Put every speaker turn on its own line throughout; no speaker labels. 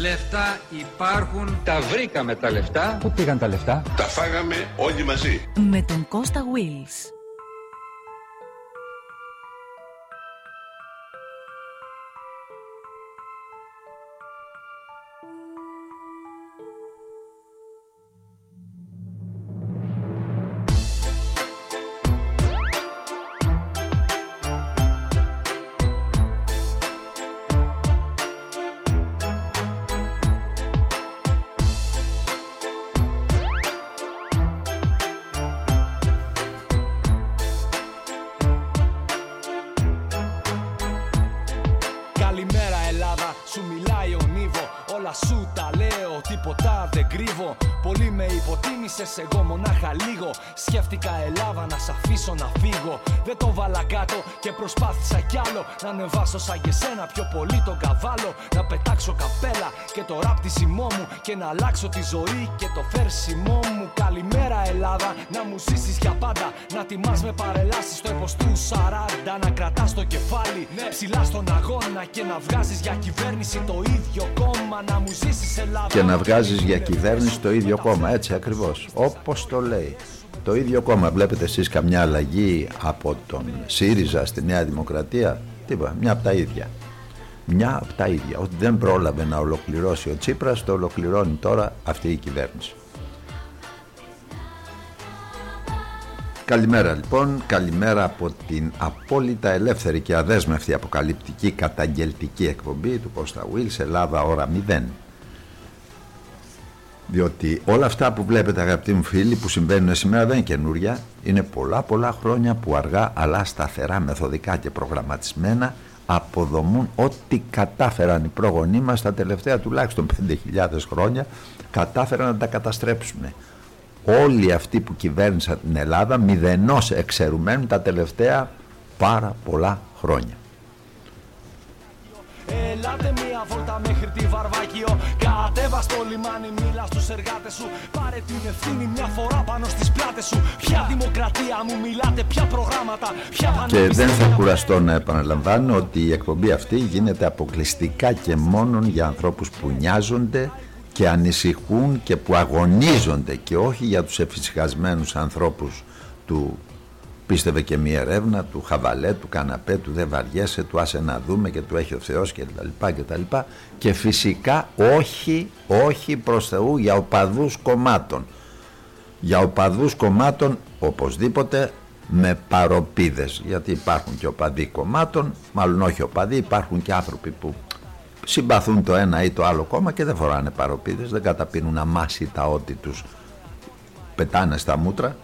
Λεφτά υπάρχουν. Τα βρήκαμε τα λεφτά.
Πού πήγαν τα λεφτά;
Τα φάγαμε όλοι μαζί.
Με τον Κώστα Wills.
Σ' αφήσω να φύγω. Δεν το βάλα κάτω και προσπάθησα κι άλλο. Να ανεβάσω σαν και σένα πιο πολύ τον καβάλο. Να πετάξω καπέλα και το ράπτισιμό μου. Και να αλλάξω τη ζωή και το φέρσιμό μου. Καλημέρα Ελλάδα, να μου ζήσεις για πάντα. Να τιμάς με παρελάσεις στο έπο του 40. Να κρατάς το κεφάλι ναι. ψηλά στον αγώνα. Και να βγάζεις για κυβέρνηση το ίδιο κόμμα. Να μου ζήσεις Ελλάδα.
Και να βγάζεις για κυβέρνηση το ίδιο κόμμα, έτσι ακριβώς. Όπως το λέει. Το ίδιο κόμμα βλέπετε εσείς καμιά αλλαγή από τον ΣΥΡΙΖΑ στη Νέα Δημοκρατία; Τίποτα, μια από τα ίδια. Μια από τα ίδια. Ότι δεν πρόλαβε να ολοκληρώσει ο Τσίπρας, το ολοκληρώνει τώρα αυτή η κυβέρνηση. Καλημέρα λοιπόν, καλημέρα από την απόλυτα ελεύθερη και αδέσμευτη αποκαλυπτική καταγγελτική εκπομπή του Κώστα Βίλς, Ελλάδα ώρα 0. Διότι όλα αυτά που βλέπετε αγαπητοί μου φίλοι που συμβαίνουν σήμερα δεν είναι καινούρια. Είναι πολλά πολλά χρόνια που αργά αλλά σταθερά, μεθοδικά και προγραμματισμένα αποδομούν ό,τι κατάφεραν οι πρόγονοί μας τα τελευταία τουλάχιστον 5.000 χρόνια κατάφεραν να τα καταστρέψουν. Όλοι αυτοί που κυβέρνησαν την Ελλάδα μηδενός εξαιρουμένου τα τελευταία πάρα πολλά χρόνια. Ελάτε μία βόλτα μέχρι τη Βαρβάκιο Κατέβα στο λιμάνι, μίλα στους εργάτες σου. Πάρε την ευθύνη μια φορά πάνω στις πλάτες σου. Ποια δημοκρατία μου μιλάτε, ποια προγράμματα ποια Και δεν θα κουραστώ να επαναλαμβάνω ότι η εκπομπή αυτή γίνεται αποκλειστικά και μόνον για ανθρώπους που νοιάζονται και ανησυχούν και που αγωνίζονται και όχι για τους εφησυχασμένους ανθρώπους του πίστευε και μία ερεύνα του χαβαλέ, του καναπέ, του δεν βαριέσαι, του άσε να δούμε και του έχει ο Θεός και τα λοιπά και τα λοιπά. Και φυσικά όχι, όχι προς Θεού για οπαδούς κομμάτων. Για οπαδούς κομμάτων οπωσδήποτε με παροπίδες. Γιατί υπάρχουν και οπαδοί κομμάτων μάλλον όχι οπαδοί υπάρχουν και άνθρωποι που συμπαθούν το ένα ή το άλλο κόμμα και δεν φοράνε παροπίδες δεν καταπίνουν αμάσιτα ό,τι τους πετάνε στα μούτρα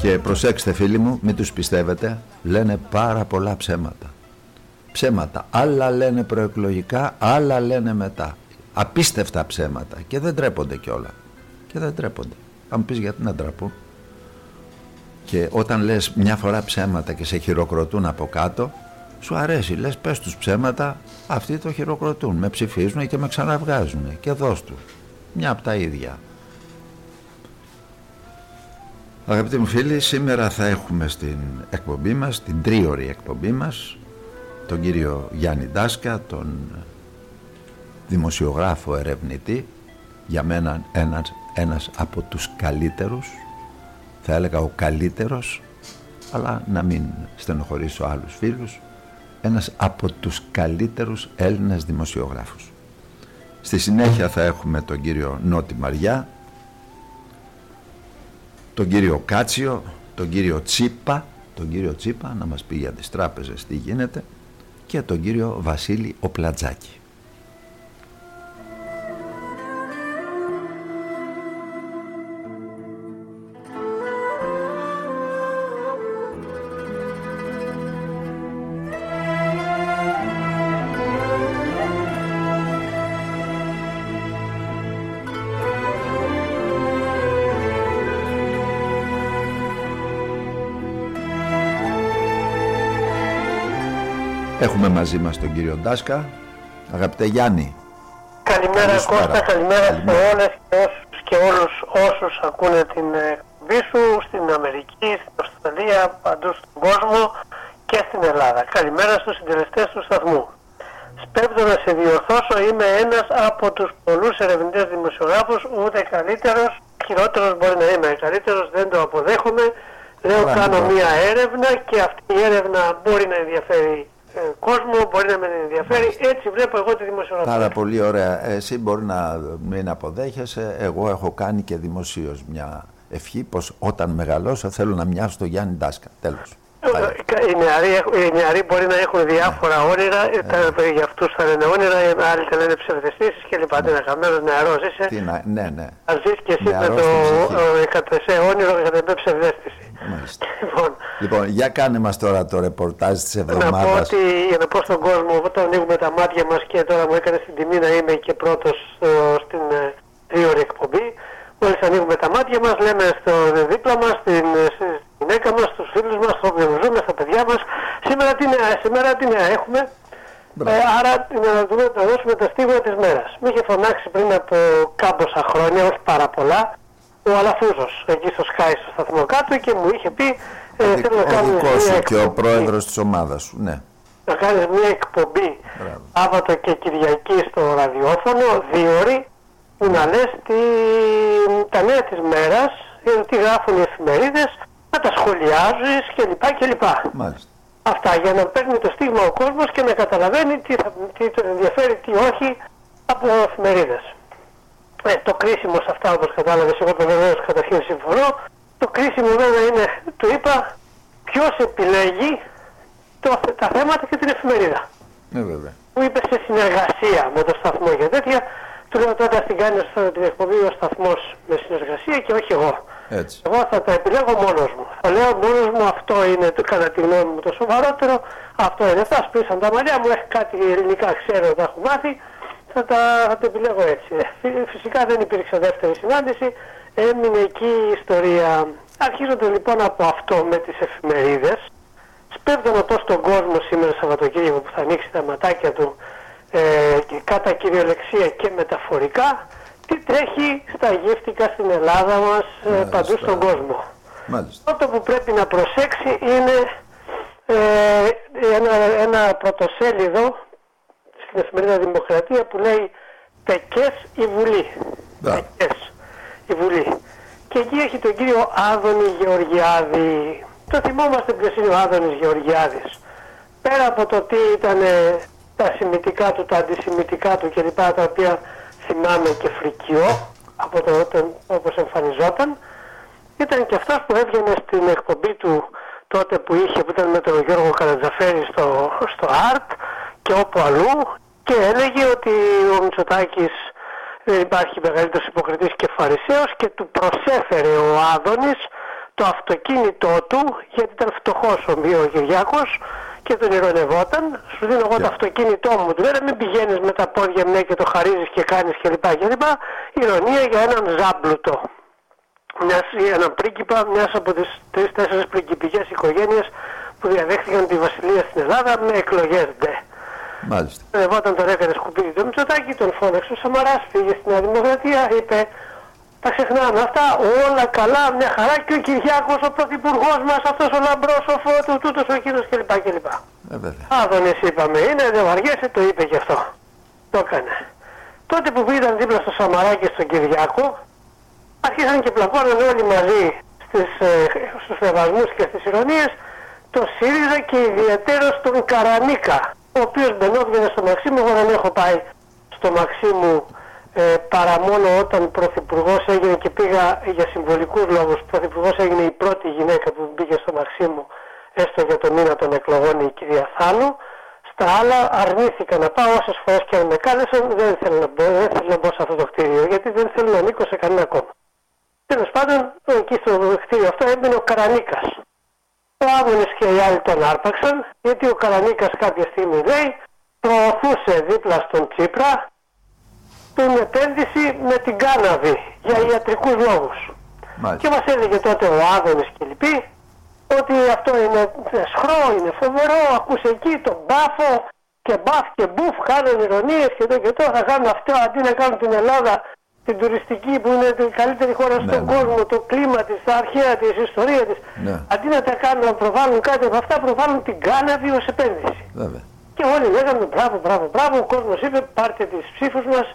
Και προσέξτε φίλοι μου, μην τους πιστεύετε, λένε πάρα πολλά ψέματα. Ψέματα. Άλλα λένε προεκλογικά, άλλα λένε μετά. Απίστευτα ψέματα. Και δεν τρέπονται κιόλα. Και δεν τρέπονται. Αν μου πεις γιατί να τραπούν. Και όταν λες μια φορά ψέματα και σε χειροκροτούν από κάτω, σου αρέσει. Λες πες τους ψέματα, αυτοί το χειροκροτούν. Με ψηφίζουν και με ξαναβγάζουν. Και δώσ' τους. Μια από τα ίδια. Αγαπητοί μου φίλοι, σήμερα θα έχουμε στην εκπομπή μας, την τρίωρη εκπομπή μας, τον κύριο Γιάννη Ντάσκα, τον δημοσιογράφο ερευνητή, για μένα ένας, ένας από τους καλύτερους, θα έλεγα ο καλύτερος, αλλά να μην στενοχωρήσω άλλους φίλους, ένας από τους καλύτερους Έλληνας δημοσιογράφους. Στη συνέχεια θα έχουμε τον κύριο Νότι Μαριά, τον κύριο Κάτσιο, τον κύριο Τσίπα, τον κύριο Τσίπα να μας πει για τις τράπεζες τι γίνεται και τον κύριο Βασίλη Οπλατζάκη. Μαζί μας τον κύριο Ντάσκα. Αγαπητέ Γιάννη.
Καλημέρα Κώστα, καλημέρα, σε όλες και όσους, και όλους όσους ακούνε την εκπομπή σου στην Αμερική, στην Αυστραλία, παντού στον κόσμο και στην Ελλάδα. Καλημέρα στους συντελεστές του σταθμού. Σπέβδω να σε διορθώσω, είμαι ένας από τους πολλούς ερευνητές δημοσιογράφους, ούτε καλύτερος, χειρότερος μπορεί να είμαι. Καλύτερος δεν το αποδέχομαι. Λέω κάνω μία έρευνα και αυτή η έρευνα μπορεί να ενδιαφέρει ε, κόσμο, μπορεί να με ενδιαφέρει. Έτσι βλέπω εγώ τη δημοσιογραφία.
Πάρα πολύ ωραία. Εσύ μπορεί να μην αποδέχεσαι. Εγώ έχω κάνει και δημοσίως μια ευχή πως όταν μεγαλώσω θέλω να μοιάσω στο Γιάννη Ντάσκα. Τέλος.
Οι νεαροί, οι νεαροί μπορεί να έχουν διάφορα όνειρα, ε. για αυτούς θα λένε όνειρα, άλλοι θα λένε ψευδεστήσεις και λοιπά. Ναι. Τι να χαμένος νεαρός είσαι.
Τι να, ναι, ναι.
Αν ζεις και εσύ με το εκατεσέ όνειρο και με ψευδέστηση.
Λοιπόν, λοιπόν, για κάνε μας τώρα το ρεπορτάζ της εβδομάδας.
Να πω ότι, για να πω στον κόσμο, όταν ανοίγουμε τα μάτια μας και τώρα μου έκανε την τιμή να είμαι και πρώτος στην δύο ε, εκπομπή, μόλις ανοίγουμε τα μάτια μας, λέμε στο δίπλα μας, στην, γυναίκα μας, στους φίλους μας, στο οποίο ζούμε, στα παιδιά μας. Σήμερα τι νέα, σήμερα τι νέα έχουμε; Ε, άρα να, δούμε, να δώσουμε τα στίγμα της μέρας. Με είχε φωνάξει πριν από κάμποσα χρόνια, όχι πάρα πολλά, ο Αλαφούζος εκεί στο Sky στο σταθμό κάτω και μου είχε πει
ε, θέλω να κάνω μια σου και ο πρόεδρος της ομάδας σου, ναι.
Να κάνεις μια εκπομπή Σάββατο και Κυριακή στο ραδιόφωνο, δύο που να λες τι, τα νέα της μέρας, τι γράφουν οι εφημερίδες, να τα σχολιάζεις κλπ. κλπ.
Μάλιστα.
Αυτά για να παίρνει το στίγμα ο κόσμος και να καταλαβαίνει τι, θα, τι τον ενδιαφέρει, τι όχι από εφημερίδες. Ε, το κρίσιμο σε αυτά όπως κατάλαβες, εγώ βεβαίως καταρχήν συμφωνώ, το κρίσιμο βέβαια είναι, του είπα, ποιος επιλέγει το, τα θέματα και την εφημερίδα.
Ναι, βέβαια.
Μου είπε σε συνεργασία με το σταθμό για τέτοια, του λέω τότε την κάνεις την εκπομπή ο σταθμός με συνεργασία και όχι εγώ.
Έτσι.
Εγώ θα τα επιλέγω μόνος μου. Θα λέω μόνος μου αυτό είναι κατά τη γνώμη μου το σοβαρότερο, αυτό είναι. Θα σπίσαν τα μαλλιά μου, έχει κάτι ελληνικά ξέρω, τα έχω μάθει, θα τα, θα τα επιλέγω έτσι. Ε, φυσικά δεν υπήρξε δεύτερη συνάντηση, έμεινε εκεί η ιστορία. Αρχίζοντα λοιπόν από αυτό με τις εφημερίδες, σπέβδω να πω στον κόσμο σήμερα Σαββατοκύριακο που θα ανοίξει τα ματάκια του ε, κατά κυριολεξία και μεταφορικά, τι τρέχει στα γύφτικα στην Ελλάδα μας, ε, παντού στον κόσμο.
Μάλιστα.
Αυτό που πρέπει να προσέξει είναι ε, ένα, ένα πρωτοσέλιδο στην εφημερίδα Δημοκρατία που λέει «Τεκές η Βουλή». Τεκές η Βουλή. Και εκεί έχει τον κύριο Άδωνη Γεωργιάδη. Το θυμόμαστε ποιος είναι ο Άδωνης Γεωργιάδης. Πέρα από το τι ήταν τα σημητικά του, τα αντισημιτικά του κλπ. τα οποία θυμάμαι και φρικιό από το, το, όπως εμφανιζόταν ήταν και αυτός που έβγαινε στην εκπομπή του τότε που είχε που ήταν με τον Γιώργο Καρατζαφέρη στο, στο ΑΡΤ και όπου αλλού και έλεγε ότι ο Μητσοτάκης δεν υπάρχει μεγαλύτερος υποκριτής και φαρισαίος και του προσέφερε ο Άδωνης το αυτοκίνητό του γιατί ήταν φτωχός ο Μιώ Κυριάκος και τον ηρωνευόταν. Σου δίνω εγώ το αυτοκίνητό μου. Του λέει μην πηγαίνεις με τα πόδια μου και το χαρίζεις και κάνεις κλπ. κλπ. Ηρωνία για έναν ζάμπλουτο. Μιας, έναν πρίγκιπα μιας από τις τρεις-τέσσερις πριγκιπικές οικογένειες που διαδέχτηκαν τη βασιλεία στην Ελλάδα με εκλογές ντε.
Μάλιστα.
Όταν τον έκανε σκουπίδι το Μητσοτάκη, τον φώναξε ο Σαμαράς, πήγε στην Νέα Δημοκρατία, είπε τα ξεχνάμε αυτά, όλα καλά, μια χαρά και ο Κυριάκος, ο πρωθυπουργός μας, αυτός ο λαμπρός, ο φώτο, τούτος ο κύριος κλπ. κλπ.
Ε,
Άδωνης είπαμε, είναι, δεν βαριέσαι, το είπε και αυτό. Το έκανε. Τότε που πήγαν δίπλα στο Σαμαράκι στον Κυριάκο, άρχισαν και πλακώναν όλοι μαζί στις, ε, στους σεβασμούς και στις ηρωνίες, το ΣΥΡΙΖΑ και ιδιαίτερος τον Καρανίκα, ο οποίος μπαινόβγαινε στο Μαξίμου, εγώ δεν έχω πάει στο Μαξίμου ε, παρά μόνο όταν πρωθυπουργός έγινε και πήγα για συμβολικούς λόγους. Πρωθυπουργός έγινε η πρώτη γυναίκα που μπήκε στο Μαξίμου έστω για το μήνα των εκλογών η κυρία Θάνου. Στα άλλα αρνήθηκα να πάω όσες φορές και αν με κάλεσαν δεν θέλω να μπω, δεν θέλω να μπω σε αυτό το κτίριο γιατί δεν θέλω να ανήκω σε κανένα κόμμα. Τέλος πάντων εκεί στο κτίριο αυτό έμπαινε ο Καρανίκας ο Άδωνης και οι άλλοι τον άρπαξαν γιατί ο Καρανίκας κάποια στιγμή λέει προωθούσε δίπλα στον Τσίπρα την επένδυση με την κάναβη για ιατρικούς λόγους. Μάλιστα. Και μας έλεγε τότε ο Άδωνης και λοιποί ότι αυτό είναι σχρό, είναι φοβερό, ακούς εκεί τον μπάφο και μπαφ και μπουφ, κάνουν ηρωνίες και το και το, θα κάνουν αυτό αντί να κάνουν την Ελλάδα την τουριστική που είναι την καλύτερη χώρα στον ναι, ναι. κόσμο, το κλίμα της, τα αρχαία της, η ιστορία της. Ναι. Αντί να τα κάνουν να προβάλλουν κάτι από αυτά, προβάλλουν την κάναβη ως επένδυση.
Βέβαια.
Και Και όλοι λέγανε μπράβο, μπράβο, μπράβο. Ο κόσμος είπε πάρτε τις ψήφους μας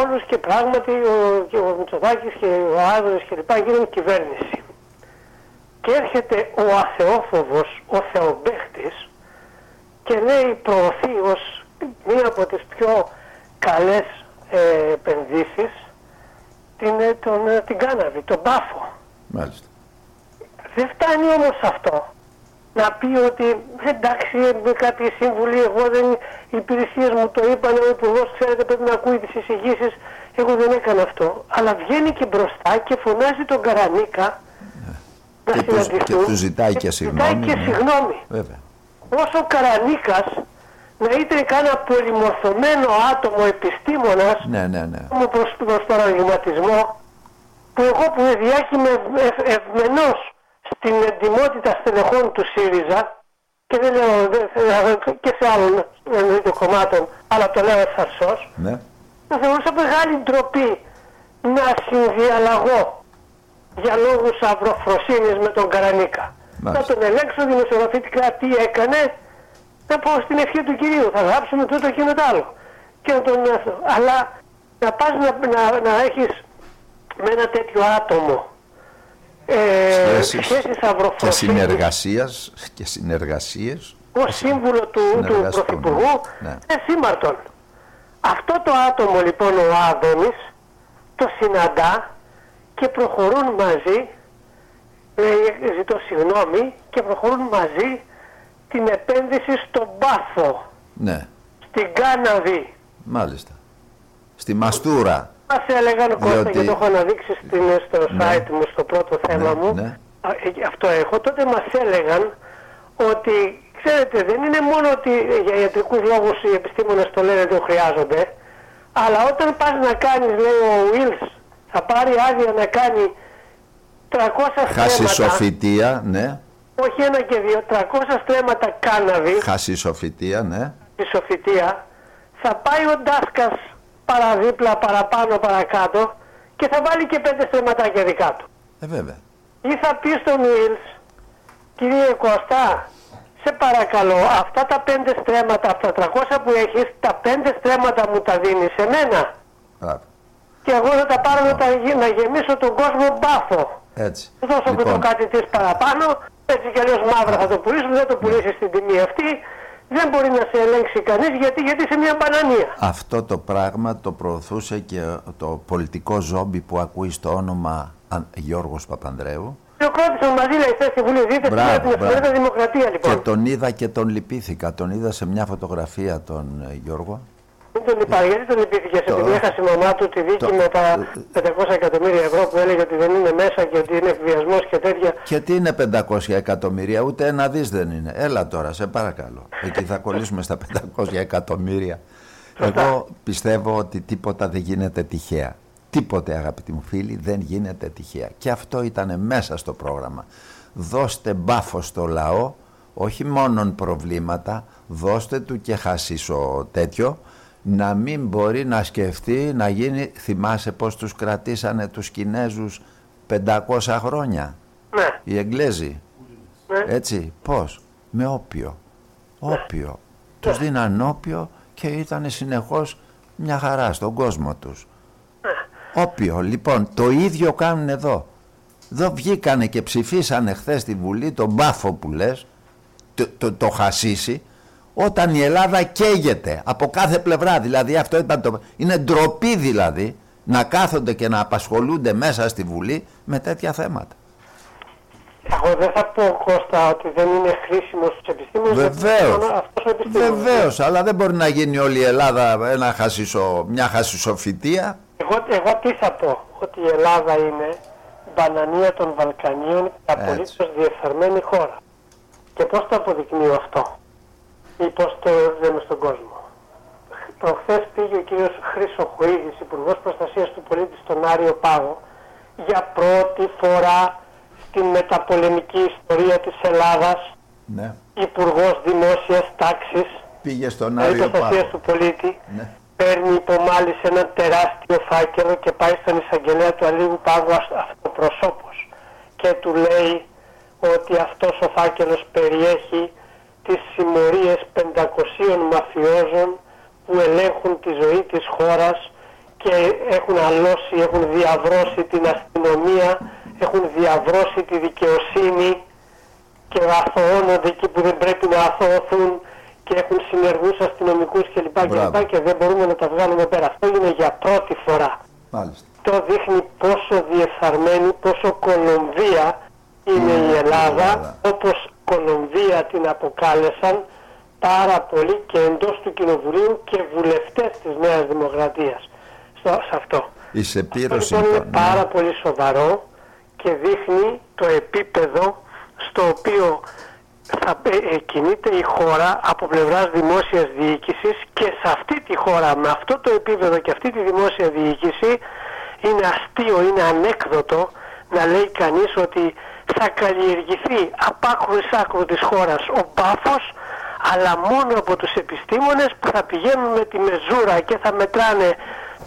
όλους και πράγματι ο, και ο Μητσοτάκης και ο Άδωρος και λοιπά γίνουν κυβέρνηση. Και έρχεται ο αθεόφοβος, ο θεομπέχτης και λέει προωθεί ως μία από τις πιο καλές ε, επενδύσεις την, ε, τον, ε, την κάναβη, τον πάφο.
Μάλιστα.
Δεν φτάνει όμως αυτό. Να πει ότι εντάξει με κάποιοι σύμβουλοι, εγώ δεν, οι υπηρεσίες μου το είπαν, ο υπουργός ξέρετε πρέπει να ακούει τις εισηγήσεις, εγώ δεν έκανα αυτό. Αλλά βγαίνει και μπροστά και φωνάζει τον Καρανίκα να
Και του-
συναντηθούν
και τους ζητάει και
ζητάει
συγγνώμη,
και
ναι.
συγγνώμη.
Βέβαια.
Όσο ο Καρανίκας να ήταν κανένα πολυμορφωμένο άτομο επιστήμονας
Ναι, ναι, ναι.
μου προς, προς παραδειγματισμό που εγώ που διάχυμε ευ, ευμενός στην εντιμότητα στελεχών του ΣΥΡΙΖΑ και δεν λέω δεν, θέλω- και σε άλλων εννοείται κομμάτων αλλά το λέω ευθαρσός
ναι.
θα θεωρούσα μεγάλη ντροπή να συνδιαλλαγώ για λόγους αυροφροσύνης με τον Καρανίκα.
Μάλιστα.
Θα τον ελέγξω δημοσιογραφητικά τι έκανε, θα πω στην ευχή του κυρίου, θα γράψουμε τούτο και το άλλο. Και να τον αυτό. Αλλά να πας να, να, να έχεις με ένα τέτοιο άτομο ε,
Σχέσεις
σχέσεις
και
αυροφροσύνης
συνεργασίας και συνεργασίες.
ως σύμβουλο του, του
συνεργαστούν,
Πρωθυπουργού
ναι.
είναι σήμαρτον. Αυτό το άτομο λοιπόν ο Άδωνης το συναντά και προχωρούν μαζί, λέει, ζητώ συγγνώμη, και προχωρούν μαζί την επένδυση στον Πάθο,
Ναι,
στην Κάναβη.
μάλιστα. Στη Μαστούρα.
Μας έλεγαν Κώστα
Διότι-
και το έχω αναδείξει στην, στο
Ναι.
site μου, στο πρώτο θέμα
Ναι,
μου.
ναι.
Α, ε, Αυτό έχω. Τότε μας έλεγαν ότι, ξέρετε, δεν είναι μόνο ότι για ιατρικούς λόγους οι επιστήμονες το λένε ότι το χρειάζονται, αλλά όταν πας να κάνεις, λέει ο Wills, θα πάρει άδεια να κάνει 300 στρέμματα,
Χασισοφυτία, ναι.
Όχι ένα και δύο, 300 στρέμματα κάναβης,
Χασισοφυτία, ναι.
τη σοφητεία, θα πάει ο Ντάσκας παραδίπλα, παραπάνω, παρακάτω και θα βάλει και πέντε στρεμματάκια δικά του.
Ε, βέβαια.
Ή θα πει στον Βίλς, κύριε Κώστα, σε παρακαλώ, αυτά τα πέντε στρέμματα, αυτά τα 300 που έχεις, τα πέντε στρέμματα μου τα δίνεις σε μένα.
Μπράβο.
Και εγώ θα τα πάρω να, τα, γε- να γεμίσω τον κόσμο μπάφο.
Έτσι.
Θα δώσω και το κάτι της παραπάνω, έτσι κι αλλιώς μαύρα θα το πουλήσω, δεν το πουλήσεις στην τιμή αυτή. Δεν μπορεί να σε ελέγξει κανείς γιατί, γιατί είσαι μια μπανανία.
Αυτό το πράγμα το προωθούσε και το πολιτικό ζόμπι που ακούει στο όνομα Αν- Γιώργος Παπανδρέου
Και ο Κρότησον μαζί λέει χθες στη Βουλή, δείτε
Μπράβο,
σήμερα την εφημερίδα
μπράβο.
Δημοκρατία λοιπόν.
και τον είδα και τον λυπήθηκα. Τον είδα σε μια φωτογραφία τον ε, Γιώργο.
Δεν τον λυπάει, γιατί τον λυπήθηκε
Το-
επειδή έχασε η μαμά του τη δίκη
το-
με τα 500 εκατομμύρια ευρώ που έλεγε ότι δεν είναι μέσα και ότι είναι εκβιασμός και τέτοια.
Και τι είναι 500 εκατομμύρια, ούτε ένα δις δεν είναι. Έλα τώρα, σε παρακαλώ. Εκεί θα κολλήσουμε στα 500 εκατομμύρια. Εγώ πιστεύω ότι τίποτα δεν γίνεται τυχαία. Τίποτε αγαπητοί μου φίλοι δεν γίνεται τυχαία. Και αυτό ήταν μέσα στο πρόγραμμα. Δώστε μπάφο στο λαό, όχι μόνον προβλήματα, δώστε του και χασίσο τέτοιο, να μην μπορεί να σκεφτεί να γίνει, θυμάσαι πως τους κρατήσανε τους Κινέζους 500 χρόνια;
Ναι,
Οι Εγγλέζοι.
ναι.
Έτσι, πώς; Με όπιο. Όπιο. Τους δίναν όπιο και ήταν συνεχώς μια χαρά στον κόσμο τους. Όπιο. Λοιπόν, το ίδιο κάνουν εδώ. Εδώ βγήκανε και ψηφίσανε χθες στη Βουλή τον μπάφο που λες, το, το, το χασίσι, όταν η Ελλάδα καίγεται από κάθε πλευρά. Δηλαδή αυτό ήταν το... Είναι ντροπή δηλαδή να κάθονται και να απασχολούνται μέσα στη Βουλή με τέτοια θέματα.
Εγώ δεν θα πω Κώστα ότι δεν είναι χρήσιμος στους επιστήμονες.
Βεβαίως.
γιατί Αυτός ο επιστήμονας.
Βεβαίως, αλλά δεν μπορεί να γίνει όλη η Ελλάδα ένα χασισο, μια χασισοφυτία.
Εγώ, εγώ τι θα πω, ότι η Ελλάδα είναι μπανανία των Βαλκανίων και
Έτσι.
απολύτως διεφθαρμένη χώρα. Και πώς το αποδεικνύω αυτό; Ή πώς το λέμε στον κόσμο. Προχθές πήγε ο κύριος Χρυσοχοίδης, Υπουργός Προστασίας του Πολίτη στον Άριο Πάγο, για πρώτη φορά στην μεταπολεμική ιστορία της Ελλάδας,
Ναι.
Υπουργός Δημόσιας Τάξης,
Πήγε στον
δηλαδή
Άριο
προστασίας
Πάγο.
του πολίτη,
Ναι.
παίρνει υπομάλυσε ένα τεράστιο φάκελο και πάει στον εισαγγελέα του Αλίγου Πάγου αυ- αυτοπροσώπως και του λέει ότι αυτός ο φάκελος περιέχει τις συμμορίες 500 μαφιόζων που ελέγχουν τη ζωή της χώρας και έχουν αλώσει, έχουν διαβρώσει την αστυνομία, έχουν διαβρώσει τη δικαιοσύνη και αθωώνονται εκεί που δεν πρέπει να αθωωθούν και έχουν συνεργούς αστυνομικούς κλπ. Και, και δεν μπορούμε να τα βγάλουμε πέρα. Αυτό είναι για πρώτη φορά.
Μάλιστα.
Το δείχνει πόσο διεφθαρμένη, πόσο Κολομβία είναι η Ελλάδα, όπως Κολομβία την αποκάλεσαν πάρα πολύ και εντός του Κοινοβουλίου και βουλευτές της Νέας Δημοκρατίας στο, σε αυτό.
Η
αυτό λοιπόν είναι πάρα πολύ σοβαρό και δείχνει το επίπεδο στο οποίο θα ε, κινείται η χώρα από πλευράς δημόσιας διοίκησης και σε αυτή τη χώρα με αυτό το επίπεδο και αυτή τη δημόσια διοίκηση είναι αστείο, είναι ανέκδοτο να λέει κανείς ότι θα καλλιεργηθεί από άκρου άκρου της χώρας ο πάφος αλλά μόνο από τους επιστήμονες που θα πηγαίνουν με τη μεζούρα και θα μετράνε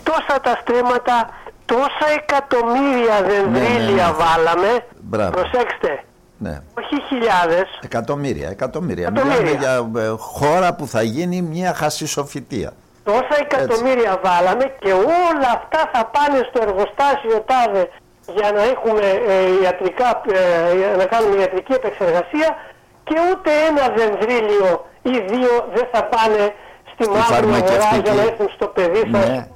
τόσα τα στρέμματα, τόσα εκατομμύρια δενδρίλια ναι, ναι, ναι. βάλαμε. Προσέξτε.
Ναι.
Όχι χιλιάδες.
Εκατομμύρια, εκατομμύρια. εκατομμύρια. Μιλάμε για ε, χώρα που θα γίνει μια χασισοφυτία.
Τόσα εκατομμύρια βάλαμε και όλα αυτά θα πάνε στο εργοστάσιο τάδε για να έχουμε ε, ιατρικά, ε, να κάνουμε ιατρική επεξεργασία και ούτε ένα δενδρίλιο ή δύο δεν θα πάνε στη, στη μαύρη αγορά για να έρθουν στο παιδί σας ναι.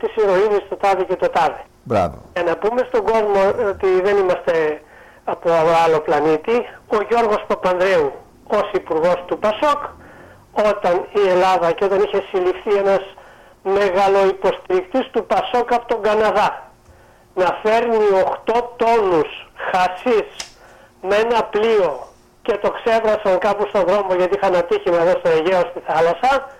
της ηρωίνης το τάδε και το τάδε.
Μπράβο.
Για να πούμε στον κόσμο ότι δεν είμαστε από άλλο πλανήτη, ο Γιώργος Παπανδρέου ως υπουργός του Πασόκ όταν η Ελλάδα και όταν είχε συλληφθεί ένας μεγάλο υποστηρικτής του Πασόκ από τον Καναδά να φέρνει 8 τόνους χασίς με ένα πλοίο και το ξέβρασαν κάπου στον δρόμο γιατί είχαν ατύχημα εδώ στο Αιγαίο στη θάλασσα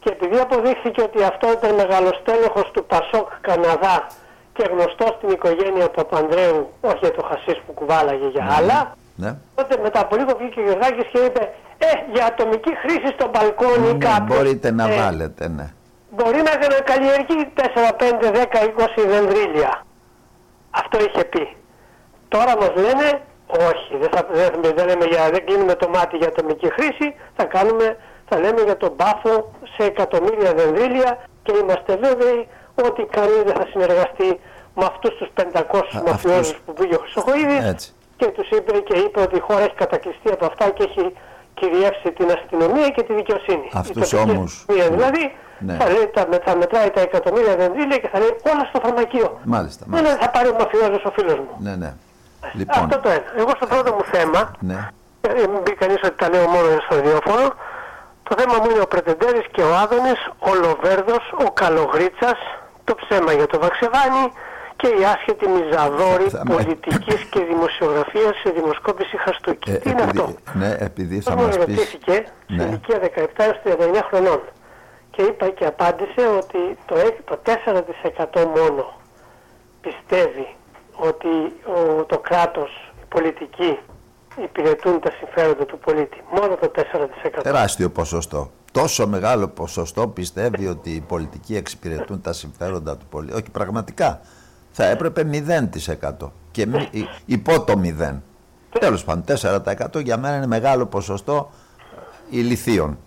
και επειδή αποδείχθηκε ότι αυτό ήταν μεγαλοστέλεχος του Πασόκ Καναδά και γνωστός στην οικογένεια Παπανδρέου, όχι για το χασίς που κουβάλαγε για ναι, άλλα, ναι. τότε μετά από λίγο βγήκε ο Γιωργάκης και είπε «Ε, για ατομική χρήση στο μπαλκόνι
ναι, κάποιος...» Μπορείτε να ε, βάλετε, ναι.
Μπορεί να καλλιεργεί 4, 5, 10, 20 δεντρίλια. Αυτό είχε πει. Τώρα μας λένε όχι, δεν, θα, δεν, δεν, λέμε για, δεν κλείνουμε το μάτι για ατομική χρήση, θα, κάνουμε, θα λέμε για τον μπάφο σε εκατομμύρια δενδύλια και είμαστε βέβαιοι ότι κανείς δεν θα συνεργαστεί με αυτούς τους 500 μαφιόζους που πήγε ο Χρυσοχοίδης και τους είπε και είπε ότι η χώρα έχει κατακλειστεί από αυτά και έχει κυριεύσει την αστυνομία και τη δικαιοσύνη.
Αυτούς όμως...
Δηλαδή ναι. θα, λέει, θα, θα μετράει τα εκατομμύρια δενδύλια και θα λέει όλα στο φαρμακείο.
Μάλιστα.
Δεν θα πάρει ο μαφιόζος ο φίλος μου.
Ναι, ναι. Λοιπόν.
Αυτό το ένα. Εγώ στο πρώτο μου θέμα, ναι. ε, μην πει κανείς ότι τα λέω μόνο στο ραδιόφωνο, το θέμα μου είναι ο Πρετεντέρης και ο Άδωνης, ο Λοβέρδος, ο Καλογρίτσας, το ψέμα για το Βαξεβάνι και η άσχετη μιζαδόρη πολιτικής και δημοσιογραφίας σε δημοσκόπηση Χαστούκη. Ε, Τι είναι αυτό;
Ναι, επειδή θα μας
πεις... ρωτήθηκε ναι. σε ηλικία 17 έως 39 χρονών και είπα και απάντησε ότι το, το 4% μόνο πιστεύει ότι ο, το κράτος, οι πολιτικοί υπηρετούν τα συμφέροντα του πολίτη. Μόνο το 4%.
Τεράστιο ποσοστό. Τόσο μεγάλο ποσοστό πιστεύει ότι οι πολιτικοί εξυπηρετούν τα συμφέροντα του πολίτη. Όχι, πραγματικά. Θα έπρεπε 0% και υπό το 0%. Τέλος πάντων, 4% για μένα είναι μεγάλο ποσοστό ηλικίων.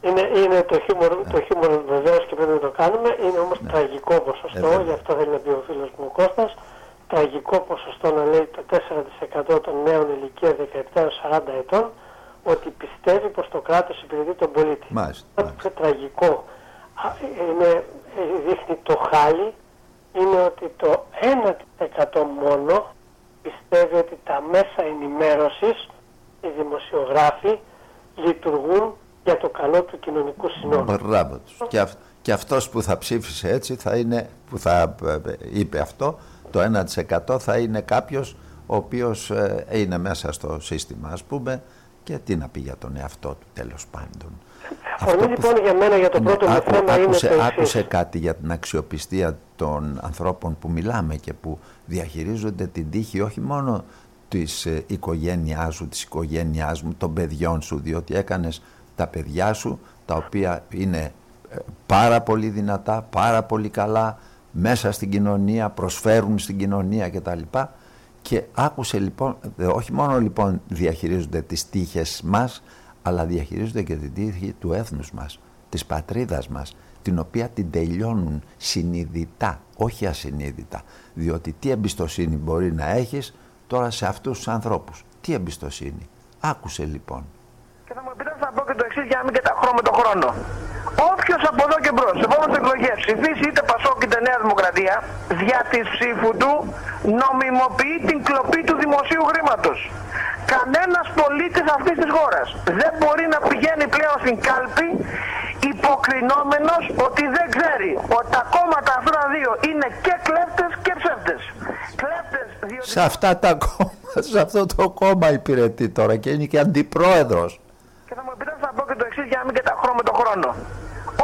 Είναι, είναι το χιούμορ, το χιούμορ βεβαίως και πρέπει να το κάνουμε, είναι όμως ναι. τραγικό ποσοστό, ε, γι' αυτό θέλει να πει ο φίλος μου ο Κώστας, τραγικό ποσοστό να λέει το 4% των νέων ηλικία 17 40 ετών ότι πιστεύει πως το κράτος υπηρετεί τον πολίτη.
Μάλιστα.
Ό,τι πιο τραγικό είναι, δείχνει το χάλι είναι ότι το 1% μόνο πιστεύει ότι τα μέσα ενημέρωσης, οι δημοσιογράφοι λειτουργούν για το καλό του κοινωνικού συνόλου.
Μπράβο τους. Και, αυ και αυτός που θα ψήφισε έτσι θα είναι, που θα ε, ε, είπε αυτό, το 1% θα είναι κάποιος ο οποίος ε, είναι μέσα στο σύστημα ας πούμε και τι να πει για τον εαυτό του τέλος πάντων.
Αφορμή λοιπόν για μένα για το πρώτο μου θέμα
άκουσε,
είναι το
Άκουσε κάτι για την αξιοπιστία των ανθρώπων που μιλάμε και που διαχειρίζονται την τύχη όχι μόνο της ε, οικογένειάς σου, της οικογένειάς μου, των παιδιών σου, διότι έκανες τα παιδιά σου τα οποία είναι ε, πάρα πολύ δυνατά, πάρα πολύ καλά, μέσα στην κοινωνία, προσφέρουν στην κοινωνία κτλ. Και άκουσε λοιπόν, όχι μόνο λοιπόν διαχειρίζονται τις τύχες μας, αλλά διαχειρίζονται και την τύχη του έθνους μας, της πατρίδας μας, την οποία την τελειώνουν συνειδητά, όχι ασυνείδητα. Διότι τι εμπιστοσύνη μπορεί να έχεις τώρα σε αυτούς τους ανθρώπους; Τι εμπιστοσύνη; Άκουσε λοιπόν.
Και θα μου επιτρέψετε να πω και το εξής για να μην καταχρώ με τον χρόνο. Όποιος από εδώ και μπρος, σε επόμενες εκλογές ψηφίσει είτε Πασόκ είτε Νέα Δημοκρατία, δια της ψήφου του νομιμοποιεί την κλοπή του δημοσίου χρήματος. Κανένας πολίτης αυτής της χώρας δεν μπορεί να πηγαίνει πλέον στην κάλπη υποκρινόμενος ότι δεν ξέρει ότι τα κόμματα αυτά τα δύο είναι και κλέφτες και ψεύτες. Κλέφτες διότι...
Σε αυτά τα κόμματα, σε αυτό το κόμμα υπηρετεί τώρα και είναι και αντιπρόεδρος.
Και θα μου επιτρέψετε να πω και το εξή για να μην καταχρώ με τον χρόνο.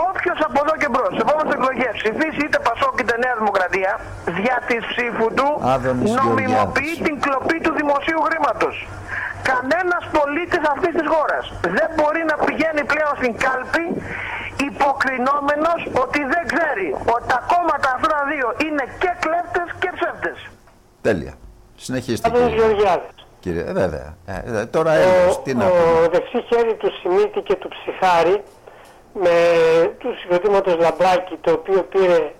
Όποιος από εδώ και μπρος, σε επόμενε εκλογές ψηφίσει είτε Πασόκ είτε Νέα Δημοκρατία, δια της ψήφου του
Άδωνης
νομιμοποιεί
Γεωργιάδης.
την κλοπή του δημοσίου χρήματος. Κανένας πολίτης αυτής της χώρας δεν μπορεί να πηγαίνει πλέον στην κάλπη υποκρινόμενος ότι δεν ξέρει ότι τα κόμματα αυτά τα δύο είναι και κλέφτες και ψεύτες.
Τέλεια. Συνεχίστε
Άδωνης
κύριε.
Γεωργιάδης.
Κύριε. Ε, βέβαια. Ε, ε, τώρα έλεος, τι να
ο,
πούμε.
ο δεξί χέρι του Σιμίτη και του Ψυχάρη με του συγκροτήματος Λαμπράκη το οποίο πήρε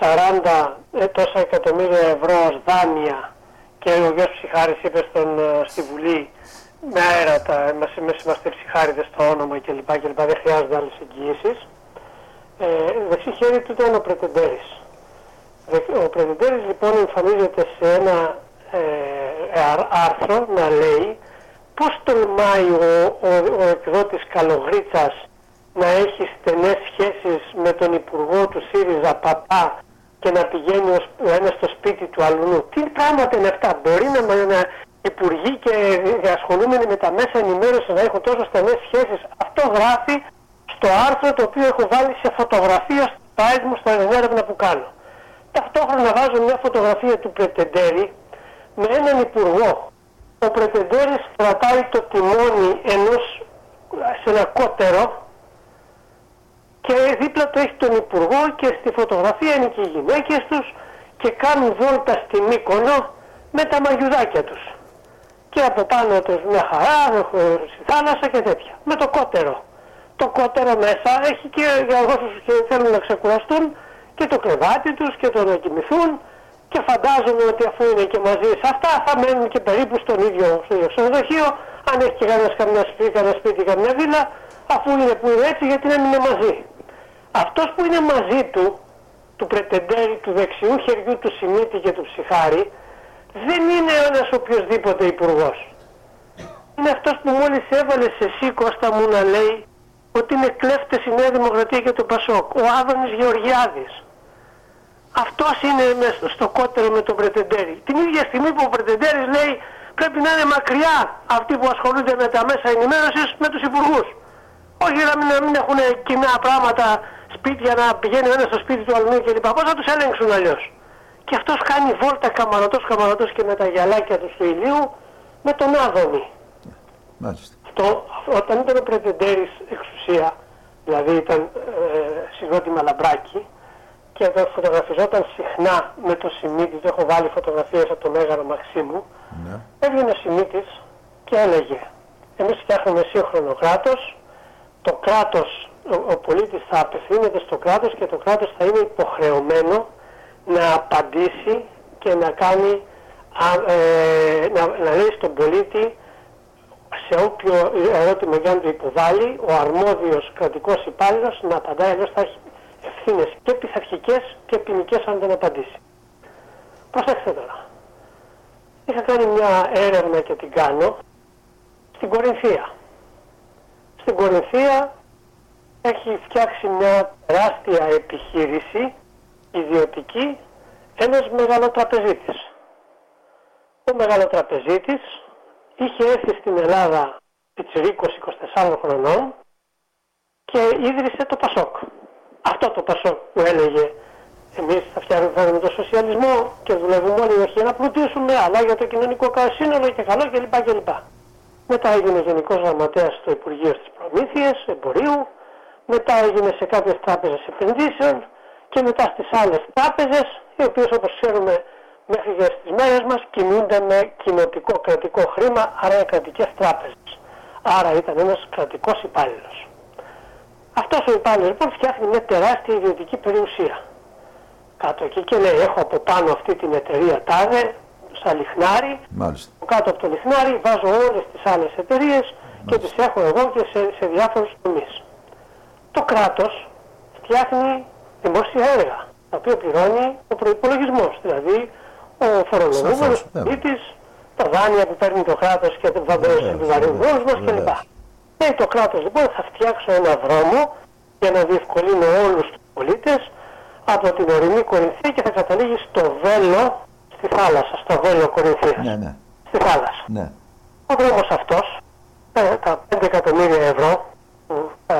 40 ε, τόσα εκατομμύρια ευρώ ως δάνεια και ο γιος Ψυχάρης είπε στον, ε, στη Βουλή με αέρα τα, εμάς, εμείς είμαστε ψυχάριδες στο όνομα κλπ. κλπ. Δεν χρειάζονται άλλες εγγυήσεις. Ε, δεξί χέρι του ήταν ο Πρετεντέρης. Δε- Ο Πρετεντέρης λοιπόν εμφανίζεται σε ένα ε, α- άρθρο να λέει πώς τολμάει ο, ο, ο εκδότης Καλογρίτσας να έχει στενές σχέσεις με τον Υπουργό του ΣΥΡΙΖΑ Παπά και να πηγαίνει ο, σ- ο ένας στο σπίτι του αλλού. Τι πράγματα είναι αυτά; Μπορεί να, να υπουργοί και ασχολούμενοι με τα μέσα ενημέρωσης να έχουν τόσο στενές σχέσεις. Αυτό γράφει στο άρθρο το οποίο έχω βάλει σε φωτογραφία στο site μου στην έρευνα που κάνω. Ταυτόχρονα βάζω μια φωτογραφία του Πρετεντέρη με έναν υπουργό. Ο Πρετεντέρης κρατάει το τιμόνι ενός σε ένα κότερο και δίπλα του έχει τον υπουργό και στη φωτογραφία είναι και οι γυναίκες τους και κάνουν βόλτα στη Μύκονο με τα μαγιουδάκια τους. Και από πάνω τους μια χαρά, έχω- στη θάλασσα και τέτοια. Με το κότερο. Το κότερο μέσα έχει και για όσους και θέλουν να ξεκουραστούν και το κρεβάτι τους και το να κοιμηθούν και φαντάζομαι ότι αφού είναι και μαζί σε αυτά θα μένουν και περίπου στον ίδιο, στο ίδιο ξενοδοχείο αν έχει και κανένας καμιά σπίτι, κανένα σπίτι, καμιά βίλα αφού είναι που είναι έτσι γιατί να μην είναι μαζί. Αυτός που είναι μαζί του, του πρετεντέρη του δεξιού χεριού του Σιμίτη και του Ψυχάρη δεν είναι ένας οποιοδήποτε υπουργός. Είναι αυτός που μόλις έβαλε σε εσύ Κώστα μου να λέει ότι είναι κλέφτες η Νέα Δημοκρατία και το Πασόκ. Ο Άδωνης Γεωργιάδης. Αυτός είναι μες στο κότερο με τον Πρετεντέρη. Την ίδια στιγμή που ο Πρετεντέρης λέει πρέπει να είναι μακριά αυτοί που ασχολούνται με τα μέσα ενημέρωσης με τους υπουργούς. Όχι να μην, να μην έχουν κοινά πράγματα, σπίτια να πηγαίνει ο ένας στο σπίτι του αλλού κλπ. Πώς θα τους ελέγξουν αλλιώς; Και αυτός κάνει βόλτα καμαρωτός καμαρωτός και με τα γυαλάκια του του ηλίου με τον Άδωνη.
Μάλιστα.
Αυτό, όταν ήταν ο Πρετεντέρης εξουσία, δηλαδή ήταν ε, συγκρότημα λαμπράκι και όταν φωτογραφιζόταν συχνά με το Σιμίτης, το έχω βάλει φωτογραφίες από το Μέγαρο Μαξίμου,
Ναι.
έβγαινε ο Σιμίτης και έλεγε εμείς φτιάχνουμε σύγχρονο κράτος, το κράτος, ο, ο πολίτης θα απευθύνεται στο κράτος και το κράτος θα είναι υποχρεωμένο να απαντήσει και να κάνει, α, ε, να, να λέει στον πολίτη σε όποιο ερώτημα και αν το υποβάλει, ο αρμόδιος κρατικός υπάλληλος να απαντάει, αλλιώς θα έχει ευθύνες και πειθαρχικές και ποινικές αν δεν απαντήσει. Προσέξτε τώρα. Είχα κάνει μια έρευνα και την κάνω στην Κορινθία. Στην Κορινθία έχει φτιάξει μια τεράστια επιχείρηση ιδιωτική ένας μεγαλοτραπεζίτης. Ο μεγαλοτραπεζίτης είχε έρθει στην Ελλάδα πιτσιρίκος 24 χρονών και ίδρυσε το Πασόκ. Αυτό το Πασόκ που έλεγε εμείς θα φτιάχνουμε το σοσιαλισμό και δουλεύουμε όλοι όχι για να πλουτίσουμε αλλά για το κοινωνικό σύνολο και καλό κλπ. κλπ. Μετά έγινε γενικός γραμματέας στο Υπουργείο στις Προμήθειες, Εμπορίου, μετά έγινε σε κάποιες τράπεζες επενδύσεων και μετά στις άλλες τράπεζες, οι οποίες όπως ξέρουμε μέχρι και στις μέρες μας κινούνται με κοινοτικό κρατικό χρήμα, άρα οι κρατικές τράπεζες. Άρα ήταν ένας κρατικός υπάλληλος. Αυτός ο υπάλληλος λοιπόν φτιάχνει μια τεράστια ιδιωτική περιουσία. Κάτω εκεί και λέει έχω από πάνω αυτή την εταιρεία τάδε, σαν λιχνάρι.
Μάλιστα.
Κάτω από το λιχνάρι βάζω όλες τις άλλες εταιρείες και τις έχω εγώ και σε, σε διάφορους τομείς. Το κράτος φτιάχνει δημόσια έργα, τα οποία πληρώνει ο προϋπολογισμός, δηλαδή ο φορολογούμενος
Σαφώς, βέβαια.
πολίτης, τα δάνεια που παίρνει το κράτος και τα δάνεια επιβαρύνει όλους μας κλπ.
Βεβαίως.
Λέει το κράτος λοιπόν θα φτιάξω ένα δρόμο για να διευκολύνω όλους τους πολίτες από την ορεινή Κορινθία και θα καταλήγει στο Βέλο, στη θάλασσα, στο Βέλο Κορινθίας,
Ναι, ναι.
στη θάλασσα.
ναι.
Ο δρόμος αυτός, ε, τα 5 εκατομμύρια ευρώ που ε,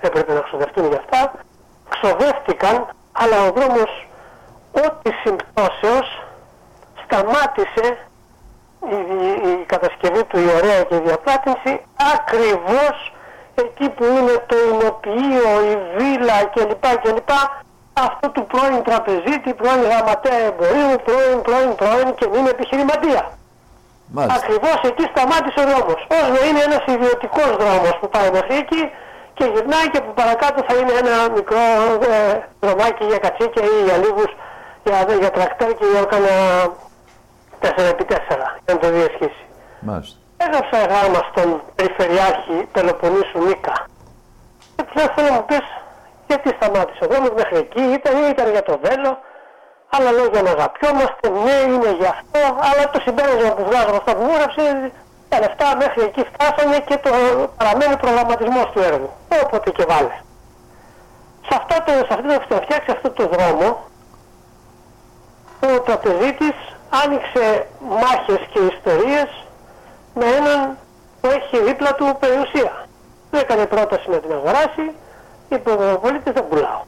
έπρεπε να ξοδευτούν για αυτά, ξοδεύτηκαν, αλλά ο δρόμος ό,τι συμπτώσεως σταμάτησε η, η- η κατασκευή του η ωραία και η διαπλάτηση ακριβώς εκεί που είναι το εινοποιείο, η βίλα κλπ. κλπ. Αυτό του πρώην τραπεζίτη, πρώην γραμματέα εμπορίου, πρώην, πρώην, πρώην και μην επιχειρηματία.
Μάλιστα.
Ακριβώς εκεί σταμάτησε ο δρόμος. Ως να είναι ένας ιδιωτικός δρόμος που πάει μέχρι εκεί και γυρνάει και από παρακάτω θα είναι ένα μικρό ε, δρομάκι για κατσίκια ή για λίγους, για, για τρακτέρ και για κάνα 4x4 για να το διασχίσει.
Μάλιστα.
Έγραψα γράμμα στον Περιφερειάρχη Πελοποννήσου Νίκα. Και του λέω θέλω να μου πεις γιατί σταμάτησε ο δρόμος μέχρι εκεί, ήταν, ήταν για το βέλο, άλλα λόγια να αγαπιόμαστε, ναι είναι γι' αυτό, αλλά το συμπέρασμα που βγάζω από αυτά που μου έγραψε, τα λεφτά μέχρι εκεί φτάσανε και το παραμένει προγραμματισμός του έργου. Όποτε και βάλε. Σε, αυτό το, σε αυτό το, να φτιάξει αυτό το δρόμο, ο τραπεζίτης άνοιξε μάχες και ιστορίες με έναν που έχει δίπλα του περιουσία. Του έκανε πρόταση να την αγοράσει, είπε ο πολίτης δεν πουλάω.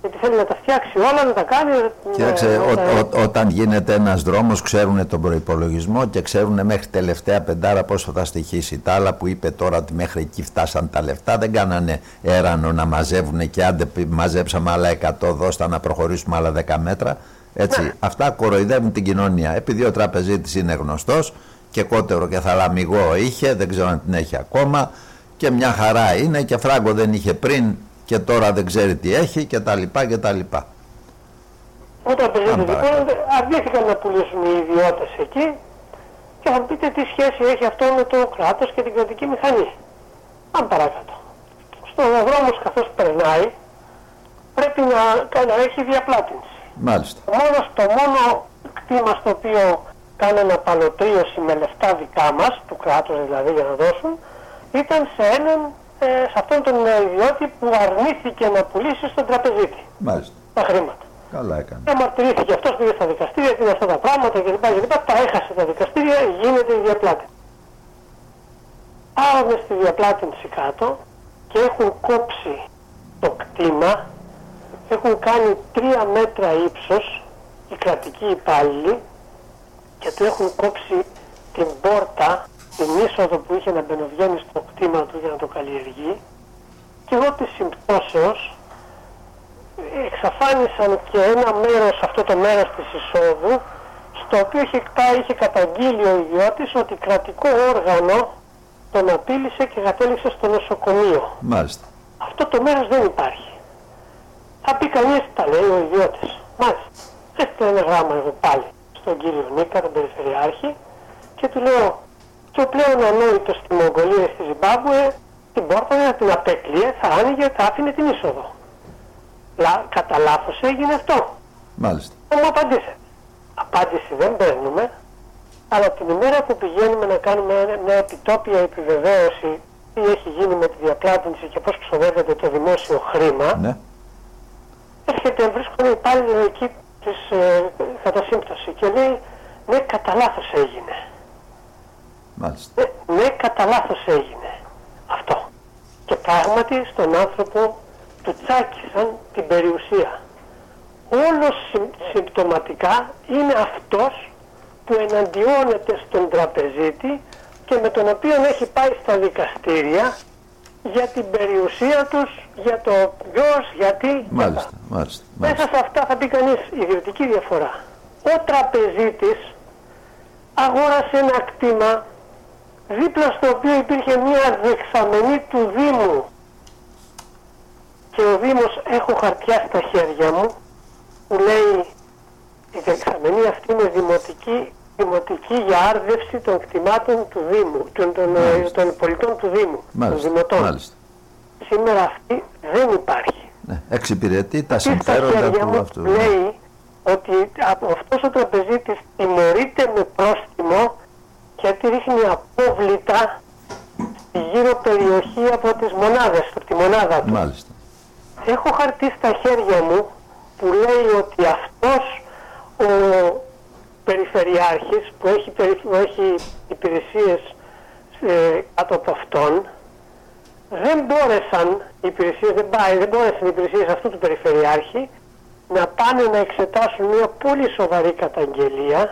Γιατί θέλει να τα φτιάξει όλα, να τα κάνει.
Κοίταξε,
να-
ο-
να-
ο- όταν γίνεται ένας δρόμος ξέρουν τον προϋπολογισμό και ξέρουν μέχρι τελευταία πεντάρα πόσο θα στοιχήσει. Τα άλλα που είπε τώρα ότι μέχρι εκεί φτάσαν τα λεφτά δεν κάνανε έρανο να μαζεύουν και άντε πι- μαζέψαμε άλλα 100 δώστα να προχωρήσουμε άλλα 10 μέτρα. Έτσι, αυτά κοροϊδεύουν την κοινωνία. Επειδή ο τραπεζίτης είναι γνωστός και κότερο και θαλαμιγό είχε, δεν ξέρω αν την έχει ακόμα και μια χαρά είναι και φράγκο δεν είχε πριν και τώρα δεν ξέρει τι έχει και τα λοιπά και τα λοιπά.
Ο τραπεζίτης
Πάμε
λοιπόν
παρακάτω.
αρνήθηκαν να πουλήσουν οι ιδιώτες εκεί και θα μου πείτε τι σχέση έχει αυτό με το κράτος και την κρατική μηχανή. Πάμε παρακάτω. Στον δρόμος καθώς περνάει πρέπει να, να έχει διαπλάτηση.
Μάλιστα.
Το μόνο, το μόνο κτήμα στο οποίο κάνανε απαλωτρίωση με λεφτά δικά μας, του κράτους δηλαδή για να δώσουν, ήταν σε έναν, ε, σε αυτόν τον ε, ιδιώτη που αρνήθηκε να πουλήσει στον τραπεζίτη
Μάλιστα.
τα χρήματα.
Καλά έκανε.
Αμαρτυρήθηκε αυτός πήγε στα δικαστήρια, τι είναι αυτά τα πράγματα κλπ. κλπ. Τα έχασε τα δικαστήρια, γίνεται η διαπλάτηση. Πάμε στη διαπλάτηση κάτω και έχουν κόψει το κτήμα, έχουν κάνει τρία μέτρα ύψος οι κρατικοί υπάλληλοι και του έχουν κόψει την πόρτα, την είσοδο που είχε να μπαινοβγαίνει στο κτήμα του για να το καλλιεργεί και εγώ της συμπτώσεως εξαφάνισαν και ένα μέρος, αυτό το μέρος της εισόδου, στο οποίο είχε, πάει, είχε καταγγείλει ο ιδιώτης ότι κρατικό όργανο τον απείλησε και κατέληξε στο νοσοκομείο.
Μάλιστα.
Αυτό το μέρος δεν υπάρχει. Θα πει κανείς, τα λέει ο ιδιώτης. Μάλιστα. Έστειλε ένα γράμμα εγώ πάλι στον κύριο Νίκα, τον Περιφερειάρχη, και του λέω, και ο πλέον ανόητος στη Μογγολία στη Ζιμπάμπουε, την πόρτα να την απέκλειε, θα άνοιγε, θα άφηνε την είσοδο. Λα, κατά λάθος έγινε αυτό.
Μάλιστα.
Θα μου απαντήσετε. Απάντηση δεν παίρνουμε, αλλά την ημέρα που πηγαίνουμε να κάνουμε ένα- μια επιτόπια επιβεβαίωση τι έχει γίνει με τη διαπλάτηση και πώς ξοδεύεται το δημόσιο χρήμα,
Ναι.
Έρχεται, βρίσκονται υπάλληλοι εκεί της ε, κατά σύμπτωση και λέει ναι κατά λάθος έγινε.
Μάλιστα.
Ναι, ναι κατά λάθος έγινε. Αυτό. Και πράγματι στον άνθρωπο του τσάκισαν την περιουσία. Όλος συμπτωματικά είναι αυτός που εναντιώνεται στον τραπεζίτη και με τον οποίο έχει πάει στα δικαστήρια για την περιουσία τους, για το ποιος, γιατί.
Μάλιστα. Μάλιστα.
Μέσα
Μάλιστα.
σε αυτά θα πει κανείς ιδιωτική διαφορά. Ο τραπεζίτης αγόρασε ένα κτήμα δίπλα στο οποίο υπήρχε μια δεξαμενή του Δήμου και ο Δήμος έχω χαρτιά στα χέρια μου που λέει η δεξαμενή αυτή είναι δημοτική, δημοτική για άρδευση των κτημάτων του Δήμου, των, των, ε, των πολιτών του Δήμου,
Μάλιστα.
των δημοτών.
Μάλιστα.
Σήμερα αυτή δεν υπάρχει.
Ναι. Εξυπηρετεί τα
Τι στα
συμφέροντα
χέρια
του
μου
αυτού.
λέει ότι από αυτός ο τραπεζίτης τιμωρείται με πρόστιμο γιατί ρίχνει απόβλητα στη γύρω περιοχή από τις μονάδες, από τη μονάδα του.
Μάλιστα.
Έχω χαρτί στα χέρια μου που λέει ότι αυτός ο περιφερειάρχης που έχει, περι- που έχει υπηρεσίες ε, κάτω από αυτόν δεν μπόρεσαν οι υπηρεσίες, δεν, πάει, δεν μπόρεσαν οι υπηρεσίες αυτού του περιφερειάρχη να πάνε να εξετάσουν μια πολύ σοβαρή καταγγελία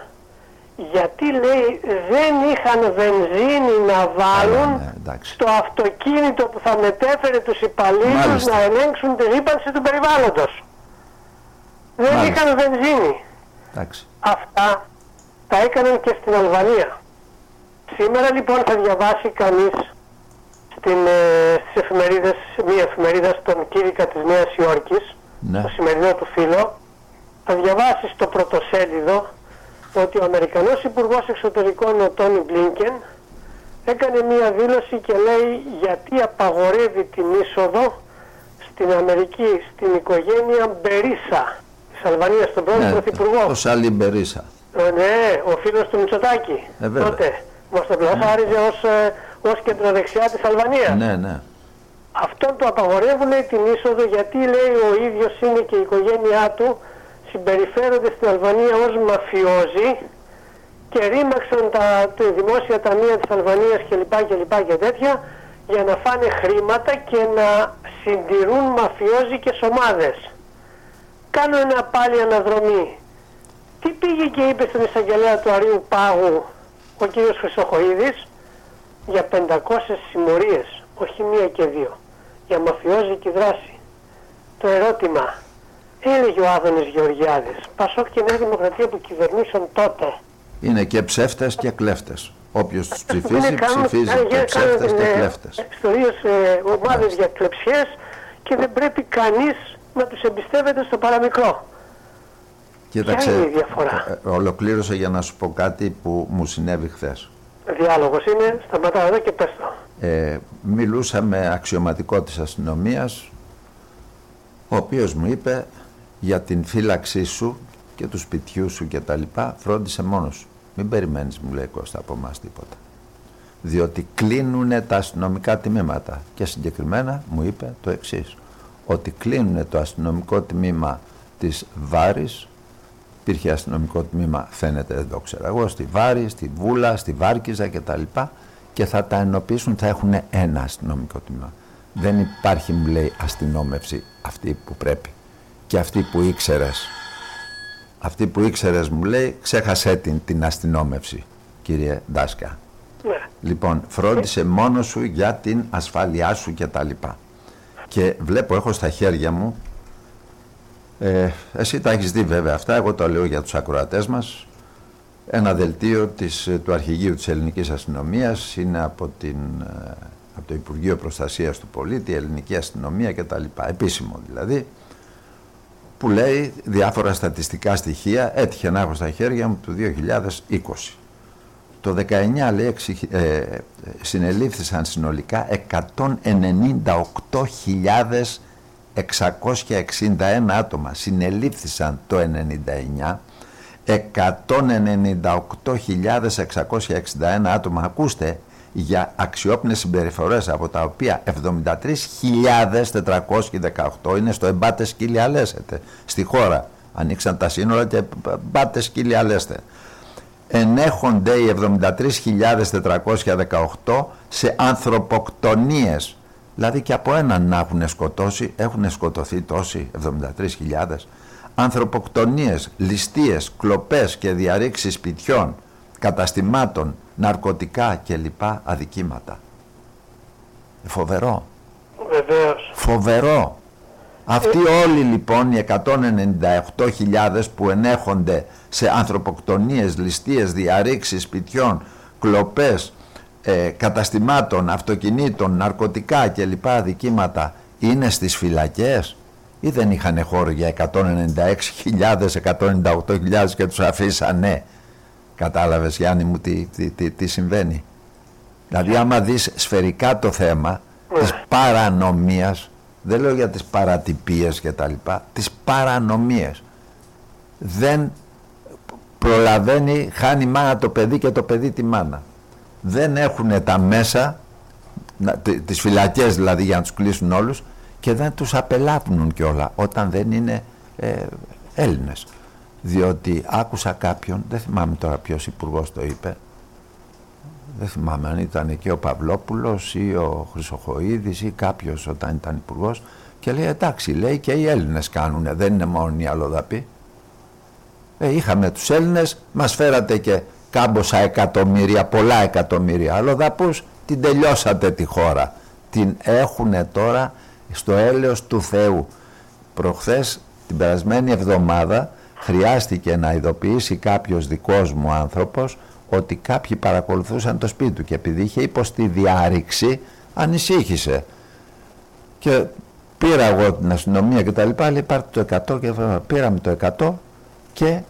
γιατί λέει δεν είχαν βενζίνη να βάλουν
ναι, εντάξει.
στο αυτοκίνητο που θα μετέφερε τους υπαλλήλους
Μάλιστα.
να ελέγξουν τη ρήπανση του περιβάλλοντος. Δεν
Μάλιστα.
είχαν βενζίνη.
Εντάξει.
Αυτά τα έκαναν και στην Αλβανία. Σήμερα λοιπόν θα διαβάσει κανείς στην, ε, στις εφημερίδες, μία εφημερίδα στον Κήρυκα της Νέας Υόρκης,
Ναι.
το σημερινό του φίλο, θα διαβάσει στο πρωτοσέλιδο ότι ο Αμερικανός Υπουργός Εξωτερικών ο Τόνι Μπλίνκεν έκανε μία δήλωση και λέει γιατί απαγορεύει την είσοδο στην Αμερική, στην οικογένεια Μπερίσα της Αλβανίας, τον πρώτο
Ναι,
πρωθυπουργό.
το Σαλιμπερίσα.
Ε, ναι, ο φίλος του Μητσοτάκη.
Ε, βέβαια.
τότε μας τον πλασάριζε ως, ε, ως κεντροδεξιά της Αλβανίας.
Ναι, ναι.
Αυτόν το απαγορεύουν λέει, την είσοδο γιατί λέει ο ίδιος είναι και η οικογένειά του συμπεριφέρονται στην Αλβανία ως μαφιόζοι και ρήμαξαν τα, τα δημόσια ταμεία της Αλβανίας κλπ και, λοιπά και τέτοια για να φάνε χρήματα και να συντηρούν μαφιόζικες ομάδες. Κάνω ένα πάλι αναδρομή. Τι πήγε και είπε στον εισαγγελέα του Αρίου Πάγου ο κύριος Χρυσοχοίδης για 500 συμμορίες, όχι μία και δύο, για μαφιόζικη δράση. Το ερώτημα, έλεγε ο Άδωνης Γεωργιάδης, Πασόκ και Νέα Δημοκρατία που κυβερνούσαν τότε.
Είναι και ψεύτες και κλέφτες. Όποιος τους
που
ψηφίζει,
είναι κάνουν-
ψηφίζει
κάνουν-
και
κάνουν,
ψεύτες και
ε,
κλέφτες.
Ιστορίες, ε, ομάδες για κλεψιές και δεν πρέπει κανείς να τους εμπιστεύεται στο παραμικρό.
Κοίταξε,
είναι η διαφορά;
ε, ολοκλήρωσα για να σου πω κάτι που μου συνέβη χθες.
Διάλογος είναι, σταματάω εδώ και πες το.
Ε, μιλούσα με αξιωματικό της αστυνομίας ο οποίος μου είπε για την φύλαξή σου και του σπιτιού σου και τα λοιπά φρόντισε μόνος σου μην περιμένεις μου λέει Κώστα από εμάς τίποτα διότι κλείνουν τα αστυνομικά τμήματα και συγκεκριμένα μου είπε το εξής ότι κλείνουν το αστυνομικό τμήμα της Βάρης υπήρχε αστυνομικό τμήμα, φαίνεται δεν το ξέρω εγώ, στη Βάρη, στη Βούλα, στη Βάρκιζα κτλ. Και θα τα ενοποιήσουν, θα έχουν ένα αστυνομικό τμήμα. Δεν υπάρχει, μου λέει, αστυνόμευση αυτή που πρέπει. Και αυτή που ήξερες. Αυτή που ήξερες, μου λέει, ξέχασέ την, την αστυνόμευση, κύριε Ντάσκα.
Ναι.
Λοιπόν, φρόντισε μόνο σου για την ασφάλειά σου και τα λοιπά. Και βλέπω, έχω στα χέρια μου, ε, εσύ τα έχεις δει βέβαια αυτά, εγώ το λέω για τους ακροατές μας, ένα δελτίο της, του αρχηγείου της ελληνικής αστυνομίας, είναι από, την, ε, από το Υπουργείο Προστασίας του Πολίτη, ελληνική αστυνομία και τα λοιπά, επίσημο δηλαδή, που λέει διάφορα στατιστικά στοιχεία, έτυχε να έχω στα χέρια μου του 2020. Το 19 λέει, εξι- ε, συνελήφθησαν συνολικά 198.661 άτομα. Συνελήφθησαν το 99 198.661 άτομα. Ακούστε, για αξιόπινες συμπεριφορές από τα οποία 73.418 είναι στο εμπάτες σκύλια λέστε στη χώρα. Ανοίξαν τα σύνορα και μπάτε σκύλια λέστε ενέχονται οι 73.418 σε ανθρωποκτονίες. Δηλαδή και από έναν να έχουν σκοτώσει, έχουν σκοτωθεί τόσοι 73.000. Ανθρωποκτονίες, ληστείες, κλοπές και διαρρήξεις σπιτιών, καταστημάτων, ναρκωτικά κλπ. αδικήματα. Φοβερό.
Βεβαίως.
Φοβερό. Αυτοί όλοι λοιπόν οι 198.000 που ενέχονται σε ανθρωποκτονίες, ληστείες, διαρρήξεις σπιτιών, κλοπές, ε, καταστημάτων, αυτοκινήτων, ναρκωτικά κλπ. αδικήματα είναι στις φυλακές; Ή δεν είχαν χώρο για 196.000, 198.000 και τους αφήσανε; Κατάλαβες Γιάννη μου τι, τι, τι, συμβαίνει; Δηλαδή άμα δεις σφαιρικά το θέμα ναι. της παρανομίας, δεν λέω για τις παρατυπίες και τα λοιπά, τις παρανομίες. Δεν προλαβαίνει, χάνει μάνα το παιδί και το παιδί τη μάνα. Δεν έχουν τα μέσα, τις φυλακές δηλαδή για να τους κλείσουν όλους και δεν τους απελάβουν κιόλα όταν δεν είναι ε, Έλληνες. Διότι άκουσα κάποιον, δεν θυμάμαι τώρα ποιος υπουργός το είπε, δεν θυμάμαι αν ήταν και ο Παυλόπουλος ή ο Χρυσοχοίδης ή κάποιος όταν ήταν υπουργός και λέει εντάξει λέει και οι Έλληνες κάνουν, δεν είναι μόνο οι αλλοδαποί. Ε, είχαμε τους Έλληνες, μας φέρατε και κάμποσα εκατομμύρια, πολλά εκατομμύρια αλλοδαπούς, την τελειώσατε τη χώρα. Την έχουν τώρα στο έλεος του Θεού. Προχθές την περασμένη εβδομάδα χρειάστηκε να ειδοποιήσει κάποιος δικός μου άνθρωπος ότι κάποιοι παρακολουθούσαν το σπίτι του και επειδή είχε υποστεί διάρρηξη ανησύχησε και πήρα εγώ την αστυνομία και τα λοιπά λέει πάρτε το 100 και πήραμε το 100 και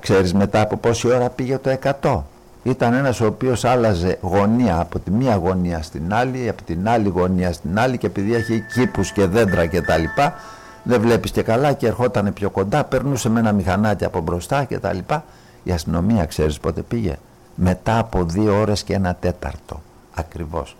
ξέρεις μετά από πόση ώρα πήγε το 100 ήταν ένας ο οποίος άλλαζε γωνία από τη μία γωνία στην άλλη, από την άλλη γωνία στην άλλη και επειδή έχει κήπους και δέντρα και τα λοιπά, δεν βλέπεις και καλά και ερχόταν πιο κοντά, περνούσε με ένα μηχανάκι από μπροστά και τα λοιπά. Η αστυνομία ξέρεις πότε πήγε, μετά από δύο ώρες και ένα τέταρτο ακριβώς.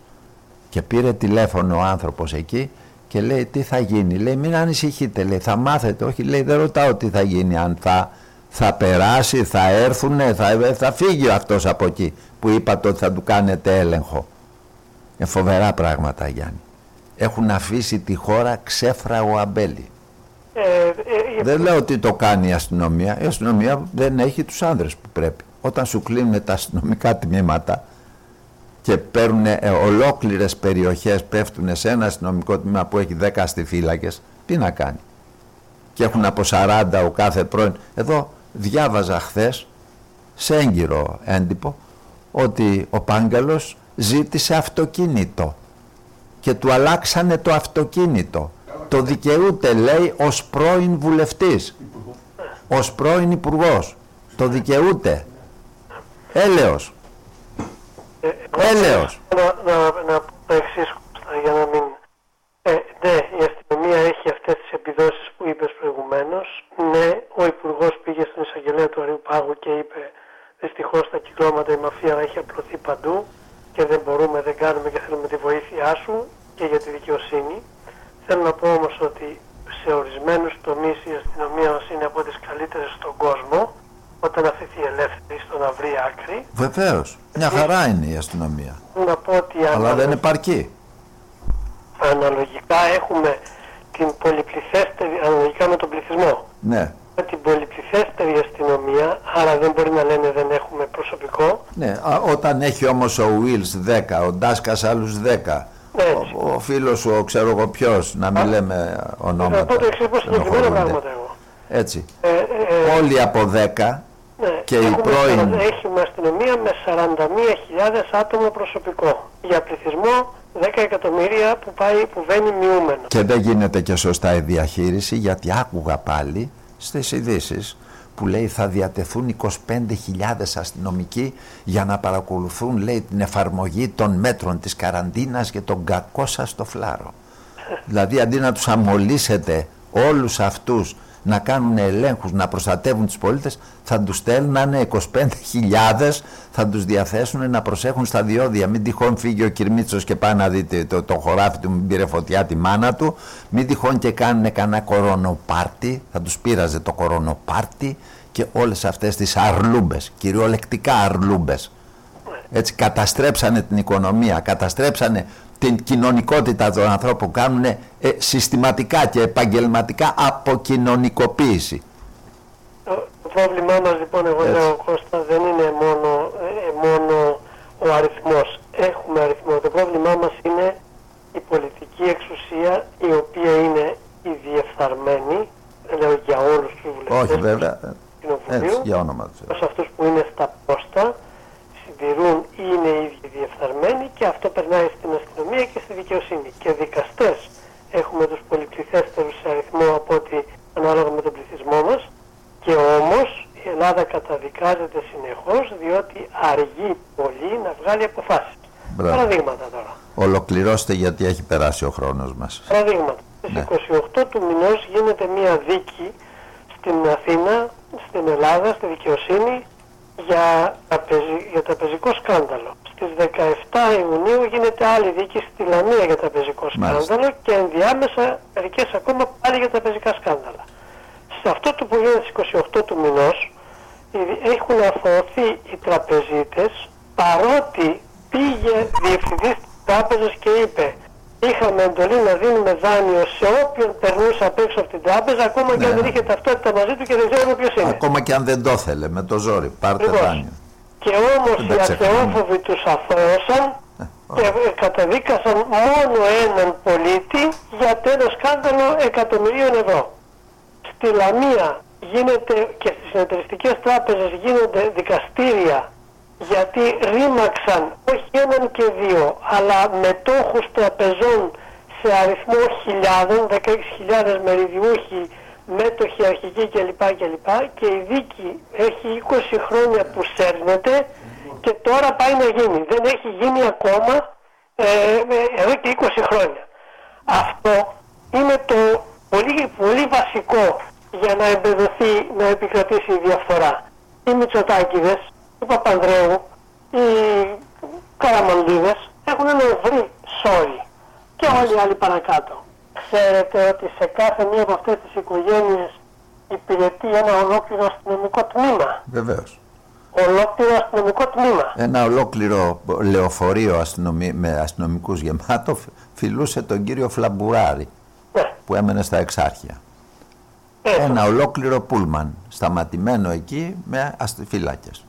Και πήρε τηλέφωνο ο άνθρωπος εκεί και λέει τι θα γίνει, λέει μην ανησυχείτε, λέει θα μάθετε, όχι λέει δεν ρωτάω τι θα γίνει αν θα θα περάσει, θα έρθουν, θα, θα φύγει αυτός από εκεί που είπατε ότι θα του κάνετε έλεγχο. Είναι φοβερά πράγματα Γιάννη. Έχουν αφήσει τη χώρα ξέφραγο αμπέλι. Ε, ε, ε, δεν λέω ότι το κάνει η αστυνομία. Η αστυνομία δεν έχει τους άνδρες που πρέπει. Όταν σου κλείνουν τα αστυνομικά τμήματα και παίρνουν ε, ολόκληρες περιοχές, πέφτουν σε ένα αστυνομικό τμήμα που έχει 10 αστιφύλακες, τι να κάνει. Και έχουν από 40 ο κάθε πρώην. Εδώ διάβαζα χθες σε έγκυρο έντυπο ότι ο Πάγκαλος ζήτησε αυτοκίνητο και του αλλάξανε το αυτοκίνητο. Το δικαιούται λέει ως πρώην βουλευτής, ως πρώην υπουργός. Το δικαιούται. Έλεος.
Ε, Έλεος. Να, να, να πω εξής για να μην... Ε, ναι, η αστυνομία έχει αυτές τις επιδόσεις που είπες προηγουμένως. Ναι, ο Υπουργός πήγε στην εισαγγελέα του Αριού Πάγου και είπε Δυστυχώς τα κυκλώματα η μαφία έχει απλωθεί παντού και δεν μπορούμε, δεν κάνουμε και θέλουμε τη βοήθειά σου και για τη δικαιοσύνη. Θέλω να πω όμως ότι σε ορισμένους τομείς η αστυνομία μας είναι από τις καλύτερες στον κόσμο όταν αφαιθεί ελεύθερη στο να βρει άκρη.
Βεβαίως. Μια χαρά είναι η αστυνομία.
Να πω ότι
Αλλά δεν επαρκεί.
Αναλογικά έχουμε την πολυπληθέστερη, αναλογικά με τον πληθυσμό.
Ναι
με την πολυπληθέστερη αστυνομία, άρα δεν μπορεί να λένε δεν έχουμε προσωπικό.
Ναι, όταν έχει όμως ο Wills 10, ο Ντάσκας άλλους 10, ναι, ο, ο φίλος σου, ο ξέρω εγώ ποιος, να μην λέμε ονόματα. Θα
πω το εξής πως συγκεκριμένα πράγματα εγώ.
Έτσι. Ε, ε, ε, Όλοι από 10 ναι, και οι πρώην...
Έχουμε αστυνομία με 41.000 άτομο προσωπικό για πληθυσμό 10 εκατομμύρια που πάει που βαίνει μειούμενο.
Και δεν γίνεται και σωστά η διαχείριση γιατί άκουγα πάλι στις ειδήσεις που λέει θα διατεθούν 25.000 αστυνομικοί για να παρακολουθούν λέει την εφαρμογή των μέτρων της καραντίνας και τον κακό σας το φλάρο. δηλαδή αντί να τους αμολύσετε όλους αυτούς να κάνουν ελέγχους, να προστατεύουν τους πολίτες θα τους στέλνανε 25.000 θα τους διαθέσουν να προσέχουν στα διόδια. Μην τυχόν φύγει ο Κυρμίτσος και πάει να δείτε το, το χωράφι του μην πήρε φωτιά τη μάνα του. Μην τυχόν και κάνουν κανένα κορονοπάρτι θα τους πείραζε το κορονοπάρτι και όλες αυτές τις αρλούμπες κυριολεκτικά αρλούμπες. Έτσι καταστρέψανε την οικονομία καταστρέψανε την κοινωνικότητα των ανθρώπων κάνουν ε, συστηματικά και επαγγελματικά αποκοινωνικοποίηση.
Το πρόβλημά μας λοιπόν εγώ λέω Κώστα δεν είναι μόνο, ε, μόνο ο αριθμός. Έχουμε αριθμό. Το πρόβλημά μας είναι η πολιτική εξουσία η οποία είναι η διεφθαρμένη, λέω για όλους τους βουλευτές
Όχι βέβαια, έτσι, για όνομα
τους. αυτούς που είναι στα πόστα, συντηρούν ή είναι οι ίδιοι διεφθαρμένοι
αστυνομία
και στη δικαιοσύνη. Και δικαστές έχουμε τους πολυπληθέστερου σε αριθμό από ό,τι ανάλογα με τον πληθυσμό μας. Και όμως η Ελλάδα καταδικάζεται συνεχώς διότι αργεί πολύ να βγάλει αποφάσεις. Παραδείγματα τώρα.
Ολοκληρώστε γιατί έχει περάσει ο χρόνος μας.
Παραδείγματα.
Ναι.
Στις 28 του μηνός γίνεται μία δίκη στην Αθήνα, στην Ελλάδα, στη δικαιοσύνη για, τραπεζι- για τραπεζικό σκάνδαλο. Στις 17 Ιουνίου γίνεται άλλη δίκη στη Λαμία για τραπεζικό
Μάλιστα.
σκάνδαλο και ενδιάμεσα μερικές ακόμα πάλι για τραπεζικά σκάνδαλα. Σε αυτό το που γίνεται στις 28 του μηνός οι- έχουν αφορθεί οι τραπεζίτες παρότι πήγε διευθυντής της τράπεζας και είπε είχαμε εντολή να δίνουμε δάνειο σε όποιον περνούσε απ' έξω από την τράπεζα ακόμα και αν
Ναι.
δεν είχε ταυτότητα μαζί του και δεν ξέρουμε ποιος είναι.
Ακόμα και αν δεν το ήθελε, με το ζόρι, πάρτε
Λοιπόν,
δάνειο.
Και όμως
Δεν
οι
τα ξεχνάμε.
αθεόφοβοι τους αθώωσαν και καταδίκασαν μόνο έναν πολίτη για ένα σκάνδαλο εκατομμυρίων ευρώ. Στη Λαμία γίνεται και στις συνεταιριστικές τράπεζες γίνονται δικαστήρια γιατί ρήμαξαν όχι έναν και δύο αλλά μετόχους τραπεζών σε αριθμό χιλιάδων, 16.000 μεριδιούχοι, μέτοχοι αρχικοί κλπ. κλπ. Και η δίκη έχει 20 χρόνια που σέρνεται και τώρα πάει να γίνει. Δεν έχει γίνει ακόμα ε, ε, εδώ και 20 χρόνια. Αυτό είναι το πολύ, πολύ βασικό για να εμπεδοθεί, να επικρατήσει η διαφθορά. Οι Μητσοτάκηδες, οι Παπανδρέου, οι Καραμανλίδες έχουν ένα ευρύ σόι και όλοι οι άλλοι παρακάτω. Ξέρετε ότι σε κάθε μία από αυτές τις οικογένειες υπηρετεί ένα ολόκληρο αστυνομικό τμήμα.
Βεβαίως.
Ολόκληρο αστυνομικό τμήμα.
Ένα ολόκληρο λεωφορείο αστυνομι... με αστυνομικούς γεμάτο φ- φιλούσε τον κύριο Φλαμπουράρη
Ναι,
που έμενε στα Εξάρχεια.
έτσι.
Ένα ολόκληρο πούλμαν σταματημένο εκεί με αστυφύλακες.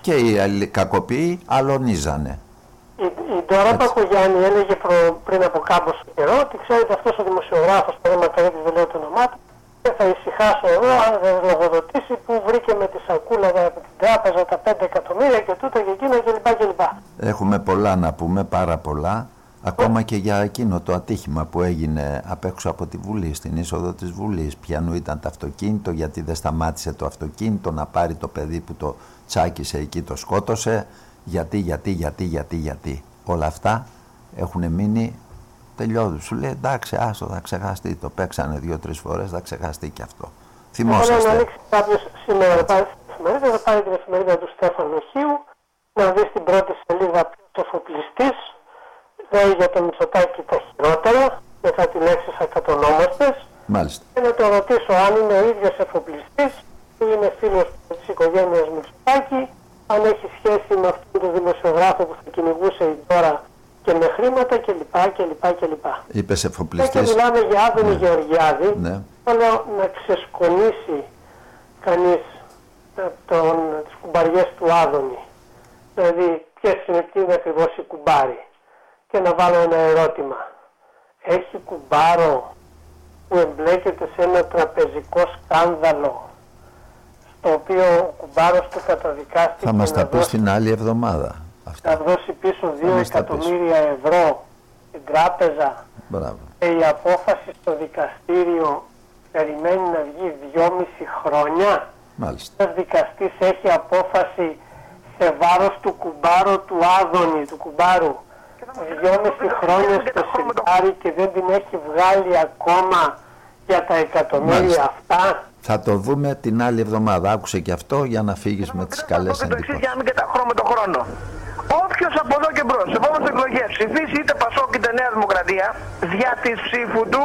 Και οι αλλοι- κακοποιοί αλωνίζανε.
Η, η Ντόρα Μπακογιάννη έλεγε προ, πριν από κάμποσο καιρό ότι ξέρετε αυτός ο δημοσιογράφος, παραδείγματος δεν λέω το όνομά του, δεν θα ησυχάσω εγώ αν δεν λογοδοτήσει που βρήκε με τη σακούλα από την τράπεζα τα 5 εκατομμύρια και τούτα και εκείνα κλπ. κλπ.
Έχουμε πολλά να πούμε, πάρα πολλά. Ακόμα και για εκείνο το ατύχημα που έγινε απ' έξω από τη Βουλή, στην είσοδο της Βουλής. Ποιανού ήταν το αυτοκίνητο, γιατί δεν σταμάτησε το αυτοκίνητο να πάρει το παιδί που το τσάκισε εκεί, το σκότωσε. Γιατί, γιατί, γιατί, γιατί, γιατί. Όλα αυτά έχουν μείνει τελειώδους. Σου λέει εντάξει, άστο, θα ξεχαστεί. Το παίξανε δύο-τρεις φορές, θα ξεχαστεί και αυτό.
Θέλω να
Θυμόσαστε.
ανοίξει κάποιος σήμερα να πάρει στην εφημερίδα, θα πάρει την εφημερίδα του Στέφανου Χίου, να δει στην πρώτη σελίδα ποιος εφοπλιστής, λέει για το Μητσοτάκι τα χειρότερα, μετά τη λέξη ακατονόμαστε,
Μάλιστα.
και να το ρωτήσω αν είναι ο ίδιος εφοπλιστής, που είναι φίλος της οικογένειας Μητσοτάκη, αν έχει σχέση με αυτόν τον δημοσιογράφο που θα κυνηγούσε η τώρα και με χρήματα κλπ. κλπ, κλπ.
Είπε
Και
εφοπλιστής.
μιλάμε για Άδωνη Γεωργιάδη,
Ναι.
Θέλω να ξεσκονίσει κανείς ε, τον, τις κουμπαριές του Άδωνη. Δηλαδή ποιες είναι, τι είναι ακριβώς η κουμπάρη. Και να βάλω ένα ερώτημα. Έχει κουμπάρο που εμπλέκεται σε ένα τραπεζικό σκάνδαλο στο οποίο ο κουμπάρος του καταδικάστηκε
Θα μας
να
τα πει
δώσει
την άλλη εβδομάδα. Αυτά.
να δώσει πίσω 2
μας τα πεις.
εκατομμύρια ευρώ στην τράπεζα
Μπράβο.
και η απόφαση στο δικαστήριο περιμένει να βγει 2,5 χρόνια.
Μάλιστα.
Ένας δικαστής έχει απόφαση σε βάρος του κουμπάρου του Άδωνη, του κουμπάρου. 2,5 χρόνια στο σιρτάρι και δεν την έχει βγάλει ακόμα για τα εκατομμύρια
Μάλιστα.
αυτά.
Θα το δούμε την άλλη εβδομάδα. Άκουσε και αυτό για να φύγεις με τις καλές
Και το εξής για
εντυπώσεις.
να μην καταχρώ με τον χρόνο. Όποιος από εδώ και μπρος, σε επόμενες εκλογές ψηφίσει είτε Πασόκ είτε Νέα Δημοκρατία, δια της ψήφου του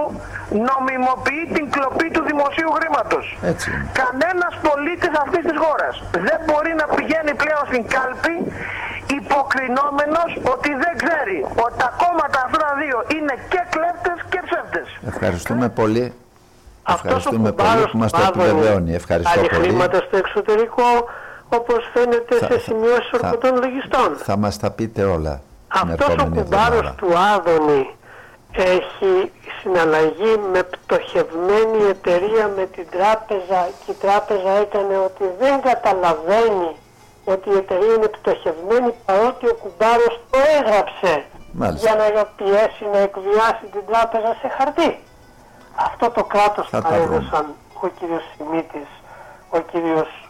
νομιμοποιεί την κλοπή του δημοσίου χρήματος.
Έτσι είναι.
Κανένας πολίτης αυτής της χώρας δεν μπορεί να πηγαίνει πλέον στην κάλπη υποκρινόμενος ότι δεν ξέρει ότι τα κόμματα αυτά τα δύο είναι και κλέπτες και ψεύτες.
Ευχαριστούμε πολύ.
Αυτός ο
Ευχαριστούμε πολύ
κουμπάρος
που μας
του
το
Άδωνη
επιβεβαιώνει. Ευχαριστώ
Κάνει
πολύ.
χρήματα στο εξωτερικό όπως φαίνεται
Θα-
σε
θα-
σημειώσεις
θα-
ορκωτών λογιστών.
Θα μας τα πείτε όλα την
Αυτός ο
επόμενη
κουμπάρος
εβδομάδα.
του Άδωνη έχει συναλλαγή με πτωχευμένη εταιρεία με την τράπεζα και η τράπεζα έκανε ότι δεν καταλαβαίνει ότι η εταιρεία είναι πτωχευμένη παρότι ο κουμπάρος το έγραψε
Μάλιστα.
για να πιέσει να εκβιάσει την τράπεζα σε χαρτί. Αυτό το κράτος
Θα
θα
τα βρούμε.
έδωσαν ο κύριος Σιμίτης, ο κύριος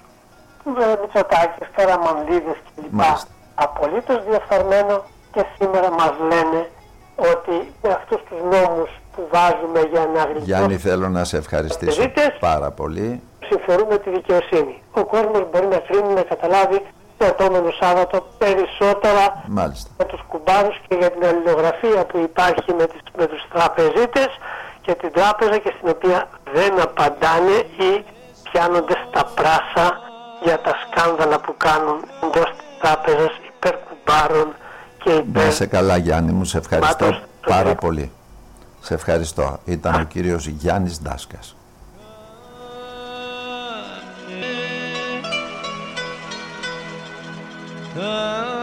ε, Μητσοτάκης, Καραμανλίδες κλπ.
Μάλιστα.
Απολύτως διαφθαρμένο και σήμερα μας λένε ότι με αυτούς τους νόμους που βάζουμε για να γλιτώσουμε
Γιάννη θέλω να σε ευχαριστήσω
Τραπεζίτες.
πάρα πολύ.
συμφορούμε τη δικαιοσύνη. Ο κόσμος μπορεί να κρίνει να καταλάβει το επόμενο Σάββατο περισσότερα
Μάλιστα.
για τους κουμπάρους και για την αλληλογραφία που υπάρχει με, τις, με τους τραπεζίτες και την τράπεζα και στην οποία δεν απαντάνε ή πιάνονται στα πράσα για τα σκάνδαλα που κάνουν εντός της τράπεζας υπέρ κουμπάρων και υπέρ...
Να είσαι καλά Γιάννη μου, σε ευχαριστώ
Μάτος, το
πάρα
τρίτο.
πολύ. Σε ευχαριστώ. Ήταν ο κύριος Γιάννης Ντάσκας.
τα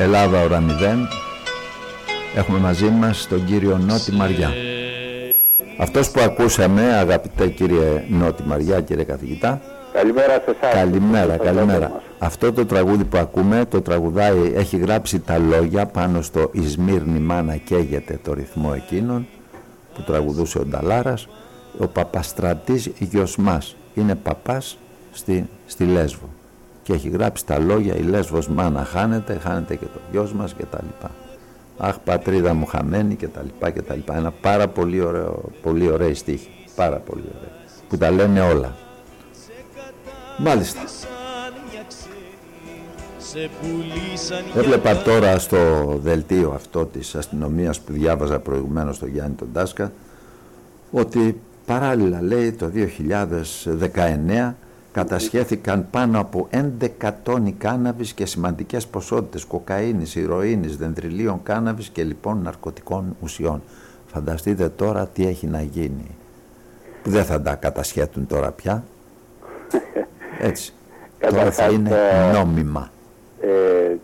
Ελλάδα ώρα 0. Έχουμε μαζί μας τον κύριο Νότι Μαριά. Αυτός που ακούσαμε, αγαπητέ κύριε Νότι Μαριά, κύριε καθηγητά,
Καλημέρα σε εσάς.
Καλημέρα, καλημέρα. Αυτό το τραγούδι που ακούμε, το τραγουδάει, έχει γράψει τα λόγια πάνω στο «Η Σμύρνη μάνα καίγεται» το ρυθμό εκείνον που τραγουδούσε ο Νταλάρας. Ο Παπαστρατής γιος μας είναι παπάς στη, στη Λέσβο και έχει γράψει τα λόγια «Η Λέσβος μάνα χάνεται, χάνεται και το γιος μας» και τα λοιπά. «Αχ πατρίδα μου χαμένη» και τα λοιπά και τα λοιπά. Ένα πάρα πολύ ωραίο, πολύ ωραίο στίχη, πάρα πολύ ωραίο, που τα λένε όλα. Μάλιστα.
Σε πουλήσαν
Έβλεπα τώρα στο δελτίο αυτό της αστυνομίας που διάβαζα προηγουμένως στο Γιάννη τον Τάσκα ότι παράλληλα λέει το 2019 κατασχέθηκαν πάνω από 11 τόνοι κάναβης και σημαντικές ποσότητες κοκαίνης, ηρωίνης, δεντριλίων κάναβης και λοιπόν ναρκωτικών ουσιών. Φανταστείτε τώρα τι έχει να γίνει. Που δεν θα τα κατασχέτουν τώρα πια. Έτσι. τώρα θα
Καταρχάς,
είναι
ε,
νόμιμα.
ε,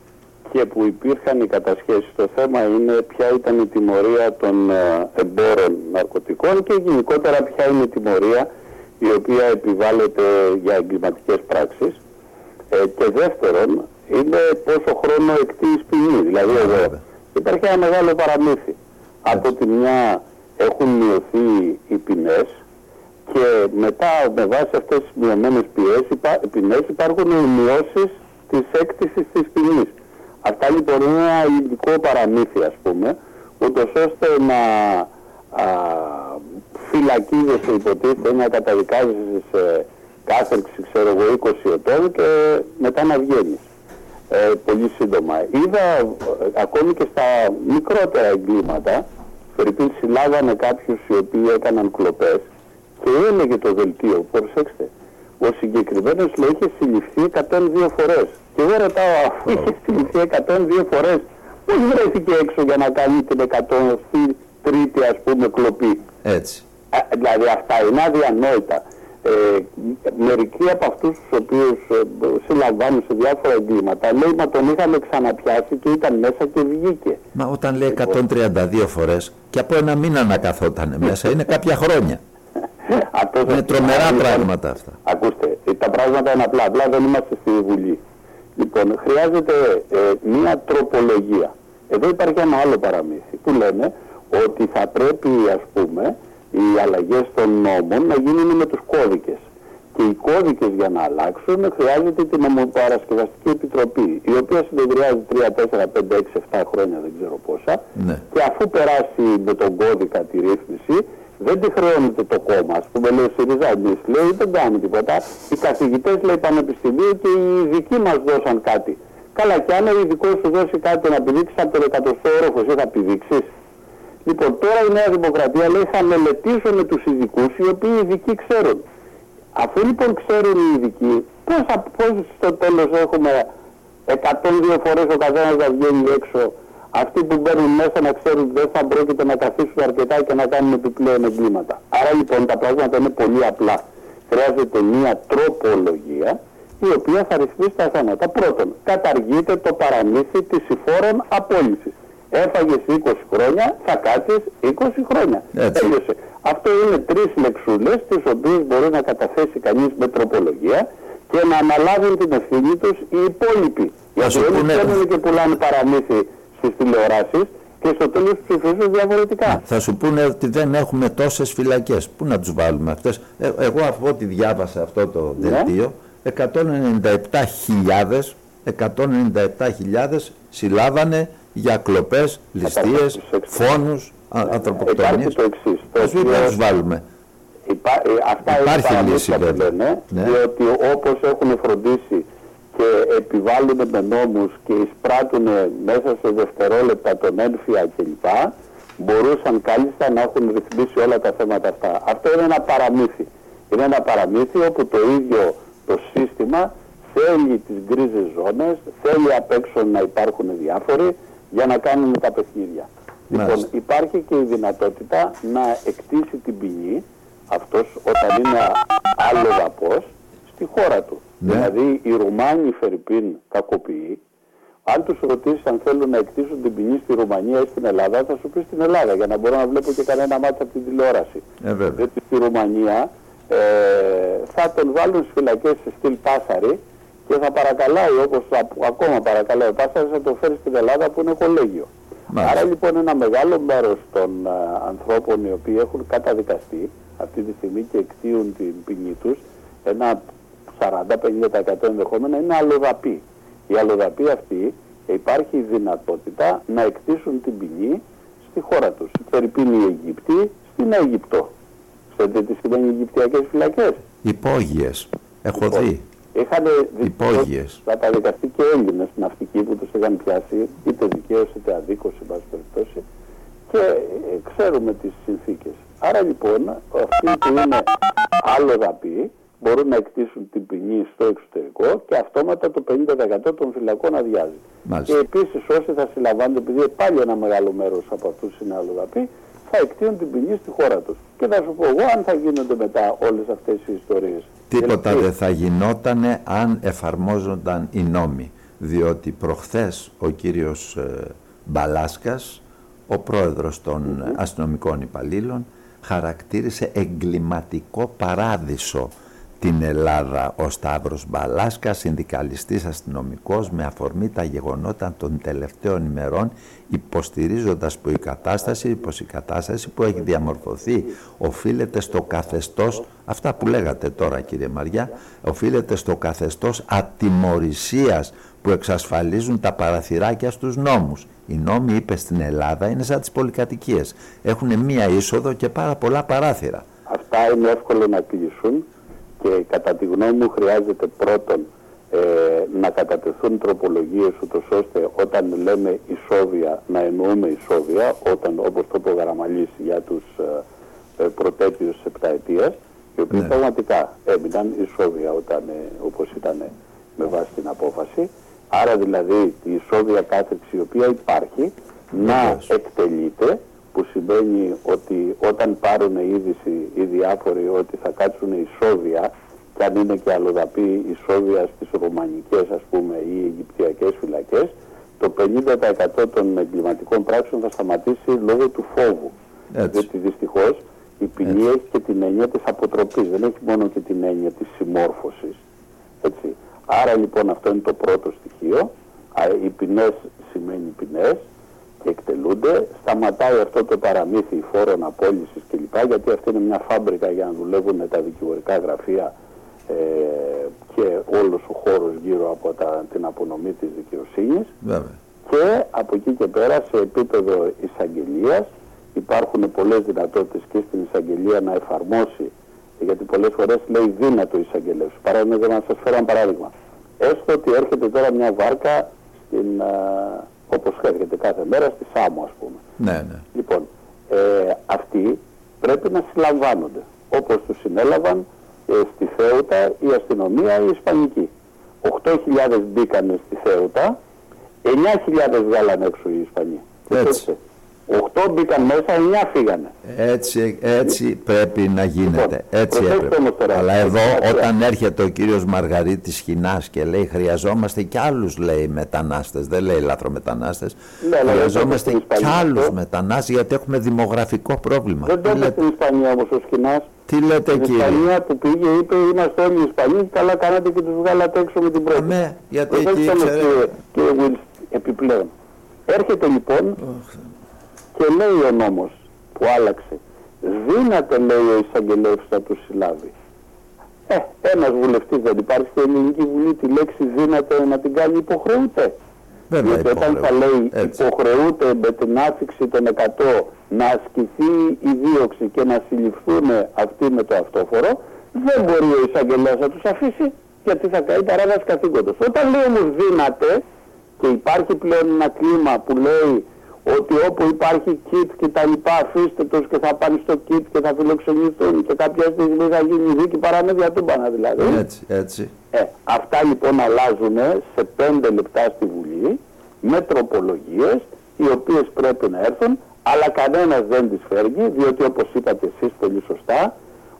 και που υπήρχαν οι κατασχέσεις. Το θέμα είναι ποια ήταν η τιμωρία των ε, εμπόρων ναρκωτικών και γενικότερα ποια είναι η τιμωρία η οποία επιβάλλεται για εγκληματικές πράξεις. Ε, και δεύτερον, είναι πόσο χρόνο εκτίης ποινή. Δηλαδή εδώ
βέβαια.
υπάρχει ένα μεγάλο παραμύθι. Από τη μια έχουν μειωθεί οι ποινές και μετά με βάση αυτές τις μειωμένες πιέσεις, υπά, ποινές υπάρχουν οι μειώσεις της έκτησης της ποινής. Αυτά λοιπόν είναι ένα ειδικό παραμύθι ας πούμε, ούτως ώστε να α, φυλακίζεσαι υποτίθεται να καταδικάζεσαι σε κάθερξη ξέρω εγώ 20 ετών και μετά να βγαίνεις. Ε, πολύ σύντομα. Είδα ε, ακόμη και στα μικρότερα εγκλήματα, Φερρυπίν συλλάγανε κάποιους οι οποίοι έκαναν κλοπές και έλεγε το δελτίο, προσέξτε, ο συγκεκριμένος λέει είχε συλληφθεί 102 φορές. Και εγώ ρωτάω, αφού είχε συλληφθεί 102 φορές, πώς βρέθηκε έξω για να κάνει την 103η ας πούμε κλοπή;
Έτσι.
Α, Δηλαδή αυτά είναι αδιανόητα. Ε, μερικοί από αυτούς τους οποίους ε, συλλαμβάνουν σε διάφορα εγκλήματα λέει μα τον είχαμε ξαναπιάσει και ήταν μέσα και βγήκε.
Μα όταν λέει 132 φορές και από ένα μήνα να καθόταν μέσα είναι κάποια χρόνια.
Αυτό
Είναι
σας-
τρομερά
λοιπόν,
πράγματα αυτά.
Ακούστε, ε, τα πράγματα είναι απλά, απλά δεν είμαστε στη Βουλή. Λοιπόν, χρειάζεται ε, μία τροπολογία. Εδώ υπάρχει ένα άλλο παραμύθι που λένε ότι θα πρέπει ας πούμε οι αλλαγές των νόμων να γίνουν με τους κώδικες. Και οι κώδικες για να αλλάξουν χρειάζεται την νομοπαρασκευαστική επιτροπή, η οποία συνεδριάζει 3, 4, 5, 6, 7 χρόνια, δεν ξέρω πόσα,
Ναι.
και αφού περάσει με τον κώδικα τη ρύθμιση, δεν τη χρεώνεται το κόμμα. Α πούμε, λέει ο ΣΥΡΙΖΑ, εμείς λέει δεν κάνουμε τίποτα. Οι καθηγητές λέει πανεπιστημίου και οι ειδικοί μας δώσαν κάτι. Καλά, και αν ο ειδικός σου δώσει κάτι να πηδήξει από τον εκατοστό όροφος, εσύ θα πηδήξει. Λοιπόν, τώρα η Νέα Δημοκρατία λέει θα μελετήσουμε τους ειδικούς οι οποίοι οι ειδικοί ξέρουν. Αφού λοιπόν ξέρουν οι ειδικοί, πώς, θα- πώς στο τέλος έχουμε 102 φορές ο καθένας να βγαίνει έξω, αυτοί που μπαίνουν μέσα να ξέρουν ότι δεν θα πρόκειται να καθίσουν αρκετά και να κάνουν επιπλέον εγκλήματα. Άρα λοιπόν τα πράγματα είναι πολύ απλά. Χρειάζεται μια τροπολογία η οποία θα ρυθμίσει τα θέματα. Πρώτον, καταργείται το παραμύθι της συμφόρων απόλυσης. Έφαγες 20 χρόνια, θα κάτσεις 20 χρόνια.
Έτσι.
Τέλειωσε. Αυτό είναι τρεις λεξούλες τις οποίες μπορεί να καταθέσει κανείς με τροπολογία και να αναλάβουν την ευθύνη τους οι υπόλοιποι. Γιατί
σου
όλοι
πούνε-
ξέρουν και πουλάνε παραμύθι στις τηλεοράσεις και στο τέλος ψηφίζουν διαφορετικά.
Θα σου πούνε ότι δεν έχουμε τόσες φυλακές. Πού να τους βάλουμε αυτές; Ε, εγώ από ό,τι διάβασα αυτό το
Ναι.
δελτίο, 197.000 197.000 συλλάβανε για κλοπές, ληστείες, φόνους, α-
Υπάρχει
ανθρωποκτονίες.
το εξής. Το
Ας πούμε
οποίο-
να τους βάλουμε.
Υπά, ε, αυτά
Υπάρχει
είναι
λύση,
παραμύθια που
βέβαια.
λένε,
Ναι.
διότι όπως έχουν φροντίσει και επιβάλλουν με νόμους και εισπράττουν μέσα σε δευτερόλεπτα τον ένφια κλπ. μπορούσαν κάλλιστα να έχουν ρυθμίσει όλα τα θέματα αυτά. Αυτό είναι ένα παραμύθι. Είναι ένα παραμύθι όπου το ίδιο το σύστημα θέλει τις γκρίζες ζώνες, θέλει απ' έξω να υπάρχουν διάφοροι για να κάνουν τα παιχνίδια. Λοιπόν,
Μάλιστα.
υπάρχει και η δυνατότητα να εκτίσει την ποινή αυτός όταν είναι άλλο δαπός στη χώρα του.
Ναι.
Δηλαδή οι Ρουμάνοι Φερρυπίν κακοποιοί, αν τους ρωτήσεις αν θέλουν να εκτίσουν την ποινή στη Ρουμανία ή στην Ελλάδα, θα σου πεις στην Ελλάδα για να μπορώ να βλέπω και κανένα μάτσα από την τηλεόραση.
Ε, βέβαια.
Διότι στη Ρουμανία ε, θα τον βάλουν στις φυλακές σε στυλ πάσαρη και θα παρακαλάει όπως α- ακόμα παρακαλάει ο πάσαρης να το φέρει στην Ελλάδα που είναι κολέγιο.
Μάλιστα.
Άρα λοιπόν ένα μεγάλο μέρος των α, ανθρώπων οι οποίοι έχουν καταδικαστεί αυτή τη στιγμή και εκτίουν την ποινή τους, ένα 40-50% ενδεχόμενα είναι αλλοδαποί. Οι αλλοδαποί αυτοί υπάρχει η δυνατότητα να εκτίσουν την ποινή στη χώρα τους. Φερρυπίν οι Αιγύπτιοι στην Αίγυπτο. Ξέρετε τι σημαίνει Αιγυπτιακές φυλακές.
Υπόγειες. Έχω
Λοιπόν,
δει.
Είχαν
Υπόγειες.
καταδικαστεί και Έλληνες ναυτικοί που τους είχαν πιάσει είτε δικαίως είτε αδίκως σε πάση περιπτώσει και ε, ξέρουμε τις συνθήκες. Άρα λοιπόν αυτοί που είναι άλλο δαποί μπορούν να εκτίσουν την ποινή στο εξωτερικό και αυτόματα το 50% των φυλακών αδειάζει.
Μάλιστα.
Και επίσης όσοι θα συλλαμβάνονται, επειδή πάλι ένα μεγάλο μέρος από αυτούς είναι αλλοδαποί, θα εκτείνουν την ποινή στη χώρα τους. Και θα σου πω εγώ αν θα γίνονται μετά όλες αυτές οι ιστορίες.
Τίποτα
Δηλαδή,
δεν θα γινότανε αν εφαρμόζονταν οι νόμοι. Διότι προχθές ο κύριος ε, Μπαλάσκας, ο πρόεδρος των ε, αστυνομικών υπαλλήλων, χαρακτήρισε εγκληματικό παράδεισο την Ελλάδα ο Σταύρος Μπαλάσκας, συνδικαλιστής αστυνομικός με αφορμή τα γεγονότα των τελευταίων ημερών υποστηρίζοντας που η κατάσταση, πως η κατάσταση που έχει διαμορφωθεί οφείλεται στο καθεστώς, αυτά που λέγατε τώρα κύριε Μαριά, οφείλεται στο καθεστώς ατιμορρησίας που εξασφαλίζουν τα παραθυράκια στους νόμους. Οι νόμοι, είπε στην Ελλάδα, είναι σαν τις πολυκατοικίες. Έχουν μία είσοδο και πάρα πολλά παράθυρα.
Αυτά είναι εύκολο να κλείσουν και κατά τη γνώμη μου χρειάζεται πρώτον ε, να κατατεθούν τροπολογίες ούτως ώστε όταν λέμε ισόβια να εννοούμε ισόβια όταν όπως το είπε ο Γαραμαλής για τους ε, ε, προτέτειους επταετίας οι οποίοι
Ναι.
πραγματικά έμειναν ισόβια όταν, ε, όπως ήταν με βάση την απόφαση άρα δηλαδή η ισόβια κάθεξη η οποία υπάρχει να
Βεβαίως.
εκτελείται που σημαίνει ότι όταν πάρουν είδηση οι διάφοροι ότι θα κάτσουν ισόβια και αν είναι και αλλοδαπή ισόβια στις ρουμανικές ας πούμε ή αιγυπτιακές φυλακές το 50% των εγκληματικών πράξεων θα σταματήσει λόγω του φόβου.
Έτσι.
Διότι δυστυχώς η ποινή έχει και την έννοια της αποτροπής, δεν έχει μόνο και την έννοια της συμμόρφωσης. Έτσι. Άρα λοιπόν αυτό είναι το πρώτο στοιχείο. Α, Οι ποινές σημαίνει ποινές και εκτελούνται. Σταματάει αυτό το παραμύθι φόρων απόλυσης κλπ. Γιατί αυτή είναι μια φάμπρικα για να δουλεύουν τα δικηγορικά γραφεία ε, και όλος ο χώρος γύρω από τα, την απονομή της δικαιοσύνης
Βέβαια.
και από εκεί και πέρα σε επίπεδο εισαγγελίας υπάρχουν πολλές δυνατότητες και στην εισαγγελία να εφαρμόσει γιατί πολλές φορές λέει δύνατο εισαγγελέα. Παράδειγμα, για να σας φέρω ένα παράδειγμα. Έστω ότι έρχεται τώρα μια βάρκα στην, α, όπως έρχεται κάθε μέρα στη Σάμο ας πούμε.
Ναι, ναι.
Λοιπόν, ε, αυτοί πρέπει να συλλαμβάνονται όπως τους συνέλαβαν ε, στη Θέουτα η αστυνομία η Ισπανική. 8.000 μπήκανε στη Θέουτα, 9.000 βγάλανε έξω οι Ισπανοί.
Έτσι.
8 μπήκαν μέσα, 9 φύγανε.
Έτσι, έτσι πρέπει να γίνεται.
Λοιπόν,
Έτσι
προσέξτε
έπρεπε.
όμως τώρα.
Αλλά εδώ
Έχει
όταν έρχεται ο κύριος Μαργαρίτης Χινάς και λέει χρειαζόμαστε κι άλλους λέει μετανάστες, δεν λέει λαθρομετανάστες,
Ναι, αλλά δεν
χρειαζόμαστε
το είπε στην
κι
Ισπανία
άλλους
αυτό.
μετανάστες γιατί έχουμε δημογραφικό πρόβλημα.
Δεν το
Τι
είπε
λέτε,
στην Ισπανία όμως ο Σκηνάς.
τι λέτε
Στην
κύριε;
Ισπανία που πήγε είπε είμαστε όλοι Ισπανοί και καλά κάνατε και τους βγάλατε έξω με την πρώτη.
Αμέ, γιατί
Προσέξτε
εκεί
όμως,
ξέρετε-
κύριε, κύριε Wills, επιπλέον. Έρχεται λοιπόν Και λέει ο νόμος που άλλαξε, δύναται λέει ο εισαγγελέας να τους συλλάβει. Ε, ένας βουλευτής δεν υπάρχει στην Ελληνική Βουλή τη λέξη δύναται να την κάνει υποχρεούται.
Βέβαια
Γιατί όταν θα λέει
Έτσι.
υποχρεούται με την άφηξη των 100 να ασκηθεί η δίωξη και να συλληφθούν αυτοί με το αυτόφορο, δεν μπορεί ο εισαγγελέας να τους αφήσει γιατί θα κάνει παράβαση καθήκοντος. Όταν λέει όμως δύναται και υπάρχει πλέον ένα κλίμα που λέει ότι όπου υπάρχει κιτ και τα λοιπά αφήστε τους και θα πάνε στο κιτ και θα φιλοξενηθούν και κάποια στιγμή θα γίνει δίκη παραμέδια τούμπανα δηλαδή.
Έτσι, έτσι.
Ε, αυτά λοιπόν αλλάζουν σε πέντε λεπτά στη Βουλή με τροπολογίες οι οποίες πρέπει να έρθουν αλλά κανένας δεν τις φέρνει διότι όπως είπατε εσείς πολύ σωστά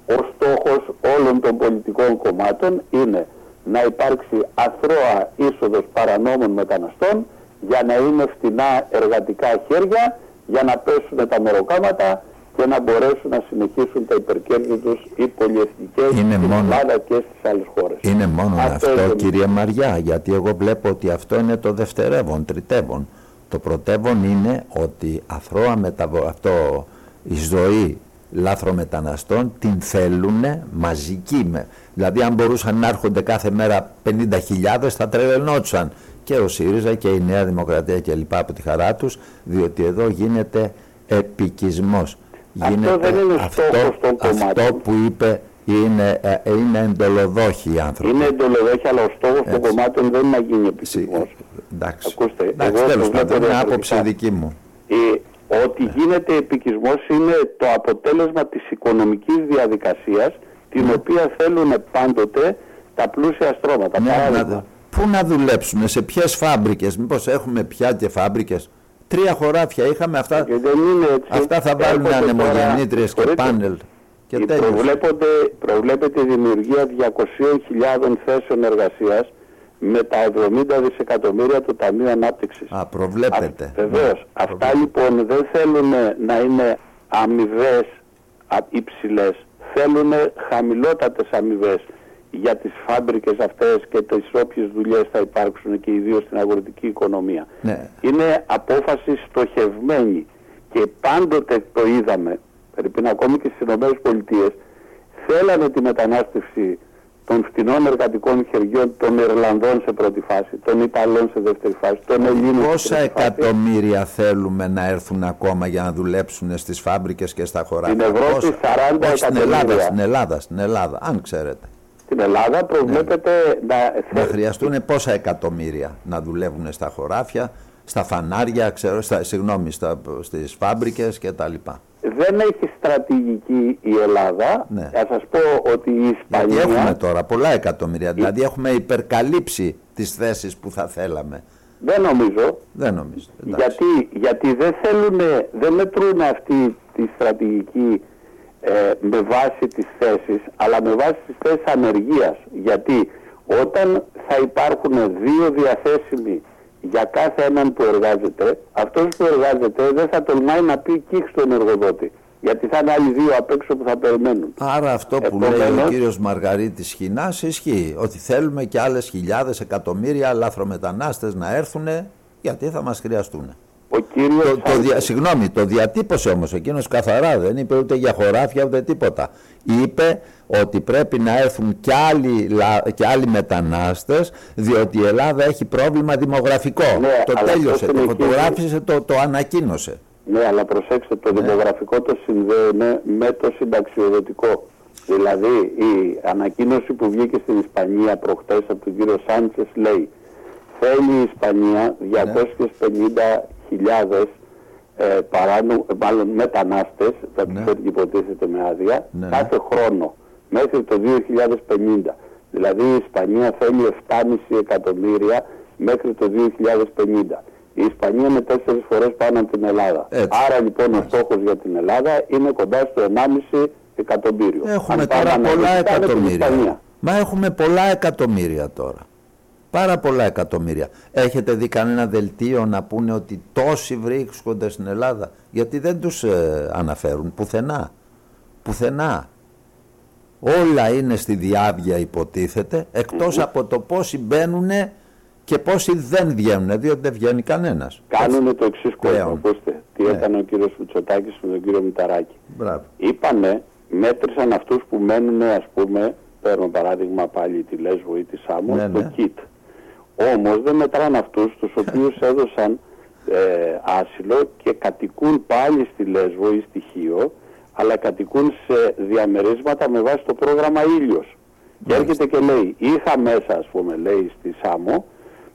ο στόχος όλων των πολιτικών κομμάτων είναι να υπάρξει αθρώα είσοδος παρανόμων μεταναστών για να είναι φτηνά εργατικά χέρια για να πέσουν τα μεροκάματα και να μπορέσουν να συνεχίσουν τα υπερκέρδη τους οι πολυεθνικές
Είναι
στην
μόνο-
Ελλάδα και στις άλλες χώρες.
Είναι μόνο
Αυτό
αυτό,
είναι.
κύριε Μαριά, γιατί εγώ βλέπω ότι αυτό είναι το δευτερεύον, τριτεύον. Το πρωτεύον είναι ότι αθρώα μεταβο... αυτό, η ζωή λάθρομεταναστών την θέλουν μαζική. Με. Δηλαδή αν μπορούσαν να έρχονται κάθε μέρα 50.000 θα τρελαινόντουσαν και ο ΣΥΡΙΖΑ και η Νέα Δημοκρατία και λοιπά από τη χαρά τους διότι εδώ γίνεται επικισμός.
Αυτό δεν είναι στόχος των κομμάτων.
αυτό που είπε είναι, ε, είναι εντολοδόχοι οι άνθρωποι.
Είναι εντολοδόχη, αλλά ο στόχος των
Έτσι.
κομμάτων δεν είναι να γίνει επιστημός.
Εντάξει,
Ακούστε,
Εντάξει
εγώ
τέλος
το βλέπω
πάντων, είναι
διαφορετικά.
άποψη δική μου.
Ε, ότι γίνεται επικισμός είναι το αποτέλεσμα της οικονομικής διαδικασίας την οποία θέλουν πάντοτε τα πλούσια στρώματα.
Ναι,
Παράδειγμα,
να- πού να δουλέψουν, σε ποιες φάμπρικες, μήπως έχουμε πια και φάμπρικες. Τρία χωράφια είχαμε, αυτά,
και δεν είναι έτσι.
αυτά θα βάλουν
Έρχονται
ανεμογεννήτριες και
τώρα-
πάνελ. Και
Η
τέλειωσε.
προβλέπονται, προβλέπεται η δημιουργία 200.000 θέσεων εργασίας με τα 70 δισεκατομμύρια του Ταμείου Ανάπτυξης.
Α, προβλέπετε.
Βεβαίως.
Ναι,
Αυτά λοιπόν δεν θέλουν να είναι αμοιβές υψηλές. Θέλουν χαμηλότατες αμοιβές για τις φάμπρικες αυτές και τις όποιες δουλειές θα υπάρξουν και ιδίως στην αγροτική οικονομία.
Ναι.
Είναι απόφαση στοχευμένη και πάντοτε το είδαμε, πρέπει ακόμη και στις Ηνωμένες Πολιτείες, θέλανε τη μετανάστευση των φτηνών εργατικών χεριών των Ιρλανδών σε πρώτη φάση, των Ιταλών σε δεύτερη φάση, των Ελλήνων σε
Πόσα
τρίτη φάση.
εκατομμύρια θέλουμε να έρθουν ακόμα για να δουλέψουν στις φάμπρικες και στα χωράφια;
Στην Ευρώπη
Πόσα;
40
Όχι, στην Ελλάδα,
εκατομμύρια.
στην Ελλάδα, στην Ελλάδα, αν ξέρετε.
Στην Ελλάδα προβλέπεται να...
Να χρειαστούν πόσα εκατομμύρια να δουλεύουν στα χωράφια, στα φανάρια, ξέρω, στα, συγγνώμη, στα, στις φάμπρικες και τα λοιπά.
Δεν έχει στρατηγική η Ελλάδα.
Ναι.
Θα σας πω ότι η
Γιατί
Ισπανία...
έχουμε τώρα πολλά εκατομμύρια, δηλαδή έχουμε υπερκαλύψει τις θέσεις που θα θέλαμε.
Δεν νομίζω.
Δεν νομίζω. εντάξει.
Γιατί, γιατί δεν θέλουν, δεν μετρούν αυτή τη στρατηγική ε, με βάση τις θέσεις, αλλά με βάση τις θέσεις ανεργίας. Γιατί όταν θα υπάρχουν δύο διαθέσιμοι για κάθε έναν που εργάζεται, αυτός που εργάζεται δεν θα τολμάει να πει κύχ στον εργοδότη. Γιατί θα είναι άλλοι δύο απ' έξω που θα περιμένουν.
Άρα αυτό που λέει ο
Επομένως-
κύριος Μαργαρίτης Χινάς ισχύει. Ότι θέλουμε και άλλες χιλιάδες εκατομμύρια λάθρομετανάστες να έρθουν γιατί θα μας χρειαστούν.
Ο κύριος
Το, το
Σάντζες-
δια, συγγνώμη, το διατύπωσε όμως εκείνος καθαρά, δεν είπε ούτε για χωράφια ούτε τίποτα. Είπε ότι πρέπει να έρθουν και άλλοι, λα- και άλλοι μετανάστες διότι η Ελλάδα έχει πρόβλημα δημογραφικό.
Ναι,
το
αλλά
τέλειωσε,
αυτό
το
συνεχίζει.
φωτογράφησε, το, το ανακοίνωσε.
Ναι, αλλά προσέξτε, το δημογραφικό το συνδέουμε με το συνταξιοδοτικό. Δηλαδή, η ανακοίνωση που βγήκε στην Ισπανία προχτές από τον κύριο Σάντσες λέει θέλει η Ισπανία 250.000 ε, παράνο, μάλλον μετανάστες, θα τους φέρει υποτίθεται με άδεια,
Ναι, ναι.
κάθε χρόνο μέχρι το 2050. Δηλαδή η Ισπανία θέλει 7,5 εκατομμύρια μέχρι το 2050. Η Ισπανία είναι τέσσερις φορές πάνω από την Ελλάδα.
Έτσι.
Άρα λοιπόν ο στόχος για την Ελλάδα είναι κοντά στο 1,5 εκατομμύριο.
Έχουμε
Αν πάμε
τώρα πολλά
αναλυτικά με την
εκατομμύρια.
Ισπανία.
Μα έχουμε πολλά εκατομμύρια τώρα. Πάρα πολλά εκατομμύρια. Έχετε δει κανένα δελτίο να πούνε ότι τόσοι βρίσκονται στην Ελλάδα; Γιατί δεν τους ε, αναφέρουν πουθενά. Πουθενά. Όλα είναι στη διάβια υποτίθεται, εκτός από το πόσοι μπαίνουν και πόσοι δεν βγαίνουν, διότι δεν βγαίνει κανένας.
Κάνουν το εξής κόσμο.
Πλέον.
Ακούστε, τι ότι έκανε ο κύριος Φουτσοτάκης με τον κύριο Μηταράκη.
Μπράβο.
Είπανε, μέτρησαν αυτούς που μένουν, ας πούμε, παίρνω παράδειγμα πάλι τη Λέσβο ή τη Σάμο,
Ναι,
το
ναι.
ΚΙΤ. Όμως δεν μετράνε αυτούς τους οποίους έδωσαν ε, άσυλο και κατοικούν πάλι στη Λέσβο ή στη Χίο, αλλά κατοικούν σε διαμερίσματα με βάση το πρόγραμμα Ήλιος. Και έρχεται και λέει, είχα μέσα, ας πούμε, λέει, στη Σάμο,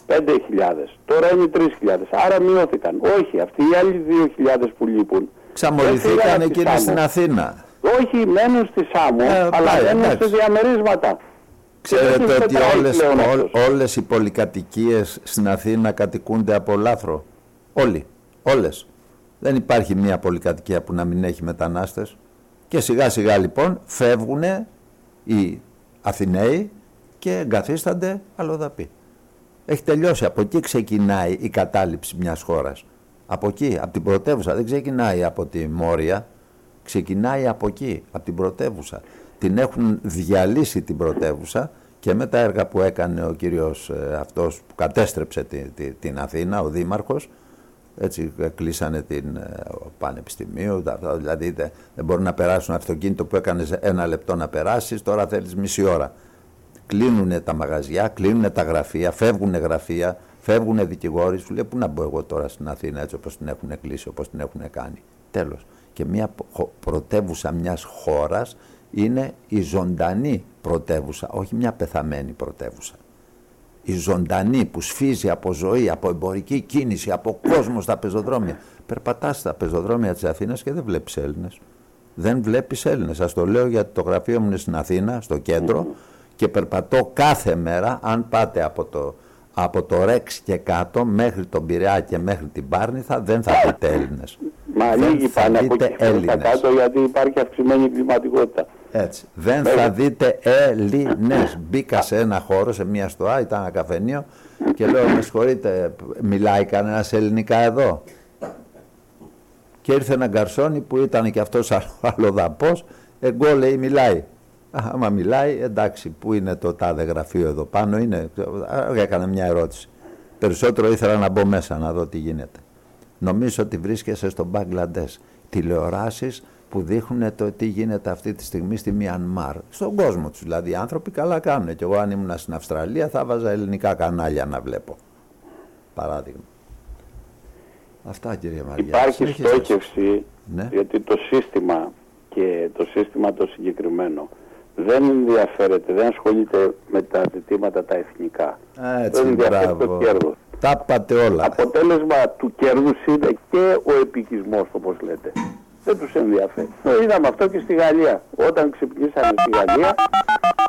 5.000. Τώρα είναι 3.000. Άρα μειώθηκαν. Όχι, αυτοί οι άλλοι 2.000 που λείπουν. δεν
Ξαμολυθήκαν
φύγανε στη
εκείνοι
Σάμο.
στην Αθήνα.
Όχι, μένουν στη Σάμο,
Ε,
αλλά
πάει,
μένουν
εντάξει.
σε διαμερίσματα. Και δεν
Ξέρετε
τους
ότι
μετράει
όλες,
πλέον
ό,
αυτός.
όλες οι πολυκατοικίες στην Αθήνα κατοικούνται από λάθρο. Όλοι. Όλες. Δεν υπάρχει μια πολυκατοικία που να μην έχει μετανάστες. Και σιγά σιγά λοιπόν φεύγουν οι Αθηναίοι και εγκαθίστανται αλλοδαποί. Έχει τελειώσει. Από εκεί ξεκινάει η κατάληψη μιας χώρας. Από εκεί, από την πρωτεύουσα. Δεν ξεκινάει από τη Μόρια. Ξεκινάει από εκεί, από την πρωτεύουσα. Την έχουν διαλύσει την πρωτεύουσα και με τα έργα που έκανε ο κύριος ε, αυτός που κατέστρεψε τη- τη- την Αθήνα, ο Δήμαρχος, έτσι ε, κλείσανε την ε, ο Πανεπιστημίου, τα- τα- δηλαδή δεν, δεν μπορούν να περάσουν αυτοκίνητο που έκανες ένα λεπτό να περάσεις, τώρα θέλεις μισή ώρα. Κλείνουν τα μαγαζιά, κλείνουν τα γραφεία, φεύγουν γραφεία, φεύγουν δικηγόροι. Σου λέει πού να μπω εγώ τώρα στην Αθήνα έτσι όπως την έχουν κλείσει, όπως την έχουν κάνει. Τέλος. Και μια χω- πρωτεύουσα μιας χώρας είναι η ζωντανή πρωτεύουσα, όχι μια πεθαμένη πρωτεύουσα. Η ζωντανή που σφίζει από ζωή, από εμπορική κίνηση, από κόσμο στα πεζοδρόμια. Περπατάς στα πεζοδρόμια της Αθήνας και δεν βλέπεις Έλληνες. Δεν βλέπεις Έλληνες. Σας το λέω γιατί το γραφείο μου είναι στην Αθήνα, στο κέντρο και περπατώ κάθε μέρα, αν πάτε από το, από το Ρεξ και κάτω μέχρι τον Πειραιά και μέχρι την Πάρνηθα, δεν θα δείτε Έλληνες.
Μα
δεν
λίγοι
θα
πάνε από
δείτε
εκεί προς τα
Έλληνες.
κάτω γιατί υπάρχει αυξημένη κλιματικότητα.
Έτσι. Δεν
Βέβαια.
θα δείτε Έλληνες. Μπήκα σε ένα χώρο, σε μια στοά, ήταν ένα καφενείο και λέω: Με συγχωρείτε, μιλάει κανένας ελληνικά εδώ. Και ήρθε ένα γκαρσόνι που ήταν και αυτός αλλοδαπός. Εγώ λέει: Μιλάει. Α, Άμα μιλάει, εντάξει, πού είναι το τάδε γραφείο εδώ πάνω, είναι. Α, Έκανα μια ερώτηση. Περισσότερο ήθελα να μπω μέσα να δω τι γίνεται. Νομίζω ότι βρίσκεσαι στο Μπαγκλαντές. Τηλεοράσεις που δείχνουν το τι γίνεται αυτή τη στιγμή στη Μιανμάρ. Στον κόσμο τους δηλαδή. Οι άνθρωποι καλά κάνουν. Και εγώ αν ήμουν στην Αυστραλία θα βάζα ελληνικά κανάλια να βλέπω. Παράδειγμα. Αυτά κύριε Μαριά.
Υπάρχει
Συνεχίστε.
στόχευση
Ναι.
γιατί το σύστημα και το σύστημα το συγκεκριμένο δεν ενδιαφέρεται, δεν ασχολείται με τα ζητήματα τα εθνικά.
Έτσι,
δεν ενδιαφέρεται
μπράβο.
το κέρδος.
Τα πάτε όλα.
Αποτέλεσμα του κέρδους είναι και ο επικισμός όπως λέτε. Δεν τους ενδιαφέρει. Το είδαμε αυτό και στη Γαλλία. Όταν ξυπνήσαμε στη Γαλλία,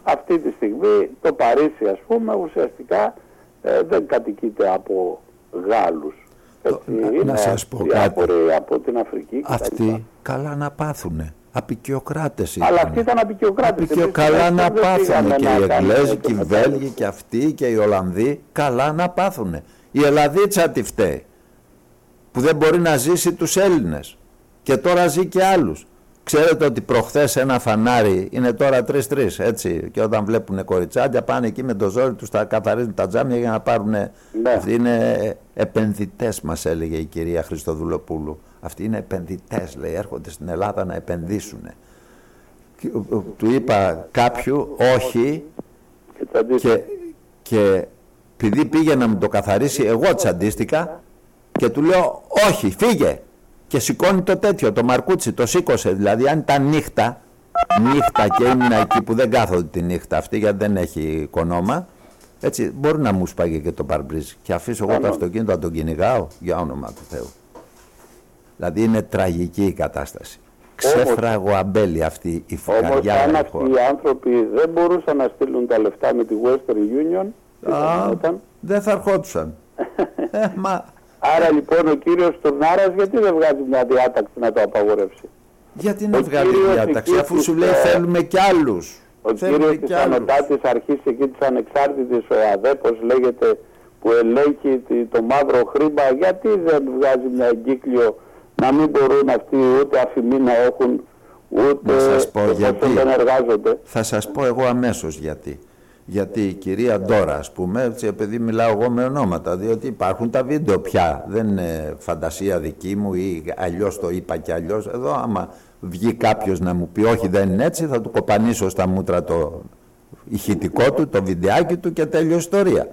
αυτή τη στιγμή το Παρίσι ας πούμε ουσιαστικά ε, δεν κατοικείται από Γάλλους. Έτσι,
να- να
είναι
σας πω
διάφοροι από την Αφρική κτλ.
Αυτοί καλά να πάθουνε. Απικιοκράτες ήταν.
Αλλά αυτοί ήταν απεικιοκράτες.
Και
Εμείς
καλά να
δεν
πάθουνε
πήγαμε
και
να
οι
κάνουμε
Εγγλέζοι
το
και οι
μετάλλευμα.
Βέλγοι και αυτοί και οι Ολλανδοί καλά να πάθουνε. Η Ελλαδίτσα τη φταίει που δεν μπορεί να ζήσει τους Έλληνες και τώρα ζει και άλλους. Ξέρετε ότι προχθές ένα φανάρι είναι τώρα τρεις-τρεις έτσι. Και όταν βλέπουν κοριτσάκια πάνε εκεί με το ζόρι τους τα καθαρίζουν τα τζάμια για να πάρουν
Ναι.
αυτοί είναι επενδυτές μας έλεγε η κυρία Χριστοδουλοπούλου. Αυτοί είναι επενδυτές λέει. Έρχονται στην Ελλάδα να επενδύσουν Και, ο- ο- του είπα κάποιου όχι.
Και τσαντίστηκε.
και, και επειδή πήγε να μου το καθαρίσει εγώ τσαντίστηκα και του λέω όχι φύγε και σηκώνει το τέτοιο το μαρκούτσι το σήκωσε δηλαδή αν ήταν νύχτα νύχτα και ήμουν εκεί που δεν κάθονται τη νύχτα αυτή γιατί δεν έχει κονόμα έτσι μπορεί να μου σπάγει και το παρμπρίζ και αφήσω εγώ το
Κανόνα.
αυτοκίνητο να τον κυνηγάω για όνομα του Θεού δηλαδή είναι τραγική η κατάσταση ξέφραγο αμπέλι αυτή η
Όμως
φουκαριά
αν
η
αυτοί
χώρα.
οι άνθρωποι δεν μπορούσαν να στείλουν τα λεφτά με τη Western Union, τι θα
Α,
γινόταν;
δεν θα ερχόντουσαν. ε, μα
Άρα λοιπόν ο κύριος Τουρνάρας γιατί δεν βγάζει μια διάταξη να το απαγορεύσει;
γιατί να
Ο
βγάλει
κύριος
διάταξη
εκεί
αφού σου
της,
λέει
ε,
θέλουμε κι άλλους.
Ο
Θέλουμε
κύριος
κι
της
άλλους.
ανωτάτης αρχής εκεί της ανεξάρτητης, ο ΑΔΕΠος λέγεται, που ελέγχει τη- το μαύρο χρήμα, γιατί δεν βγάζει μια εγκύκλιο να μην μπορούν αυτοί ούτε αφημί να έχουν, ούτε
Να σας πω
εφόσον
γιατί.
δεν εργάζονται;
Θα σας πω εγώ αμέσως γιατί. Γιατί η κυρία Ντόρα, ας πούμε, έτσι, επειδή μιλάω εγώ με ονόματα, διότι υπάρχουν τα βίντεο πια. Δεν είναι φαντασία δική μου ή αλλιώς το είπα και αλλιώς. Εδώ, άμα βγει κάποιος να μου πει, Όχι, δεν είναι έτσι, θα του κοπανίσω στα μούτρα το ηχητικό του, το βιντεάκι του και τέλειο ιστορία.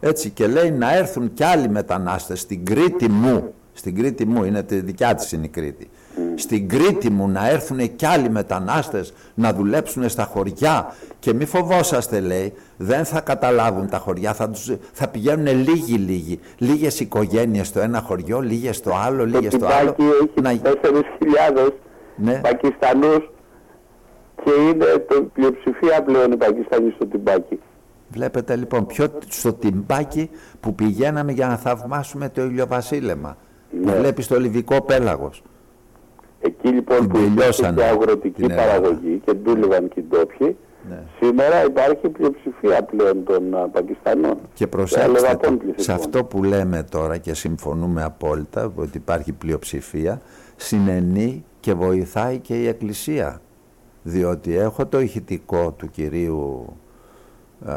Έτσι και λέει να έρθουν κι άλλοι μετανάστες στην Κρήτη μου, στην Κρήτη μου, είναι τη δικιά της είναι η Κρήτη, στην Κρήτη μου να έρθουν κι άλλοι μετανάστες να δουλέψουν στα χωριά και μη φοβόσαστε λέει, δεν θα καταλάβουν τα χωριά, θα, τους, θα πηγαίνουν λίγοι λίγοι, λίγες οικογένειες στο ένα χωριό, λίγες στο άλλο, λίγες στο άλλο.
έχει να... 4.000 ναι. Πακιστανούς και είναι το πλειοψηφία πλέον οι Πακιστανοί στο Τιμπάκι.
Βλέπετε λοιπόν πιο στο τυμπάκι που πηγαίναμε για να θαυμάσουμε το ηλιοβασίλεμα. Ναι. Που βλέπεις το λιβικό πέλαγος.
Εκεί λοιπόν που υπήρχε και αγροτική παραγωγή και δούλευαν και οι ντόπιοι, ναι. σήμερα υπάρχει πλειοψηφία πλέον των uh, Πακιστανών.
Και προσέξτε, σε αυτό που λέμε τώρα και συμφωνούμε απόλυτα ότι υπάρχει πλειοψηφία, συνενεί και βοηθάει και η Εκκλησία. Διότι έχω το ηχητικό του κυρίου ε,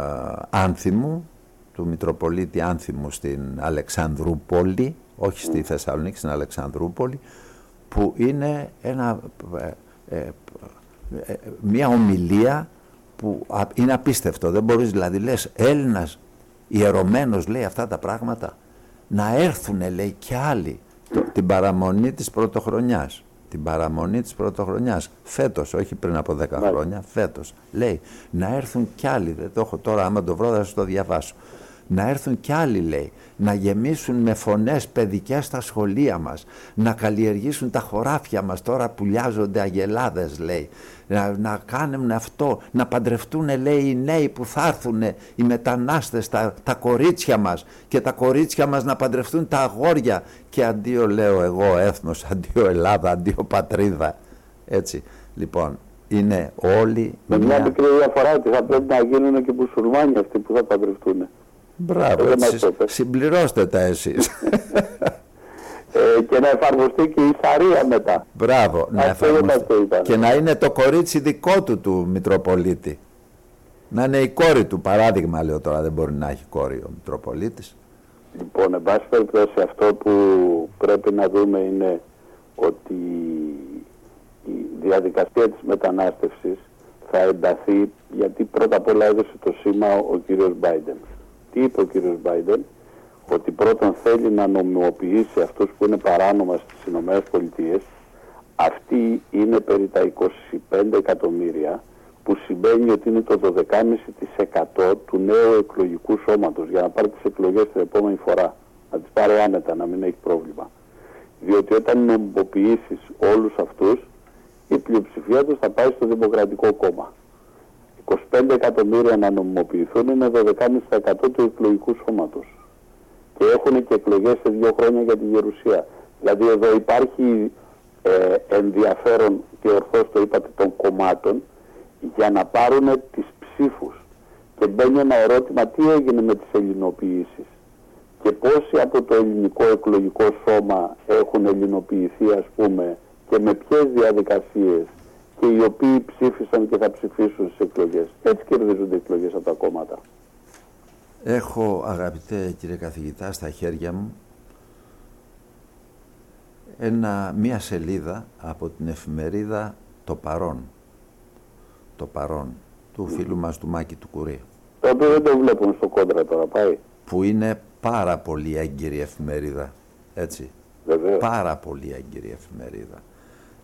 Άνθιμου, του Μητροπολίτη Άνθιμου στην Αλεξανδρούπολη, όχι στη Θεσσαλονίκη, στην Αλεξανδρούπολη, που είναι ένα, ε, ε, μια ομιλία που είναι απίστευτο. Δεν μπορείς δηλαδή, λες, Έλληνας ιερωμένος λέει αυτά τα πράγματα, να έρθουν λέει και άλλοι. Την παραμονή της πρωτοχρονιάς. Την παραμονή της πρωτοχρονιάς. Φέτος, όχι πριν από 10 χρόνια, φέτος. Λέει να έρθουν κι άλλοι, δεν το έχω τώρα άμα το βρω θα σας το διαβάσω να έρθουν κι άλλοι λέει, να γεμίσουν με φωνές παιδικές τα σχολεία μας, να καλλιεργήσουν τα χωράφια μας τώρα που λιάζονται αγελάδες λέει, να, να κάνουν αυτό, να παντρευτούν λέει οι νέοι που θα έρθουν, οι μετανάστες, τα, τα κορίτσια μας και τα κορίτσια μας να παντρευτούν τα αγόρια και αντίο λέω εγώ έθνος, αντίο Ελλάδα, αντίο πατρίδα, έτσι. Λοιπόν, είναι όλοι...
Με μια, μια μικρή διαφορά ότι θα πρέπει να γίνουν και μουσουλμάνοι αυτοί που θα παντρευτούν.
Μπράβο, συμπληρώστε τα εσείς.
Ε, και να εφαρμοστεί και η Σαρία μετά.
Μπράβο, να εφαρμοστεί. Και να είναι το κορίτσι δικό του του Μητροπολίτη. Να είναι η κόρη του, παράδειγμα λέω τώρα, δεν μπορεί να έχει κόρη ο Μητροπολίτης.
Λοιπόν, εν πάση περιπτώσει αυτό που πρέπει να δούμε είναι ότι η διαδικασία της μετανάστευσης θα ενταθεί γιατί πρώτα απ' όλα έδωσε το σήμα ο κύριος Μπάιντεν τι είπε ο κύριος Μπάιντεν, ότι πρώτον θέλει να νομιμοποιήσει αυτούς που είναι παράνομα στις Ηνωμένες Πολιτείες, αυτοί είναι περί τα 25 εκατομμύρια, που σημαίνει ότι είναι το 12,5% του νέου εκλογικού σώματος για να πάρει τις εκλογές την επόμενη φορά. Να τις πάρει άνετα, να μην έχει πρόβλημα. Διότι όταν νομιμοποιήσεις όλους αυτούς, η πλειοψηφία τους θα πάει στο Δημοκρατικό Κόμμα. 25 εκατομμύρια να νομιμοποιηθούν είναι 12,5% του εκλογικού σώματος. Και έχουν και εκλογές σε δύο χρόνια για τη Γερουσία. Δηλαδή εδώ υπάρχει ε, ενδιαφέρον και ορθώς το είπατε των κομμάτων για να πάρουν τις ψήφους. Και μπαίνει ένα ερώτημα τι έγινε με τις ελληνοποιήσεις και πόσοι από το ελληνικό εκλογικό σώμα έχουν ελληνοποιηθεί ας πούμε και με ποιες διαδικασίες και οι οποίοι ψήφισαν και θα ψηφίσουν στις εκλογές. Έτσι κερδίζονται οι εκλογές από τα κόμματα.
Έχω αγαπητέ κύριε καθηγητά στα χέρια μου ένα, μία σελίδα από την εφημερίδα Το Παρόν. Το Παρόν του φίλου μας του Μάκη του Κουρί.
Το οποίο δεν το βλέπουν στο κόντρα τώρα πάει.
Που είναι πάρα πολύ έγκυρη εφημερίδα. Έτσι.
Βεβαίως.
Πάρα πολύ έγκυρη εφημερίδα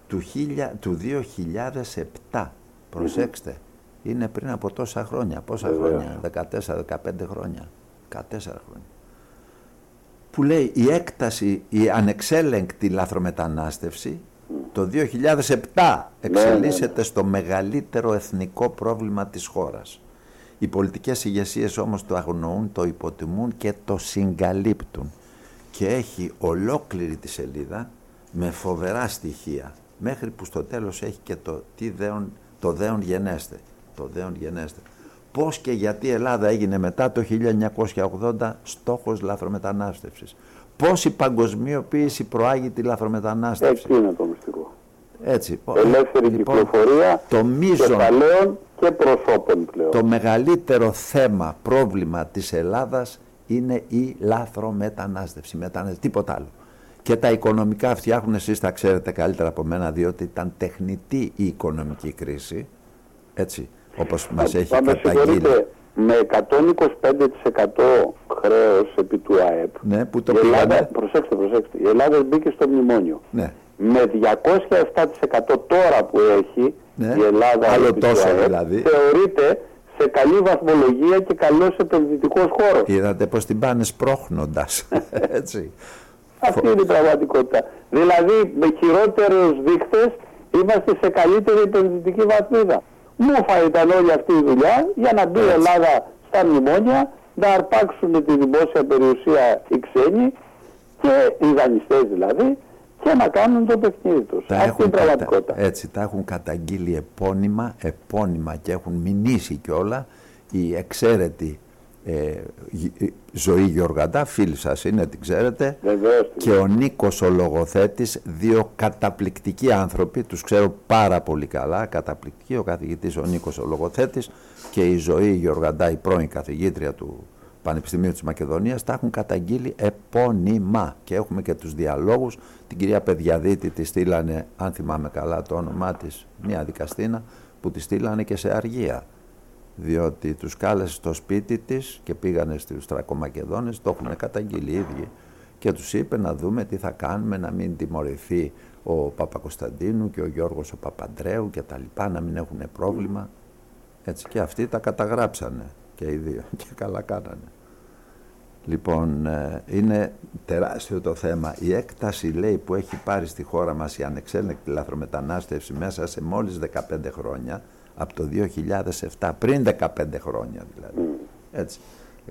του, του 2007. Προσέξτε, είναι πριν από τόσα χρόνια. Πόσα χρόνια, 14-15 χρόνια, 14 χρόνια. Που λέει η έκταση, η ανεξέλεγκτη λαθρομετανάστευση το 2007 εξελίσσεται ναι, ναι. στο μεγαλύτερο εθνικό πρόβλημα της χώρας. Οι πολιτικές ηγεσίες όμως το αγνοούν, το υποτιμούν και το συγκαλύπτουν. Και έχει ολόκληρη τη σελίδα με φοβερά στοιχεία μέχρι που στο τέλος έχει και το, τι δέον, το δέον γενέστε. Το δέον γενέστε. Πώς και γιατί η Ελλάδα έγινε μετά το 1980 στόχος λαθρομετανάστευσης. Πώς η παγκοσμιοποίηση προάγει τη λαθρομετανάστευση.
Εκεί είναι το μυστικό.
Έτσι.
Ελεύθερη
Λοιπόν,
κυκλοφορία
το μείζον,
κεφαλαίων και προσώπων πλέον.
το μεγαλύτερο θέμα, πρόβλημα της Ελλάδας είναι η λάθρομετανάστευση, μετανάστευση, τίποτα άλλο. Και τα οικονομικά φτιάχνουν, εσείς τα ξέρετε καλύτερα από μένα, διότι ήταν τεχνητή η οικονομική κρίση, έτσι, όπως μας έχει
Θα με
καταγγείλει.
συγχωρείτε, με 125% χρέος επί του ΑΕΠ,
Ναι, που το
η Ελλάδα,
πήγανε.
προσέξτε, προσέξτε, η Ελλάδα μπήκε στο μνημόνιο.
Ναι.
Με 207% τώρα που έχει
Ναι.
η Ελλάδα
Άλλο
επί του
τόσο
ΑΕΠ,
δηλαδή.
θεωρείται σε καλή βαθμολογία και καλός επενδυτικός χώρος.
Είδατε πως την πάνε σπρώχνοντας, έτσι.
Αυτή είναι η πραγματικότητα. Δηλαδή με χειρότερους δείχτες είμαστε σε καλύτερη επενδυτική βαθμίδα. Μούφα ήταν όλη αυτή η δουλειά για να μπει η Ελλάδα στα μνημόνια, να αρπάξουν τη δημόσια περιουσία οι ξένοι και οι δανειστές δηλαδή και να κάνουν το παιχνίδι τους.
Τα
Αυτή είναι η
έχουν, κατα...
πραγματικότητα.
έτσι, τα έχουν καταγγείλει επώνυμα, επώνυμα και έχουν μηνύσει κιόλα η εξαίρετη ε, Γη- ε, Ζωή Γεωργαντά, φίλης σας είναι, την ξέρετε,
Βεβαίως.
και ο Νίκος ο λογοθέτης, δύο καταπληκτικοί άνθρωποι, τους ξέρω πάρα πολύ καλά, καταπληκτικοί, ο καθηγητής ο Νίκος ο λογοθέτης και η Ζωή Γεωργαντά, η πρώην καθηγήτρια του Πανεπιστημίου της Μακεδονίας, τα έχουν καταγγείλει επώνυμα και έχουμε και τους διαλόγους. Την κυρία Παιδιαδίτη τη στείλανε, αν θυμάμαι καλά το όνομά της, μια δικαστήνα, που τη στείλανε και σε αργία διότι τους κάλεσε στο σπίτι της και πήγανε στους Τρακομακεδόνες, το έχουν καταγγείλει οι ίδιοι και τους είπε να δούμε τι θα κάνουμε, να μην τιμωρηθεί ο Παπακοσταντίνου και ο Γιώργος ο Παπαντρέου και τα λοιπά, να μην έχουν πρόβλημα. Έτσι και αυτοί τα καταγράψανε και οι δύο και καλά κάνανε. Λοιπόν, ε, είναι τεράστιο το θέμα. Η έκταση, λέει, που έχει πάρει στη χώρα μας η ανεξέλεγκτη λαθρομετανάστευση μέσα σε μόλις 15 χρόνια, από το 2007, πριν 15 χρόνια δηλαδή. Έτσι,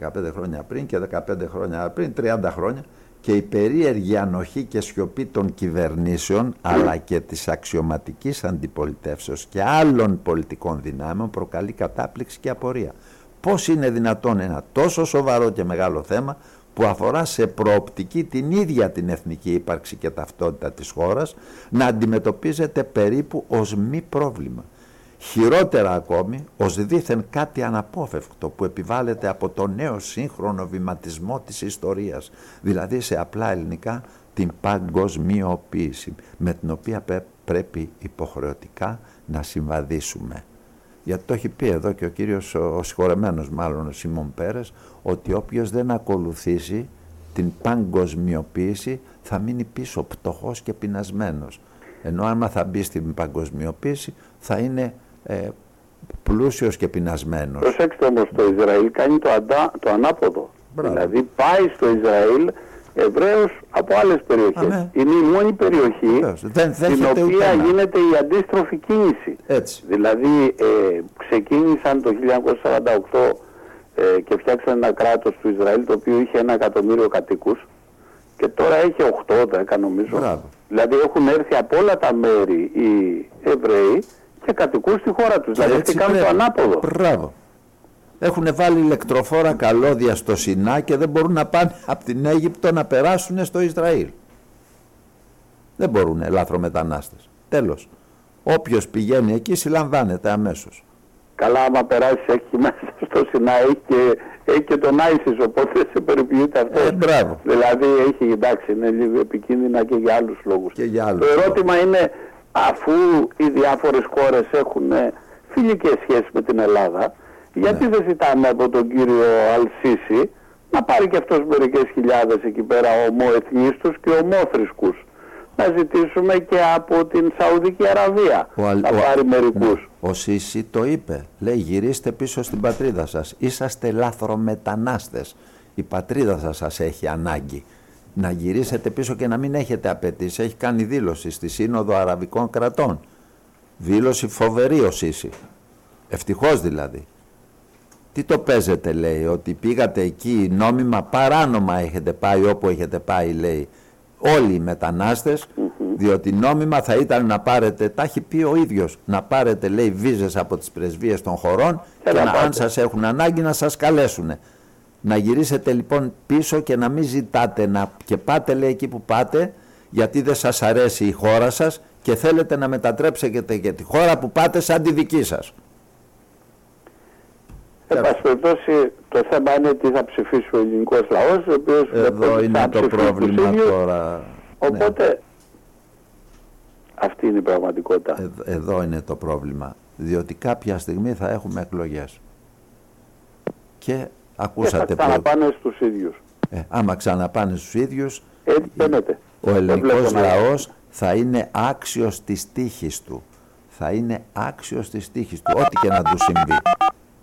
15 χρόνια πριν και 15 χρόνια πριν, 30 χρόνια και η περίεργη ανοχή και σιωπή των κυβερνήσεων αλλά και της αξιωματικής αντιπολιτεύσεως και άλλων πολιτικών δυνάμεων προκαλεί κατάπληξη και απορία. Πώς είναι δυνατόν ένα τόσο σοβαρό και μεγάλο θέμα που αφορά σε προοπτική την ίδια την εθνική ύπαρξη και ταυτότητα της χώρας να αντιμετωπίζεται περίπου ως μη πρόβλημα; Χειρότερα ακόμη, ως δήθεν κάτι αναπόφευκτο που επιβάλλεται από το νέο σύγχρονο βηματισμό της ιστορίας, δηλαδή σε απλά ελληνικά την παγκοσμιοποίηση, με την οποία πε- πρέπει υποχρεωτικά να συμβαδίσουμε. Γιατί το έχει πει εδώ και ο κύριος, ο, ο συγχωρεμένος μάλλον, ο Σίμων Πέρες, ότι όποιος δεν ακολουθήσει την παγκοσμιοποίηση θα μείνει πίσω πτωχός και πεινασμένος. Ενώ άμα θα μπει στην παγκοσμιοποίηση θα είναι ε, πλούσιος και πεινασμένος.
Προσέξτε όμως το Ισραήλ κάνει το, αντα, το ανάποδο.
Μπράβο.
Δηλαδή πάει στο Ισραήλ Εβραίους από άλλες περιοχές.
Α, ναι.
Είναι η μόνη περιοχή
Βεβαίως. Δεν
στην
δέχεται ούτε
οποία
ένα.
γίνεται η αντίστροφη κίνηση.
Έτσι.
Δηλαδή ε, ξεκίνησαν το 1948 ε, και φτιάξαν ένα κράτος του Ισραήλ το οποίο είχε ένα εκατομμύριο κατοίκους και τώρα έχει 8-10 νομίζω.
Μπράβο.
Δηλαδή έχουν έρθει από όλα τα μέρη οι Εβραίοι και κατοικούν στη χώρα τους. Δηλαδή αυτοί κάνουν το
πρέπει.
ανάποδο.
Μπράβο. Έχουν βάλει ηλεκτροφόρα καλώδια στο Σινά και δεν μπορούν να πάνε από την Αίγυπτο να περάσουν στο Ισραήλ. Δεν μπορούν λάθρομετανάστες. Τέλος. Όποιος πηγαίνει εκεί συλλαμβάνεται αμέσως.
Καλά, άμα περάσεις έχει μέσα στο Σινάι έχει και, έχει και τον Άισις, οπότε σε περιποιείται αυτός.
Ε, μπράβο.
Δηλαδή έχει, εντάξει, είναι λίγο επικίνδυνα και για άλλους λόγους.
Και για άλλους
Το ερώτημα είναι, αφού οι διάφορες χώρες έχουν ε, φιλικές σχέσεις με την Ελλάδα, γιατί
Ναι.
δεν ζητάμε από τον κύριο Αλσίση να πάρει και αυτός μερικές χιλιάδες εκεί πέρα ομοεθνίστους και ομόθρησκους. Να ζητήσουμε και από την Σαουδική Αραβία
Ο Αλ-
να
ο-
πάρει μερικούς.
Ο Σίση το είπε. Λέει γυρίστε πίσω στην πατρίδα σας. Είσαστε λάθρομετανάστες. Η πατρίδα σας σας έχει ανάγκη. Να γυρίσετε πίσω και να μην έχετε απαιτήσει. Έχει κάνει δήλωση στη Σύνοδο Αραβικών Κρατών. Δήλωση φοβερή ο Σίση. Ευτυχώς δηλαδή. Τι το παίζετε λέει, ότι πήγατε εκεί νόμιμα, παράνομα έχετε πάει όπου έχετε πάει λέει όλοι οι μετανάστες, διότι νόμιμα θα ήταν να πάρετε, τα έχει πει ο ίδιος, να πάρετε λέει βίζες από τις πρεσβείες των χωρών και,
να
να, αν
πάτε.
σας έχουν ανάγκη να σας καλέσουν. Να γυρίσετε λοιπόν πίσω και να μην ζητάτε να, και πάτε λέει εκεί που πάτε γιατί δεν σας αρέσει η χώρα σας και θέλετε να μετατρέψετε και τη χώρα που πάτε σαν τη δική σας.
Εν πάση περιπτώσει, το θέμα είναι τι θα ψηφίσει ο ελληνικός λαός, ο οποίος
Εδώ είναι το πρόβλημα τώρα.
Ναι. Οπότε, αυτή είναι η πραγματικότητα.
Εδώ είναι το πρόβλημα. Διότι κάποια στιγμή θα έχουμε εκλογές. Και ακούσατε
και θα ξαναπάνε στους ίδιους.
Ε, άμα ξαναπάνε στους ίδιους,
Έτσι
ο ελληνικός λαός θα είναι άξιος της τύχης του. Θα είναι άξιος της τύχης του, ό,τι και να του συμβεί.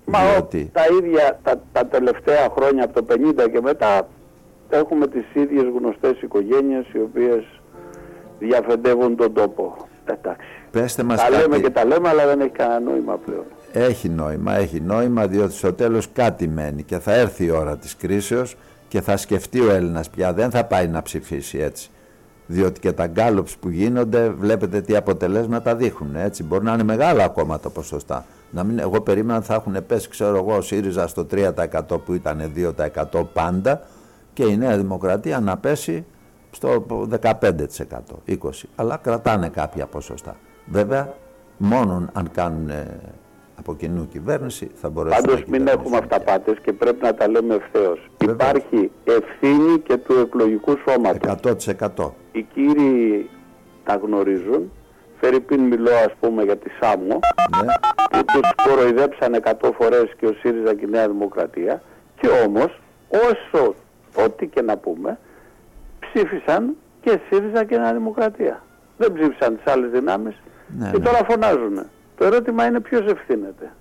Μα Διότι... τα ίδια τα, τα τελευταία χρόνια από το 50 και μετά έχουμε τις ίδιες γνωστές οικογένειες οι οποίες διαφεντεύουν τον τόπο. Εντάξει.
Πέστε μας
τα λέμε και τα λέμε αλλά δεν έχει κανένα νόημα πλέον.
Έχει νόημα, έχει νόημα διότι στο τέλος κάτι μένει και θα έρθει η ώρα της κρίσεως και θα σκεφτεί ο Έλληνας πια, δεν θα πάει να ψηφίσει έτσι. Διότι και τα γκάλοψ που γίνονται βλέπετε τι αποτελέσματα δείχνουν έτσι. Μπορεί να είναι μεγάλα ακόμα τα ποσοστά. Να μην, εγώ περίμενα ότι θα έχουν πέσει, ξέρω εγώ, ΣΥΡΙΖΑ στο 3% που ήταν 2% πάντα και η Νέα Δημοκρατία να πέσει στο 15%, 20%. Αλλά κρατάνε κάποια ποσοστά. Βέβαια, μόνο αν κάνουν από κοινού κυβέρνηση θα μπορέσουν
Πάντως να μην έχουμε αυταπάτες και πρέπει να τα λέμε ευθέως. Υπάρχει ευθύνη και του εκλογικού σώματος.
100%.
Οι κύριοι τα γνωρίζουν Φερρυπίν μιλώ ας πούμε για τη Σάμο ναι. που τους κοροϊδέψαν 100 φορές και ο ΣΥΡΙΖΑ και η Νέα Δημοκρατία και όμως όσο ό,τι και να πούμε ψήφισαν και ΣΥΡΙΖΑ και Νέα Δημοκρατία. Δεν ψήφισαν τις άλλες δυνάμεις ναι, και ναι. τώρα φωνάζουν. Το ερώτημα είναι ποιος ευθύνεται.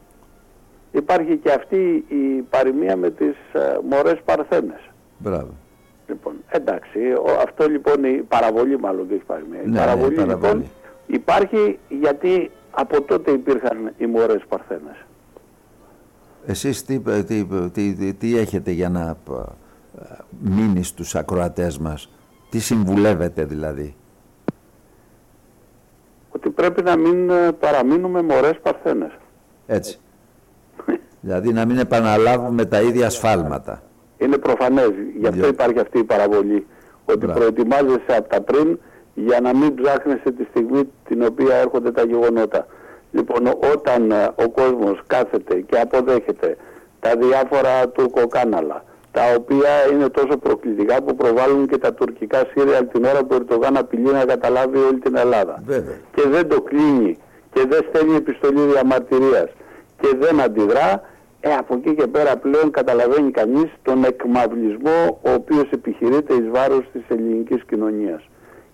Υπάρχει και αυτή η παροιμία με τις uh, μωρές παρθένες.
Μπράβο.
Λοιπόν, εντάξει, αυτό λοιπόν η παραβολή μάλλον και η παροιμία. η παραβολή, λοιπόν Υπάρχει γιατί από τότε υπήρχαν οι μωρές παρθένες.
Εσείς τι, τι, τι, τι έχετε για να μείνει στους ακροατές μας, τι συμβουλεύετε δηλαδή;
Ότι πρέπει να μην ε, παραμείνουμε μωρές παρθένες.
Έτσι. δηλαδή να μην επαναλάβουμε τα ίδια σφάλματα.
Είναι προφανές, γι' αυτό υπάρχει αυτή η παραβολή. Ότι προετοιμάζεσαι από τα πριν για να μην ψάχνεσαι τη στιγμή την οποία έρχονται τα γεγονότα. Λοιπόν, όταν ε, ο κόσμος κάθεται και αποδέχεται τα διάφορα τουρκοκάναλα, τα οποία είναι τόσο προκλητικά που προβάλλουν και τα τουρκικά σύριαλ την ώρα που ο Ερτογάν απειλεί να καταλάβει όλη την Ελλάδα. Και δεν το κλείνει και δεν στέλνει επιστολή διαμαρτυρίας και δεν αντιδρά, ε, από εκεί και πέρα πλέον καταλαβαίνει κανείς τον εκμαυλισμό ο οποίος επιχειρείται εις βάρος της ελληνικής κοινωνίας.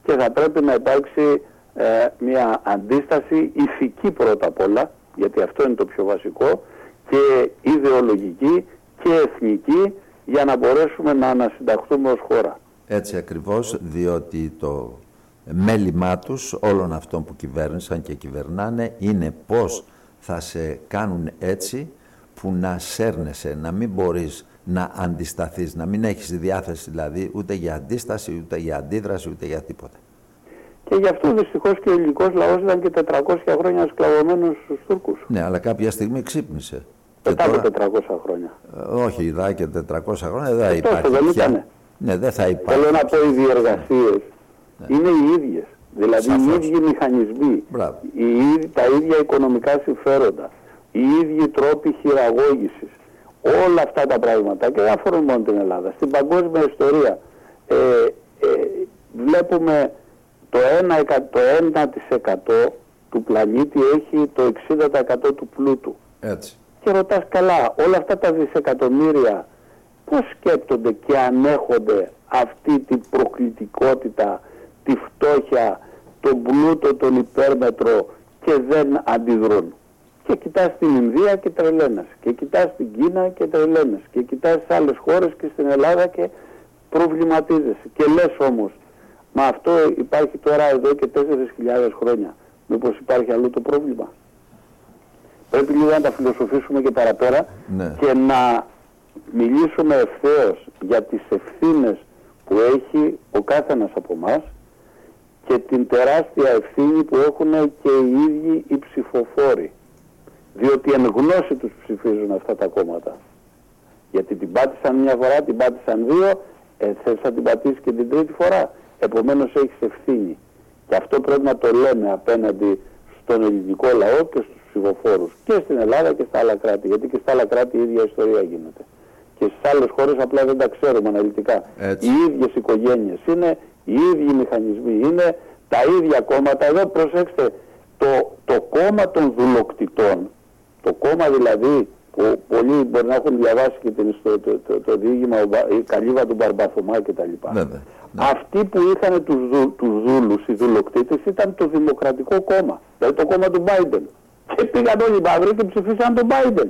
Και θα πρέπει να υπάρξει ε, μια αντίσταση ηθική πρώτα απ' όλα, γιατί αυτό είναι το πιο βασικό, και ιδεολογική και εθνική για να μπορέσουμε να ανασυνταχθούμε ως χώρα.
Έτσι ακριβώς, διότι το μέλημά τους όλων αυτών που κυβέρνησαν και κυβερνάνε είναι πώς θα σε κάνουν έτσι που να σέρνεσαι, να μην μπορείς να αντισταθείς, να μην έχεις διάθεση δηλαδή ούτε για αντίσταση, ούτε για αντίδραση, ούτε για τίποτα.
Και γι' αυτό δυστυχώς και ο ελληνικός λαός ήταν και 400 χρόνια σκλαβωμένος στους Τούρκους.
Ναι, αλλά κάποια στιγμή ξύπνησε.
Μετά από 400 χρόνια.
Ε, όχι, ειδά και 400 χρόνια δεν θα υπάρχει.
δεν ήταν.
Ναι, δεν θα υπάρχει.
Θέλω να πω οι διεργασίες ναι. είναι οι ίδιες. Δηλαδή Σαφώς. οι ίδιοι μηχανισμοί, οι, τα ίδια οικονομικά συμφέροντα, οι ίδιοι τρόποι χειραγώγησης, όλα αυτά τα πράγματα και δεν αφορούν μόνο την Ελλάδα. Στην παγκόσμια ιστορία ε, ε, βλέπουμε το 1%, το του πλανήτη έχει το 60% του πλούτου.
Έτσι.
Και ρωτάς καλά, όλα αυτά τα δισεκατομμύρια πώς σκέπτονται και ανέχονται αυτή την προκλητικότητα, τη φτώχεια, τον πλούτο, τον υπέρμετρο και δεν αντιδρούν και κοιτάς την Ινδία και τρελαίνεσαι και κοιτάς την Κίνα και τρελαίνεσαι και κοιτάς σε άλλες χώρες και στην Ελλάδα και προβληματίζεσαι. Και λες όμως μα αυτό υπάρχει τώρα εδώ και 4.000 χρόνια. Μήπως υπάρχει αλλού το πρόβλημα πρέπει λίγο να τα φιλοσοφήσουμε και παραπέρα ναι. και να μιλήσουμε ευθέως για τις ευθύνες που έχει ο κάθε ένας από εμάς και την τεράστια ευθύνη που έχουν και οι ίδιοι οι ψηφοφόροι διότι εν γνώση τους ψηφίζουν αυτά τα κόμματα. Γιατί την πάτησαν μια φορά, την πάτησαν δύο, ε, θες να την πατήσεις και την τρίτη φορά. Επομένως έχεις ευθύνη. Και αυτό πρέπει να το λέμε απέναντι στον ελληνικό λαό και στους ψηφοφόρους και στην Ελλάδα και στα άλλα κράτη. Γιατί και στα άλλα κράτη η ίδια ιστορία γίνεται. Και στις άλλες χώρες απλά δεν τα ξέρουμε αναλυτικά.
Έτσι.
Οι ίδιες οικογένειες είναι, οι ίδιοι μηχανισμοί είναι, τα ίδια κόμματα. Εδώ προσέξτε, το, το κόμμα των δουλοκτητών, το κόμμα δηλαδή που πολλοί μπορεί να έχουν διαβάσει και την, το, το, το, το διήγημα, ο Μπα- η καλύβα του Μπαρμπαθωμά κτλ.
Βέβαια.
Αυτοί που είχαν τους, δου, τους δούλους, οι δουλοκτήτες, ήταν το Δημοκρατικό Κόμμα, δηλαδή το κόμμα του Biden. Και πήγαν όλοι οι μαύροι και ψηφίσαν τον Biden.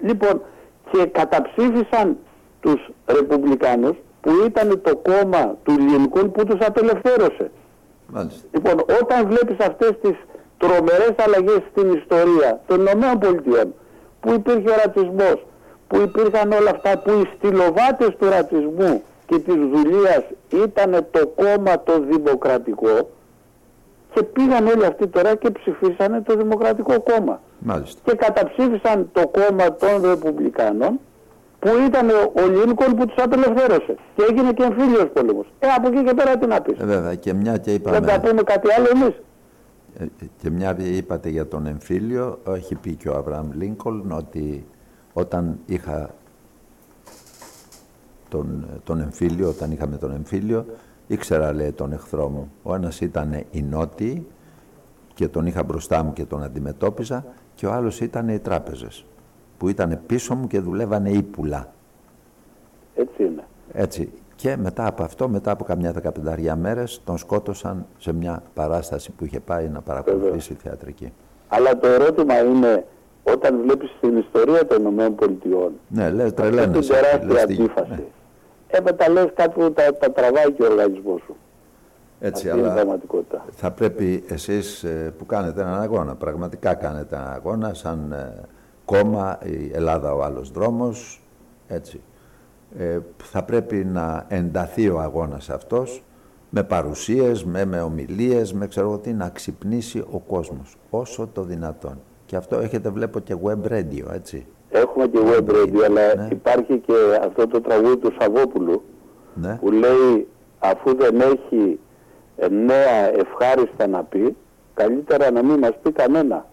Λοιπόν, και καταψήφισαν τους Ρεπουμπλικάνους που ήταν το κόμμα του Λινκόλ που τους απελευθέρωσε.
Μάλιστα.
Λοιπόν, όταν βλέπεις αυτές τις τρομερές αλλαγές στην ιστορία των Ηνωμένων Πολιτειών, που υπήρχε ο ρατσισμός, που υπήρχαν όλα αυτά, που οι στυλοβάτες του ρατσισμού και της δουλείας ήταν το κόμμα το δημοκρατικό και πήγαν όλοι αυτοί τώρα και ψηφίσανε το Δημοκρατικό Κόμμα
Μάλιστα.
και καταψήφισαν το κόμμα των Ρεπουμπλικάνων που ήταν ο Λίνκολ που τους απελευθέρωσε και έγινε και εμφύλιος πόλεμος. Ε, από εκεί και πέρα τι να πεις.
Ε, βέβαια και μια και
Δεν θα
είπαμε,
πούμε κάτι άλλο εμείς.
ε, και μια και είπατε για τον εμφύλιο, έχει πει και ο Αβραάμ Λίνκολν ότι όταν είχα τον, τον εμφύλιο, όταν είχαμε τον εμφύλιο, ήξερα λέει τον εχθρό μου. Ο ένας ήταν οι νότιοι και τον είχα μπροστά μου και τον αντιμετώπιζα και ο άλλος ήταν οι τράπεζες που ήταν πίσω μου και δουλεύανε ύπουλα.
Έτσι είναι.
Έτσι. Και μετά από αυτό, μετά από καμιά δεκαπενταριά μέρες, τον σκότωσαν σε μια παράσταση που είχε πάει να παρακολουθήσει θεατρική.
Αλλά το ερώτημα είναι, όταν βλέπεις την ιστορία των Ηνωμένων Πολιτειών,
Ναι, λες,
αυτή την
τρελαίνεσαι.
τεράστια
λες τι-
αντίφαση,
ναι.
Ε, μετά λες κάτι που τα, τα τραβάει και ο οργανισμός σου.
Έτσι,
Αυτή είναι η
αλλά
πραγματικότητα.
θα πρέπει εσείς ε, που κάνετε έναν αγώνα, πραγματικά κάνετε έναν αγώνα, σαν ε, κόμμα, η Ελλάδα ο άλλος δρόμος, έτσι. Ε, θα πρέπει να ενταθεί ο αγώνας αυτός με παρουσίες, με, με ομιλίες, με ξέρω εγώ τι, να ξυπνήσει ο κόσμος όσο το δυνατόν. Και αυτό έχετε βλέπω και web radio, έτσι.
Έχουμε και web radio, αλλά
Ναι.
υπάρχει και αυτό το τραγούδι του Σαββόπουλου,
Ναι,
που λέει αφού δεν έχει ε, νέα ευχάριστα να πει, καλύτερα να μην μας πει κανένα.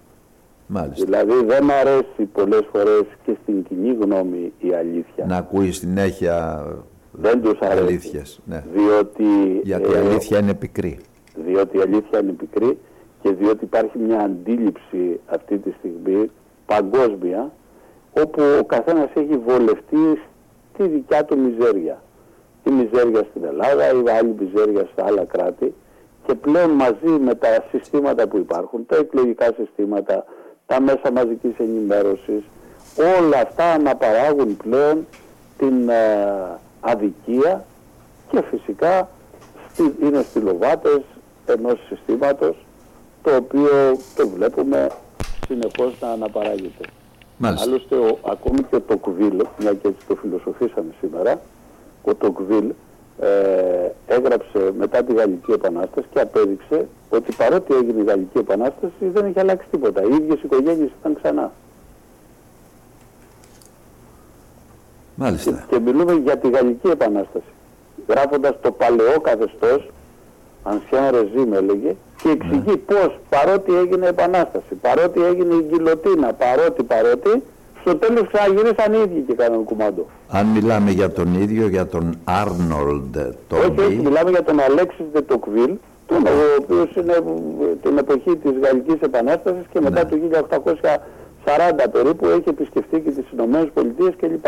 μάλιστα.
Δηλαδή δεν αρέσει πολλές φορές και στην κοινή γνώμη η αλήθεια.
Να ακούει συνέχεια
Δεν τους αρέσει.
αλήθειες. Ναι.
Διότι,
Γιατί η
ε,
αλήθεια είναι πικρή.
διότι η αλήθεια είναι πικρή και διότι υπάρχει μια αντίληψη αυτή τη στιγμή παγκόσμια όπου ο καθένας έχει βολευτείς στη δικιά του μιζέρια. Η μιζέρια στην Ελλάδα, η άλλη μιζέρια στα άλλα κράτη και πλέον μαζί με τα συστήματα που υπάρχουν, τα εκλογικά συστήματα, τα μέσα μαζικής ενημέρωσης, όλα αυτά αναπαράγουν πλέον την ε, αδικία και φυσικά στη- είναι στυλοβάτες ενός συστήματος το οποίο το βλέπουμε συνεχώς να αναπαράγεται.
Μάλιστα.
Άλλωστε ο, ακόμη και ο Τοκβίλ, μια και έτσι το φιλοσοφήσαμε σήμερα, ο Τοκβίλ ε, έγραψε μετά τη Γαλλική Επανάσταση και απέδειξε ότι παρότι έγινε η Γαλλική Επανάσταση δεν έχει αλλάξει τίποτα. Οι ίδιες οικογένειες ήταν ξανά.
Μάλιστα.
Και μιλούμε για τη Γαλλική Επανάσταση. Γράφοντας το παλαιό καθεστώς, Ancien Regime έλεγε, και εξηγεί πώς παρότι έγινε Επανάσταση, παρότι έγινε η γκυλοτίνα, παρότι, παρότι, στο τέλος ξαναγυρίσαν οι ίδιοι και κάναν κουμάντο.
Αν μιλάμε για τον ίδιο, για τον Άρνολντ
Όχι, όχι, μιλάμε για τον Αλέξης de Tocqueville, τον, ο οποίος είναι ε, την εποχή της Γαλλικής Επανάστασης και μετά το 1840 περίπου έχει επισκεφτεί και τις Ηνωμένες Πολιτείες κλπ.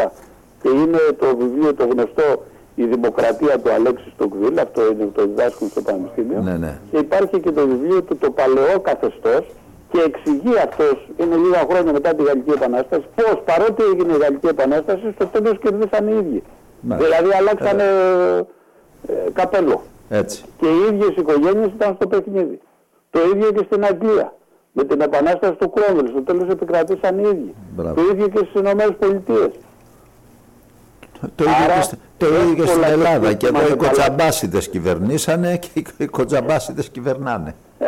Και είναι το βιβλίο το γνωστό «Η Δημοκρατία του Αλέξης Tocqueville», αυτό είναι το διδάσκουν στο Πανεπιστήμιο.
Ναι, ναι.
Και υπάρχει και το βιβλίο του «Το Παλαιό Καθεστώς» και εξηγεί αυτός, είναι λίγα χρόνια μετά τη Γαλλική Επανάσταση, πώς παρότι έγινε η Γαλλική Επανάσταση, στο τέλος κερδίσαν οι ίδιοι.
Μάλιστα.
Δηλαδή αλλάξανε ε, καπέλο.
Έτσι.
Και οι ίδιες οικογένειες ήταν στο παιχνίδι. Το ίδιο και στην Αγγλία. Με την επανάσταση του Κρόμβελ, στο τέλος επικρατήσαν οι ίδιοι.
Μπράβο.
Το ίδιο και στις Ηνωμένες Πολιτείες.
Το ίδιο,
Άρα,
και, στη- το ίδιο και στην
εύκολα
Ελλάδα.
και
Και εδώ οι
σύστημα
κοτσαμπάσιδες κυβερνήσανε και οι κοτσαμπάσιδες κυβερνάνε.
Ε,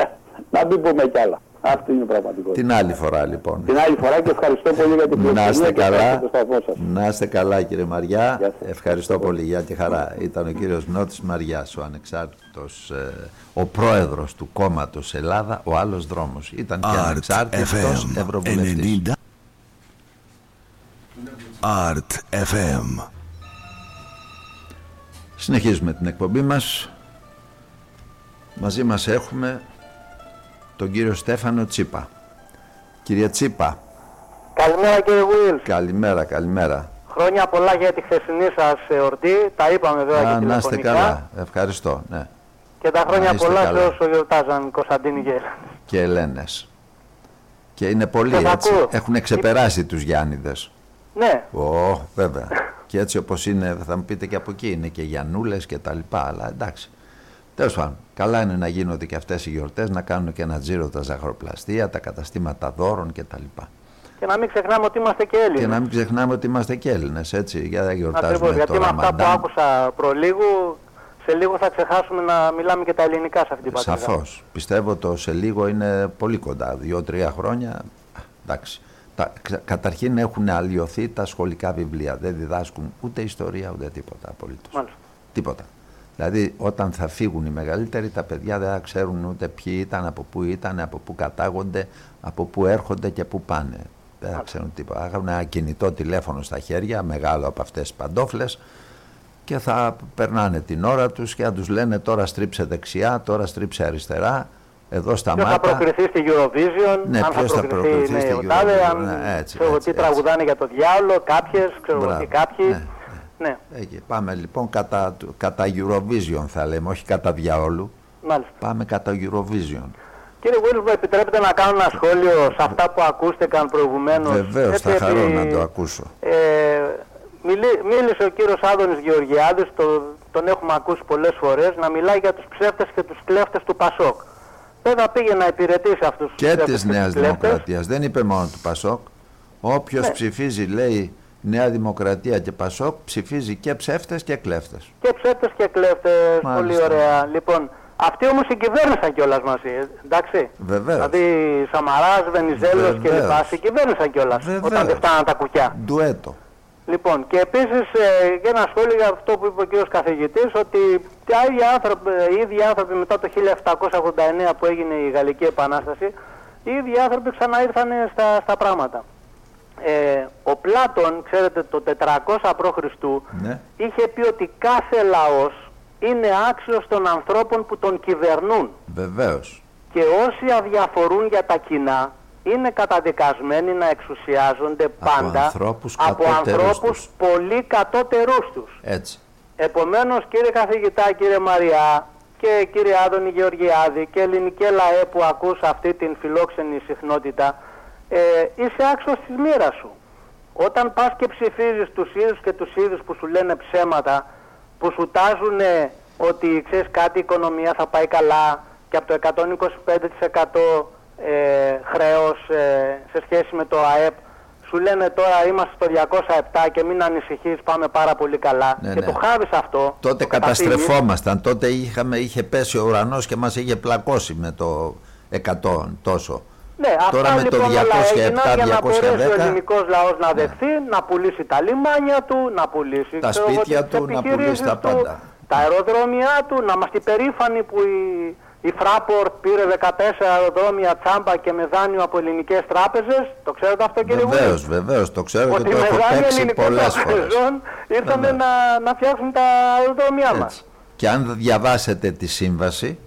να μην πούμε κι άλλα. Αυτή είναι η πραγματικότητα.
Την άλλη φορά λοιπόν.
Την άλλη φορά και ευχαριστώ πολύ για την
Να
πληροφορία
είστε
και ευχαριστώ
καλά.
το σταθμό σας.
Να είστε καλά κύριε Μαριά.
Γεια σας.
Ευχαριστώ πολύ για τη χαρά. Ήταν ο κύριος Νότης Μαριάς, ο ανεξάρτητος, ε, ο πρόεδρος του κόμματος Ελλάδα, ο άλλος δρόμος. Ήταν και
Art
ανεξάρτητος
FM
ευρωβουλευτής.
90 Art FM
Συνεχίζουμε την εκπομπή μας. Μαζί μας έχουμε τον κύριο Στέφανο Τσίπα. Κύριε Τσίπα,
Καλημέρα κύριε Βουίλς.
καλημέρα, καλημέρα.
Χρόνια πολλά για τη χθεσινή σας εορτή. Τα είπαμε βέβαια
Α,
και
να είστε
τηλεφωνικά.
καλά. Ευχαριστώ. Ναι.
Και τα χρόνια
Να είστε
πολλά
καλά.
σε όσο γιορτάζαν Κωνσταντίνη και Έλληνες.
Και Ελένες. Και είναι πολλοί
Σας
έτσι.
ακούω.
Έχουν ξεπεράσει τους Γιάννηδες.
Ναι,
Ω, βέβαια. Και έτσι όπως είναι, θα μου πείτε και από εκεί, είναι και Γιαννούλες και τα λοιπά, αλλά εντάξει. Τέλος πάντων, καλά είναι να γίνονται και αυτές οι γιορτές, να κάνουν και ένα τζίρο τα ζαχαροπλαστεία, τα καταστήματα δώρων και τα λοιπά.
και να μην ξεχνάμε ότι είμαστε και Έλληνες.
Και να μην ξεχνάμε ότι είμαστε και Έλληνες, έτσι, για να γιορτάζουμε
Ακριβώς, γιατί
το
με αυτά που
Ραμαντάν.
άκουσα προλίγου, σε λίγο θα ξεχάσουμε να μιλάμε και τα ελληνικά σε αυτή την πατρίδα.
Σαφώς. Πιστεύω το σε λίγο είναι πολύ κοντά, δύο-τρία χρόνια, α, εντάξει. Τα, ξα- καταρχήν έχουν αλλοιωθεί τα σχολικά βιβλία, δεν διδάσκουν ούτε ιστορία ούτε τίποτα απολύτως.
Μάλιστα.
Τίποτα. Δηλαδή όταν θα φύγουν οι μεγαλύτεροι τα παιδιά δεν θα ξέρουν ούτε ποιοι ήταν, από πού ήταν, από πού κατάγονται, από πού έρχονται και πού πάνε. Δεν θα ξέρουν τίποτα. Θα έχουν ένα κινητό τηλέφωνο στα χέρια, μεγάλο από αυτές τις παντόφλες και θα περνάνε την ώρα τους και θα τους λένε τώρα στρίψε δεξιά, τώρα στρίψε αριστερά, εδώ
Ποιος θα
σταμάτα.
προκριθεί στη Eurovision,
Ναι,
αν
ποιος θα
θα
προκριθεί
προκριθεί
στη
ναι, ο τάδε,
Eurovision,
αν
ναι, έτσι,
ξέρω εγώ
έτσι,
τι
έτσι.
τραγουδάνε για το διάολο, κάποιες, ξέρω εγώ
Μπράβο,
τι κάποιοι.
ναι,
Ναι,
Εκεί, πάμε λοιπόν κατά, κατά Eurovision θα λέμε, όχι κατά διαόλου.
μάλιστα.
Πάμε κατά Eurovision.
Κύριε Βίλς, μου επιτρέπετε να κάνω ένα σχόλιο σε αυτά που ακούστηκαν προηγουμένως.
Βεβαίως,
Έτσι,
θα χαρώ
επί-
να το ακούσω.
Ε, μιλή- μίλησε ο κύριος Άδωνης Γεωργιάδης, το, τον έχουμε ακούσει πολλές φορές, να μιλάει για τους ψεύτες και τους κλέφτες του Πασόκ. Βέβαια πήγε να υπηρετήσει αυτούς τους
Και
ψεύτες
της Νέας
τους κλέφτες.
Δημοκρατίας. Δεν είπε μόνο του Πασόκ. Όποιος
Ναι.
ψηφίζει, λέει Νέα Δημοκρατία και Πασόκ, ψηφίζει και ψεύτες και κλέφτες.
Και ψεύτες και κλέφτες,
Μάλιστα.
πολύ ωραία. Λοιπόν, αυτοί όμως συγκυβέρνησαν κιόλας μαζί, ε, εντάξει.
Βεβαίως.
Δηλαδή Σαμαράς, Βενιζέλος και
Βεβαίως.
λοιπά συγκυβέρνησαν κιόλας
Βεβαίως.
όταν δεν φτάναν τα κουκιά.
Ντουέτο.
Λοιπόν, και επίσης ε, και ένα σχόλιο για αυτό που είπε ο κύριος καθηγητής, ότι τα ίδια άνθρωποι, οι ίδιοι άνθρωποι μετά το 1789 που έγινε η Γαλλική Επανάσταση, οι ίδιοι άνθρωποι ξανά ήρθαν στα, στα πράγματα. Ε, ο Πλάτων, ξέρετε, το 400 π.Χ.
Ναι.
είχε πει ότι κάθε λαός είναι άξιος των ανθρώπων που τον κυβερνούν
Βεβαίως.
και όσοι αδιαφορούν για τα κοινά είναι καταδικασμένοι να εξουσιάζονται πάντα
ανθρώπους
από
κατώτερους
ανθρώπους
τους.
πολύ κατώτερούς τους.
Έτσι.
Επομένως κύριε καθηγητά, κύριε Μαριά και κύριε Άδωνη Γεωργιάδη και ελληνικέ λαέ που ακούς αυτή την φιλόξενη συχνότητα ε, είσαι άξιος της μοίρας σου. Όταν πας και ψηφίζεις τους ίδιους και τους ίδιους που σου λένε ψέματα, που σου τάζουν ότι ξέρεις κάτι η οικονομία θα πάει καλά και από το 125% ε, χρέος ε, σε σχέση με το ΑΕΠ σου λένε τώρα είμαστε στο 207 και μην ανησυχείς πάμε πάρα πολύ καλά
Ναι,
και
ναι.
το χάβεις αυτό
Τότε
το καταφύγεις.
καταστρεφόμασταν. Τότε είχαμε, είχε πέσει ο ουρανός και μας είχε πλακώσει με το 100 τόσο.
Ναι,
Τώρα
αυτά
με το
λοιπόν όλα
207,
έγιναν για να μπορέσει ο
210,
ελληνικός λαός να δεχθεί, να πουλήσει τα λιμάνια του, να πουλήσει
Τα
ξέρω εγώ,
σπίτια
τις
του, να πουλήσει
επιχειρήσεις
τα
του,
πάντα.
τα αεροδρόμια του, να είμαστε περήφανοι που η, η Fraport πήρε 14 αεροδρόμια τσάμπα και με δάνειο από ελληνικές τράπεζες. Το ξέρετε αυτό κύριε
Βεβαίω,
Βουλή;
βεβαίως. Το ξέρω και
Ότι
το
με
έχω
δάνειο
παίξει
ελληνικών
πολλές φορές.
τραπεζών ήρθανε να, να φτιάξουν τα αεροδρόμια μας.
Και αν διαβάσετε τη σύμβαση,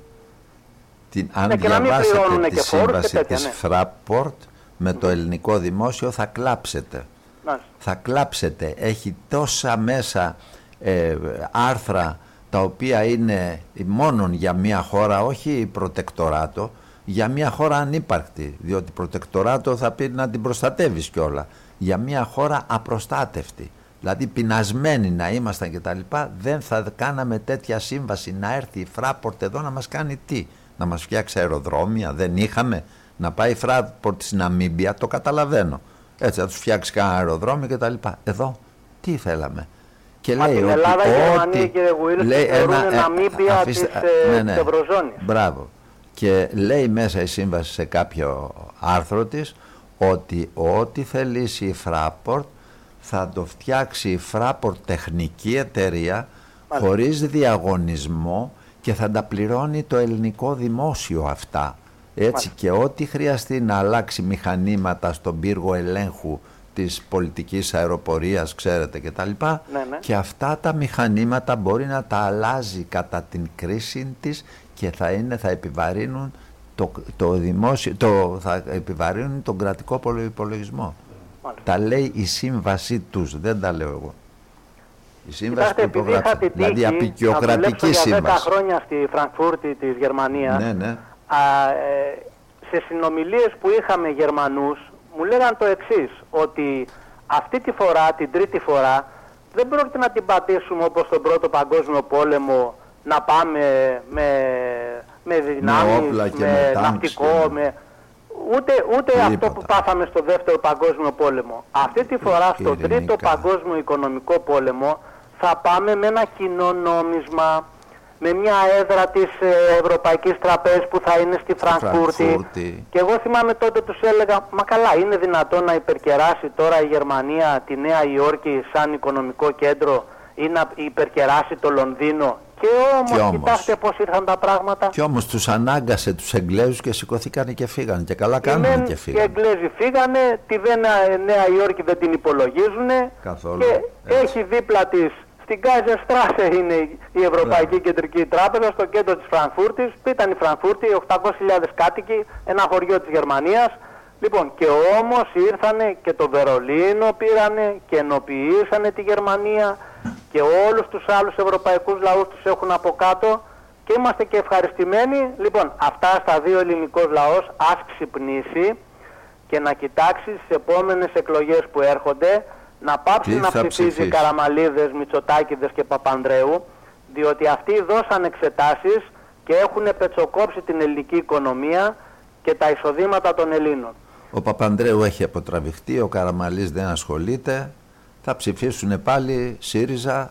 την, αν
Ναι, και να μην
διαβάσετε
πληρώνουν
τη
και φόρους και
σύμβαση
τέτοια,
της
ναι.
Fraport με το ελληνικό δημόσιο θα κλάψετε.
Μάλιστα.
Θα κλάψετε. Έχει τόσα μέσα ε, άρθρα τα οποία είναι μόνον για μια χώρα, όχι προτεκτοράτο, για μια χώρα ανύπαρκτη. Διότι προτεκτοράτο θα πει να την προστατεύεις κιόλα. Για μια χώρα απροστάτευτη. Δηλαδή πεινασμένοι να ήμασταν και τα λοιπά, δεν θα κάναμε τέτοια σύμβαση να έρθει η Fraport εδώ να μας κάνει τι; Να μας φτιάξει αεροδρόμια, δεν είχαμε; Να πάει η Fraport στην Ναμίμπια, το καταλαβαίνω. Έτσι, να τους φτιάξει κανένα αεροδρόμιο και τα λοιπά. Εδώ, τι θέλαμε; Και
Μα
λέει
την
ότι
Ελλάδα, η Γερμανία,
ό,τι-
κύριε Γουίλ,
λέει
τη θεωρούν
ένα- ε,
Ναμίμπια
αφήστε-
της, ε,
ναι, ναι.
της Ευρωζώνης.
Μπράβο. και λέει μέσα η σύμβαση σε κάποιο άρθρο της ότι ό,τι θελήσει η Fraport θα το φτιάξει η Fraport τεχνική εταιρεία χωρίς διαγωνισμό και θα τα πληρώνει το ελληνικό δημόσιο αυτά. Έτσι και ό,τι χρειαστεί να αλλάξει μηχανήματα στον πύργο ελέγχου της πολιτικής αεροπορίας, ξέρετε και τα λοιπά,
Ναι, ναι.
και αυτά τα μηχανήματα μπορεί να τα αλλάζει κατά την κρίση της και θα, είναι, θα επιβαρύνουν το, το δημόσιο, το, θα επιβαρύνουν τον κρατικό υπολογισμό. Τα λέει η σύμβασή τους, δεν τα λέω εγώ. Η σύμβαση
Κοιτάξτε,
που
επειδή είχα
υπογράψαν.
την τύχη
Δηλαδή
να
απεικιοκρατική
δουλέψω για 10
σύμβαση.
χρόνια στη Φραγκφούρτη της Γερμανίας,
Ναι, ναι.
α, ε, σε συνομιλίες που είχαμε Γερμανούς, μου λέγαν το εξής, ότι αυτή τη φορά, την τρίτη φορά, δεν πρόκειται να την πατήσουμε όπως τον Πρώτο Παγκόσμιο Πόλεμο, να πάμε με, με δυνάμεις,
όπλα και
με,
με τάγκς
ναυτικό,
και-
με... Ούτε, ούτε αυτό που πάθαμε στο Δεύτερο Παγκόσμιο Πόλεμο. Αυτή τη φορά στο
Ειρηνικά.
Τρίτο Παγκόσμιο Οικονομικό Πόλεμο θα πάμε με ένα κοινό νόμισμα, με μια έδρα της ε, Ευρωπαϊκής Τραπέζης που θα είναι στη Φραγκφούρτη.
Φραγκφούρτη.
Και εγώ θυμάμαι τότε τους έλεγα, μα καλά είναι δυνατόν να υπερκεράσει τώρα η Γερμανία τη Νέα Υόρκη σαν οικονομικό κέντρο ή να υπερκεράσει το Λονδίνο. Και όμως,
Κι όμως.
κοιτάξτε πώς ήρθαν τα πράγματα.
Κι όμως τους ανάγκασε τους Εγγλέζους και σηκωθήκανε και φύγανε και καλά
Οι
κάνανε
μεν
και
οι
φύγανε.
Εγγλέζοι φύγανε, τη Βένα, Νέα Υόρκη δεν την υπολογίζουν
Καθόλου.
και έχει δίπλα της, στην Kaiser Straße είναι η- η Ευρωπαϊκή Κεντρική Τράπεζα, στο κέντρο της Φραγκφούρτης, που ήταν η Φραγκφούρτη, 800.000 κάτοικοι, ένα χωριό της Γερμανίας. Λοιπόν, και όμως ήρθανε και το Βερολίνο πήρανε και ενοποιήσανε τη Γερμανία και όλους τους άλλους ευρωπαϊκούς λαούς τους έχουν από κάτω και είμαστε και ευχαριστημένοι. Λοιπόν, αυτά στα δύο ελληνικός λαός ας ξυπνήσει και να κοιτάξει τις επόμενες εκλογές που έρχονται να πάψει
Τι
να
θα
ψηφίζει
ψηφίσει;
Καραμαλίδες, Μητσοτάκηδες και Παπανδρέου διότι αυτοί δώσαν εξετάσεις και έχουν πετσοκόψει την ελληνική οικονομία και τα εισοδήματα των Ελλήνων.
Ο Παπανδρέου έχει αποτραβηχτεί, ο Καραμαλής δεν ασχολείται. Θα ψηφίσουν πάλι ΣΥΡΙΖΑ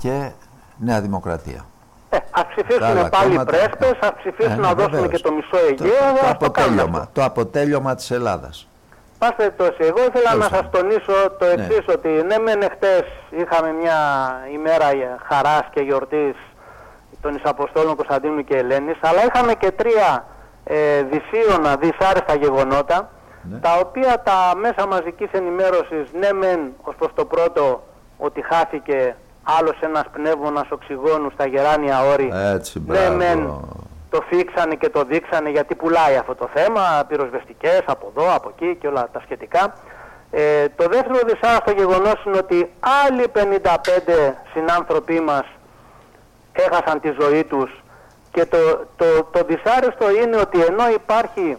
και Νέα Δημοκρατία.
Ε, ας
Τα
ψηφίσουν
άλλα
πάλι οι
κόμματα-
πρέσπες, ας ψηφίσουν
Ε,
να
ναι,
δώσουν
βεβαίως.
και το μισό
Το,
Αιγαίο,
το
ας το κάνουν αυτό.
αποτέλειωμα, το αποτέλειωμα της Ελλάδας.
Πας περιπτώσει, εγώ ήθελα
Τέλος
να σας
πάντων.
τονίσω το
Ναι.
εξής, ότι ναι μεν εχθές είχαμε μια ημέρα χαράς και γιορτής των Ισαποστόλων Κωνσταντίνου και Ελένης, αλλά είχαμε και τρία ε, δυσίωνα, δυσάρεστα γεγονότα,
Ναι.
τα οποία τα μέσα μαζικής ενημέρωσης, ναι μεν ως προς το πρώτο, ότι χάθηκε άλλος ένας πνεύμονας οξυγόνου στα γεράνια όρη,
Έτσι,
ναι
μπράβο.
μεν το φίξανε και το δείξανε γιατί πουλάει αυτό το θέμα, πυροσβεστικές από εδώ, από εκεί και όλα τα σχετικά. Ε, το δεύτερο δυσάρεστο γεγονός είναι ότι άλλοι 55 συνάνθρωποι μας έχασαν τη ζωή τους και το, το, το δυσάρεστο είναι ότι ενώ υπάρχει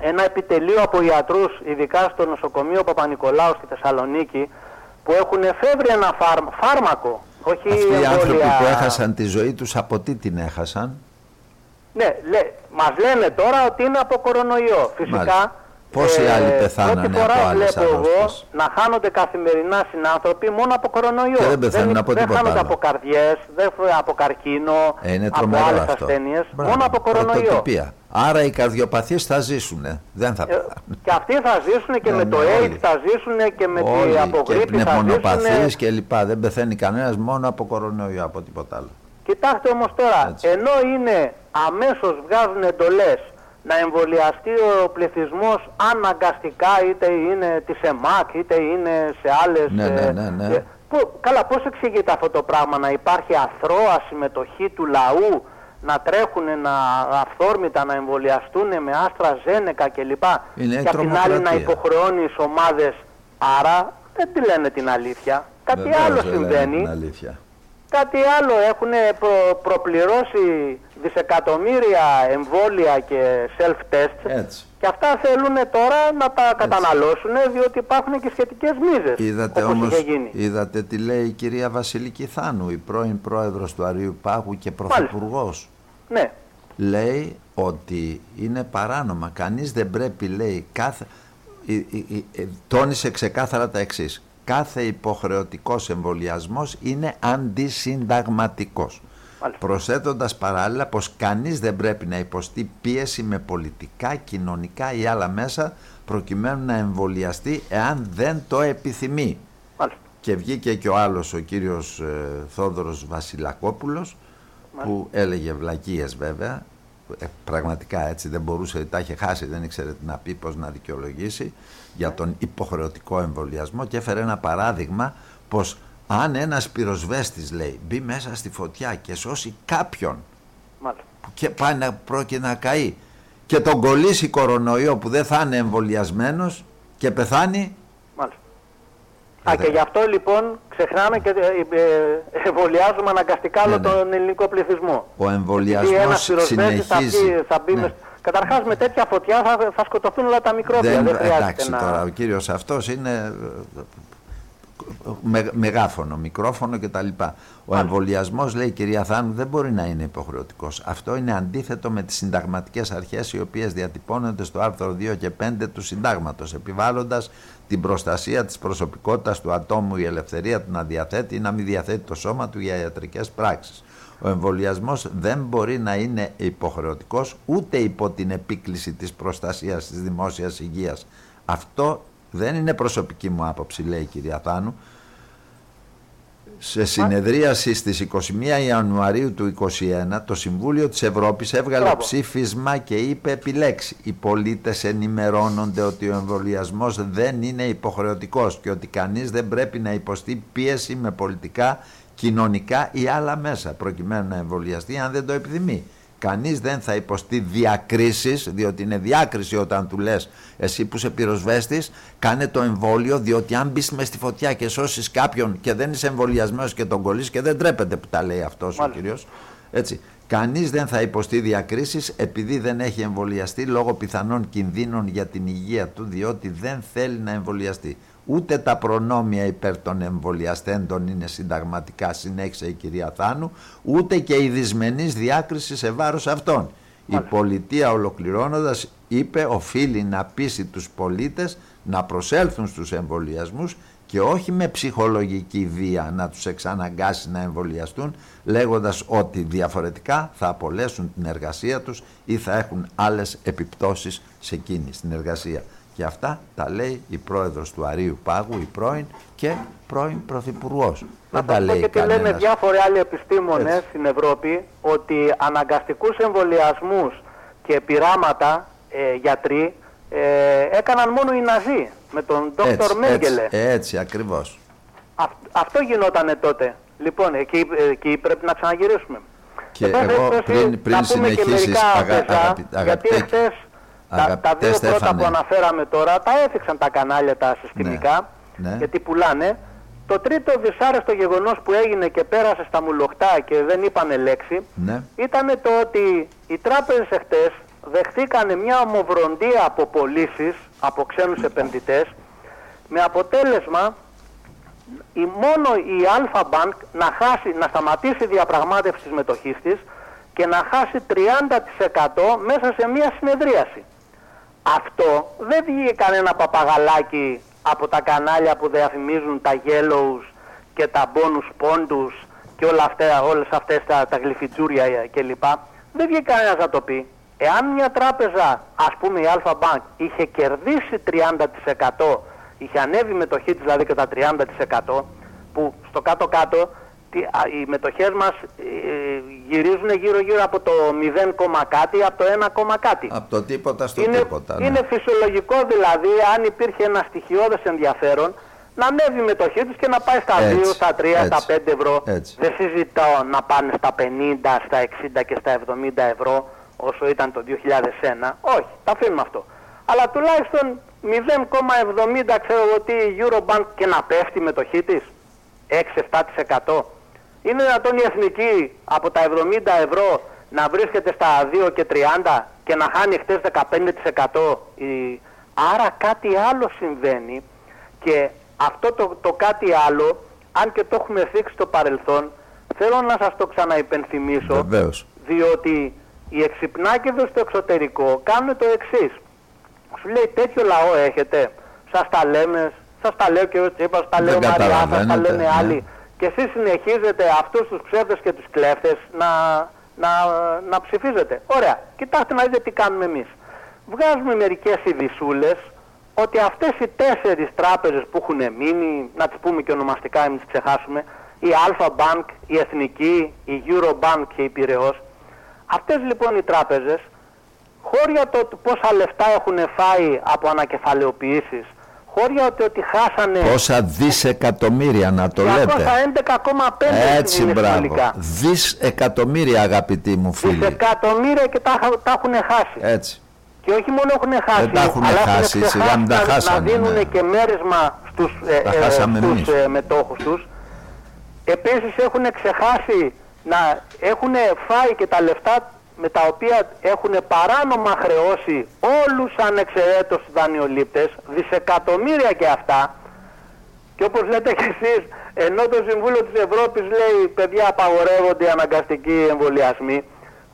ένα επιτελείο από ιατρούς, ειδικά στο νοσοκομείο Παπα-Νικολάου στη Θεσσαλονίκη, που έχουν εφεύρει ένα φάρμα- φάρμακο, όχι
Αυτοί οι άνθρωποι
εμβόλια.
που έχασαν τη ζωή τους από τι την έχασαν;
Ναι, λέ, μας λένε τώρα ότι είναι από κορονοϊό. Φυσικά,
Μάλιστα. Πόσοι άλλοι πεθάνανε
πρώτη φορά
από άλλες
βλέπω εγώ
αρρώστιες.
να χάνονται καθημερινά συνάνθρωποι μόνο από κορονοϊό.
Και δεν πεθαίνουν από
δεν
τίποτα
χάνονται
άλλο.
από καρδιές, δεν φ- από καρκίνο,
Ε, είναι
από
τρομερό
άλλες
αυτό.
ασθένειες,
Μπράβο,
μόνο από κορονοϊό.
πρωτοτυπία. Άρα οι καρδιοπαθείς θα ζήσουν. Δεν θα
Ε,
πεθάνουν.
και αυτοί θα ζήσουν και
Ναι,
με το
ναι,
AIDS
όλοι.
θα ζήσουν και με
Όλοι
τη απογρύπη
και
θα
πνευμονοπαθείς
ζήσουν.
και λοιπά. Δεν πεθαίνει κανένας μόνο από κορονοϊό, από τίποτα άλλο.
Κοιτάξτε όμως τώρα, ενώ είναι αμέσως βγάζουν εντολές να εμβολιαστεί ο πληθυσμός αναγκαστικά είτε είναι της ΕΜΑΚ είτε είναι σε άλλες...
Ναι, ναι,
ε,
ναι, ναι.
ε, που- καλά, πώς εξηγείται αυτό το πράγμα, να υπάρχει αθρώα συμμετοχή του λαού, να τρέχουν να αυθόρμητα να εμβολιαστούν με άστρα ζένεκα κλπ.
Είναι
και απ' την άλλη να
τρομοκρατία.
υποχρεώνει τις ομάδες. Άρα δεν τη λένε την αλήθεια. Κάτι
Βεβαίως
άλλο
δεν λένε
συμβαίνει.
Την αλήθεια.
Κάτι άλλο έχουν προ, προπληρώσει δισεκατομμύρια εμβόλια και self-test
Έτσι.
και αυτά θέλουν τώρα να τα καταναλώσουν διότι υπάρχουν και σχετικές μίζες
Είδατε
όπως
όμως,
είχε γίνει.
είδατε τι λέει η κυρία Βασιλική Θάνου, η πρώην πρόεδρος του Αρίου Πάγου και πρωθυπουργός.
Ναι,
λέει ότι είναι παράνομα. Κανείς δεν πρέπει, λέει, κάθε... η- η- η- ε, τόνισε ξεκάθαρα τα εξής. Κάθε υποχρεωτικός εμβολιασμός είναι αντισυνταγματικός. Προσθέτοντας παράλληλα πως κανείς δεν πρέπει να υποστεί πίεση με πολιτικά, κοινωνικά ή άλλα μέσα προκειμένου να εμβολιαστεί εάν δεν το επιθυμεί. Και βγήκε και ο άλλος ο κύριος ε, Θόδωρος Βασιλακόπουλος που έλεγε βλακίες βέβαια. Ε, πραγματικά έτσι δεν μπορούσε, τα είχε χάσει, δεν ήξερε τι να πει, πώς να δικαιολογήσει για τον υποχρεωτικό εμβολιασμό και έφερε ένα παράδειγμα πως αν ένας πυροσβέστης λέει μπει μέσα στη φωτιά και σώσει κάποιον που και πάει να πρόκειται να καεί και τον κολλήσει κορονοϊό που δεν θα είναι εμβολιασμένος και πεθάνει
Μάλιστα. Α, και γι' αυτό λοιπόν ξεχνάμε και ε, ε, εμβολιάζουμε αναγκαστικά όλο ναι, ναι. τον ελληνικό πληθυσμό.
Ο εμβολιασμός συνεχίζει. Θα μπει,
θα μπει ναι. Καταρχάς με τέτοια φωτιά θα, θα σκοτωθούν όλα τα μικρόβια. Δεν, δεν
εντάξει
να...
τώρα, ο κύριος αυτός είναι με, μεγάφωνο, μικρόφωνο κτλ. Ο εμβολιασμός, λέει η κυρία Θάνου, δεν μπορεί να είναι υποχρεωτικός. Αυτό είναι αντίθετο με τις συνταγματικές αρχές οι οποίες διατυπώνονται στο άρθρο 2 και 5 του Συντάγματος, επιβάλλοντας την προστασία της προσωπικότητας του ατόμου, η ελευθερία του να διαθέτει ή να μην διαθέτει το σώμα του για ιατρικές πράξεις. Ο εμβολιασμός δεν μπορεί να είναι υποχρεωτικός ούτε υπό την επίκληση της προστασίας της δημόσιας υγείας. Αυτό δεν είναι προσωπική μου άποψη, λέει η κυρία Θάνου. Σε συνεδρίαση στις 21 Ιανουαρίου του 2021 το Συμβούλιο της Ευρώπης έβγαλε ψήφισμα και είπε επιλέξει οι πολίτες ενημερώνονται ότι ο εμβολιασμός δεν είναι υποχρεωτικός και ότι κανείς δεν πρέπει να υποστεί πίεση με πολιτικά, κοινωνικά ή άλλα μέσα προκειμένου να εμβολιαστεί αν δεν το επιθυμεί. Κανείς δεν θα υποστεί διακρίσεις, διότι είναι διάκριση όταν του λες εσύ που είσαι πυροσβέστης, κάνε το εμβόλιο, διότι αν μπεις μες στη φωτιά και σώσεις κάποιον και δεν είσαι εμβολιασμένος και τον κολλείς και δεν τρέπεται που τα λέει αυτός ο κύριος, έτσι. Κανείς δεν θα υποστεί διακρίσεις επειδή δεν έχει εμβολιαστεί λόγω πιθανών κινδύνων για την υγεία του, διότι δεν θέλει να εμβολιαστεί. Ούτε τα προνόμια υπέρ των εμβολιαστέντων είναι συνταγματικά, συνέχισε η κυρία Θάνου, ούτε και η δυσμενής διάκριση σε βάρος αυτών. Η πολιτεία ολοκληρώνοντας είπε οφείλει να πείσει τους πολίτες να προσέλθουν στους εμβολιασμούς και όχι με ψυχολογική βία να τους εξαναγκάσει να εμβολιαστούν λέγοντας ότι διαφορετικά θα απολέσουν την εργασία τους ή θα έχουν άλλες επιπτώσεις σε εκείνη στην εργασία. Και αυτά τα λέει η πρόεδρος του Αρίου Πάγου, η πρώην και πρώην πρωθυπουργός.
Δεν τα λέει και λένε διάφοροι άλλοι επιστήμονες στην Ευρώπη ότι αναγκαστικούς εμβολιασμούς και πειράματα ε, γιατροί ε, έκαναν μόνο οι Ναζί με τον Δόκτωρ Μέγκελε.
Έτσι, έτσι ακριβώς.
αυτό γινότανε τότε. Λοιπόν, εκεί, εκεί πρέπει να ξαναγυρίσουμε.
Και εγώ πριν, πριν συνεχίσεις,
γιατί εχθές τα, τα δύο πρώτα που αναφέραμε τώρα τα έθιξαν τα κανάλια τα συστημικά ναι, ναι. γιατί πουλάνε. Το τρίτο δυσάρεστο γεγονός που έγινε και πέρασε στα μουλοχτά και δεν είπανε λέξη ναι. ήταν το ότι οι τράπεζες εχθές δεχθήκανε μια ομοβροντία από πωλήσεις από ξένους επενδυτές με αποτέλεσμα η, μόνο η Αλφα Bank να, χάσει, να σταματήσει διαπραγμάτευσης της μετοχής της και να χάσει 30% μέσα σε μια συνεδρίαση. Αυτό δεν βγήκε κανένα παπαγαλάκι από τα κανάλια που διαφημίζουν τα yellows και τα bonus pondus και όλα αυτά, όλες αυτές τα, τα γλυφιτζούρια κλπ. Δεν βγήκε κανένας να το πει. Εάν μια τράπεζα, ας πούμε η Alpha Bank, είχε κερδίσει 30%, είχε ανέβει η μετοχή της δηλαδή κατά 30%, που στο κάτω-κάτω οι μετοχές μας ε, γυρίζουν γύρω γύρω από το 0, κάτι, από το 1, κάτι.
Από το τίποτα στο
είναι,
τίποτα.
Ναι. Είναι φυσιολογικό δηλαδή αν υπήρχε ένα στοιχειώδες ενδιαφέρον να ανέβει η μετοχή της και να πάει στα 2, στα 3, στα 5 ευρώ.
Έτσι.
Δεν συζητάω να πάνε στα 50, στα 60 και στα 70 ευρώ όσο ήταν το 2001. Όχι, τα αφήνουμε αυτό. Αλλά τουλάχιστον 0,70 ξέρω εγώ τι η Eurobank και να πέφτει η μετοχή της. 6-7%. Είναι δυνατόν η εθνική από τα 70 ευρώ να βρίσκεται στα 2 και 30 και να χάνει χτες 15%. Άρα κάτι άλλο συμβαίνει και αυτό το, το κάτι άλλο, αν και το έχουμε θίξει στο παρελθόν, θέλω να σας το ξαναυπενθυμίσω,
Βεβαίως.
διότι οι εξυπνάκηδες στο εξωτερικό κάνουν το εξής. Σου λέει τέτοιο λαό έχετε, σας τα λέμε, σας τα λέω και ο Τσίπας, τα λέω Μαριά, σας τα λένε άλλοι. Και εσείς συνεχίζετε αυτούς τους ψεύδες και τους κλέφτες να, να, να ψηφίζετε. Ωραία. Κοιτάξτε να δείτε τι κάνουμε εμείς. Βγάζουμε μερικές ειδισούλες ότι αυτές οι τέσσερις τράπεζες που έχουν μείνει, να τις πούμε και ονομαστικά, μην τις ξεχάσουμε, η Alpha Bank, η Εθνική, η Eurobank και η Πυραιός, αυτές λοιπόν οι τράπεζες, χώρια το πόσα λεφτά έχουν φάει από ανακεφαλαιοποιήσεις, χώρια το ότι χάσανε...
Πόσα δισεκατομμύρια να το λέτε.
211,5
Έτσι μπράβο. Δισεκατομμύρια αγαπητοί μου φίλοι.
Δισεκατομμύρια και τα, τα έχουν χάσει.
Έτσι.
Και όχι μόνο έχουν χάσει,
Δεν τα έχουν
αλλά
χάσει,
έχουν
σιγά μην τα
να,
χάσανε,
να δίνουν
ναι.
και μέρισμα στους, ε,
Τα
ε,
χάσαμε
στους
εμείς.
ε, μετόχους τους. Επίσης έχουν ξεχάσει να έχουν φάει και τα λεφτά με τα οποία έχουν παράνομα χρεώσει όλους ανεξαιρέτως τους δανειολήπτες, δισεκατομμύρια και αυτά, και όπως λέτε και εσείς, ενώ το Συμβούλιο της Ευρώπης λέει παιδιά απαγορεύονται οι αναγκαστικοί εμβολιασμοί,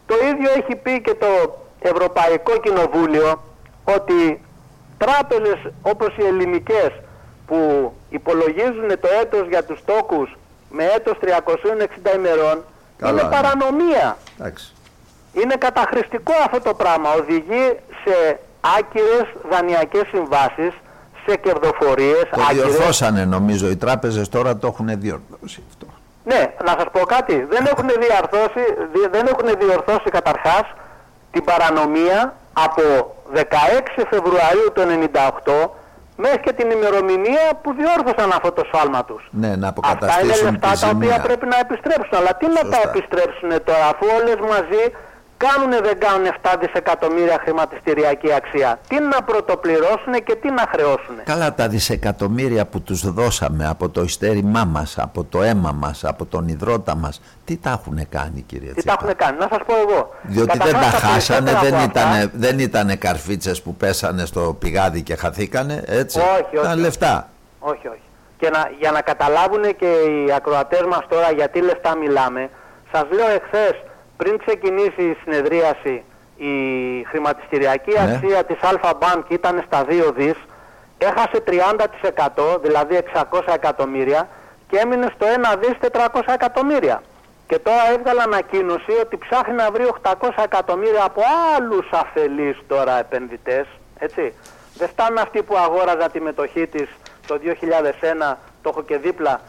το ίδιο έχει πει και το Ευρωπαϊκό Κοινοβούλιο ότι τράπεζες όπως οι ελληνικές που υπολογίζουν το έτος για τους τόκους με έτος 360 ημερών
Καλά,
είναι
ναι.
παρανομία.
Εντάξει.
Είναι καταχρηστικό αυτό το πράγμα. Οδηγεί σε άκυρες δανειακές συμβάσεις, σε κερδοφορίες
Το
άκυρες.
διορθώσανε νομίζω οι τράπεζες τώρα το έχουν διορθώσει αυτό.
Ναι, να σας πω κάτι. Δεν έχουν διορθώσει, δι- δεν έχουν διορθώσει καταρχάς την παρανομία από 16 Φεβρουαρίου του 98 μέχρι και την ημερομηνία που διόρθωσαν αυτό το σφάλμα τους.
Ναι, να
Αυτά είναι
αποκαταστήσουν
λεφτά
τη
τα οποία
ζημία.
πρέπει να επιστρέψουν. Αλλά τι να τα
Σωστά.
επιστρέψουν τώρα, αφού όλες μαζί κάνουνε δεν κάνουν 7 δισεκατομμύρια χρηματιστηριακή αξία. Τι να πρωτοπληρώσουν και τι να χρεώσουν.
Καλά τα δισεκατομμύρια που τους δώσαμε από το ειστέρημά μας, από το αίμα μας, από τον υδρότα μας, τι τα έχουν κάνει κύριε
Τι τα
Τσίπρα;
έχουν κάνει. Να σας πω εγώ.
Διότι δεν τα
Καταρχάς,
χάσανε,
περισσότερα
δεν
από αυτά-
ήταν, δεν ήτανε καρφίτσες που πέσανε στο πηγάδι και χαθήκανε, έτσι.
Όχι, όχι.
Ήταν λεφτά.
Όχι, όχι. Και να, για να καταλάβουν και οι ακροατές μας τώρα γιατί λεφτά μιλάμε, σας λέω εχθές πριν ξεκινήσει η συνεδρίαση η χρηματιστηριακή
Ναι.
αξία της Alpha Bank ήταν στα 2 δις, έχασε 30% δηλαδή 600 εκατομμύρια και έμεινε στο 1 δις 400 εκατομμύρια. Και τώρα έβγαλε ανακοίνωση ότι ψάχνει να βρει 800 εκατομμύρια από άλλους αφελείς τώρα επενδυτές, έτσι. Δεν φτάνουν αυτοί που αγόραζαν τη μετοχή της το 2001, το έχω και δίπλα,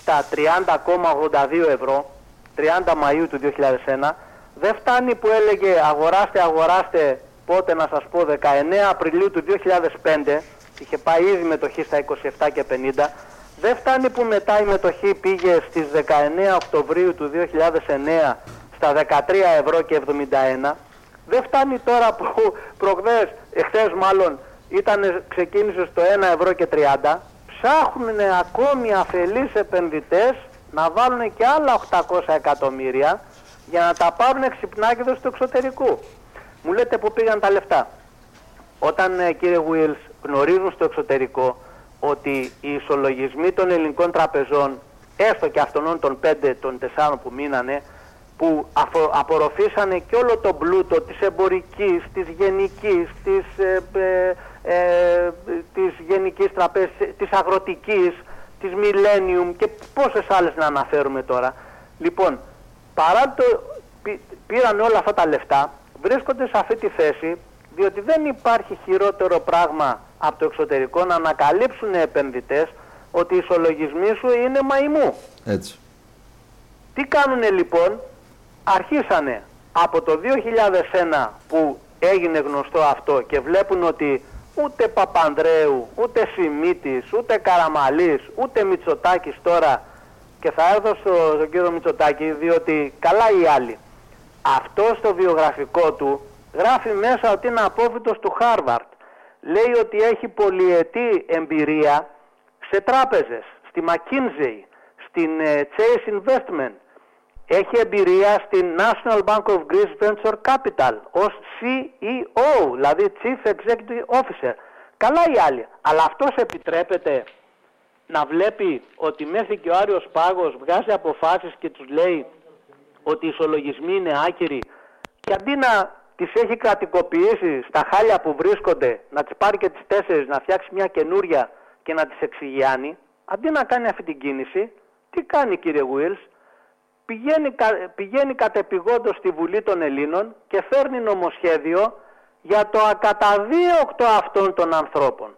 στα 30,82 ευρώ, 30 Μαΐου του 2001. Δεν φτάνει που έλεγε αγοράστε, αγοράστε, πότε να σας πω, 19 Απριλίου του 2005, είχε πάει ήδη η μετοχή στα 27 και 50. Δεν φτάνει που μετά η μετοχή πήγε στις 19 Οκτωβρίου του 2009 στα 13 ευρώ και 71. Δεν φτάνει τώρα που προχθές, εχθές μάλλον, ήταν, ξεκίνησε στο 1 ευρώ και 30. Ψάχνουν ακόμη αφελείς επενδυτές να βάλουν και άλλα 800 εκατομμύρια για να τα πάρουν ξυπνάκιδες του εξωτερικού. Μου λέτε που πήγαν τα λεφτά. Όταν ε, κύριε Βουίλς γνωρίζουν στο εξωτερικό ότι οι ισολογισμοί των ελληνικών τραπεζών, έστω και αυτών των 5, των 4 που μείνανε, που αφο- απορροφήσανε και όλο το πλούτο της εμπορικής, της γενικής, της, ε, ε, ε, της γενικής τραπέζης, της αγροτικής, της Millennium και πόσες άλλες να αναφέρουμε τώρα. Λοιπόν, παρά το πή- πήραν όλα αυτά τα λεφτά, βρίσκονται σε αυτή τη θέση διότι δεν υπάρχει χειρότερο πράγμα από το εξωτερικό να ανακαλύψουν επενδυτές ότι οι ισολογισμοί σου είναι μαϊμού.
Έτσι.
Τι κάνουνε λοιπόν, αρχίσανε από το 2001 που έγινε γνωστό αυτό και βλέπουν ότι ούτε Παπανδρέου, ούτε Σιμίτης, ούτε Καραμαλής, ούτε Μητσοτάκης τώρα και θα έρθω στο, στον κύριο Μητσοτάκη διότι καλά οι άλλοι. Αυτό στο βιογραφικό του γράφει μέσα ότι είναι απόφυτος του Χάρβαρτ. Λέει ότι έχει πολυετή εμπειρία σε τράπεζες, στη McKinsey, στην ε, Chase Investment. Έχει εμπειρία στην National Bank of Greece Venture Capital ως CEO, δηλαδή Chief Executive Officer. Καλά οι άλλοι, αλλά αυτός επιτρέπεται να βλέπει ότι μέχρι και ο Άριος Πάγος βγάζει αποφάσεις και τους λέει ότι οι ισολογισμοί είναι άκυροι και αντί να τις έχει κρατικοποιήσει στα χάλια που βρίσκονται, να τις πάρει και τις τέσσερις, να φτιάξει μια καινούρια και να τις εξηγιάνει, αντί να κάνει αυτή την κίνηση, Τι κάνει κύριε Βουίλς, πηγαίνει, πηγαίνει κατεπηγόντως στη Βουλή των Ελλήνων και φέρνει νομοσχέδιο για το ακαταδίωκτο αυτών των ανθρώπων.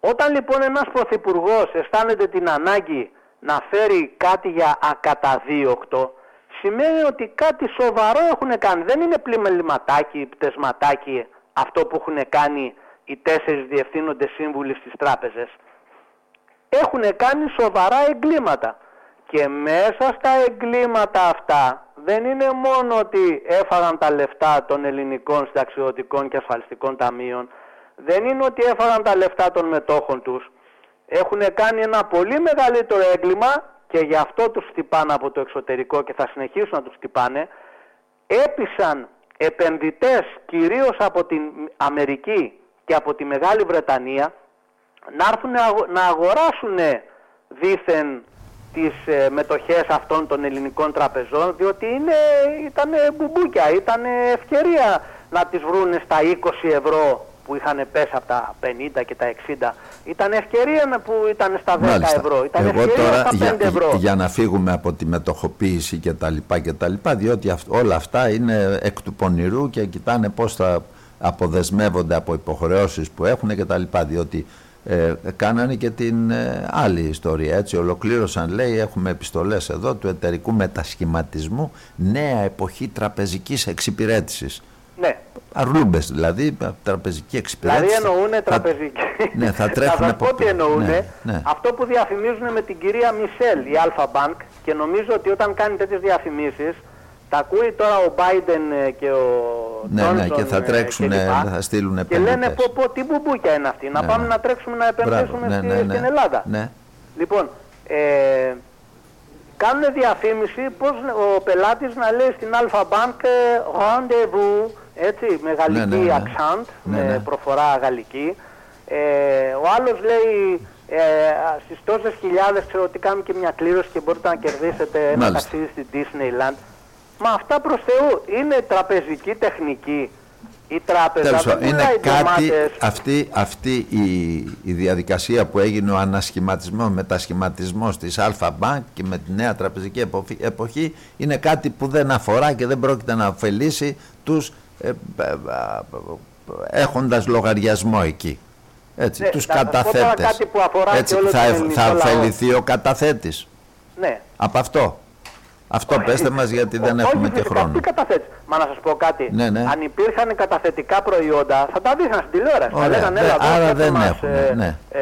Όταν λοιπόν ένας πρωθυπουργός αισθάνεται την ανάγκη να φέρει κάτι για ακαταδίωκτο, σημαίνει ότι κάτι σοβαρό έχουν κάνει. Δεν είναι πλημεληματάκι, πτεσματάκι αυτό που έχουν κάνει οι τέσσερις διευθύνοντες σύμβουλοι στις τράπεζες. Έχουν κάνει σοβαρά εγκλήματα. Και μέσα στα εγκλήματα αυτά δεν είναι μόνο ότι έφαγαν τα λεφτά των ελληνικών συνταξιωτικών και ασφαλιστικών ταμείων, δεν είναι ότι έφαγαν τα λεφτά των μετόχων τους. Έχουν κάνει ένα πολύ μεγαλύτερο έγκλημα και γι' αυτό τους χτυπάνε από το εξωτερικό και θα συνεχίσουν να τους χτυπάνε. Έπεισαν επενδυτές κυρίως από την Αμερική και από τη Μεγάλη Βρετανία να έρθουν να αγοράσουν δήθεν τις ε, μετοχές αυτών των ελληνικών τραπεζών διότι είναι, ήταν μπουμπούκια, ήταν ευκαιρία να τις βρούνε στα 20 ευρώ που είχαν πέσει από τα 50 και τα 60 ήταν ευκαιρία που ήταν στα 10 ευρώ. Ήταν
Εγώ
ευκαιρία
τώρα
στα 5
για,
ευρώ.
για να φύγουμε από τη μετοχοποίηση και τα λοιπά και τα λοιπά διότι όλα αυτά είναι εκ του πονηρού και κοιτάνε πώς θα αποδεσμεύονται από υποχρεώσεις που έχουν και τα λοιπά διότι ε, κάνανε και την ε, άλλη ιστορία έτσι ολοκλήρωσαν λέει έχουμε επιστολές εδώ του εταιρικού μετασχηματισμού νέα εποχή τραπεζικής εξυπηρέτησης
ναι.
Αρλούμπες δηλαδή, τραπεζική εξυπηρέτηση.
Δηλαδή εννοούν τραπεζική.
ναι, θα τρέχουν
θα σας πω τι εννοούν.
Ναι, ναι.
Αυτό που διαφημίζουν με την κυρία Μισελ, η Alpha Bank, και νομίζω ότι όταν κάνει τέτοιες διαφημίσεις, τα ακούει τώρα ο Biden και ο
ναι,
Johnson
ναι, και θα τρέξουν,
και, λοιπά,
θα στείλουν
και
επενδυτές.
λένε πω, πω, τι μπουμπούκια είναι αυτή, να
Ναι,
πάμε
ναι.
να τρέξουμε να επενδύσουμε
Μπράβο, ναι,
στη-
ναι, ναι.
στην Ελλάδα.
Ναι.
Λοιπόν, ε, κάνουν διαφήμιση πώς ο πελάτης να λέει στην Alpha Bank ε, rendezvous, έτσι, με γαλλική
Ναι, ναι, ναι.
accent,
Ναι,
με
ναι.
προφορά γαλλική. Ε, ο άλλος λέει ε, στις τόσες χιλιάδες ξέρω ότι κάνουμε και μια κλήρωση και μπορείτε να κερδίσετε ένα
Μάλιστα.
ταξίδι στη Disneyland. Μα αυτά προς Θεού είναι τραπεζική τεχνική. Η τράπεζα
Τέλος
δεν
πάντων, είναι
πουλάει
κάτι,
ντομάτες.
αυτή, αυτή η, η διαδικασία που έγινε ο ανασχηματισμός, μετασχηματισμός της Alpha Bank και με τη νέα τραπεζική εποχή, εποχή είναι κάτι που δεν αφορά και δεν πρόκειται να ωφελήσει τους ε, ε, ε, έχοντας λογαριασμό εκεί. Έτσι,
Ναι,
τους
να σας πω τώρα
καταθέτες.
κάτι που αφορά
Έτσι,
και όλο
θα,
τον
ευ-
ελληνικό
θα
λαό.
ωφεληθεί ο καταθέτης
Ναι.
από αυτό. Αυτό πέστε μας γιατί δεν έχουμε
Όχι,
και
φυσικά,
χρόνο.
Τι καταθέτεις. Μα να σας πω κάτι.
Ναι, ναι.
Αν υπήρχαν καταθετικά προϊόντα, θα τα δείχναν στην τηλεόραση. Θα
Ωραία,
λέγανε,
δε-
έλα, εδώ,
άρα
φέρτε
δεν
μας,
έχουν,
ε,
ναι.
Ε,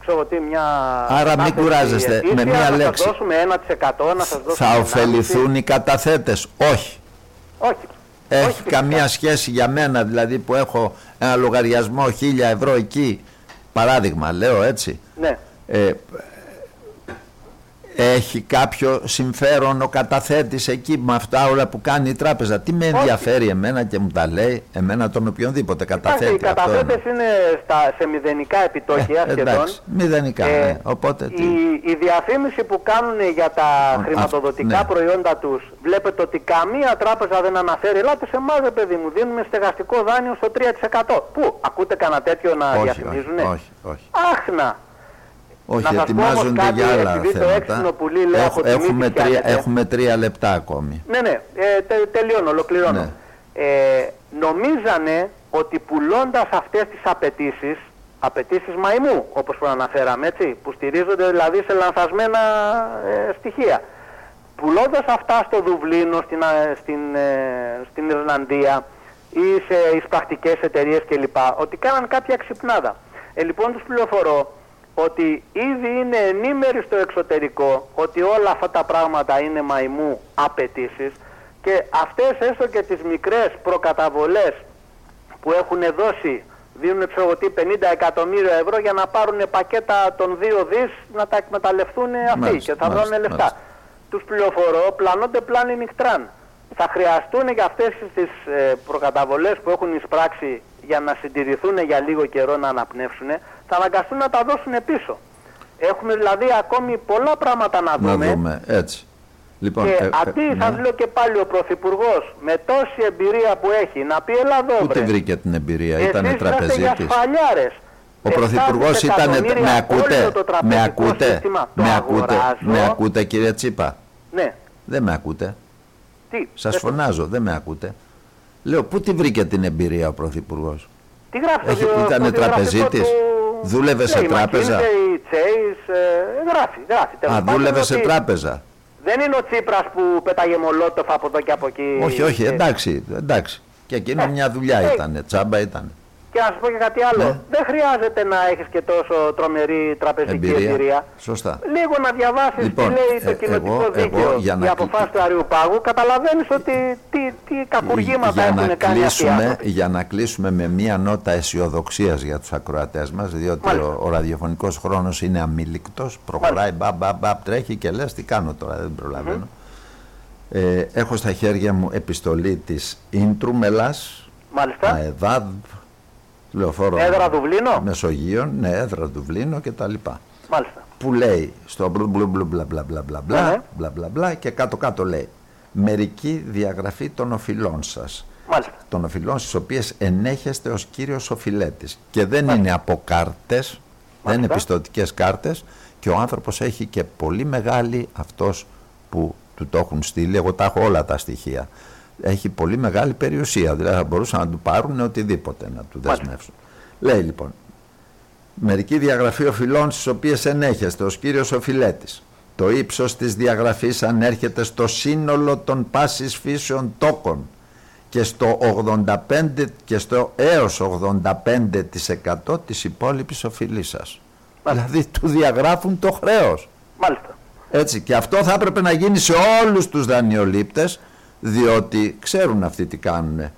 ξέρω τι, μια...
Άρα μην
κατάθεση
κουράζεστε.
ετήσια,
Με μία
να
λέξη.
σας δώσουμε 1%, να σας δώσουμε
Θα
1,5%.
ωφεληθούν οι καταθέτες. Όχι.
Όχι.
Έχει
Όχι, φυσικά.
καμία σχέση για μένα, δηλαδή που έχω ένα λογαριασμό 1000 ευρώ εκεί, παράδειγμα λέω έτσι,
Ναι.
ε, έχει κάποιο συμφέρον ο καταθέτης εκεί με αυτά όλα που κάνει η τράπεζα. Τι με ενδιαφέρει εμένα και μου τα λέει, εμένα τον οποιονδήποτε
Εντάξει,
καταθέτη.
οι
αυτό
καταθέτες
εννοώ.
είναι στα, σε μηδενικά επιτόκια
Ε,
σχεδόν.
εντάξει, μηδενικά,
Ε,
ναι. Οπότε τι.
η, η διαφήμιση που κάνουν για τα
Α,
χρηματοδοτικά
ναι.
προϊόντα τους βλέπετε ότι καμία τράπεζα δεν αναφέρει ελάτε σε εμάς ρε παιδί μου δίνουμε στεγαστικό δάνειο στο 3% Πού ακούτε κανένα τέτοιο να
όχι,
διαφημίζουν
όχι, όχι, όχι.
Άχνα
Όχι,
Να σας πω
ετοιμάζονται
όμως κάτι,
για άλλα
επειδή το
θέματα.
έξυπνο πουλί λέει
Έχ-
από τη μύτη
έχουμε, τρία,
πιάνεται.
έχουμε τρία λεπτά ακόμη.
Ναι, ναι, ε, τε- τελειώνω, ολοκληρώνω.
Ναι.
Ε, νομίζανε ότι πουλώντας αυτές τις απαιτήσεις, απαιτήσεις μαϊμού, όπως προαναφέραμε, έτσι, που στηρίζονται δηλαδή σε λανθασμένα ε, στοιχεία. Πουλώντας αυτά στο Δουβλίνο, στην, α- στην, ε, στην Ιρλανδία ή σε εισπρακτικές εταιρείες κλπ. Ότι κάναν κάποια ξυπνάδα. Ε, λοιπόν τους πληροφορώ ότι ήδη είναι ενήμεροι στο εξωτερικό ότι όλα αυτά τα πράγματα είναι μαϊμού απαιτήσεις και αυτές έστω και τις μικρές προκαταβολές που έχουν δώσει δίνουν ξέρω εγώ τι 50 εκατομμύρια ευρώ για να πάρουν πακέτα των 2 δις να τα εκμεταλλευτούν αυτοί
Μάλιστα,
και θα
μάλιστα,
βρουν λεφτά.
μάλιστα.
Τους πληροφορώ, πλανώνται πλάνη νυχτράν. Θα χρειαστούν για αυτές τις ε, προκαταβολές που έχουν εισπράξει για να συντηρηθούν για λίγο καιρό να αναπνεύσουν, θα αναγκαστούν να τα δώσουν πίσω. Έχουμε δηλαδή ακόμη πολλά πράγματα να
Να
δούμε.
δούμε, έτσι. Λοιπόν,
Και
ε, ε,
αντί,
ναι.
σας λέω και πάλι, ο Πρωθυπουργός με τόση εμπειρία που έχει, να πει έλα εδώ
Πού
βρε.
τη βρήκε την εμπειρία,
Εσείς
ήταν
είσαστε για
τραπεζίτης.
σφαλιάρες.
Ο Πρωθυπουργός ήταν. Με ακούτε, με ακούτε, με ακούτε, με ακούτε κύριε Τσίπα;
Ναι.
Δεν με ακούτε;
Τι.
Σας φωνάζω, δεν με ακούτε; Λέω, πού τη βρήκε την εμπειρία ο Πρωθυπουργός;
Τι γράφει
Έχει, Ήταν τραπεζίτης; Του... Δούλευε σε τράπεζα;
Chase, ε, γράφει, γράφει.
Α, δούλευε σε τράπεζα;
Δεν είναι ο Τσίπρας που πέταγε μολότοφ από εδώ και από εκεί.
Όχι, όχι, εντάξει, εντάξει. Και εκείνο ε, μια δουλειά ε, ήταν, τσάμπα ήταν.
Και να σου πω και κάτι άλλο. Ναι. Δεν χρειάζεται να έχεις και τόσο τρομερή τραπεζική εμπειρία. εμπειρία.
Σωστά.
Λίγο να διαβάσεις λοιπόν, τι λέει το ε, κοινωτικό δίκαιο για να... η αποφάση του Αριού Πάγου, καταλαβαίνεις ότι τι, τι κακουργήματα έχουν κάνει αυτοί
Για να κλείσουμε με μία νότα αισιοδοξίας για τους ακροατές μας, διότι ο, ο ραδιοφωνικός χρόνος είναι αμήλικτος, προχωράει, μπαμ, μπαμ, μπαμ, τρέχει και λες τι κάνω τώρα, δεν προλαβαίνω. Mm. Ε, έχω στα χέρια μου επιστολή της Ίντρουμελας,
Μάλιστα.
ΑΕΔΑΔ, λεωφόρο
έδρα Δουβλίνο;
Μεσογείων, ναι, έδρα Δουβλίνο και τα λοιπά.
Μάλιστα.
Που λέει στο μπλου μπλου μπλου μπλα μπλα μπλα μπλα μπλα, ναι. μπλα, μπλα, μπλα και κάτω κάτω λέει μερική διαγραφή των οφειλών σας.
Μάλιστα.
Των οφειλών στις οποίες ενέχεστε ως κύριος οφειλέτης. Και δεν είναι από κάρτες, δεν είναι πιστοτικές κάρτες και ο άνθρωπος έχει και πολύ μεγάλη αυτός που του το έχουν στείλει, εγώ τα έχω όλα τα στοιχεία έχει πολύ μεγάλη περιουσία. Δηλαδή θα μπορούσαν να του πάρουν οτιδήποτε να του δεσμεύσουν. Λέει λοιπόν, μερική διαγραφή οφειλών στις οποίες ενέχεστε ως κύριος οφειλέτης. Το ύψος της διαγραφής ανέρχεται στο σύνολο των πάσης φύσεων τόκων και στο 85 και στο έως 85% της υπόλοιπης οφειλής σας. Δηλαδή του διαγράφουν το χρέος.
Μάλιστα.
Έτσι και αυτό θα έπρεπε να γίνει σε όλους τους δανειολήπτες διότι ξέρουν αυτοί τι κάνουν.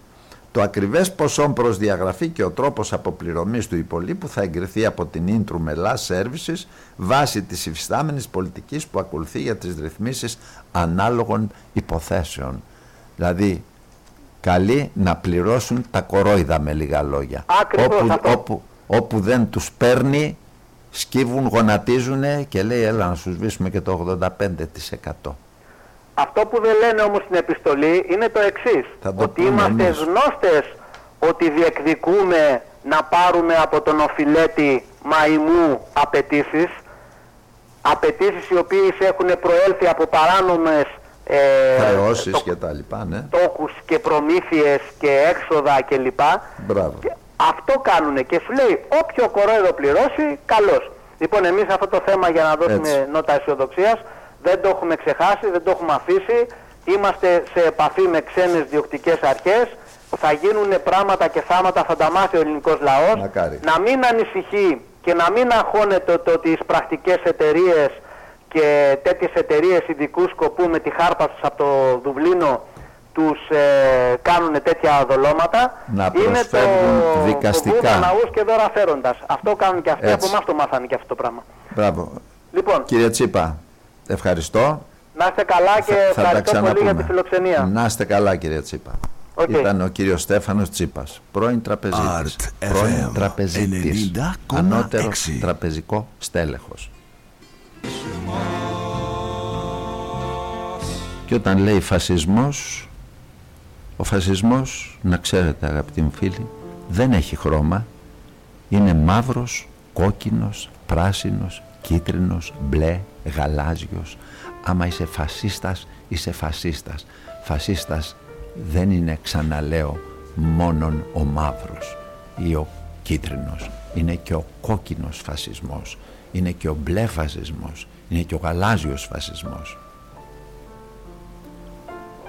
Το ακριβές ποσό προς διαγραφή και ο τρόπος αποπληρωμής του υπολείπου θα εγκριθεί από την Ίντρου Μελά Services βάσει της υφιστάμενης πολιτικής που ακολουθεί για τις ρυθμίσεις ανάλογων υποθέσεων. Δηλαδή, καλεί να πληρώσουν τα κορόιδα με λίγα λόγια.
Όπου,
όπου, όπου δεν τους παίρνει, σκύβουν, γονατίζουν και λέει έλα να σου σβήσουμε και το 85%.
Αυτό που δεν λένε όμως στην επιστολή είναι το εξής. Ότι είμαστε εμείς. γνώστες ότι διεκδικούμε να πάρουμε από τον οφιλέτη μαϊμού απαιτήσεις. Απαιτήσεις οι οποίες έχουν προέλθει από παράνομες
ε, το, και τα λοιπά, ναι.
τόκους και προμήθειες και έξοδα κλπ.
Μπράβο.
Και αυτό κάνουν και σου λέει όποιο κορόιδο πληρώσει, καλώς. Λοιπόν εμείς αυτό το θέμα για να δώσουμε Έτσι. νότα αισιοδοξίας δεν το έχουμε ξεχάσει, δεν το έχουμε αφήσει. Είμαστε σε επαφή με ξένες διοκτικές αρχές. Θα γίνουν πράγματα και θάματα, θα τα μάθει ο ελληνικός λαός. Να μην ανησυχεί και να μην αγχώνεται το ότι τις πρακτικές εταιρείες και τέτοιες εταιρείες ειδικού σκοπού με τη χάρπα τους από το Δουβλίνο τους ε, κάνουν τέτοια δολώματα.
Να είναι το, δικαστικά.
το ναούς και δώρα φέροντας. Αυτό κάνουν και αυτοί, Έτσι. από εμάς το μάθανε και αυτό το πράγμα.
Μπράβο.
Λοιπόν,
Κύριε Τσίπα, Ευχαριστώ.
Να είστε καλά και θα, ευχαριστώ πολύ για τη φιλοξενία.
Να είστε καλά κύριε Τσίπα. Okay. Ήταν ο κύριος Στέφανος Τσίπας, πρώην τραπεζίτης, πρώην τραπεζίτης, ανώτερο τραπεζικό στέλεχος. Και όταν λέει φασισμός, ο φασισμός, να ξέρετε αγαπητοί μου φίλοι, δεν έχει χρώμα, είναι μαύρος, κόκκινος, πράσινος, κίτρινος, μπλε, γαλάζιος. Άμα είσαι φασίστας είσαι φασίστας. Φασίστας δεν είναι ξαναλέω μόνον ο μαύρος ή ο κίτρινος. Είναι και ο κόκκινος φασισμός. Είναι και ο μπλε φασισμός. Είναι και ο γαλάζιος φασισμός.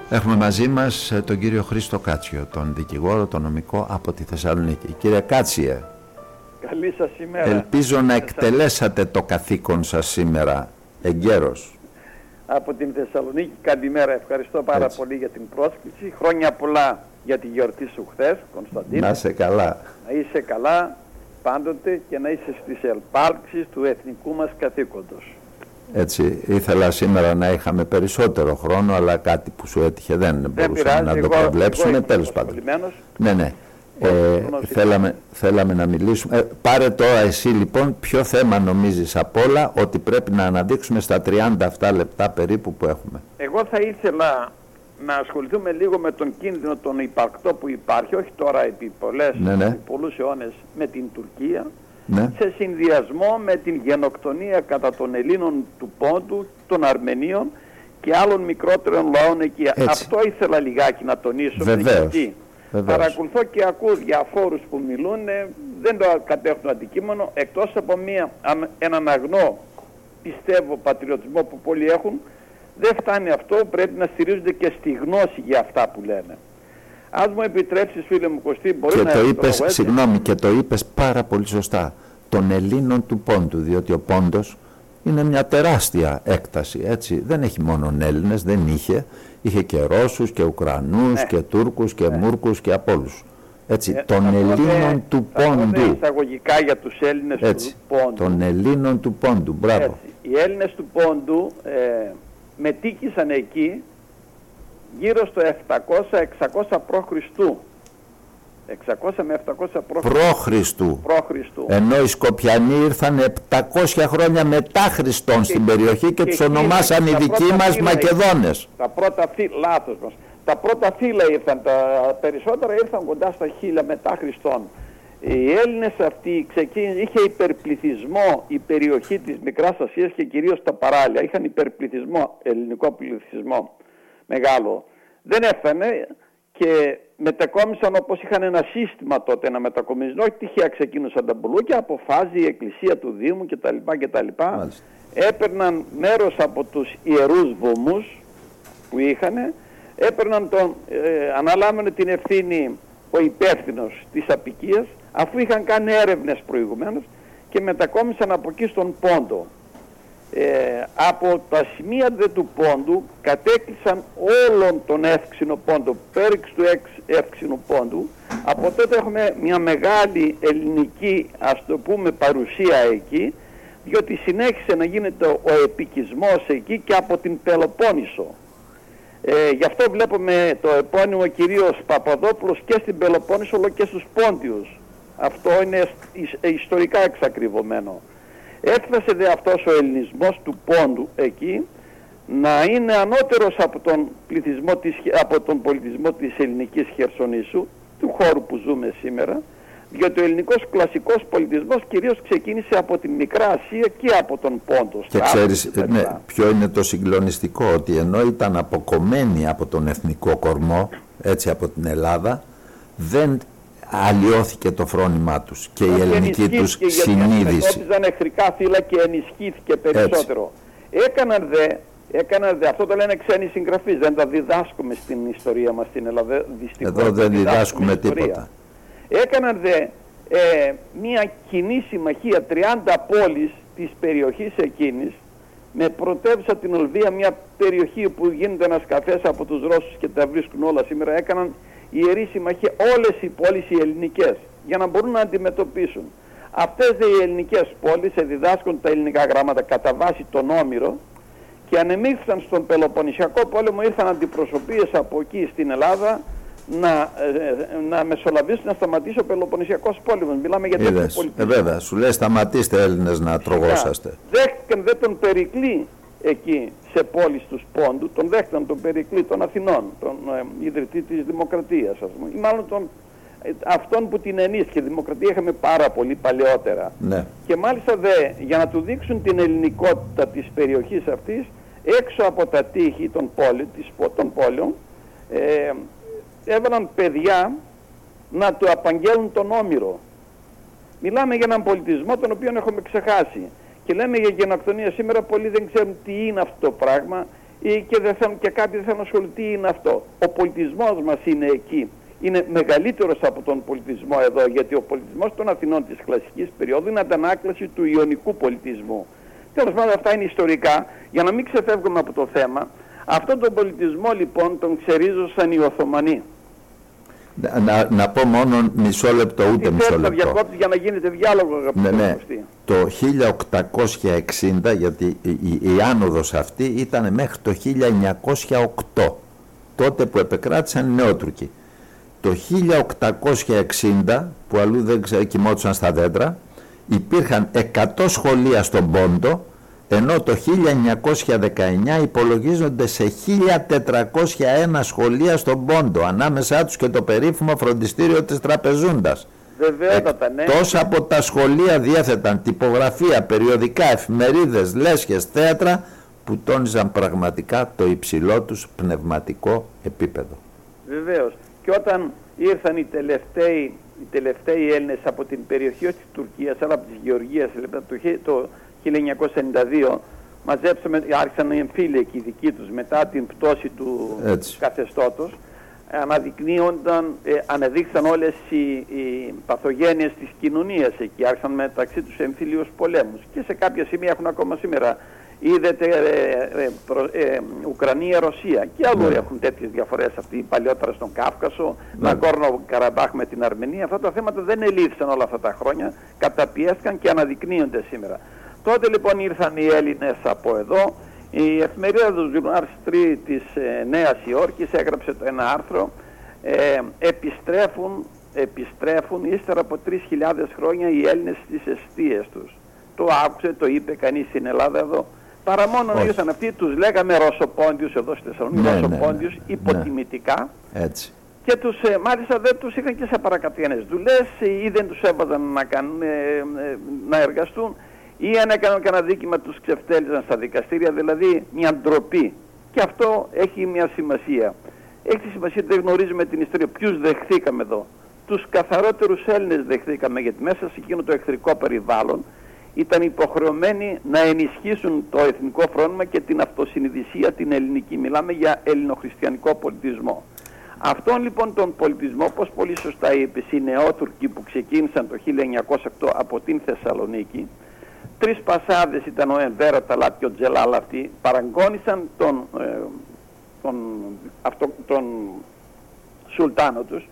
Έχουμε μαζί μας ε, τον κύριο Χρήστο Κάτσιο, τον δικηγόρο, τον νομικό από τη Θεσσαλονίκη. Κύριε Κάτσιε,
Καλή σας ημέρα.
ελπίζω να εκτελέσατε το καθήκον σας σήμερα εγκαίρος.
Από την Θεσσαλονίκη καλημέρα. Ευχαριστώ πάρα πολύ για την πρόσκληση. Χρόνια πολλά για τη γιορτή σου χθες, Κωνσταντίνο.
Να είσαι καλά.
Να είσαι καλά πάντοτε και να είσαι στις ελπάλξεις του εθνικού μας καθήκοντος.
Έτσι, ήθελα σήμερα να είχαμε περισσότερο χρόνο, αλλά κάτι που σου έτυχε δεν, δεν μπορούσαμε να το προβλέψουμε. Τέλος πάντων. Ναι, ναι. Ε, θέλαμε, θέλαμε να μιλήσουμε. Ε, πάρε τώρα εσύ λοιπόν ποιο θέμα νομίζεις απ' όλα ότι πρέπει να αναδείξουμε στα 37 λεπτά περίπου που έχουμε.
Εγώ θα ήθελα να ασχοληθούμε λίγο με τον κίνδυνο τον υπαρκτό που υπάρχει, όχι τώρα επί, πολλές,
ναι, ναι.
επί πολλούς αιώνες με την Τουρκία
Ναι.
σε συνδυασμό με την γενοκτονία κατά των Ελλήνων του Πόντου, των Αρμενίων και άλλων μικρότερων λαών εκεί. Αυτό ήθελα λιγάκι να τονίσω.
Βεβαίως.
Βεβαίως. Παρακολουθώ και ακούω διαφόρους που μιλούν, ε, δεν το κατέχουν αντικείμενο, εκτός από μια, έναν αγνό πιστεύω πατριωτισμό που πολλοί έχουν, δεν φτάνει αυτό, πρέπει να στηρίζονται και στη γνώση για αυτά που λένε. Αν μου επιτρέψεις, φίλε μου Κωστή, μπορεί
και
να
το είπες, Συγγνώμη, και το είπες πάρα πολύ σωστά. Των Ελλήνων του Πόντου, διότι ο Πόντος είναι μια τεράστια έκταση, έτσι. Δεν έχει μόνο Έλληνες, δεν είχε. Είχε και Ρώσους και Ουκρανούς
Ναι.
και Τούρκους και
Ναι.
Μούρκους και από όλους. Έτσι,
Ε,
των
θα πω,
Ελλήνων
ε,
του
θα πω, ε,
Πόντου.
εισαγωγικά για τους Έλληνες
Έτσι,
του Πόντου.
των Ελλήνων του Πόντου. Μπράβο.
Έτσι. Οι Έλληνες του Πόντου ε, μετήκησαν εκεί γύρω στο 700-600 π.Χ. 600 με 700 π.Χ.
Προ-Χριστού.
Προ-Χριστού.
Ενώ οι Σκοπιανοί ήρθαν 700 χρόνια μετά Χριστόν στην περιοχή και, τους
εκεί
ονομάσαν οι
τα
δικοί
πρώτα
μας
φύλλα
Μακεδόνες.
Τα πρώτα φύλλα, λάθος μας. Τα πρώτα φύλλα ήρθαν, τα περισσότερα ήρθαν κοντά στα χίλια μετά Χριστόν. Οι Έλληνες αυτοί ξεκίνησαν, είχε υπερπληθυσμό η περιοχή της Μικράς Ασίας και κυρίως τα παράλια. Είχαν υπερπληθυσμό, ελληνικό πληθυσμό μεγάλο. Δεν έφτανε και μετακόμισαν όπως είχαν ένα σύστημα τότε να μετακομίζουν. Όχι τυχαία ξεκίνησαν τα μπουλούκια, αποφάζει η εκκλησία του Δήμου κτλ. κτλ. Έπαιρναν μέρος από τους ιερούς βωμούς που είχαν, έπαιρναν τον, ε, αναλάμβανε την ευθύνη ο υπεύθυνος της απικίας αφού είχαν κάνει έρευνες προηγουμένως και μετακόμισαν από εκεί στον Πόντο. Ε, από τα σημεία δε του Πόντου κατέκλυσαν όλον τον εύξηνο Πόντο, πέριξ του εξ, εύξηνου Πόντου. Από τότε έχουμε μια μεγάλη ελληνική ας το πούμε παρουσία εκεί διότι συνέχισε να γίνεται ο επικισμός εκεί και από την Πελοπόννησο. Ε, γι' αυτό βλέπουμε το επώνυμο κυρίως Παπαδόπουλος και στην Πελοπόννησο όλο και στους Πόντιους. Αυτό είναι εις- ε, ιστορικά εξακριβωμένο. Έφτασε δε αυτός ο ελληνισμός του Πόντου εκεί να είναι ανώτερος από τον, πληθυσμό της, από τον πολιτισμό της ελληνικής Χερσονήσου, του χώρου που ζούμε σήμερα, διότι ο ελληνικός κλασικός πολιτισμός κυρίως ξεκίνησε από την Μικρά Ασία και από τον Πόντο.
Και
Στράτους
ξέρεις
κτλ.
ναι, ποιο είναι το συγκλονιστικό, ότι ενώ ήταν αποκομμένοι από τον εθνικό κορμό, έτσι από την Ελλάδα, δεν αλλοιώθηκε το φρόνημά τους και η
Όχι,
ελληνική τους
ενισχύθηκε γιατί
συνείδηση.
αντιμετώπιζαν εχθρικά φύλλα και ενισχύθηκε περισσότερο. Έκαναν δε, έκαναν δε, αυτό το λένε ξένοι συγγραφείς, δεν τα διδάσκουμε στην ιστορία μας στην Ελλάδα. Δυστυχώς
Εδώ δεν διδάσκουμε
ιστορία.
τίποτα.
Έκαναν δε ε, μια κοινή συμμαχία 30 πόλεις της περιοχής εκείνης με πρωτεύουσα την Ολβία, μια περιοχή που γίνεται ένας καφές από τους Ρώσους και τα βρίσκουν όλα σήμερα, έκαναν ιερή συμμαχία όλες οι πόλεις οι ελληνικές για να μπορούν να αντιμετωπίσουν. Αυτές δε οι ελληνικές πόλεις διδάσκουν τα ελληνικά γράμματα κατά βάση τον Όμηρο και ανεμίχθησαν στον Πελοποννησιακό πόλεμο, ήρθαν αντιπροσωπείες από εκεί στην Ελλάδα να, ε, να μεσολαβήσουν να σταματήσει ο Πελοποννησιακός πόλεμος. Μιλάμε για τέτοιο
Είδες,
πολιτισμό.
ε, βέβαια, σου λέει σταματήστε Έλληνες να τρογόσαστε.
Δέχτηκαν δε τον Περικλή εκεί σε πόλεις τους Πόντου, τον δέχτηκαν τον Περικλή των Αθηνών, τον ε, ιδρυτή της Δημοκρατίας ας πούμε, ή μάλλον τον, ε, αυτόν που την ενίσχυε. Δημοκρατία είχαμε πάρα πολύ παλαιότερα.
Ναι.
Και μάλιστα δε, για να του δείξουν την ελληνικότητα της περιοχής αυτής, έξω από τα τείχη των, πόλη, της, των πόλεων, ε, έβαλαν παιδιά να του απαγγέλουν τον Όμηρο. Μιλάμε για έναν πολιτισμό τον οποίο έχουμε ξεχάσει. Και λέμε για γενοκτονία σήμερα, πολλοί δεν ξέρουν τι είναι αυτό το πράγμα ή και, δεν θέλουν, και κάποιοι δεν θέλουν να ασχοληθούν τι είναι αυτό. Ο πολιτισμός μας είναι εκεί. Είναι μεγαλύτερος από τον πολιτισμό εδώ, γιατί ο πολιτισμός των Αθηνών της κλασικής περίοδου είναι αντανάκλαση του ιωνικού πολιτισμού. Τέλος πάντων αυτά είναι ιστορικά, για να μην ξεφεύγουμε από το θέμα. Αυτόν τον πολιτισμό λοιπόν τον ξερίζωσαν οι Οθωμανοί.
Να, να, να πω μόνο μισό λεπτό, ούτε
Τι
μισό
θέλει να
λεπτό.
διακόψει για να γίνεται διάλογο αγαπητέ
Ναι, ναι.
Κωστή.
Το 1860, γιατί η, η, η άνοδος αυτή ήταν μέχρι το 1908, τότε που επεκράτησαν οι Νεότουρκοι. Το 1860, που αλλού δεν ξέρω, κοιμόντουσαν στα δέντρα, υπήρχαν 100 σχολεία στον Πόντο, ενώ το 1919 υπολογίζονται σε 1401 σχολεία στον Πόντο, ανάμεσά τους και το περίφημο φροντιστήριο της Τραπεζούντας.
Βεβαίωτατα, ναι.
Εκτός από τα σχολεία διέθεταν τυπογραφία, περιοδικά, εφημερίδες, λέσχες, θέατρα που τόνιζαν πραγματικά το υψηλό τους πνευματικό επίπεδο.
Βεβαίως. Και όταν ήρθαν οι τελευταίοι, οι τελευταίοι Έλληνες από την περιοχή της Τουρκίας, αλλά από της Γεωργίας, δηλαδή το 1992, μαζέψαμε, άρχισαν οι εμφύλοι εκεί δικοί τους μετά την πτώση του
Έτσι.
καθεστώτος αναδεικνύονταν, ε, αναδείξαν όλες οι, οι παθογένειες της κοινωνίας εκεί, άρχισαν μεταξύ τους εμφύλιους πολέμους και σε κάποια σημεία έχουν ακόμα σήμερα. Είδετε ε, ε, ε Ουκρανία-Ρωσία και αλλού ναι. έχουν τέτοιες διαφορές αυτοί παλιότερα στον Κάφκασο, ναι. Ναγκόρνο Καραμπάχ με την Αρμενία. Αυτά τα θέματα δεν ελήφθησαν όλα αυτά τα χρόνια, καταπιέστηκαν και αναδεικνύονται σήμερα. Τότε λοιπόν ήρθαν οι Έλληνες από εδώ, η εφημερίδα του Journal 3 της ε, Νέας Υόρκης έγραψε το ένα άρθρο ε, επιστρέφουν, επιστρέφουν ύστερα από 3.000 χρόνια οι Έλληνες στις αιστείες τους. Το άκουσε, το είπε κανείς στην Ελλάδα εδώ. Παρά μόνο ήρθαν αυτοί, τους λέγαμε Ρωσοπόντιους εδώ στη Θεσσαλονίκη, ναι, Ρωσοπόντιους ναι, ναι. υποτιμητικά.
Έτσι.
Και τους, ε, μάλιστα δεν τους είχαν και σε παρακατιανές δουλειές ή δεν τους έβαζαν να, κάνουν, ε, ε, να εργαστούν ή αν έκαναν κανένα δίκημα τους ξεφτέλιζαν στα δικαστήρια, δηλαδή μια ντροπή. Και αυτό έχει μια σημασία. Έχει τη σημασία ότι δεν γνωρίζουμε την ιστορία. Ποιους δεχθήκαμε εδώ. Τους καθαρότερους Έλληνες δεχθήκαμε γιατί μέσα σε εκείνο το εχθρικό περιβάλλον ήταν υποχρεωμένοι να ενισχύσουν το εθνικό φρόνημα και την αυτοσυνειδησία την ελληνική. Μιλάμε για ελληνοχριστιανικό πολιτισμό. Αυτόν λοιπόν τον πολιτισμό, όπως πολύ σωστά είπε, οι νεότουρκοι που ξεκίνησαν το 1908 από την Θεσσαλονίκη, τρεις πασάδες ήταν ο Ενβέρα, Ταλάτ και ο Τζελάλ αυτοί, παραγκώνησαν τον, ε, τον, αυτό, τον Σουλτάνο τους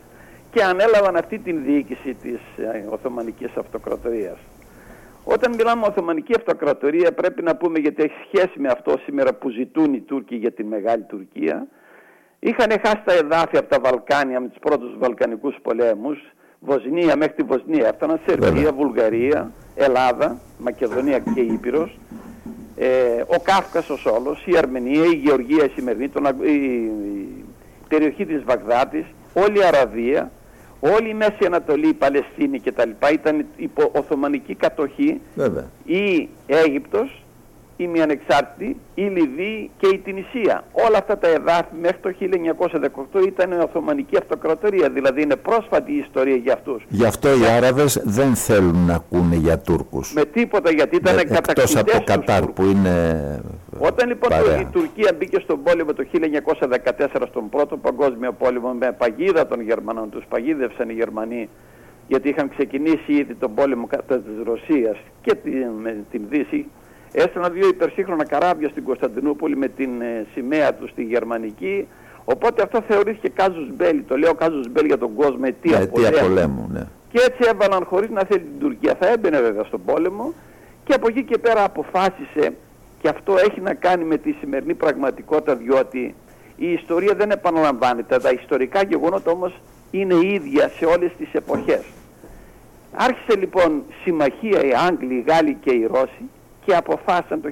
και ανέλαβαν αυτή την διοίκηση της ε, Οθωμανικής Αυτοκρατορίας. Όταν μιλάμε Οθωμανική Αυτοκρατορία πρέπει να πούμε γιατί έχει σχέση με αυτό σήμερα που ζητούν οι Τούρκοι για την Μεγάλη Τουρκία. Είχαν χάσει τα εδάφια από τα Βαλκάνια με τους πρώτους Βαλκανικούς πολέμους, Βοσνία μέχρι τη Βοσνία, έφταναν Σερβία, Βουλγαρία, Ελλάδα, Μακεδονία και Ήπειρος, ε, ο Κάφκασος όλος, η Αρμενία, η Γεωργία η σημερινή, τον, η, η, περιοχή της Βαγδάτης, όλη η Αραβία, όλη η Μέση Ανατολή, η Παλαιστίνη κτλ. ήταν υπό Οθωμανική κατοχή,
Βέβαια.
η Αίγυπτος, η μη ανεξάρτητη, η Λιβύη και η Τινησία. Όλα αυτά τα εδάφη μέχρι το 1918 ήταν η Οθωμανική Αυτοκρατορία, δηλαδή είναι πρόσφατη η ιστορία για αυτούς.
Γι' αυτό οι Άραβες δεν θέλουν να ακούνε για Τούρκους.
Με τίποτα γιατί ήταν
κατακτητές Εκτός από Κατάρ που είναι
Όταν λοιπόν η Τουρκία μπήκε στον πόλεμο το 1914 στον πρώτο παγκόσμιο πόλεμο με παγίδα των Γερμανών, τους παγίδευσαν οι Γερμανοί γιατί είχαν ξεκινήσει ήδη τον πόλεμο κατά της Ρωσίας και την, την Δύση Έστειλαν δύο υπερσύγχρονα καράβια στην Κωνσταντινούπολη με την ε, σημαία τους στη Γερμανική. Οπότε αυτό θεωρήθηκε κάζους μπέλι. Το λέω κάζους μπέλι για τον κόσμο, αιτία,
ναι, αιτία πολέμου. πολέμου. Ναι.
Και έτσι έβαλαν χωρίς να θέλει την Τουρκία. Θα έμπαινε βέβαια στον πόλεμο και από εκεί και πέρα αποφάσισε και αυτό έχει να κάνει με τη σημερινή πραγματικότητα διότι η ιστορία δεν επαναλαμβάνεται. Τα ιστορικά γεγονότα όμως είναι ίδια σε όλες τις εποχές. Άρχισε λοιπόν συμμαχία οι Άγγλοι, οι Γάλλοι και οι Ρώσοι και αποφάσισαν το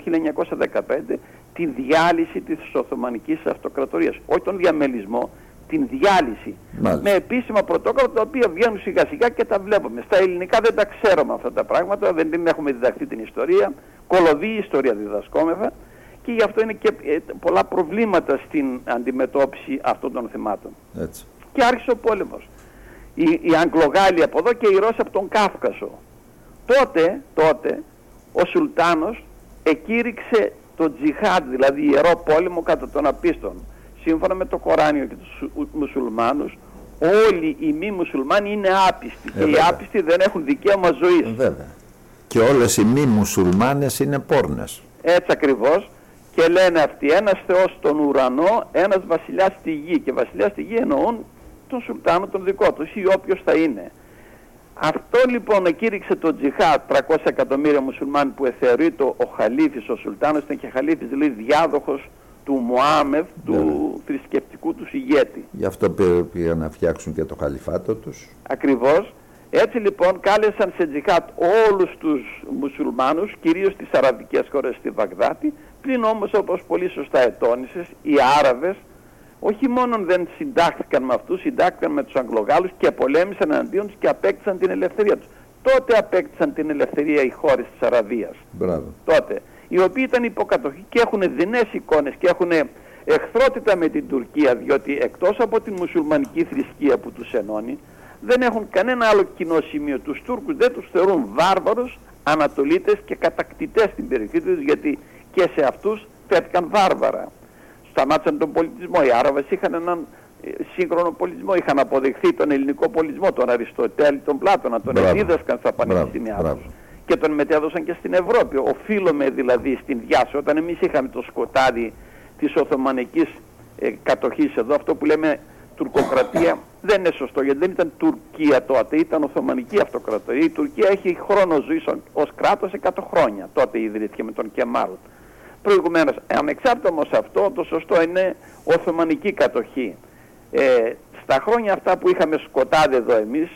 1915 τη διάλυση της Οθωμανικής Αυτοκρατορίας. Όχι τον διαμελισμό, την διάλυση. Με επίσημα πρωτόκολλα τα οποία βγαίνουν σιγά σιγά και τα βλέπουμε. Στα ελληνικά δεν τα ξέρουμε αυτά τα πράγματα, δεν την έχουμε διδαχθεί την ιστορία. Κολοδή ιστορία διδασκόμεθα και γι' αυτό είναι και ε, πολλά προβλήματα στην αντιμετώπιση αυτών των θεμάτων.
Έτσι.
Και άρχισε ο πόλεμος. Οι, οι Αγγλογάλοι από εδώ και οι Ρώσοι από τον Κάφκασο. Τότε, τότε ο Σουλτάνος εκήρυξε το τζιχάντ, δηλαδή ιερό πόλεμο κατά των απίστων. Σύμφωνα με το Κοράνιο και τους μουσουλμάνους, όλοι οι μη μουσουλμάνοι είναι άπιστοι ε, και οι άπιστοι δεν έχουν δικαίωμα ζωής.
Βέβαια. Και όλες οι μη μουσουλμάνες είναι πόρνες.
Έτσι ακριβώς. Και λένε αυτοί ένας θεός στον ουρανό, ένας βασιλιάς στη γη. Και βασιλιάς στη γη εννοούν τον Σουλτάνο τον δικό τους ή όποιος θα είναι. Αυτό λοιπόν εκήρυξε το τζιχάτ 300 εκατομμύρια μουσουλμάνοι που εθεωρείται ο Χαλίφης, ο Σουλτάνος ήταν και Χαλίφης δηλαδή διάδοχος του Μωάμεθ, του ναι. θρησκευτικού τους ηγέτη.
Γι' αυτό πήγαν να φτιάξουν και το χαλιφάτο τους.
Ακριβώς. Έτσι λοιπόν κάλεσαν σε τζιχάτ όλους τους μουσουλμάνους, κυρίως τις αραβικές χώρες στη Βαγδάτη, πλην όμως όπως πολύ σωστά ετώνησες, οι Άραβες όχι μόνο δεν συντάχθηκαν με αυτούς, συντάχθηκαν με τους Αγγλογάλους και πολέμησαν εναντίον τους και απέκτησαν την ελευθερία τους. Τότε απέκτησαν την ελευθερία οι χώρες της Αραβίας.
Μπράβο.
Τότε. Οι οποίοι ήταν υποκατοχή και έχουν δεινές εικόνες και έχουν εχθρότητα με την Τουρκία διότι εκτός από την μουσουλμανική θρησκεία που τους ενώνει δεν έχουν κανένα άλλο κοινό σημείο. Τους Τούρκους δεν τους θεωρούν βάρβαρους, ανατολίτες και κατακτητές στην περιοχή τους γιατί και σε αυτούς θέτηκαν βάρβαρα. Σταμάτησαν τον πολιτισμό. Οι Άραβες είχαν έναν ε, σύγχρονο πολιτισμό, είχαν αποδεχθεί τον ελληνικό πολιτισμό, τον Αριστοτέλη, τον Πλάτωνα, τον εδίδασκαν στα πανεπιστήμια τους και τον μετέδωσαν και στην Ευρώπη. Οφείλουμε δηλαδή στην διάση, όταν εμείς είχαμε το σκοτάδι της Οθωμανικής ε, κατοχής εδώ, αυτό που λέμε τουρκοκρατία δεν είναι σωστό γιατί δεν ήταν Τουρκία τότε, ήταν Οθωμανική αυτοκρατορία. Η Τουρκία έχει χρόνο ζωής ως κράτος 100 χρόνια, τότε ιδρύθηκε με τον Κεμάλ. Προηγουμένως, ανεξάρτητα όμως αυτό, το σωστό είναι Οθωμανική κατοχή. Ε, στα χρόνια αυτά που είχαμε σκοτάδι εδώ εμείς,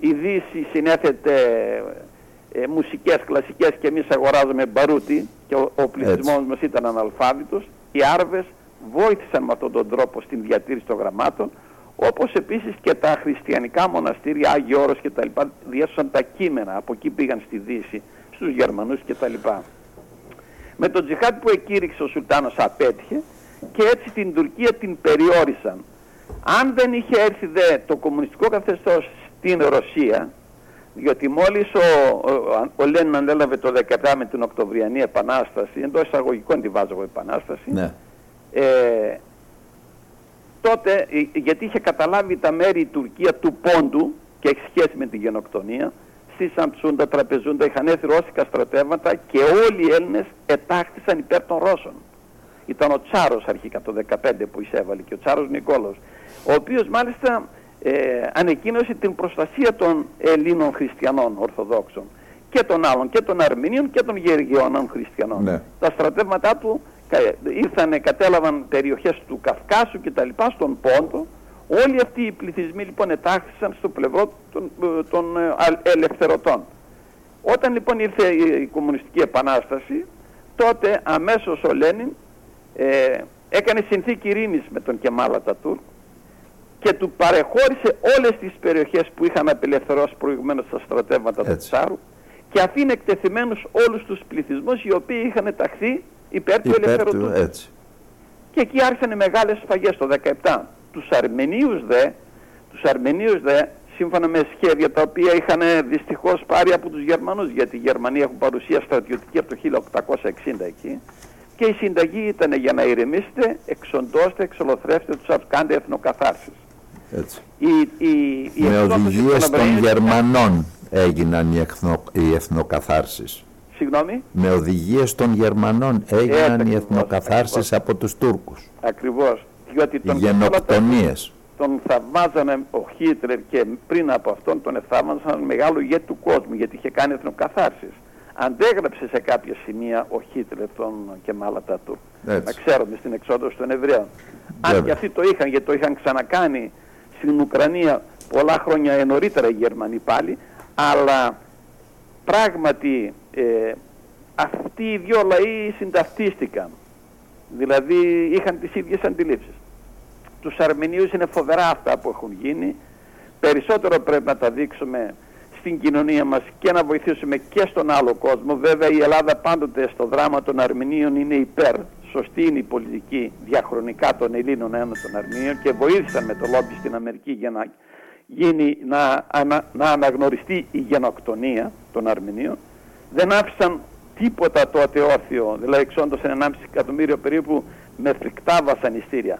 η Δύση συνέθετε ε, μουσικές κλασικές και εμείς αγοράζουμε μπαρούτι και ο, ο πληθυσμός μας ήταν αναλφάβητος, οι Άρβες βοήθησαν με αυτόν τον τρόπο στην διατήρηση των γραμμάτων, όπως επίσης και τα χριστιανικά μοναστήρια, Άγιος Όρος και τα λοιπά, διέσωσαν τα κείμενα, από εκεί πήγαν στη Δύση, στους Γερμανούς και τα λοιπά. Με τον τζιχάτ που εκήρυξε ο Σουλτάνος απέτυχε και έτσι την Τουρκία την περιόρισαν. Αν δεν είχε έρθει δε το κομμουνιστικό καθεστώς στην Ρωσία, διότι μόλις ο, ο, ο Λένιν ανέλαβε το 17 με την Οκτωβριανή Επανάσταση, εντός εισαγωγικών τη βάζω εγώ Επανάσταση, ναι. ε, τότε, ε, γιατί είχε καταλάβει τα μέρη η Τουρκία του πόντου και έχει σχέση με την γενοκτονία, στη ψούντα, τραπεζούντα, είχαν έρθει ρώσικα στρατεύματα και όλοι οι Έλληνες ετάχθησαν υπέρ των Ρώσων. Ήταν ο Τσάρος αρχικά το 15 που εισέβαλε και ο Τσάρος Νικόλος, ο οποίος μάλιστα ε, ανεκκίνωσε την προστασία των Ελλήνων χριστιανών Ορθοδόξων και των άλλων και των Αρμηνίων και των Γεργιώνων χριστιανών. Ναι. Τα στρατεύματά του ήρθαν, κατέλαβαν περιοχές του Καυκάσου και τα λοιπά στον Πόντο. Όλοι αυτοί οι πληθυσμοί λοιπόν ετάχθησαν στο πλευρό των, των ε, ελευθερωτών. Όταν λοιπόν ήρθε η Κομμουνιστική Επανάσταση, τότε αμέσως ο Λένιν ε, έκανε συνθήκη ειρήνης με τον Κεμάλα Τατούρκ και του παρεχώρησε όλες τις περιοχές που είχαν απελευθερώσει προηγουμένως στα στρατεύματα του Τσάρου και αφήνει εκτεθειμένους όλους τους πληθυσμούς οι οποίοι είχαν ταχθεί υπέρ, του ελευθερωτού. Έτσι. Και εκεί άρχισαν οι μεγάλες σφαγές το 17. Τους Αρμενίους δε, τους Αρμενίους δε, σύμφωνα με σχέδια τα οποία είχαν δυστυχώς πάρει από τους Γερμανούς, γιατί οι Γερμανοί έχουν παρουσία στρατιωτική από το 1860 εκεί, και η συνταγή ήταν για να ηρεμήσετε, εξοντώστε, εξολοθρεύστε τους Αφκάντε εθνοκαθάρσεις. Έτσι.
Η, η, η με οδηγίες των Γερμανών έγιναν οι, εθνο, οι εθνοκαθάρσεις.
Συγγνώμη;
Με οδηγίες των Γερμανών έγιναν ε, οι εθνοκαθάρσεις από τους Τούρκους.
Ακριβώς.
Διότι τον οι γενοκτονίες.
Τον θαυμάζανε ο Χίτλερ και πριν από αυτόν τον θαύμαζαν μεγάλο ηγέτη του κόσμου γιατί είχε κάνει εθνοκαθάρσεις. Αντέγραψε σε κάποια σημεία ο Χίτλερ τον Κεμάλα Τατούρ. Να ξέρουμε στην εξόδωση των Εβραίων. Αν και αυτοί το είχαν γιατί το είχαν ξανακάνει στην Ουκρανία πολλά χρόνια νωρίτερα οι Γερμανοί πάλι, αλλά πράγματι ε, αυτοί οι δυο λαοί συνταυτίστηκαν. Δηλαδή είχαν τις ίδιες αντιλήψεις. Τους Αρμενίους είναι φοβερά αυτά που έχουν γίνει. Περισσότερο πρέπει να τα δείξουμε στην κοινωνία μας και να βοηθήσουμε και στον άλλο κόσμο. Βέβαια η Ελλάδα πάντοτε στο δράμα των Αρμενίων είναι υπέρ. Σωστή είναι η πολιτική διαχρονικά των Ελλήνων ένων των Αρμενίων και βοήθησαν με το λόμπι στην Αμερική για να, γίνει, να, να αναγνωριστεί η γενοκτονία των Αρμενίων δεν άφησαν τίποτα τότε όρθιο, δηλαδή εξόντωσαν 1,5 εκατομμύριο περίπου με φρικτά βασανιστήρια.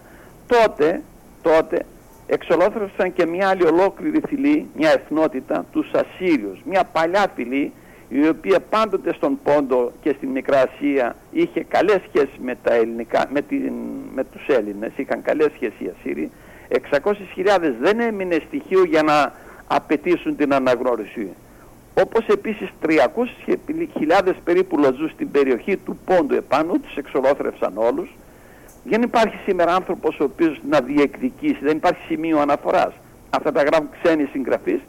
Τότε, τότε εξολόθρευσαν και μια άλλη ολόκληρη φυλή, μια εθνότητα, τους Ασσύριους, μια παλιά φυλή η οποία πάντοτε στον Πόντο και στην Μικρά Ασία είχε καλές σχέσεις με, τα ελληνικά, με, την, με τους Έλληνες, είχαν καλές σχέσεις οι Ασσύριοι. 600.000 δεν έμεινε στοιχείο για να απαιτήσουν την αναγνώριση όπως επίσης 300.000 περίπου λαζούς στην περιοχή του Πόντου επάνω, τους εξολόθρευσαν όλους. Δεν υπάρχει σήμερα άνθρωπος ο οποίος να διεκδικήσει, δεν υπάρχει σημείο αναφοράς. Αυτά τα γράφουν ξένοι συγγραφείς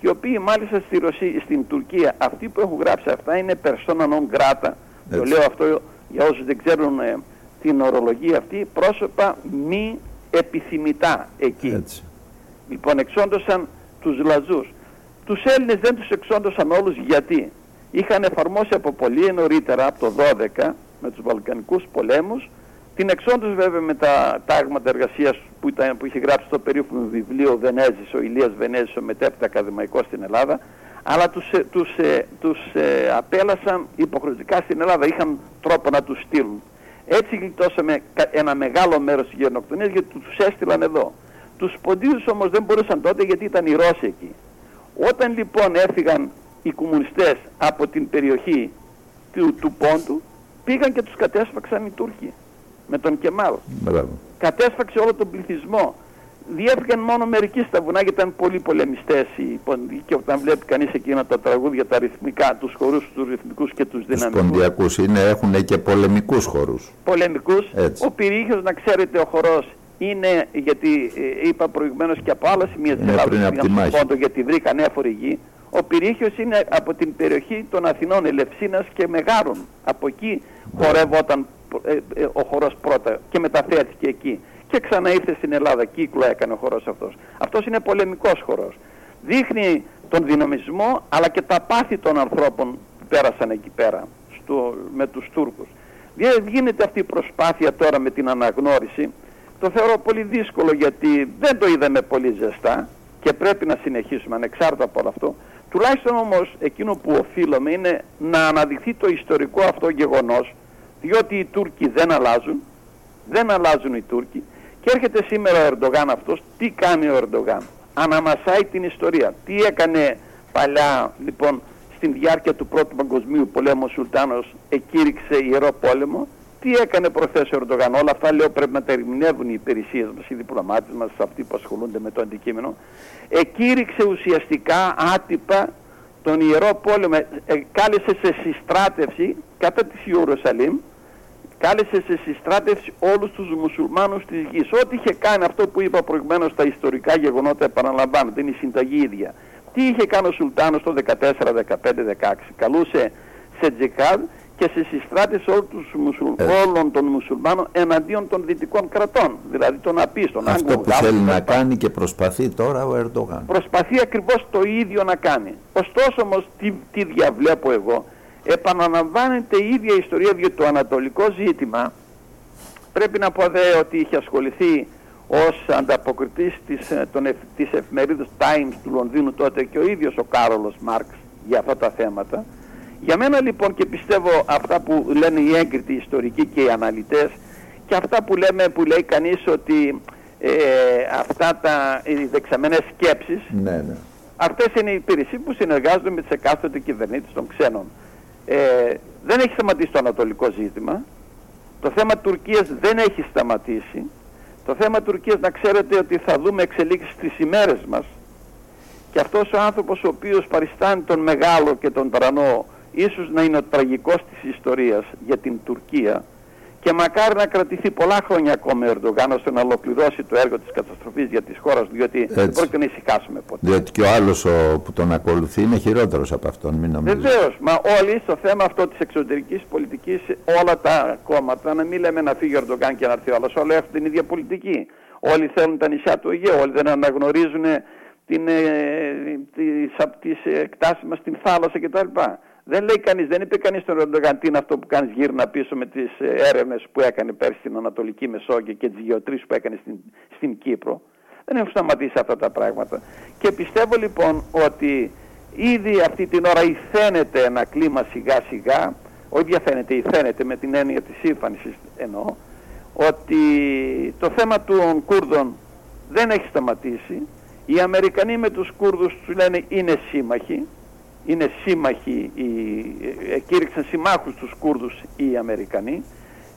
και οι οποίοι μάλιστα στη Ρωσία, στην Τουρκία, αυτοί που έχουν γράψει αυτά είναι persona non grata. Το λέω αυτό για όσους δεν ξέρουν ε, την ορολογία αυτή, πρόσωπα μη επιθυμητά εκεί. Λοιπόν, εξόντωσαν τους Λαζούς. Τους Έλληνες δεν τους εξόντωσαν όλους γιατί είχαν εφαρμόσει από πολύ νωρίτερα, από το 12, με τους Βαλκανικούς πολέμους, την εξόντωση βέβαια με τα τάγματα εργασίας που, ήταν, που είχε γράψει στο περίφημο βιβλίο Βενέζης, ο Ηλίας Βενέζης, ο μετέπειτα ακαδημαϊκός στην Ελλάδα, αλλά τους, ε, τους, ε, τους ε, απέλασαν υποχρεωτικά στην Ελλάδα, είχαν τρόπο να τους στείλουν. Έτσι γλιτώσαμε ένα μεγάλο μέρος της γενοκτονίας γιατί τους έστειλαν εδώ. Τους ποντίους όμως δεν μπορούσαν τότε γιατί ήταν οι Ρώσοι εκεί. Όταν λοιπόν έφυγαν οι κομμουνιστές από την περιοχή του, του Πόντου, πήγαν και τους κατέσφαξαν οι Τούρκοι με τον Κεμάλ.
Μπράβο.
Κατέσφαξε όλο τον πληθυσμό. Διέφυγαν μόνο μερικοί στα βουνά γιατί ήταν πολύ πολεμιστές οι και όταν βλέπει κανείς εκείνα τα τραγούδια, τα ρυθμικά, τους χορούς, τους ρυθμικούς και τους δυναμικούς.
Τους ποντιακούς είναι, έχουν και πολεμικούς χορούς.
Πολεμικούς.
Έτσι.
Ο πυρήχιος να ξέρετε ο χορός είναι, γιατί ε, είπα προηγουμένως και από άλλα σημεία της Ελλάδας πήγαν Πόντο γιατί βρήκαν έφορη γη. Ο Πυρίχιος είναι από την περιοχή των Αθηνών, Ελευσίνας και Μεγάρων. Από εκεί χορεύονταν ε, ε, ο χορός πρώτα και μεταφέρθηκε εκεί. Και ξανά ήρθε στην Ελλάδα, κύκλο έκανε ο χορός αυτός. Αυτός είναι πολεμικός χορός. Δείχνει τον δυναμισμό αλλά και τα πάθη των ανθρώπων που πέρασαν εκεί πέρα στο, με τους Τούρκους. Γίνεται αυτή η προσπάθεια τώρα με την αναγνώριση. Το θεωρώ πολύ δύσκολο γιατί δεν το είδαμε πολύ ζεστά και πρέπει να συνεχίσουμε ανεξάρτητα από όλο αυτό. Τουλάχιστον όμως εκείνο που οφείλουμε είναι να αναδειχθεί το ιστορικό αυτό γεγονός διότι οι Τούρκοι δεν αλλάζουν, δεν αλλάζουν οι Τούρκοι. Και έρχεται σήμερα ο Ερντογάν αυτός, τι κάνει ο Ερντογάν, αναμασάει την ιστορία. Τι έκανε παλιά λοιπόν στην διάρκεια του Πρώτου Παγκοσμίου Πολέμου ο Σουλτάνος εκήρυξε ιερό πόλεμο, τι έκανε προχθές ο Ερντογάν, όλα αυτά λέω πρέπει να τα ερμηνεύουν οι υπηρεσίες μας, οι διπλωμάτες μας, αυτοί που ασχολούνται με το αντικείμενο, εκήρυξε ουσιαστικά άτυπα τον Ιερό Πόλεμο, ε, κάλεσε σε συστράτευση κατά της Ιερουσαλήμ, κάλεσε σε συστράτευση όλους τους μουσουλμάνους της γης. Ό,τι είχε κάνει αυτό που είπα προηγουμένως στα ιστορικά γεγονότα επαναλαμβάνονται, είναι η συνταγή ίδια. Τι είχε κάνει ο Σουλτάνος το 14, 15, 16. Καλούσε σε τζεκάδ και σε συστράτευση όλων, τους μουσουλ... ε. όλων των μουσουλμάνων εναντίον των δυτικών κρατών, δηλαδή των απίστων.
Αυτό που θέλει να κάνει και προσπαθεί τώρα ο Ερντογάν.
Προσπαθεί ακριβώς το ίδιο να κάνει. Ωστόσο όμως τι, τι διαβλέπω εγώ, επαναλαμβάνεται η ίδια ιστορία διότι το ανατολικό ζήτημα πρέπει να πω δε ότι είχε ασχοληθεί ως ανταποκριτής της, ε, των, της εφημερίδας Times του Λονδίνου τότε και ο ίδιος ο Κάρολος Μάρξ για αυτά τα θέματα. Για μένα λοιπόν και πιστεύω αυτά που λένε οι έγκριτοι ιστορικοί και οι αναλυτές και αυτά που, λέμε, που λέει κανείς ότι ε, αυτά τα οι δεξαμένες σκέψεις
ναι, ναι.
αυτές είναι οι υπηρεσίες που συνεργάζονται με τις εκάστοτε κυβερνήτες των ξένων. Ε, δεν έχει σταματήσει το ανατολικό ζήτημα. Το θέμα Τουρκίας δεν έχει σταματήσει. Το θέμα Τουρκίας να ξέρετε ότι θα δούμε εξελίξεις στις ημέρες μας και αυτός ο άνθρωπος ο οποίος παριστάνει τον μεγάλο και τον τρανό ίσως να είναι ο τραγικός της ιστορίας για την Τουρκία και μακάρι να κρατηθεί πολλά χρόνια ακόμα ο Ερντογάν ώστε να ολοκληρώσει το έργο της καταστροφής για τις χώρες διότι Έτσι. δεν πρόκειται να ησυχάσουμε ποτέ.
Διότι και ο άλλος ο, που τον ακολουθεί είναι χειρότερος από αυτόν, μην νομίζετε.
Βεβαίως, μα όλοι στο θέμα αυτό της εξωτερικής πολιτικής όλα τα κόμματα, να μην λέμε να φύγει ο Ερντογάν και να έρθει ο άλλος, όλοι έχουν την ίδια πολιτική. Όλοι θέλουν τα νησιά του Αιγαίου, όλοι δεν αναγνωρίζουν την, ε, τις, τις εκτάσεις μας στην θάλασσα κτλ. Δεν λέει κανείς, δεν είπε κανείς στον Ερντογάν τι είναι αυτό που κάνεις γύρνα πίσω με τις ε, έρευνες που έκανε πέρσι στην Ανατολική Μεσόγειο και τις γεωτρήσεις που έκανε στην, στην Κύπρο. Δεν έχουν σταματήσει αυτά τα πράγματα. Και πιστεύω λοιπόν ότι ήδη αυτή την ώρα υφαίνεται ένα κλίμα σιγά σιγά, όχι διαφαίνεται, υφαίνεται με την έννοια της ύφανσης εννοώ, ότι το θέμα των Κούρδων δεν έχει σταματήσει. Οι Αμερικανοί με τους Κούρδους τους λένε είναι σύμμαχοι, είναι σύμμαχοι, οι, κήρυξαν συμμάχους τους Κούρδους οι Αμερικανοί.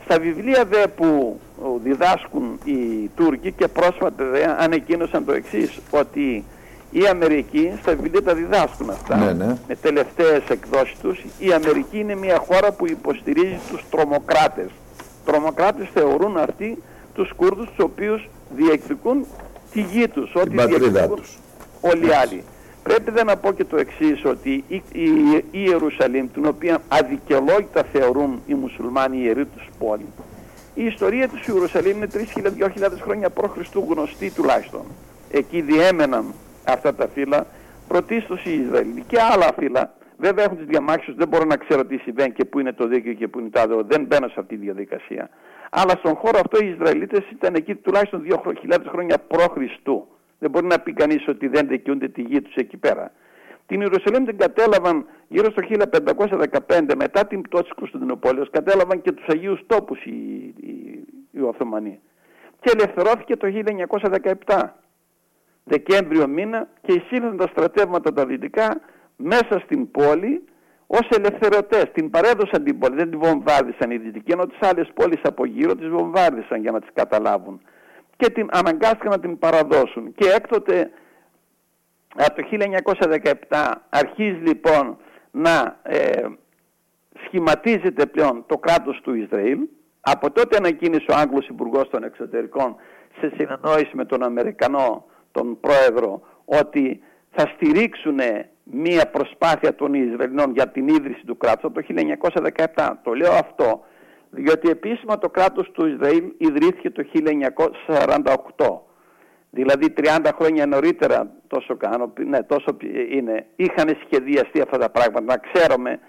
Στα βιβλία δε που διδάσκουν οι Τούρκοι και πρόσφατα δε ανεκκίνωσαν το εξής, ότι οι Αμερικοί στα βιβλία τα διδάσκουν αυτά,
ναι, ναι.
με τελευταίες εκδόσεις τους, η Αμερική είναι μια χώρα που υποστηρίζει τους τρομοκράτες. Τρομοκράτες θεωρούν αυτοί τους Κούρδους τους οποίους διεκδικούν τη γη τους, ό,τι διεκδικούν
τους.
όλοι οι άλλοι. Πρέπει δεν να πω και το εξής ότι η, η, η Ιερουσαλήμ, την οποία αδικαιολόγητα θεωρούν οι μουσουλμάνοι ιεροί τους πόλη, Η ιστορία της Ιερουσαλήμ είναι 3.000-2.000 χρόνια π.Χ. γνωστή τουλάχιστον. Εκεί διέμεναν αυτά τα φύλλα, πρωτίστως οι Ισραηλοί και άλλα φύλλα. Βέβαια έχουν τις διαμάχες, δεν μπορώ να ξέρω τι συμβαίνει και πού είναι το δίκαιο και πού είναι το άδειο. Δεν μπαίνω σε αυτή τη διαδικασία. Αλλά στον χώρο αυτό οι Ισραηλίτες ήταν εκεί τουλάχιστον 2.000 χρόνια π.Χ. Δεν μπορεί να πει κανείς ότι δεν δικαιούνται τη γη τους εκεί πέρα. Την Ιερουσαλήμ την κατέλαβαν γύρω στο 1515 μετά την πτώση της Κωνσταντινούπολης, κατέλαβαν και τους Αγίους Τόπους οι, οι, οι Οθωμανοί. Και ελευθερώθηκε το 1917, Δεκέμβριο μήνα και εισήλθαν τα στρατεύματα τα δυτικά μέσα στην πόλη ως ελευθερωτές. Την παρέδωσαν την πόλη, δεν την βομβάρδισαν οι δυτικοί, ενώ τις άλλες πόλεις από γύρω τις βομβάρδισαν για να τις καταλάβουν. Και την αναγκάστηκαν να την παραδώσουν. Και έκτοτε από το 1917 αρχίζει λοιπόν να ε, σχηματίζεται πλέον το κράτος του Ισραήλ. Από τότε ανακοίνησε ο Άγγλος Υπουργός των Εξωτερικών σε συνεννόηση με τον Αμερικανό, τον Πρόεδρο, ότι θα στηρίξουν μία προσπάθεια των Ισραηλινών για την ίδρυση του κράτους από το 1917. Το λέω αυτό διότι επίσημα το κράτος του Ισραήλ ιδρύθηκε το 1948 δηλαδή 30 χρόνια νωρίτερα τόσο, κάνω, ναι, τόσο είναι, είχαν σχεδιαστεί αυτά τα πράγματα. Να ξέρουμε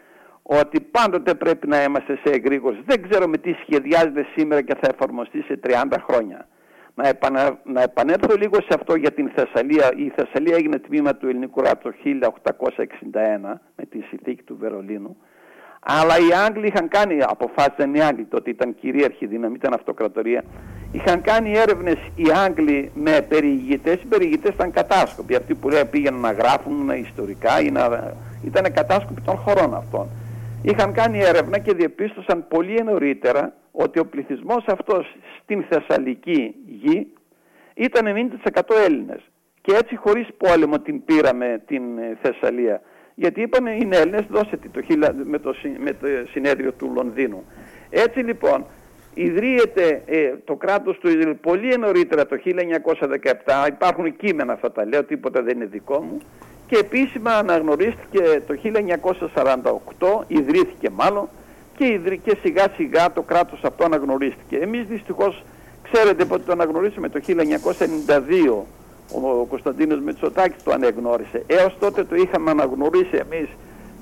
ότι πάντοτε πρέπει να είμαστε σε εγρήγορση. Δεν ξέρουμε τι σχεδιάζεται σήμερα και θα εφαρμοστεί σε 30 χρόνια. Να, επανα, να επανέλθω λίγο σε αυτό για την Θεσσαλία. Η Θεσσαλία έγινε τμήμα του ελληνικού κράτους το 1861 με τη συνθήκη του Βερολίνου. Αλλά οι Άγγλοι είχαν κάνει, αποφάσισαν οι Άγγλοι, τότε ήταν κυρίαρχη δύναμη, ήταν αυτοκρατορία, είχαν κάνει έρευνες οι Άγγλοι με περιηγητές, οι περιηγητές ήταν κατάσκοποι, αυτοί που λέει, πήγαιναν να γράφουν ιστορικά, ή να... ήταν κατάσκοποι των χωρών αυτών. Είχαν κάνει έρευνα και διεπίστωσαν πολύ νωρίτερα ότι ο πληθυσμός αυτός στην Θεσσαλική γη ήταν 90% Έλληνες. Και έτσι χωρίς πόλεμο την πήραμε την Θεσσαλία γιατί είπαμε είναι Έλληνες δώσε το, με, το, με το συνέδριο του Λονδίνου. Έτσι λοιπόν ιδρύεται ε, το κράτος του Ισραήλ πολύ νωρίτερα το 1917, υπάρχουν κείμενα θα τα λέω, τίποτα δεν είναι δικό μου και επίσημα αναγνωρίστηκε το 1948, ιδρύθηκε μάλλον και, και σιγά σιγά το κράτος αυτό αναγνωρίστηκε. Εμείς δυστυχώς ξέρετε ότι το αναγνωρίσαμε το 1992 ο Κωνσταντίνος Μητσοτάκης το ανεγνώρισε. Έως τότε το είχαμε αναγνωρίσει εμείς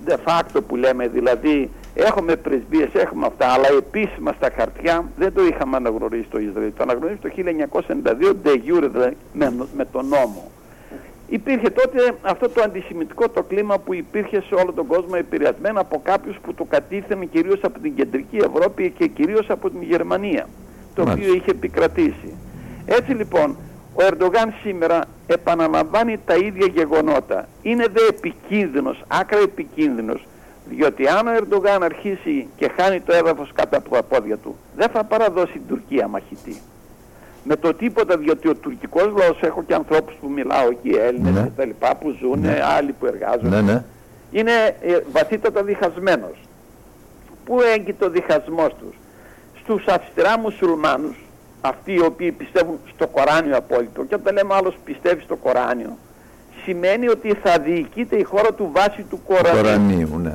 de facto που λέμε, δηλαδή έχουμε πρεσβείες, έχουμε αυτά, αλλά επίσημα στα χαρτιά δεν το είχαμε αναγνωρίσει το Ισραήλ. Το αναγνωρίσει το 1992 de jure, δηλαδή, με, με τον νόμο. Υπήρχε τότε αυτό το αντισημιτικό το κλίμα που υπήρχε σε όλο τον κόσμο επηρεασμένο από κάποιους που το κατήθενε κυρίως από την κεντρική Ευρώπη και κυρίως από την Γερμανία, το οποίο είχε επικρατήσει. Έτσι λοιπόν, ο Ερντογάν σήμερα επαναλαμβάνει τα ίδια γεγονότα. Είναι δε επικίνδυνος, άκρα επικίνδυνος, διότι αν ο Ερντογάν αρχίσει και χάνει το έδαφος κάτω από τα πόδια του, δεν θα παραδώσει την Τουρκία μαχητή. Με το τίποτα, διότι ο τουρκικός λαός, έχω και ανθρώπους που μιλάω εκεί, Έλληνες ναι. και τα λοιπά, που ζουν, ναι. άλλοι που εργάζονται, ναι, ναι. είναι ε, βαθύτατα διχασμένος. Πού έγκυται ο διχασμός τους; Στους αυστηρά μουσουλμάνους, αυτοί οι οποίοι πιστεύουν στο Κοράνιο απόλυτο και όταν λέμε άλλος πιστεύει στο Κοράνιο σημαίνει ότι θα διοικείται η χώρα του βάσης του Κορανίου, Κορανίου ναι.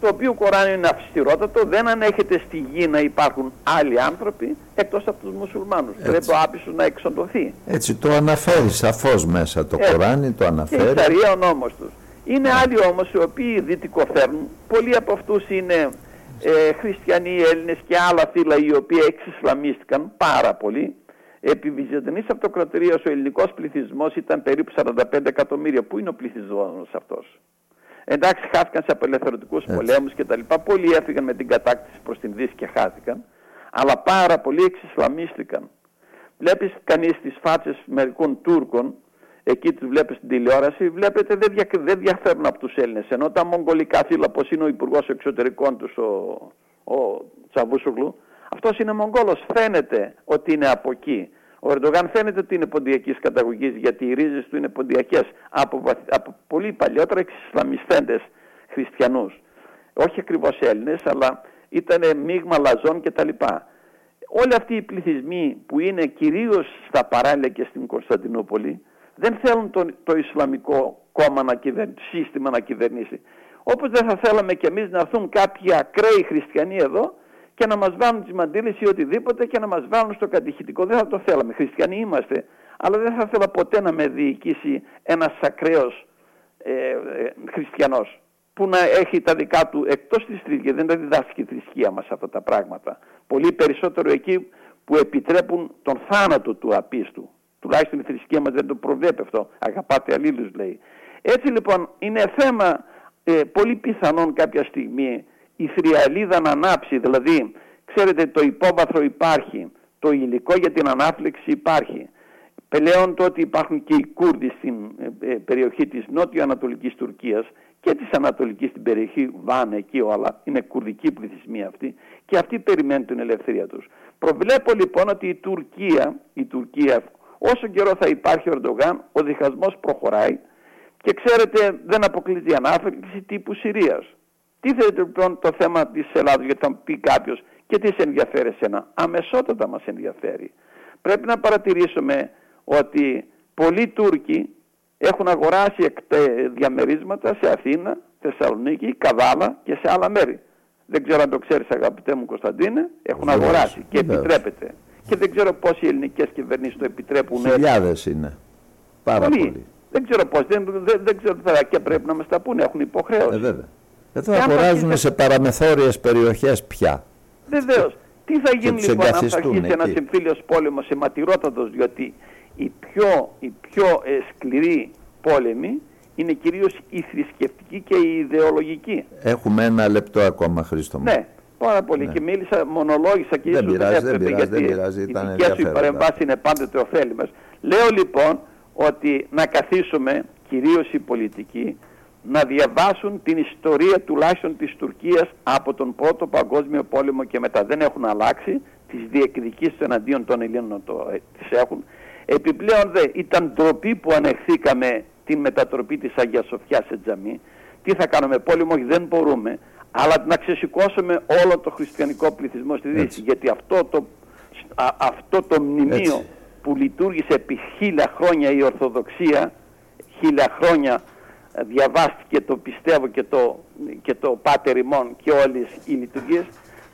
το οποίο Κοράνιο είναι αυστηρότατο δεν ανέχεται στη γη να υπάρχουν άλλοι άνθρωποι εκτός από τους μουσουλμάνους Έτσι. πρέπει ο άπισος να εξοντωθεί
Έτσι το αναφέρει σαφώς μέσα το Έτσι. Κοράνι το αναφέρει και
η Σαρία ο νόμος τους είναι άλλοι όμως οι οποίοι δυτικοφέρνουν πολλοί από αυτούς είναι ε, χριστιανοί, Έλληνες και άλλα φύλλα οι οποίοι εξισλαμίστηκαν πάρα πολύ. Επί Βυζαντινής Αυτοκρατορίας ο ελληνικός πληθυσμός ήταν περίπου 45 εκατομμύρια. Πού είναι ο πληθυσμός αυτός; Εντάξει, χάθηκαν σε απελευθερωτικούς πολέμους και τα λοιπά. Πολλοί έφυγαν με την κατάκτηση προς την Δύση και χάθηκαν. Αλλά πάρα πολλοί εξισλαμίστηκαν. Βλέπεις κανείς τις φάτσες μερικών Τούρκων εκεί τους βλέπετε στην τηλεόραση, βλέπετε δεν, δια, δεν διαφέρουν από τους Έλληνες. Ενώ τα μογγολικά φύλλα, όπως είναι ο Υπουργός Εξωτερικών τους, ο, ο Τσαβούσουγλου, αυτός είναι Μογγόλος, φαίνεται ότι είναι από εκεί. Ο Ερντογάν φαίνεται ότι είναι ποντιακής καταγωγής, γιατί οι ρίζες του είναι ποντιακές από, από πολύ παλιότερα εξισλαμιστέντες χριστιανούς. Όχι ακριβώς Έλληνες, αλλά ήταν μείγμα λαζών κτλ. Όλοι αυτοί οι πληθυσμοί που είναι κυρίως στα παράλια και στην Κωνσταντινούπολη, δεν θέλουν το, το Ισλαμικό κόμμα να σύστημα να κυβερνήσει. Όπως δεν θα θέλαμε κι εμείς να έρθουν κάποιοι ακραίοι χριστιανοί εδώ και να μας βάλουν τις μαντήλες ή οτιδήποτε και να μας βάλουν στο κατηχητικό. Δεν θα το θέλαμε. Χριστιανοί είμαστε, αλλά δεν θα ήθελα ποτέ να με διοικήσει ένας ακραίος ε, ε, χριστιανός που να έχει τα δικά του εκτός της θρησκείας, δεν τα διδάσκει η θρησκεία μας αυτά τα πράγματα. Πολύ περισσότερο εκεί που επιτρέπουν τον θάνατο του απίστου. Τουλάχιστον η θρησκεία μας δεν το προβλέπει αυτό. Αγαπάτε αλλήλους λέει. Έτσι λοιπόν είναι θέμα ε, πολύ πιθανόν κάποια στιγμή η θριαλίδα να ανάψει, δηλαδή ξέρετε το υπόβαθρο υπάρχει, το υλικό για την ανάφλεξη υπάρχει. Πλέον το ότι υπάρχουν και οι Κούρδοι στην ε, ε, περιοχή της νότιο-ανατολικής Τουρκίας και της ανατολικής στην περιοχή Βάνε εκεί όλα, είναι κουρδική πληθυσμοί αυτή και αυτοί περιμένουν την ελευθερία τους. Προβλέπω λοιπόν ότι η Τουρκία, η Τουρκία όσο καιρό θα υπάρχει ο Ερντογάν, ο διχασμός προχωράει και ξέρετε δεν αποκλείται η ανάφλεξη τύπου Συρίας. Τι θέλετε λοιπόν το θέμα της Ελλάδας, γιατί θα πει κάποιος και τι σε ενδιαφέρει εσένα; Αμεσότατα μας ενδιαφέρει. Πρέπει να παρατηρήσουμε ότι πολλοί Τούρκοι έχουν αγοράσει διαμερίσματα σε Αθήνα, Θεσσαλονίκη, Καβάλα και σε άλλα μέρη. Δεν ξέρω αν το ξέρεις αγαπητέ μου Κωνσταντίνε, έχουν αγοράσει και επιτρέπεται. Και δεν ξέρω πώς οι ελληνικές κυβερνήσεις το επιτρέπουν.
Χιλιάδες είναι. Πάρα πολύ.
Δεν ξέρω πώς, δεν, δεν, δεν ξέρω θα, και πρέπει να μας τα πούνε, έχουν υποχρέωση.
Ε, βέβαια. Εδώ αγοράζουν σε παραμεθόριες περιοχές πια.
Βεβαίως. Τι θα γίνει λοιπόν αν θα αρχίσει ένας εμφύλιος πόλεμος αιματηρότατος, διότι η πιο, η πιο ε, σκληρή πόλεμη είναι κυρίως η θρησκευτική και η ιδεολογική.
Έχουμε ένα λεπτό ακόμα, Χρήστο μου.
Ναι, πάρα πολύ. Ναι. Και μίλησα, μονολόγησα και
δεν ίσως πειράζει, δεν πειράζει, γιατί δεν πειράζει,
οι δικές σου παρεμβάσεις είναι πάντοτε ωφέλιμες. Λέω λοιπόν ότι να καθίσουμε, κυρίως οι πολιτικοί, να διαβάσουν την ιστορία τουλάχιστον της Τουρκίας από τον Πρώτο Παγκόσμιο Πόλεμο και μετά. Δεν έχουν αλλάξει, τις διεκδικήσεις εναντίον των Ελλήνων το, ε, τις έχουν. Επιπλέον δε ήταν ντροπή που ανεχθήκαμε την μετατροπή της Αγίας Σοφιάς σε τζαμί. Τι θα κάνουμε πόλεμο, όχι δεν μπορούμε. Αλλά να ξεσηκώσουμε όλο το χριστιανικό πληθυσμό στη Δύση. Γιατί αυτό το, αυτό το μνημείο που λειτουργήσε επί χίλια χρόνια η Ορθοδοξία, χίλια χρόνια διαβάστηκε το πιστεύω και το, και το πάτερ ημών και όλες οι λειτουργίες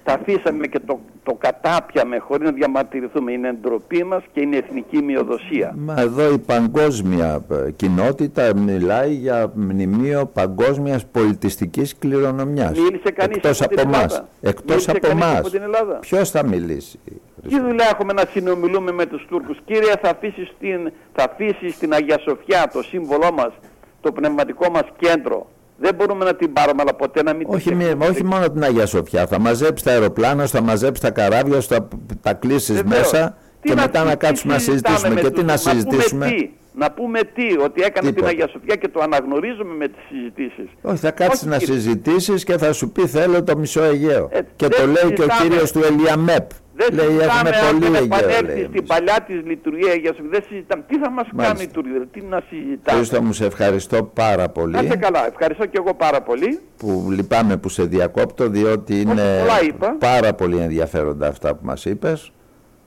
τα αφήσαμε και το, το κατάπιαμε χωρίς να διαμαρτυρηθούμε. Είναι ντροπή μας και είναι εθνική μειοδοσία.
Μα εδώ η παγκόσμια ε, κοινότητα μιλάει για μνημείο παγκόσμιας πολιτιστικής κληρονομιάς.
Μίλησε κανείς Εκτός από, από εμάς.
Εκτός από εμάς. Ποιος θα μιλήσει.
Τι δουλειά έχουμε να συνομιλούμε με τους Τούρκους; Κύριε θα αφήσεις στην, θα αφήσεις στην Αγία Σοφιά το σύμβολό μας το πνευματικό μας κέντρο. Δεν μπορούμε να την πάρουμε, αλλά ποτέ να μην
όχι, την όχι μόνο την Αγία Σοφιά. Θα μαζέψει τα αεροπλάνα, θα μαζέψει τα καράβια, θα τα κλείσεις μέσα και μετά να κάτσουμε να συζητήσουμε. Και τι να συζητήσουμε.
Να πούμε τι, ότι έκανε την Αγία Σοφιά και το αναγνωρίζουμε με τις συζητήσεις.
Όχι, θα κάτσεις να συζητήσεις και θα σου πει θέλω το μισό Αιγαίο. Ε, και το λέει και ο κύριος του Ελιαμέπ.
Δεν λέει, συζητάμε αν δεν επανέλθει στην παλιά της λειτουργία για σου. Δεν συζητάμε. Τι θα μας Μάλιστα. κάνει η τουρκία, τι να συζητάμε.
Ευχαριστώ μου, σε ευχαριστώ πάρα πολύ. Να
είσαι καλά, ευχαριστώ και εγώ πάρα πολύ.
Που λυπάμαι που σε διακόπτω, διότι είναι πάρα πολύ ενδιαφέροντα αυτά που μας είπες.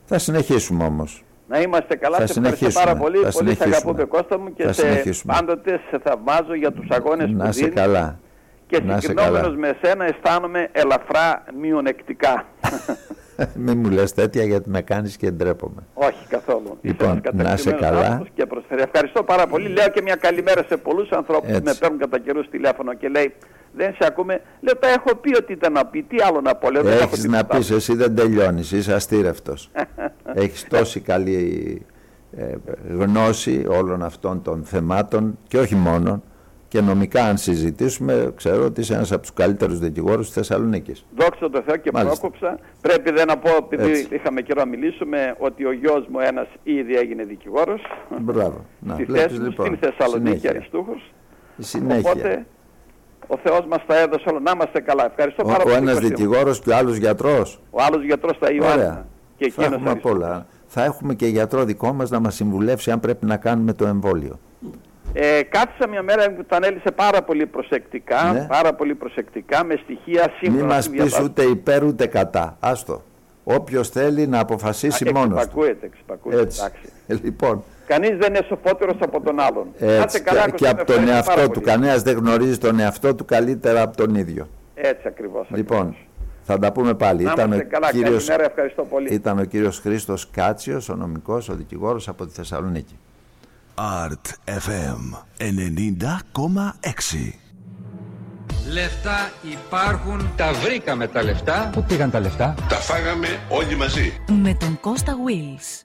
Θα συνεχίσουμε όμως.
Να είμαστε καλά, θα σε ευχαριστώ πάρα πολύ. Θα πολύ σε αγαπώ Κώστα μου και σε πάντοτε σε θαυμάζω για τους αγώνες
να που δίνεις. καλά.
Και συγκρινόμενος με εσένα αισθάνομαι ελαφρά μειονεκτικά.
Μην μου λες τέτοια γιατί με κάνεις και ντρέπομαι.
Όχι καθόλου.
Λοιπόν, να είσαι καλά.
Και Ευχαριστώ πάρα πολύ. Λέω και μια καλημέρα σε πολλούς ανθρώπους που με παίρνουν κατά καιρούς τηλέφωνο και λέει δεν σε ακούμε. Λέω τα έχω πει ότι ήταν να πει. Τι άλλο να πω. Λέω,
Έχεις να πεις εσύ δεν τελειώνεις. Είσαι αστήρευτος. Έχεις τόση καλή ε, γνώση όλων αυτών των θεμάτων και όχι μόνο και νομικά αν συζητήσουμε ξέρω ότι είσαι ένας από τους καλύτερους δικηγόρους της Θεσσαλονίκης.
Δόξα τω Θεώ και Μάλιστα. πρόκοψα. Πρέπει δεν να πω επειδή Έτσι. είχαμε καιρό να μιλήσουμε ότι ο γιος μου ένας ήδη έγινε δικηγόρος.
Μπράβο. Να,
στη θέση λοιπόν, στην Θεσσαλονίκη Αριστούχος.
Συνέχεια.
Οπότε ο Θεός μας τα έδωσε όλα. Να είμαστε καλά. Ευχαριστώ
ο,
πάρα πολύ.
Ο ένας δικηγόρος και ο άλλος γιατρός.
Ο άλλος γιατρός θα Ιωάννα. Και
θα έχουμε πολλά. Θα έχουμε και γιατρό δικό μας να μας συμβουλεύσει αν πρέπει να κάνουμε το εμβόλιο.
Ε, κάθισα μια μέρα που τα ανέλησε πάρα πολύ προσεκτικά, ναι. πάρα πολύ προσεκτικά, με στοιχεία σύμφωνα.
Μην μας πεις ούτε υπέρ ούτε κατά. Άστο. Όποιος θέλει να αποφασίσει Α, μόνος
εξυπακούεται, εξυπακούεται,
Έτσι. Ε, λοιπόν.
Κανείς δεν είναι σοφότερος από τον άλλον.
Έτσι, καλά, και από τον εαυτό του. Κανένας δεν γνωρίζει τον εαυτό του καλύτερα από τον ίδιο.
Έτσι ακριβώς.
Λοιπόν, Θα τα πούμε πάλι.
Να
ήταν,
είστε
ο
καλά,
κύριος,
καλημέρα, ευχαριστώ πολύ.
ήταν ο κύριος Χρήστος Κάτσιος, ο νομικός, ο δικηγόρος από τη Θεσσαλονίκη.
Art FM 90,6
Λεφτά υπάρχουν, τα βρήκαμε τα λεφτά.
Πού πήγαν τα λεφτά; Τα φάγαμε όλοι μαζί.
Με τον Κώστα Wills.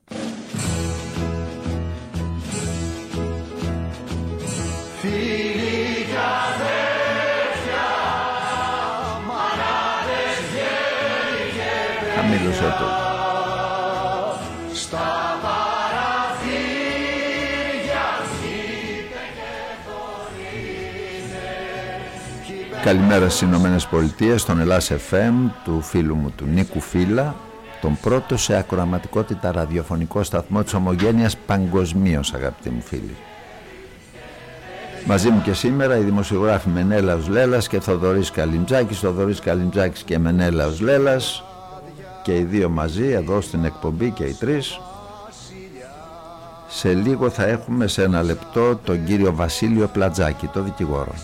Χαμήλωσε το. Καλημέρα στις Ηνωμένες Πολιτείες, στον Ελλάς FM, του φίλου μου του Νίκου Φίλα, τον πρώτο σε ακροαματικότητα ραδιοφωνικό σταθμό της ομογένειας παγκοσμίως αγαπητοί μου φίλοι. Μαζί μου και σήμερα οι δημοσιογράφοι Μενέλαος Λέλας και Θοδωρής Καλιμτζάκης, Θοδωρής Καλιμτζάκης και Μενέλαος Λέλας και οι δύο μαζί εδώ στην εκπομπή και οι τρεις. Σε λίγο θα έχουμε σε ένα λεπτό τον κύριο Βασίλειο Πλατζάκη, το δικηγόρο.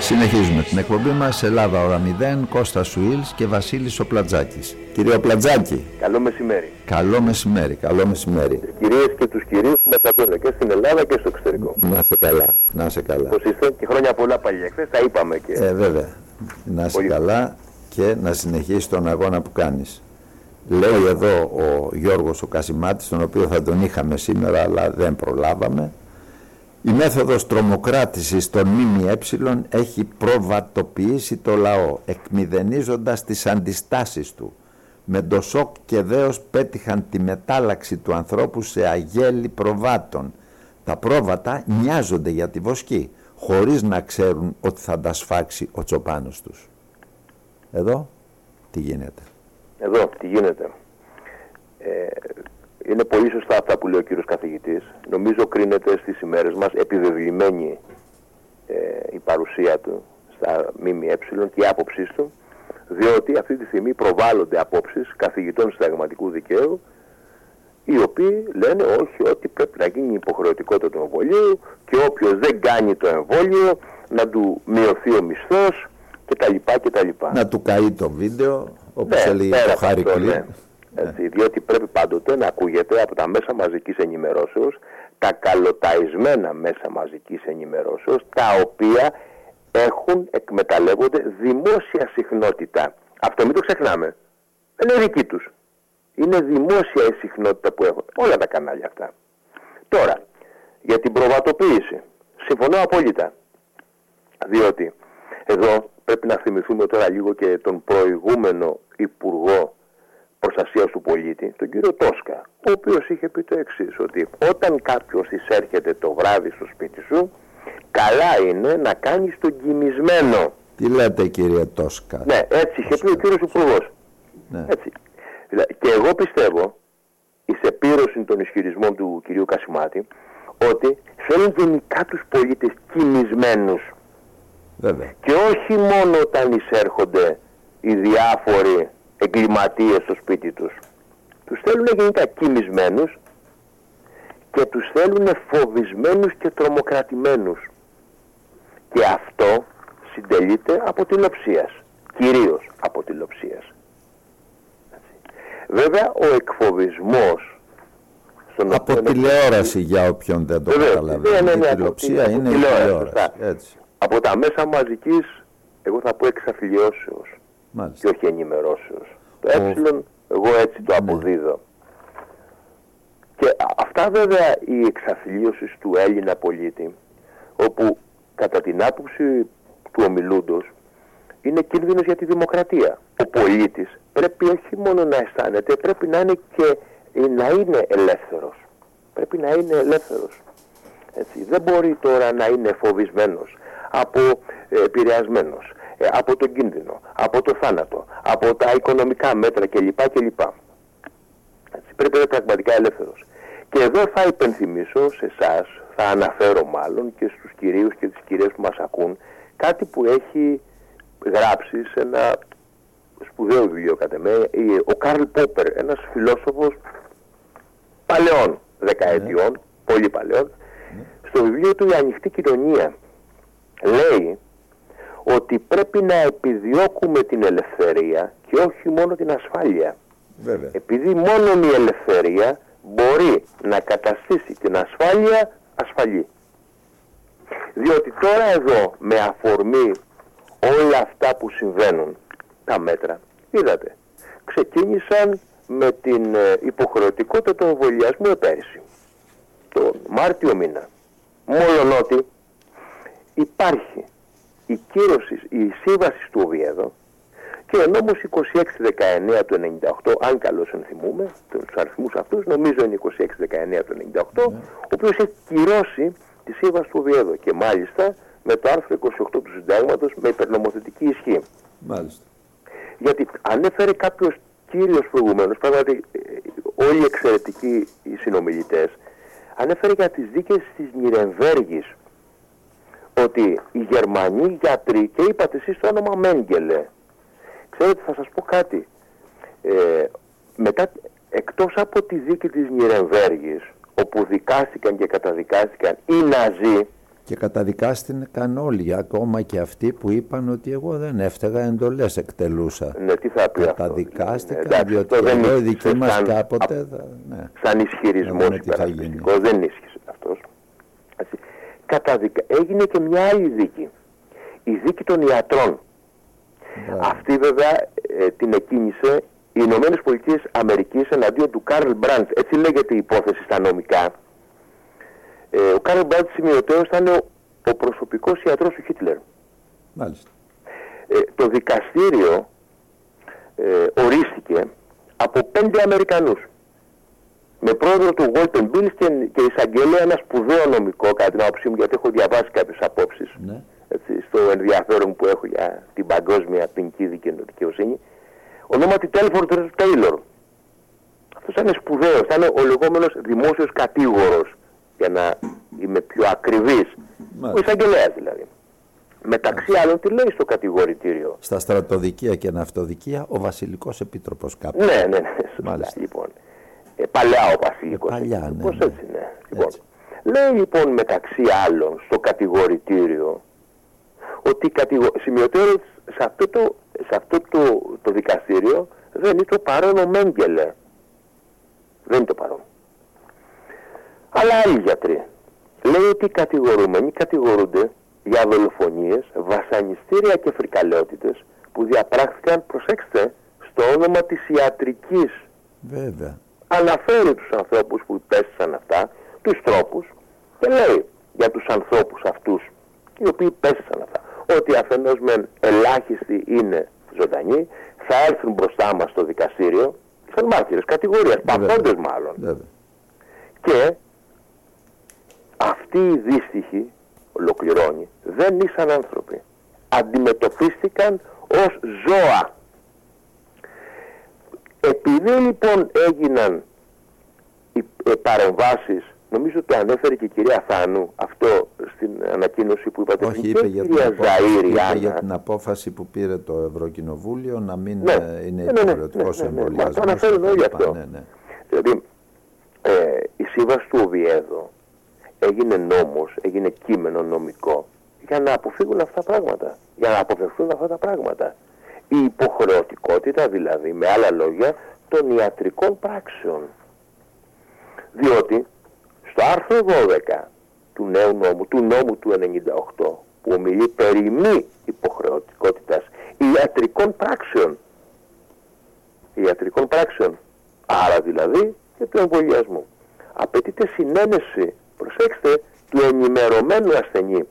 Συνεχίζουμε την εκπομπή μας Ελλάδα ώρα 0, Κώστας Σουίλς και Βασίλης ο Πλατζάκης. Κύριο Πλατζάκη,
Καλό μεσημέρι.
καλό μεσημέρι, καλό μεσημέρι.
Κυρίες και τους κυρίους που μας ακούνε και στην Ελλάδα και στο εξωτερικό.
Να σε καλά, να σε καλά.
Πώς είστε; Και χρόνια πολλά πάλι εχθές, τα είπαμε και...
Ε, βέβαια. Να είσαι καλά και να συνεχίσεις τον αγώνα που κάνεις. Λέει εδώ ο Γιώργος ο Κασιμάτης, τον οποίο θα τον είχαμε σήμερα αλλά δεν προλάβαμε. Η μέθοδος τρομοκράτησης των ΜΜΕ έχει προβατοποιήσει το λαό, εκμηδενίζοντας τις αντιστάσεις του. Με το σοκ και δέος πέτυχαν τη μετάλλαξη του ανθρώπου σε αγέλη προβάτων. Τα πρόβατα νοιάζονται για τη βοσκή, χωρίς να ξέρουν ότι θα τα σφάξει ο τσοπάνος τους. Εδώ τι γίνεται;
Εδώ, τι γίνεται; Ε, είναι πολύ σωστά αυτά που λέει ο κύριος καθηγητής. Νομίζω κρίνεται στις ημέρες μας επιβεβλημένη ε, η παρουσία του στα ΜΜΕ και η άποψή του, διότι αυτή τη στιγμή προβάλλονται απόψεις καθηγητών συνταγματικού δικαίου οι οποίοι λένε όχι ότι πρέπει να γίνει υποχρεωτικότητα του εμβολίου και όποιος δεν κάνει το εμβόλιο να του μειωθεί ο μισθός κτλ. κτλ.
Να του καεί το βίντεο, όπως
Ναι,
έλεγε
πέρα
το
από
Χάρη
αυτό,
Κλίν.
ναι. Έτσι, διότι πρέπει πάντοτε να ακούγεται από τα μέσα μαζικής ενημερώσεως τα καλοταϊσμένα μέσα μαζικής ενημερώσεως τα οποία έχουν, εκμεταλλεύονται δημόσια συχνότητα. Αυτό μην το ξεχνάμε. Δεν είναι δική τους. Είναι δημόσια η συχνότητα που έχουν. Όλα τα κανάλια αυτά. Τώρα, για την προβατοποίηση. Συμφωνώ απόλυτα. Διότι εδώ πρέπει να θυμηθούμε τώρα λίγο και τον προηγούμενο Υπουργό Προστασία του Πολίτη, τον κύριο Τόσκα, ο οποίος είχε πει το εξής ότι όταν κάποιος εισέρχεται το βράδυ στο σπίτι σου, καλά είναι να κάνεις τον κοιμισμένο.
Τι λέτε κύριε Τόσκα;
Ναι, έτσι είχε πει ο κύριος Υπουργός.
Ναι.
Έτσι. Δηλαδή, Και εγώ πιστεύω, εις επίρρωση των ισχυρισμών του κυρίου Κασιμάτη, ότι θέλουν γενικά τους πολίτες κοιμισμένους
Βέβαια.
και όχι μόνο όταν εισέρχονται οι διάφοροι εγκληματίες στο σπίτι τους. Τους θέλουν γενικά κοιμισμένους και τους θέλουν φοβισμένους και τρομοκρατημένους. Και αυτό συντελείται από τη λοψίας. Κυρίως από τη λοψίας. Βέβαια ο εκφοβισμός στον
Από
οποίο-
τηλεόραση για όποιον δεν το
Βεβαίως.
καταλαβαίνει.
Ναι, ναι, ναι,
η
από
τηλεοψία
τη-
είναι η
τηλεόραση,
τηλεόραση.
σωστά.
Έτσι.
από τα μέσα μαζικής, εγώ θα πω εξαφιλιώσεως
Μάλιστα.
και όχι ενημερώσεως. Το ε, εγώ έτσι το αποδίδω. Και α- αυτά βέβαια η εξαφιλίωση του Έλληνα πολίτη, όπου κατά την άποψη του ομιλούντος είναι κίνδυνος για τη δημοκρατία. Ο πολίτης πρέπει όχι μόνο να αισθάνεται, πρέπει να είναι και να είναι ελεύθερος. Πρέπει να είναι ελεύθερος. Έτσι. Δεν μπορεί τώρα να είναι φοβισμένος, από, ε, επηρεασμένος, ε, από τον κίνδυνο, από το θάνατο, από τα οικονομικά μέτρα κλπ. κλπ. Έτσι. Πρέπει να είναι πραγματικά ελεύθερος. Και εδώ θα υπενθυμίσω σε εσάς, θα αναφέρω μάλλον και στους κυρίους και τις κυρίες που μας ακούν, κάτι που έχει γράψει σε ένα σπουδαίο βιβλίο κατά με, ο Καρλ Πόπερ, ένας φιλόσοφος παλαιών δεκαετιών, πολύ παλαιών, στο βιβλίο του «Η ανοιχτή κοινωνία» λέει ότι πρέπει να επιδιώκουμε την ελευθερία και όχι μόνο την ασφάλεια.
Βέβαια.
Επειδή μόνο η ελευθερία μπορεί να καταστήσει την ασφάλεια ασφαλή. Διότι τώρα εδώ με αφορμή όλα αυτά που συμβαίνουν τα μέτρα, είδατε, ξεκίνησαν με την ε, υποχρεωτικότητα του εμβολιασμού πέρυσι, τον Μάρτιο μήνα. Μόλον ότι υπάρχει η κύρωση, η σύμβαση του Οβιέδο και ο νόμος 2619 του 98, αν καλώς ενθυμούμε, τους αριθμούς αυτούς, νομίζω είναι 2619 του 98, ο οποίος έχει κυρώσει τη σύμβαση του Οβιέδο και μάλιστα με το άρθρο 28 του συντάγματος με υπερνομοθετική ισχύ.
Μάλιστα.
Γιατί ανέφερε κάποιος κύριος προηγουμένως, πράγματι ε, όλοι οι εξαιρετικοί οι συνομιλητές, ανέφερε για τις δίκες της Νιρεμβέργης ότι οι Γερμανοί γιατροί και είπατε εσείς το όνομα Μέγκελε ξέρετε θα σας πω κάτι ε, μετά εκτός από τη δίκη της Νιρεμβέργης όπου δικάστηκαν και καταδικάστηκαν οι Ναζί
και καταδικάστηκαν όλοι, ακόμα και αυτοί που είπαν ότι εγώ δεν έφταιγα εντολές εκτελούσα.
Ναι, τι θα πει
Καταδικάστηκαν, αυτό. διότι εδώ οι δικοί μας σαν, κάποτε...
Θα, ναι. Σαν ισχυρισμός υπερασπιστικός, δεν ίσχυσε αυτός. Καταδικα... Έγινε και μια άλλη δίκη. Η δίκη των ιατρών. Αυτή βέβαια ε, την εκκίνησε οι Ηνωμένες Πολιτείες Αμερικής εναντίον του Κάρλ Μπραντ. Έτσι λέγεται η υπόθεση στα νομικά. Ε, ο Κάρλ Μπραντ σημειωτέως ήταν ο, ο προσωπικός ιατρός του Χίτλερ.
Μάλιστα.
Ε, το δικαστήριο ε, ορίστηκε από πέντε Αμερικανούς. Με πρόεδρο του Walter Beals και, και εισαγγελέα ένα σπουδαίο νομικό, κατά την άποψή μου, γιατί έχω διαβάσει κάποιες απόψεις.
Ναι.
Έτσι, στο ενδιαφέρον που έχω για την παγκόσμια ποινική δικαιοσύνη. Ονόματι Τέλφορντ Τέιλορ. Αυτός ήταν σπουδαίος, ήταν ο λεγόμενος δημόσιος κατήγορος για να είμαι πιο ακριβής. Ο εισαγγελέας δηλαδή. Μεταξύ άλλων τι λέει στο κατηγορητήριο;
Στα στρατοδικεία και ναυτοδικεία ο βασιλικός επίτροπος κάποιος.
Ναι, ναι, ναι. Μάλιστα. Λοιπόν. Ε, παλιά ο βασιλικός.
Ε, παλιά, ναι,
ναι. έτσι, ναι. Λοιπόν, έτσι. Λέει λοιπόν μεταξύ άλλων στο κατηγορητήριο ότι κατηγο... σε αυτό, το, σε αυτό το, το δικαστήριο δεν είναι το παρόν ο Μέγκελε. Δεν είναι το παρόν. Αλλά άλλοι γιατροί. Λέει ότι οι κατηγορούμενοι κατηγορούνται για δολοφονίες, βασανιστήρια και φρικαλαιότητες που διαπράχθηκαν, προσέξτε, στο όνομα της ιατρικής.
Βέβαια.
Αναφέρει τους ανθρώπους που υπέστησαν αυτά, τους τρόπους και λέει για τους ανθρώπους αυτούς οι οποίοι υπέστησαν αυτά ότι αφενός μεν ελάχιστοι είναι ζωντανοί, θα έρθουν μπροστά μας στο δικαστήριο σαν μάρτυρες κατηγορίας, παθόντες μάλλον.
Βέβαια.
Και αυτοί οι δύστιχοι, ολοκληρώνει, δεν ήσαν άνθρωποι. Αντιμετωπίστηκαν ως ζώα. Επειδή λοιπόν έγιναν οι παρεμβάσεις, νομίζω το ανέφερε και η κυρία Θάνου αυτό στην ανακοίνωση που είπατε
Όχι, είπε, για την, Ζαήρη, είπε για την απόφαση που πήρε το Ευρωκοινοβούλιο να μην
ναι,
ε, είναι
ναι, ναι, ναι,
υποχρεωτικός
ναι, ναι, ναι,
εμβολιασμός.
Το αναφέρουν όλοι αυτό.
Ναι, ναι.
Δηλαδή, ε, η σύμβαση του Οβιέδο έγινε νόμος, έγινε κείμενο νομικό για να αποφύγουν αυτά τα πράγματα, για να αποφευθούν αυτά τα πράγματα. Η υποχρεωτικότητα δηλαδή, με άλλα λόγια, των ιατρικών πράξεων. Διότι στο άρθρο 12 του νέου νόμου, του νόμου του 98, που ομιλεί περί μη υποχρεωτικότητας ιατρικών πράξεων, ιατρικών πράξεων, άρα δηλαδή και του εμβολιασμού. Απαιτείται συνένεση προσέξτε, του ενημερωμένου ασθενή.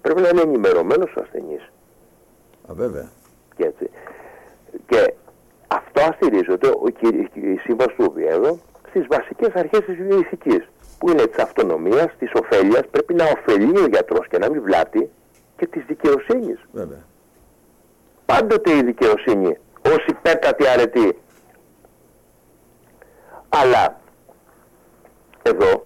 Πρέπει να είναι ενημερωμένος ο ασθενής.
Α, βέβαια.
Και, έτσι. και αυτό αστηρίζεται η σύμβαση του Οβιέδο στις βασικές αρχές της βιοειθικής που είναι της αυτονομίας, της ωφέλειας, πρέπει να ωφελεί ο γιατρός και να μην βλάπτει και της δικαιοσύνης.
Βέβαια.
Πάντοτε η δικαιοσύνη ως υπέρτατη αρετή. Αλλά εδώ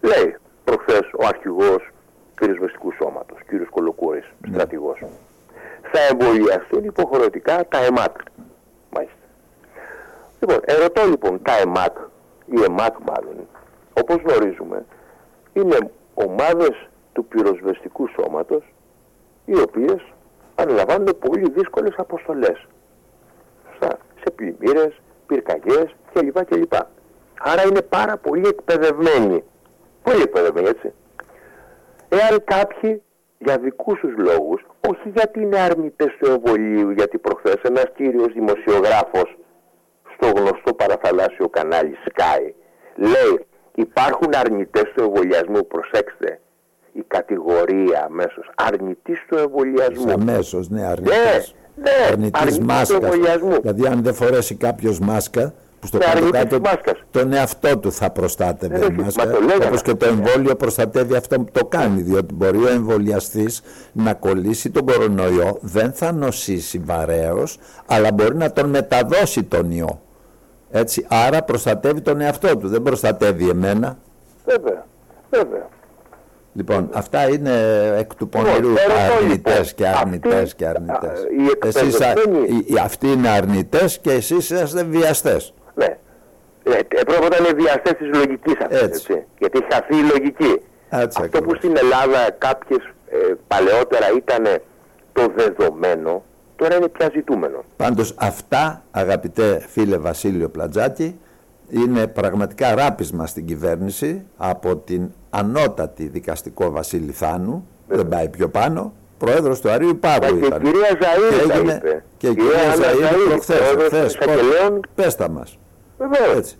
Λέει προχθές ο αρχηγός του πυροσβεστικού σώματος, κύριος Κολοκούρης, ναι. στρατηγός. Θα εμβολιαστούν υποχρεωτικά τα ΕΜΑΚ. Μάλιστα. Λοιπόν, ερωτώ λοιπόν τα ΕΜΑΚ, ή ΕΜΑΚ μάλλον, όπως γνωρίζουμε, είναι ομάδες του πυροσβεστικού σώματος, οι οποίες αναλαμβάνουν πολύ δύσκολες αποστολές. Σωστά. Σε πλημμύρες, πυρκαγιές κλπ. κλπ. Άρα είναι πάρα πολύ εκπαιδευμένοι. Πολύ εκπαιδευμένοι, έτσι. Εάν κάποιοι για δικούς τους λόγους, όχι γιατί είναι αρνητές του εμβολίου, γιατί προχθές ένας κύριος δημοσιογράφος στο γνωστό παραθαλάσσιο κανάλι Sky λέει υπάρχουν αρνητές του εμβολιασμού, προσέξτε, η κατηγορία αμέσως αρνητής του εμβολιασμού.
Αμέσως, ναι, αρνητής. Ναι, ναι, αρνητής μάσκας. Δηλαδή αν δεν φορέσει κάποιος μάσκα, που στο κάτω τον εαυτό του θα προστάτευε ε, η μάσκας. Όπως και το εμβόλιο προστατεύει αυτό που το κάνει, διότι μπορεί ο εμβολιαστής να κολλήσει τον κορονοϊό, δεν θα νοσήσει βαρέως, αλλά μπορεί να τον μεταδώσει τον ιό. Έτσι, άρα προστατεύει τον εαυτό του, δεν προστατεύει εμένα.
Βέβαια, βέβαια.
Λοιπόν, αυτά είναι εκ του πονηρού λοιπόν, αρνητές και αρνητές και αρνητές. αυτοί είναι αρνητές και εσείς είσαστε βιαστές.
Ναι. Ε, έπρεπε να είναι βιαστέ τη λογική αυτή. Έτσι. Γιατί έχει χαθεί η λογική.
Έτσι,
Αυτό που στην Ελλάδα κάποιες ε, παλαιότερα ήταν το δεδομένο, τώρα είναι πια ζητούμενο.
Πάντως αυτά, αγαπητέ φίλε Βασίλειο Πλατζάκη, είναι πραγματικά ράπισμα στην κυβέρνηση από την ανώτατη δικαστικό Βασίλη Θάνου, δεν πάει πιο πάνω, πρόεδρος του Αρίου Πάγου
ήταν. Και η κυρία Ζαΐρη και είπε.
Και η κυρία Ζαΐρη προχθές, πες τα μας.
Έτσι.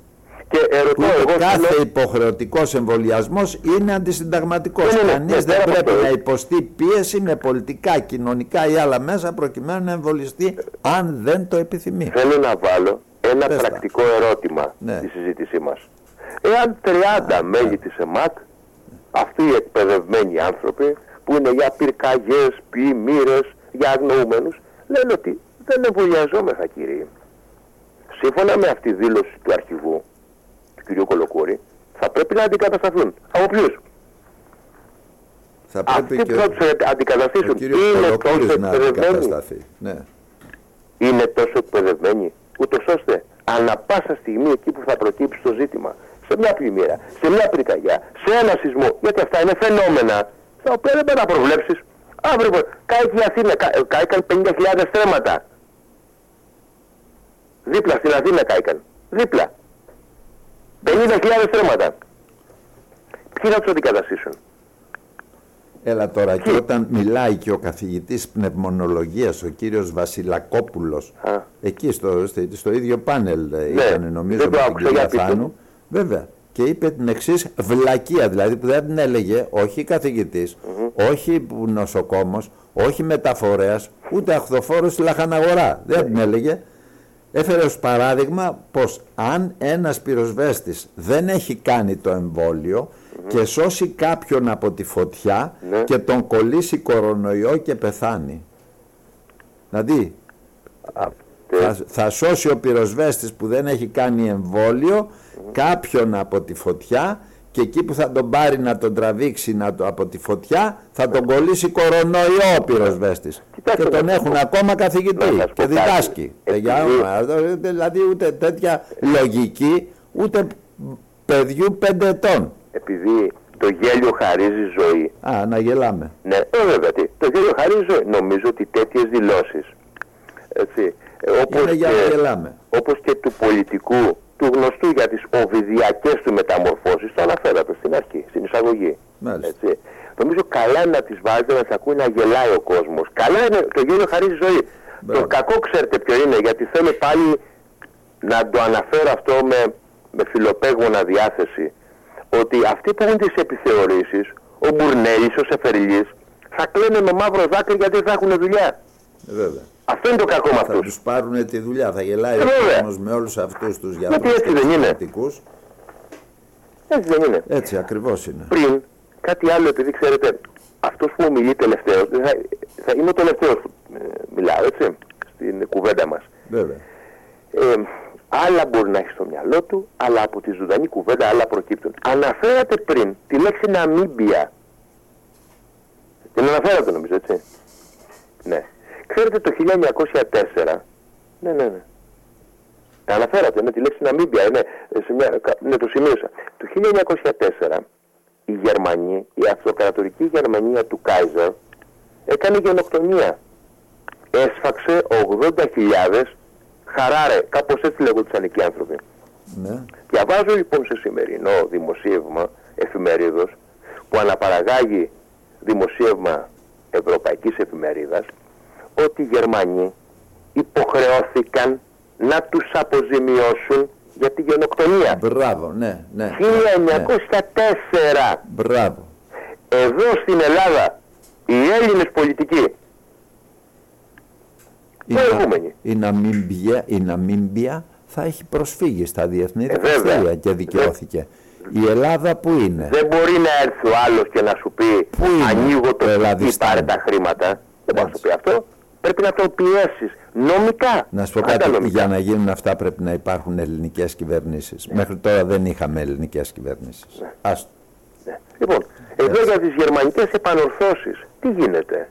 Και ερωτώ
εγώ κάθε λέω... υποχρεωτικός εμβολιασμός είναι αντισυνταγματικός. Κανείς δεν, δεν πρέπει να υποστεί πίεση με πολιτικά, κοινωνικά ή άλλα μέσα προκειμένου να εμβολιστεί αν δεν το επιθυμεί.
Θέλω να βάλω ένα πρακτικό ερώτημα ναι. στη συζήτησή μας. Εάν 30 μέλη της ΕΜΑΚ, αυτοί οι εκπαιδευμένοι άνθρωποι που είναι για πυρκαγιές, πλημμύρε, για αγνοούμενους, λένε ότι δεν εμβολιαζόμεθα κύριε σύμφωνα με αυτή τη δήλωση του αρχηγού, του κ. Κολοκούρη, θα πρέπει να αντικατασταθούν. Από ποιους;
Θα πρέπει
Αυτοί και που θα τους αντικαταστήσουν είναι τόσο εκπαιδευμένοι.
Ναι.
Είναι τόσο εκπαιδευμένοι, ούτως ώστε ανα πάσα στιγμή εκεί που θα προκύψει το ζήτημα, σε μια πλημμύρα, σε μια πρικαγιά, σε ένα σεισμό, γιατί αυτά είναι φαινόμενα τα οποία δεν μπορεί να προβλέψεις. Αύριο, κάηκε η Αθήνα, κάηκαν 50.000 στρέμματα. Δίπλα στην Αθήνα κάηκαν. Δίπλα. 50.000 στρέμματα. Ποιοι θα τους αντικαταστήσουν;
Έλα τώρα και όταν μιλάει και ο καθηγητής πνευμονολογίας ο κύριος Βασιλακόπουλος εκεί στο, στο, ίδιο πάνελ ναι, ήταν νομίζω με την κυρία Θάνου βέβαια και είπε την εξής βλακεία δηλαδή που δεν την έλεγε όχι καθηγητής όχι νοσοκόμος όχι μεταφορέας ούτε αχθοφόρος στη λαχαναγορά δεν την έλεγε Έφερε ως παράδειγμα πως αν ένας πυροσβέστης δεν έχει κάνει το εμβόλιο και σώσει κάποιον από τη φωτιά ναι. και τον κολλήσει κορονοϊό και πεθάνει. Δηλαδή θα, θα σώσει ο πυροσβέστης που δεν έχει κάνει εμβόλιο κάποιον από τη φωτιά και εκεί που θα τον πάρει να τον τραβήξει να το, από τη φωτιά θα τον κολλήσει κορονοϊό ο πυροσβέστης και τον έχουν ακόμα καθηγητή και διδάσκει. Δηλαδή ούτε τέτοια λογική ούτε παιδιού πέντε ετών.
Επειδή το γέλιο χαρίζει ζωή.
Α, να γελάμε.
Ναι, ε, βέβαια, το γέλιο χαρίζει ζωή. Νομίζω ότι τέτοιες δηλώσεις έτσι, όπως,
και,
όπως και του πολιτικού του γνωστού για τις οβιδιακές του μεταμορφώσεις, το αναφέρατε στην αρχή, στην εισαγωγή. Έτσι. Νομίζω καλά είναι να τις βάζετε, να τις ακούει να γελάει ο κόσμος. Καλά είναι, το γέλιο χαρίζει ζωή. Το κακό ξέρετε ποιο είναι, γιατί θέλω πάλι να το αναφέρω αυτό με, με φιλοπέγωνα διάθεση, ότι αυτοί που έχουν τις επιθεωρήσεις, ο Μπουρνέλης, ο Σεφεριλής, θα κλαίνε με μαύρο δάκρυ γιατί θα έχουν δουλειά.
Ε, βέβαια.
Αυτό είναι το κακό με αυτούς.
Θα τους πάρουν τη δουλειά, θα γελάει
ε,
ο κόσμος με όλους αυτούς τους
γιατρούς και τους πολιτικούς. Έτσι δεν είναι.
Έτσι ακριβώς είναι.
Πριν, κάτι άλλο επειδή ξέρετε, αυτός που μιλεί τελευταίος, θα, θα είμαι ο τελευταίος που ε, μιλάω, έτσι, στην κουβέντα μας.
Βέβαια.
Ε, άλλα μπορεί να έχεις στο μυαλό του, αλλά από τη ζωντανή κουβέντα άλλα προκύπτουν. Αναφέρατε πριν τη λέξη Ναμίμπια. Την αναφέρατε νομίζω, έτσι. Ναι. Ξέρετε το 1904, ναι, ναι, ναι. Τα αναφέρατε, ναι, τη λέξη Ναμίμπια, ναι, σε μια, ναι, το σημείωσα. Το 1904 η Γερμανία, η αυτοκρατορική Γερμανία του Κάιζερ έκανε γενοκτονία έσφαξε 80.000 χαράρε, κάπως έτσι λέγονταν εκεί άνθρωποι.
Ναι.
Διαβάζω λοιπόν σε σημερινό δημοσίευμα εφημερίδος που αναπαραγάγει δημοσίευμα ευρωπαϊκής εφημερίδας ότι οι Γερμανοί υποχρεώθηκαν να τους αποζημιώσουν για τη γενοκτονία.
Μπράβο, ναι, ναι.
1904.
Μπράβο.
Εδώ στην Ελλάδα οι Έλληνες πολιτικοί
η, προηγούμενοι. Η, Ναμίμπια, η Ναμίμπια θα έχει προσφύγει στα διεθνή ε, δικαστήρια και δικαιώθηκε. Η Ελλάδα που είναι;
Δεν μπορεί να έρθει ο άλλος και να σου πει που ανοίγω το σπίτι, πάρε τα χρήματα. Δεν μπορεί να σου πει αυτό. Πρέπει να το πιέσεις νομικά.
Να σου πω κάτι, για να γίνουν αυτά πρέπει να υπάρχουν ελληνικές κυβερνήσεις. Ναι. Μέχρι τώρα δεν είχαμε ελληνικές κυβερνήσεις. Ναι.
Ναι. Λοιπόν, εδώ για τις γερμανικές επανορθώσεις, τι γίνεται;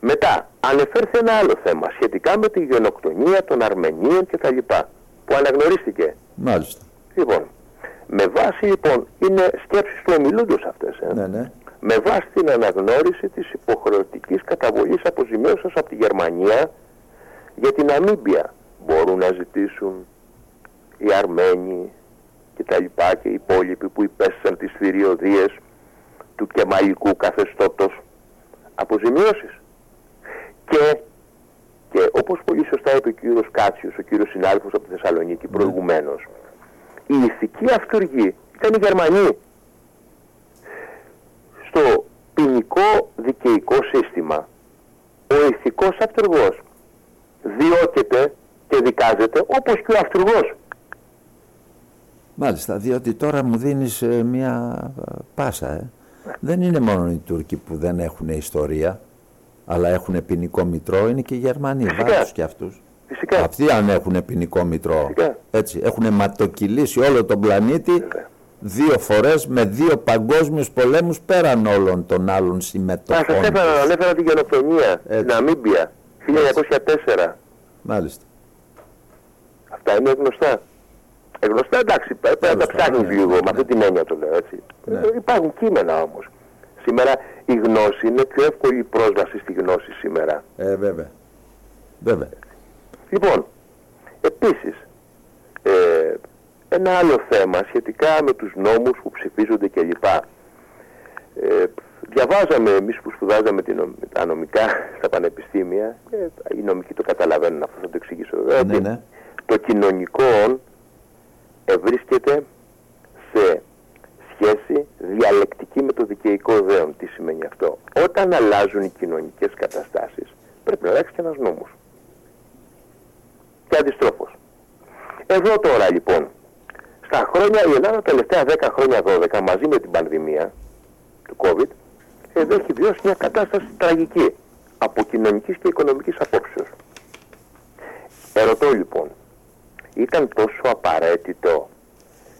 Μετά, ανεφέρθη ένα άλλο θέμα σχετικά με τη γενοκτονία των Αρμενίων κτλ. Που αναγνωρίστηκε.
Μάλιστα.
Λοιπόν, με βάση λοιπόν, είναι σκέψεις του ομιλούντος αυτές. Ε.
Ναι, ναι.
Με βάση την αναγνώριση της υποχρεωτικής καταβολής αποζημίωσης από τη Γερμανία για την Αμίμπια μπορούν να ζητήσουν οι Αρμένοι και τα λοιπά και οι υπόλοιποι που υπέστησαν τις θηριωδίες του κεμαλικού καθεστώτος αποζημιώσεις. Και, και όπως πολύ σωστά είπε ο κύριος Κάτσιος, ο κύριος συνάδελφος από τη Θεσσαλονίκη ναι. προηγουμένως, η ηθική αυτοργή ήταν οι Γερμανοί. Στο ποινικό δικαιικό σύστημα, ο ηθικός αυτοργός διώκεται και δικάζεται όπως και ο αυτοργός.
Μάλιστα, διότι τώρα μου δίνεις ε, μια ε, πάσα. Ε. Δεν είναι μόνο οι Τούρκοι που δεν έχουν ιστορία, αλλά έχουν ποινικό μητρό, είναι και οι Γερμανοί, βάρος και αυτούς.
Φυσικά.
Αυτοί αν έχουν ποινικό μητρό, έτσι, έχουν ματοκυλήσει όλο τον πλανήτη δύο φορές με δύο παγκόσμιους πολέμους πέραν όλων των άλλων συμμετοχών.
Σας έφερα, ανέφερα την γενοκτονία στην Ναμίμπια, 1904.
Μάλιστα.
Αυτά είναι γνωστά. Ε, γνωστά εντάξει, πρέπει να τα ψάχνεις ναι, λίγο, ναι, με αυτή την έννοια το λέω έτσι. Ναι. Ε, υπάρχουν κείμενα όμως. Σήμερα η γνώση είναι πιο εύκολη πρόσβαση στη γνώση σήμερα.
Ε, βέβαια. Βέβαια.
Λοιπόν, επίσης, ε, ένα άλλο θέμα σχετικά με τους νόμους που ψηφίζονται κλπ. Ε, διαβάζαμε εμείς που σπουδάζαμε την, τα νομικά στα πανεπιστήμια, ε, οι νομικοί το καταλαβαίνουν αυτό, θα το εξηγήσω βέβαια,
ναι, ναι.
το κοινωνικό βρίσκεται σε σχέση διαλεκτική με το δικαιικό δέον. Τι σημαίνει αυτό; Όταν αλλάζουν οι κοινωνικές καταστάσεις, πρέπει να αλλάξει και ένας νόμος και αντιστρόφως. Εδώ τώρα λοιπόν, στα χρόνια, η Ελλάδα τα τελευταία 10 χρόνια 12 μαζί με την πανδημία του COVID, εδώ έχει βιώσει μια κατάσταση τραγική από κοινωνικής και οικονομικής απόψεως. Ερωτώ λοιπόν, ήταν τόσο απαραίτητο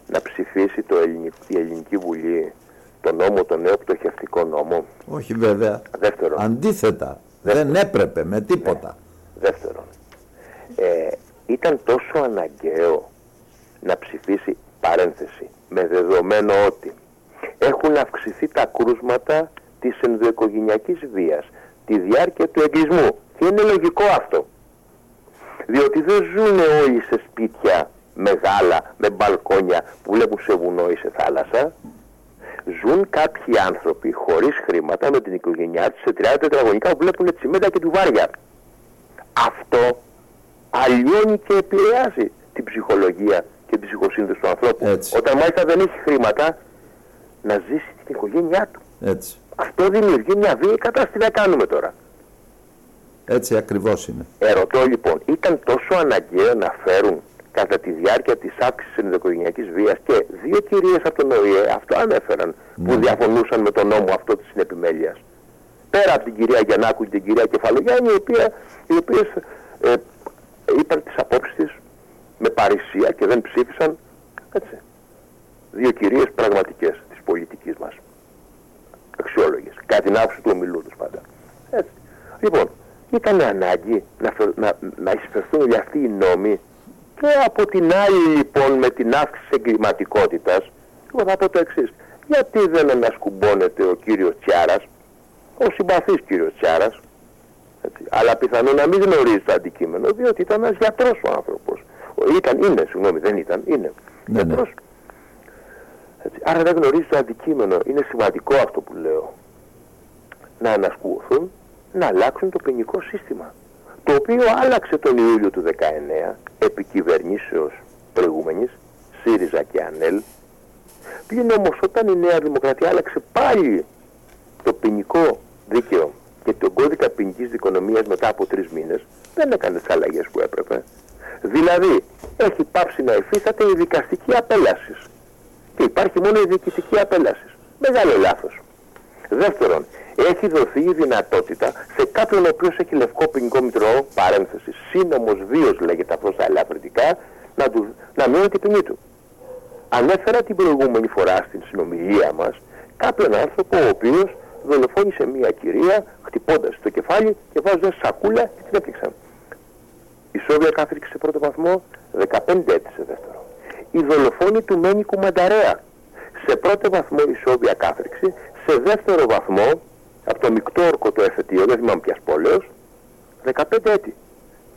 να ψηφίσει το η Ελληνική Βουλή το νόμο, το νέο πτωχευτικό νόμο;
Όχι βέβαια.
Δεύτερον.
Αντίθετα. Δεν έπρεπε με τίποτα.
Ναι. Δεύτερον. Ε, ήταν τόσο αναγκαίο να ψηφίσει παρένθεση με δεδομένο ότι έχουν αυξηθεί τα κρούσματα της ενδοοικογενειακής βίας τη διάρκεια του εγκλισμού. Και είναι λογικό αυτό. Διότι δεν ζουν όλοι σε σπίτια μεγάλα με μπαλκόνια που βλέπουν σε βουνό ή σε θάλασσα. Ζουν κάποιοι άνθρωποι χωρίς χρήματα με την οικογένειά τους σε 30 τετραγωνικά που βλέπουν τσιμέντα και τουβάρια αυτό αλλοιώνει και επηρεάζει την ψυχολογία και την ψυχοσύνδεση του ανθρώπου.
Έτσι.
Όταν μάλιστα δεν έχει χρήματα να ζήσει την οικογένειά του.
Έτσι.
Αυτό δημιουργεί μια βίαιη κατάσταση. Τι να κάνουμε τώρα;
Έτσι ακριβώς είναι.
Ερωτώ λοιπόν, ήταν τόσο αναγκαίο να φέρουν κατά τη διάρκεια της αύξησης ενδοοικογενειακής βίας και δύο κυρίες από τον ΟΗΕ, αυτό ανέφεραν, που
Ναι.
διαφωνούσαν με τον νόμο αυτό της συνεπιμέλειας. Πέρα από την κυρία Γιαννάκου και την κυρία Κεφαλογιάννη, οι, οποία, οι οποίες ε, είπαν τις απόψεις της με παρησία και δεν ψήφισαν, έτσι. Δύο κυρίες πραγματικές της πολιτικής μας. Αξιόλογες. Κατά την άποψη του ομιλού τους πάντα. Έτσι. Λοιπόν, ήταν ανάγκη να, φε- να, να εισφερθούν όλοι αυτοί οι νόμοι και από την άλλη λοιπόν με την αύξηση εγκληματικότητας, εγώ θα πω το εξής. Γιατί δεν ανασκουμπώνεται ο κύριος Τσιάρας, ο συμπαθής κύριος Τσιάρας, Έτσι. Αλλά πιθανόν να μην γνωρίζει το αντικείμενο, διότι ήταν ένας γιατρός ο άνθρωπος. Ήταν, είναι, συγγνώμη, δεν ήταν, είναι.
Ναι, ναι.
Έτσι. Άρα δεν γνωρίζει το αντικείμενο. Είναι σημαντικό αυτό που λέω. Να ανασκουωθούν, να αλλάξουν το ποινικό σύστημα. Το οποίο άλλαξε τον Ιούλιο του 19 επί κυβερνήσεως προηγούμενης, ΣΥΡΙΖΑ και ΑΝΕΛ. Πλην όμως όταν η Νέα Δημοκρατία άλλαξε πάλι το ποινικό δίκαιο και τον κώδικα ποινικής δικονομίας μετά από τρεις μήνες, δεν έκανε τις αλλαγές που έπρεπε. Δηλαδή, έχει πάψει να υφίσταται η δικαστική απέλασης. Και υπάρχει μόνο η διοικητική απέλασης. Μεγάλο λάθος. Δεύτερον, έχει δοθεί η δυνατότητα σε κάποιον ο οποίος έχει λευκό ποινικό μητρό, παρένθεσης, σύνομος βίος λέγεται αυτός στα ελαφρυντικά, να, του, να μείνει την ποινή του. Ανέφερα την προηγούμενη φορά στην συνομιλία μας κάποιον άνθρωπο ο οποίος δολοφόνησε μια κυρία χτυπώντας το κεφάλι και βάζοντας σακούλα και την έπληξαν. Η Σόβια κάθριξε σε πρώτο βαθμό, 15 έτη σε δεύτερο. Η δολοφόνη του Μένικου Μανταρέα. Σε πρώτο βαθμό η Σόβια κάθριξη, σε δεύτερο βαθμό, από το μεικτό όρκο το εφετείο, δεν θυμάμαι ποιας πόλεως, 15 έτη.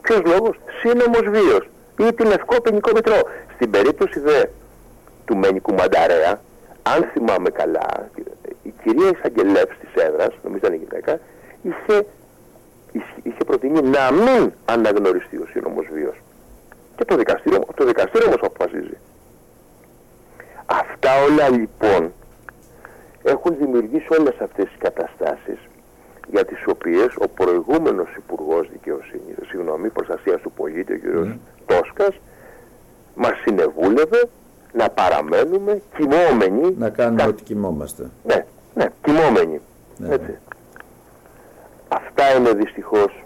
Ποιος λόγος, σύνομος βίος ή την λευκό ποινικό μητρό. Στην περίπτωση δε του Μένικου Μανταρέα, αν θυμάμαι καλά, η κυρία Ισαγγελεύς της έδρας, νομίζω ήταν η γυναίκα, είχε, είχε προτείνει να μην αναγνωριστεί ο σύνομος βίος. Και το δικαστήριο, το δικαστήριο όμως αποφασίζει. Αυτά όλα λοιπόν έχουν δημιουργήσει όλες αυτές τις καταστάσεις για τις οποίες ο προηγούμενος Υπουργός Δικαιοσύνης, συγγνώμη, Προστασίας του Πολίτη, ο κ. Mm. Τόσκας, μας συνεβούλευε να παραμένουμε κοιμόμενοι.
Να κάνουμε ό,τι κοιμόμαστε.
Ναι, ναι, κοιμόμενοι. Ναι. Έτσι. Αυτά είναι δυστυχώς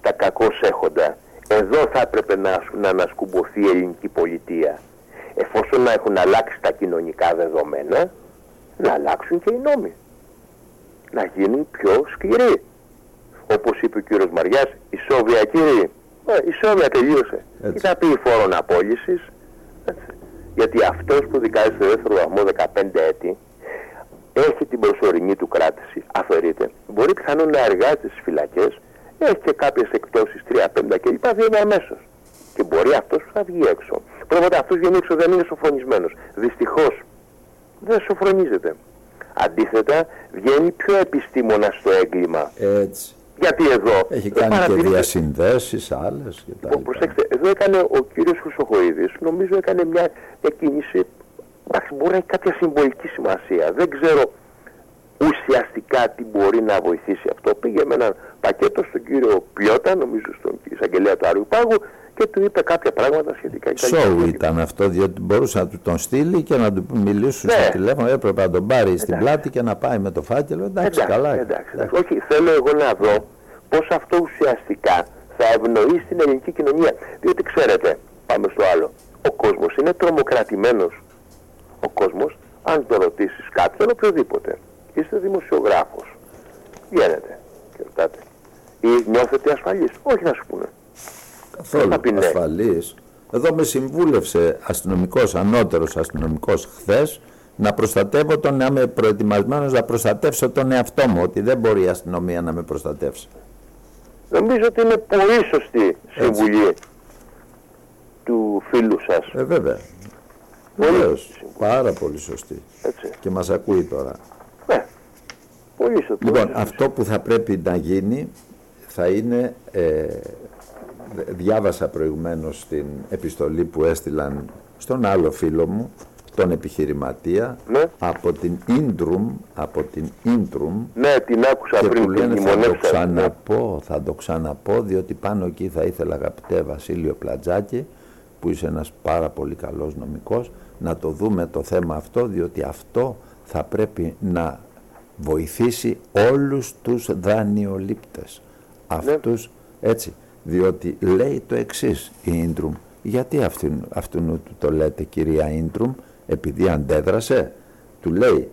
τα κακώς έχοντα. Εδώ θα έπρεπε να, να ανασκουμποθεί η ελληνική πολιτεία. Εφόσον να έχουν αλλάξει τα κοινωνικά δεδομένα, να αλλάξουν και οι νόμοι. Να γίνουν πιο σκληροί. Όπως είπε ο κύριος Μαριάς, η Σόβια κύριε, ε, η Σόβια τελείωσε. Έτσι. Τι θα πει η φόρον απόλυσης. Γιατί αυτός που δικάζει στο δεύτερο βαθμό 15 έτη, έχει την προσωρινή του κράτηση, αφαιρείται. Μπορεί πιθανόν να εργάζεται στις φυλακές, έχει και κάποιες εκτόσεις 3-5 κλπ. Βγαίνει αμέσως. Και μπορεί αυτός που θα βγει έξω. Πρώτα αυτός βγαίνει έξω δεν είναι σοφρονισμένος. Δυστυχώς δεν σοφρονίζεται. Αντίθετα, βγαίνει πιο επιστήμονα στο έγκλημα.
Έτσι.
Γιατί εδώ...
Έχει κάνει και διασυνδέσεις άλλες και τα
Προσέξτε, εδώ έκανε ο κύριος Χρυσοχοίδης, νομίζω έκανε μια, μια κίνηση, εντάξει, μπορεί να έχει κάποια συμβολική σημασία. Δεν ξέρω ουσιαστικά τι μπορεί να βοηθήσει αυτό. Πήγε με ένα πακέτο στον κύριο Πλιώτα, νομίζω στον εισαγγελέα του Άριου Πάγου, και του είπε κάποια πράγματα σχετικά.
Σοου ήταν αυτό, διότι μπορούσε να του τον στείλει και να του μιλήσουν ναι. στο τηλέφωνο. Έπρεπε να τον πάρει εντάξει. στην πλάτη και να πάει με το φάκελο. Εντάξει, εντάξει καλά.
Εντάξει, εντάξει. Όχι, θέλω εγώ να δω πώς αυτό ουσιαστικά θα ευνοήσει την ελληνική κοινωνία. Διότι ξέρετε, πάμε στο άλλο. Ο κόσμος είναι τρομοκρατημένος. Ο κόσμος, αν το ρωτήσεις κάποιον, οποιοδήποτε, είστε δημοσιογράφος. Βγαίνετε και ρωτάτε. Ή νιώθετε ασφαλή. Όχι να σου πούνε
καθόλου ναι. ασφαλής. Εδώ με συμβούλευσε αστυνομικός, ανώτερος αστυνομικός χθες να προστατεύω τον, να είμαι προετοιμασμένος να προστατεύσω τον εαυτό μου, ότι δεν μπορεί η αστυνομία να με προστατεύσει.
Νομίζω ότι είναι πολύ σωστή συμβουλή του φίλου σας.
Ε, βέβαια. Βεβαίως. Πάρα πολύ σωστή.
Έτσι.
Και μας ακούει τώρα.
Ναι. Πολύ σωστή.
Λοιπόν, αυτό που θα πρέπει να γίνει θα είναι ε, διάβασα προηγουμένως την επιστολή που έστειλαν στον άλλο φίλο μου, τον επιχειρηματία,
ναι.
από την Intrum, από την Intrum,
ναι, την άκουσα
και
πριν
που λένε θα το
ξαναπώ,
ναι. θα το ξαναπώ, διότι πάνω εκεί θα ήθελα αγαπητέ Βασίλειο Πλατζάκη, που είσαι ένας πάρα πολύ καλός νομικός, να το δούμε το θέμα αυτό, διότι αυτό θα πρέπει να βοηθήσει όλους τους δανειολήπτες.
Ναι.
Αυτούς, έτσι, διότι λέει το εξής η Intrum γιατί αυτού, αυτού του το λέτε κυρία Intrum επειδή αντέδρασε; Του λέει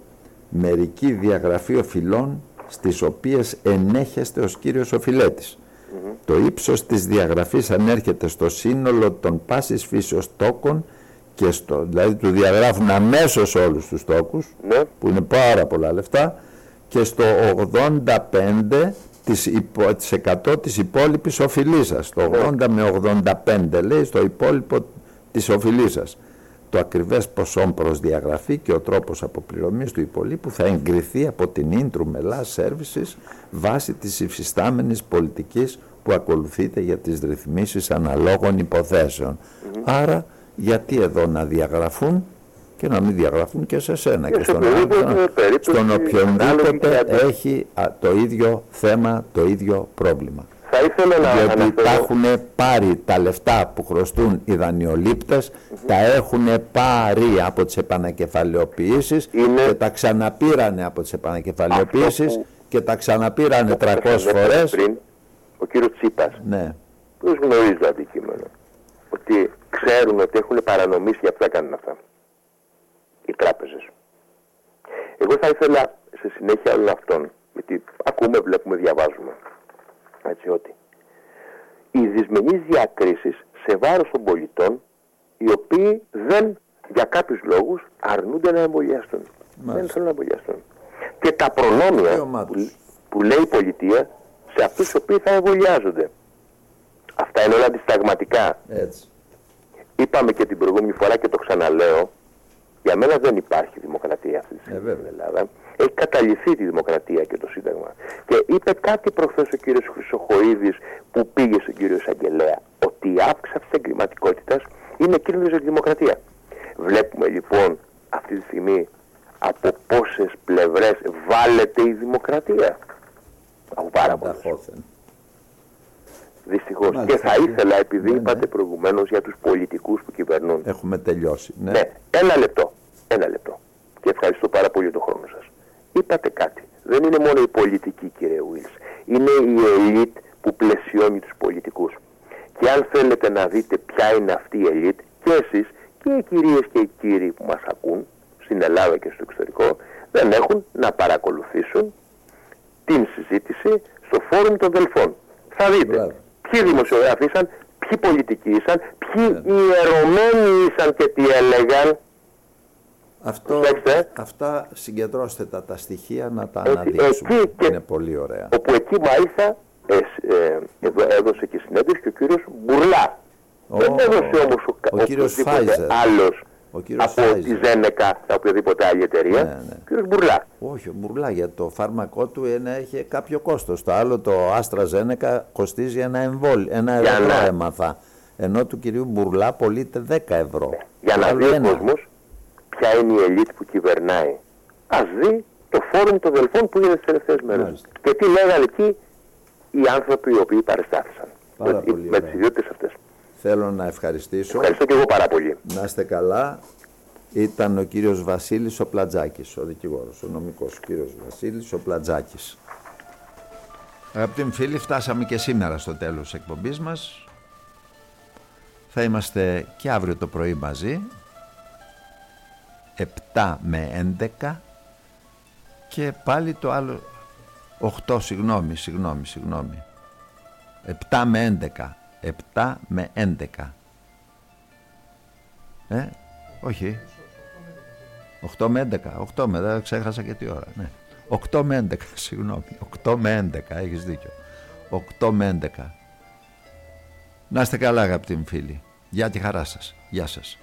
μερική διαγραφή οφειλών στις οποίες ενέχεστε ως κύριος οφειλέτης το ύψος της διαγραφής ανέρχεται στο σύνολο των πάσης φύσεως τόκων και στο, δηλαδή του διαγράφουν αμέσως όλους τους τόκους
ναι.
που είναι πάρα πολλά λεφτά και στο 85 της, υπο, της 100 της υπόλοιπης οφειλής Το 80 με 85 λέει στο υπόλοιπο της οφειλής σας. Το ακριβές ποσό προς διαγραφή και ο τρόπος αποπληρωμής του υπολείπου θα εγκριθεί από την Ίντρου Μελά Services βάσει της υφιστάμενης πολιτικής που ακολουθείται για τις ρυθμίσεις αναλόγων υποθέσεων. Άρα γιατί εδώ να διαγραφούν και να μην διαγραφούν και σε σένα και, στον, στον οποιονδήποτε έχει το ίδιο θέμα, το ίδιο πρόβλημα.
Θα ήθελα να
Γιατί τα έχουν πάρει τα λεφτά που χρωστούν οι δανειολήπτες, τα έχουν πάρει από τις επανακεφαλαιοποιήσεις και τα ξαναπήρανε από τις επανακεφαλαιοποιήσεις και τα ξαναπήρανε 300 φορές.
Πριν, ο κύριος Τσίπας,
ναι.
πώς γνωρίζει το αντικείμενο, ότι ξέρουν ότι έχουν παρανομήσει για αυτά κάνουν αυτά οι τράπεζες. Εγώ θα ήθελα σε συνέχεια όλων αυτών, γιατί ακούμε, βλέπουμε, διαβάζουμε, έτσι ότι οι δυσμενείς διακρίσεις σε βάρος των πολιτών οι οποίοι δεν για κάποιους λόγους αρνούνται να εμβολιαστούν. Δεν θέλουν να εμβολιαστούν. Και τα προνόμια που, που, λέει η πολιτεία σε αυτούς οι οποίοι θα εμβολιάζονται. Αυτά είναι όλα αντισταγματικά.
Έτσι.
Είπαμε και την προηγούμενη φορά και το ξαναλέω για μένα δεν υπάρχει δημοκρατία αυτή τη στιγμή
ε,
στην Ελλάδα. Έχει καταληθεί τη δημοκρατία και το Σύνταγμα. Και είπε κάτι προχθές ο κύριος Χρυσοχοίδης που πήγε στον κύριο Εισαγγελέα, ότι η αύξηση της εγκληματικότητας είναι κίνδυνος για τη δημοκρατία. Βλέπουμε λοιπόν αυτή τη στιγμή από πόσες πλευρές βάλετε η δημοκρατία. Από πάρα πολλές. Δυστυχώς. Και θα ήθελα, επειδή ναι, είπατε ναι. προηγουμένως για τους πολιτικούς που κυβερνούν.
Έχουμε τελειώσει. Ναι.
ναι. Ένα λεπτό. Ένα λεπτό. Και ευχαριστώ πάρα πολύ τον χρόνο σας. Είπατε κάτι. Δεν είναι μόνο η πολιτική, κύριε Βίλς. Είναι η ελίτ που πλαισιώνει τους πολιτικούς. Και αν θέλετε να δείτε ποια είναι αυτή η ελίτ, και εσείς και οι κυρίες και οι κύριοι που μας ακούν, στην Ελλάδα και στο εξωτερικό, δεν έχουν να παρακολουθήσουν την συζήτηση στο φόρουμ των Δελφών. Θα δείτε ποιοι δημοσιογράφοι ήσαν, ποιοι πολιτικοί ήσαν, ποιοι yeah. Ναι. ιερωμένοι ήσαν και τι έλεγαν.
Αυτό, αυτά συγκεντρώστε τα, τα στοιχεία να τα αναδείξουμε. Είναι πολύ ωραία.
Όπου εκεί μάλιστα ε, ε, έδωσε και συνέντευξη και ο κύριος Μπουρλά. Oh, Δεν έδωσε όμως ο,
ο, ο κύριος Φάιζερ.
άλλος από Φάιζερ. τη Ζένεκα, από οποιαδήποτε άλλη εταιρεία. Ναι, ναι. Κύριος Μπουρλά.
Όχι, ο Μπουρλά για το φάρμακό του είναι, έχει κάποιο κόστος. Το άλλο, το Άστρα Ζένεκα, κοστίζει ένα εμβόλιο, ένα ευρώ έμαθα. Ενώ του κυρίου Μπουρλά πωλείται 10 ευρώ.
Για να δει ο κόσμος ποια είναι η ελίτ που κυβερνάει. Α δει το φόρουμ των Δελφών που είναι τις τελευταίες μέρες. Και τι λέγανε εκεί οι άνθρωποι οι οποίοι παρεστάθησαν. με, με τις ιδιότητες αυτές.
Θέλω να ευχαριστήσω.
Ευχαριστώ και εγώ πάρα πολύ.
Να είστε καλά. Ήταν ο κύριος Βασίλης ο Πλατζάκης, ο δικηγόρος, ο νομικός ο κύριος Βασίλης ο Πλατζάκης. Αγαπητοί φίλοι, φτάσαμε και σήμερα στο τέλος της εκπομπής μας. Θα είμαστε και αύριο το πρωί μαζί 7 με 11 και πάλι το άλλο 8 συγγνώμη, συγγνώμη, συγγνώμη 7 με 11 7 με 11 Ε, όχι. 8 με 11 8 με 11, ξέχασα και τι ώρα ναι. 8 με 11, συγγνώμη 8 με 11, έχεις δίκιο. 8 με 11 Να είστε καλά αγαπητοί μου φίλοι. Γεια τη χαρά σας. Γεια σας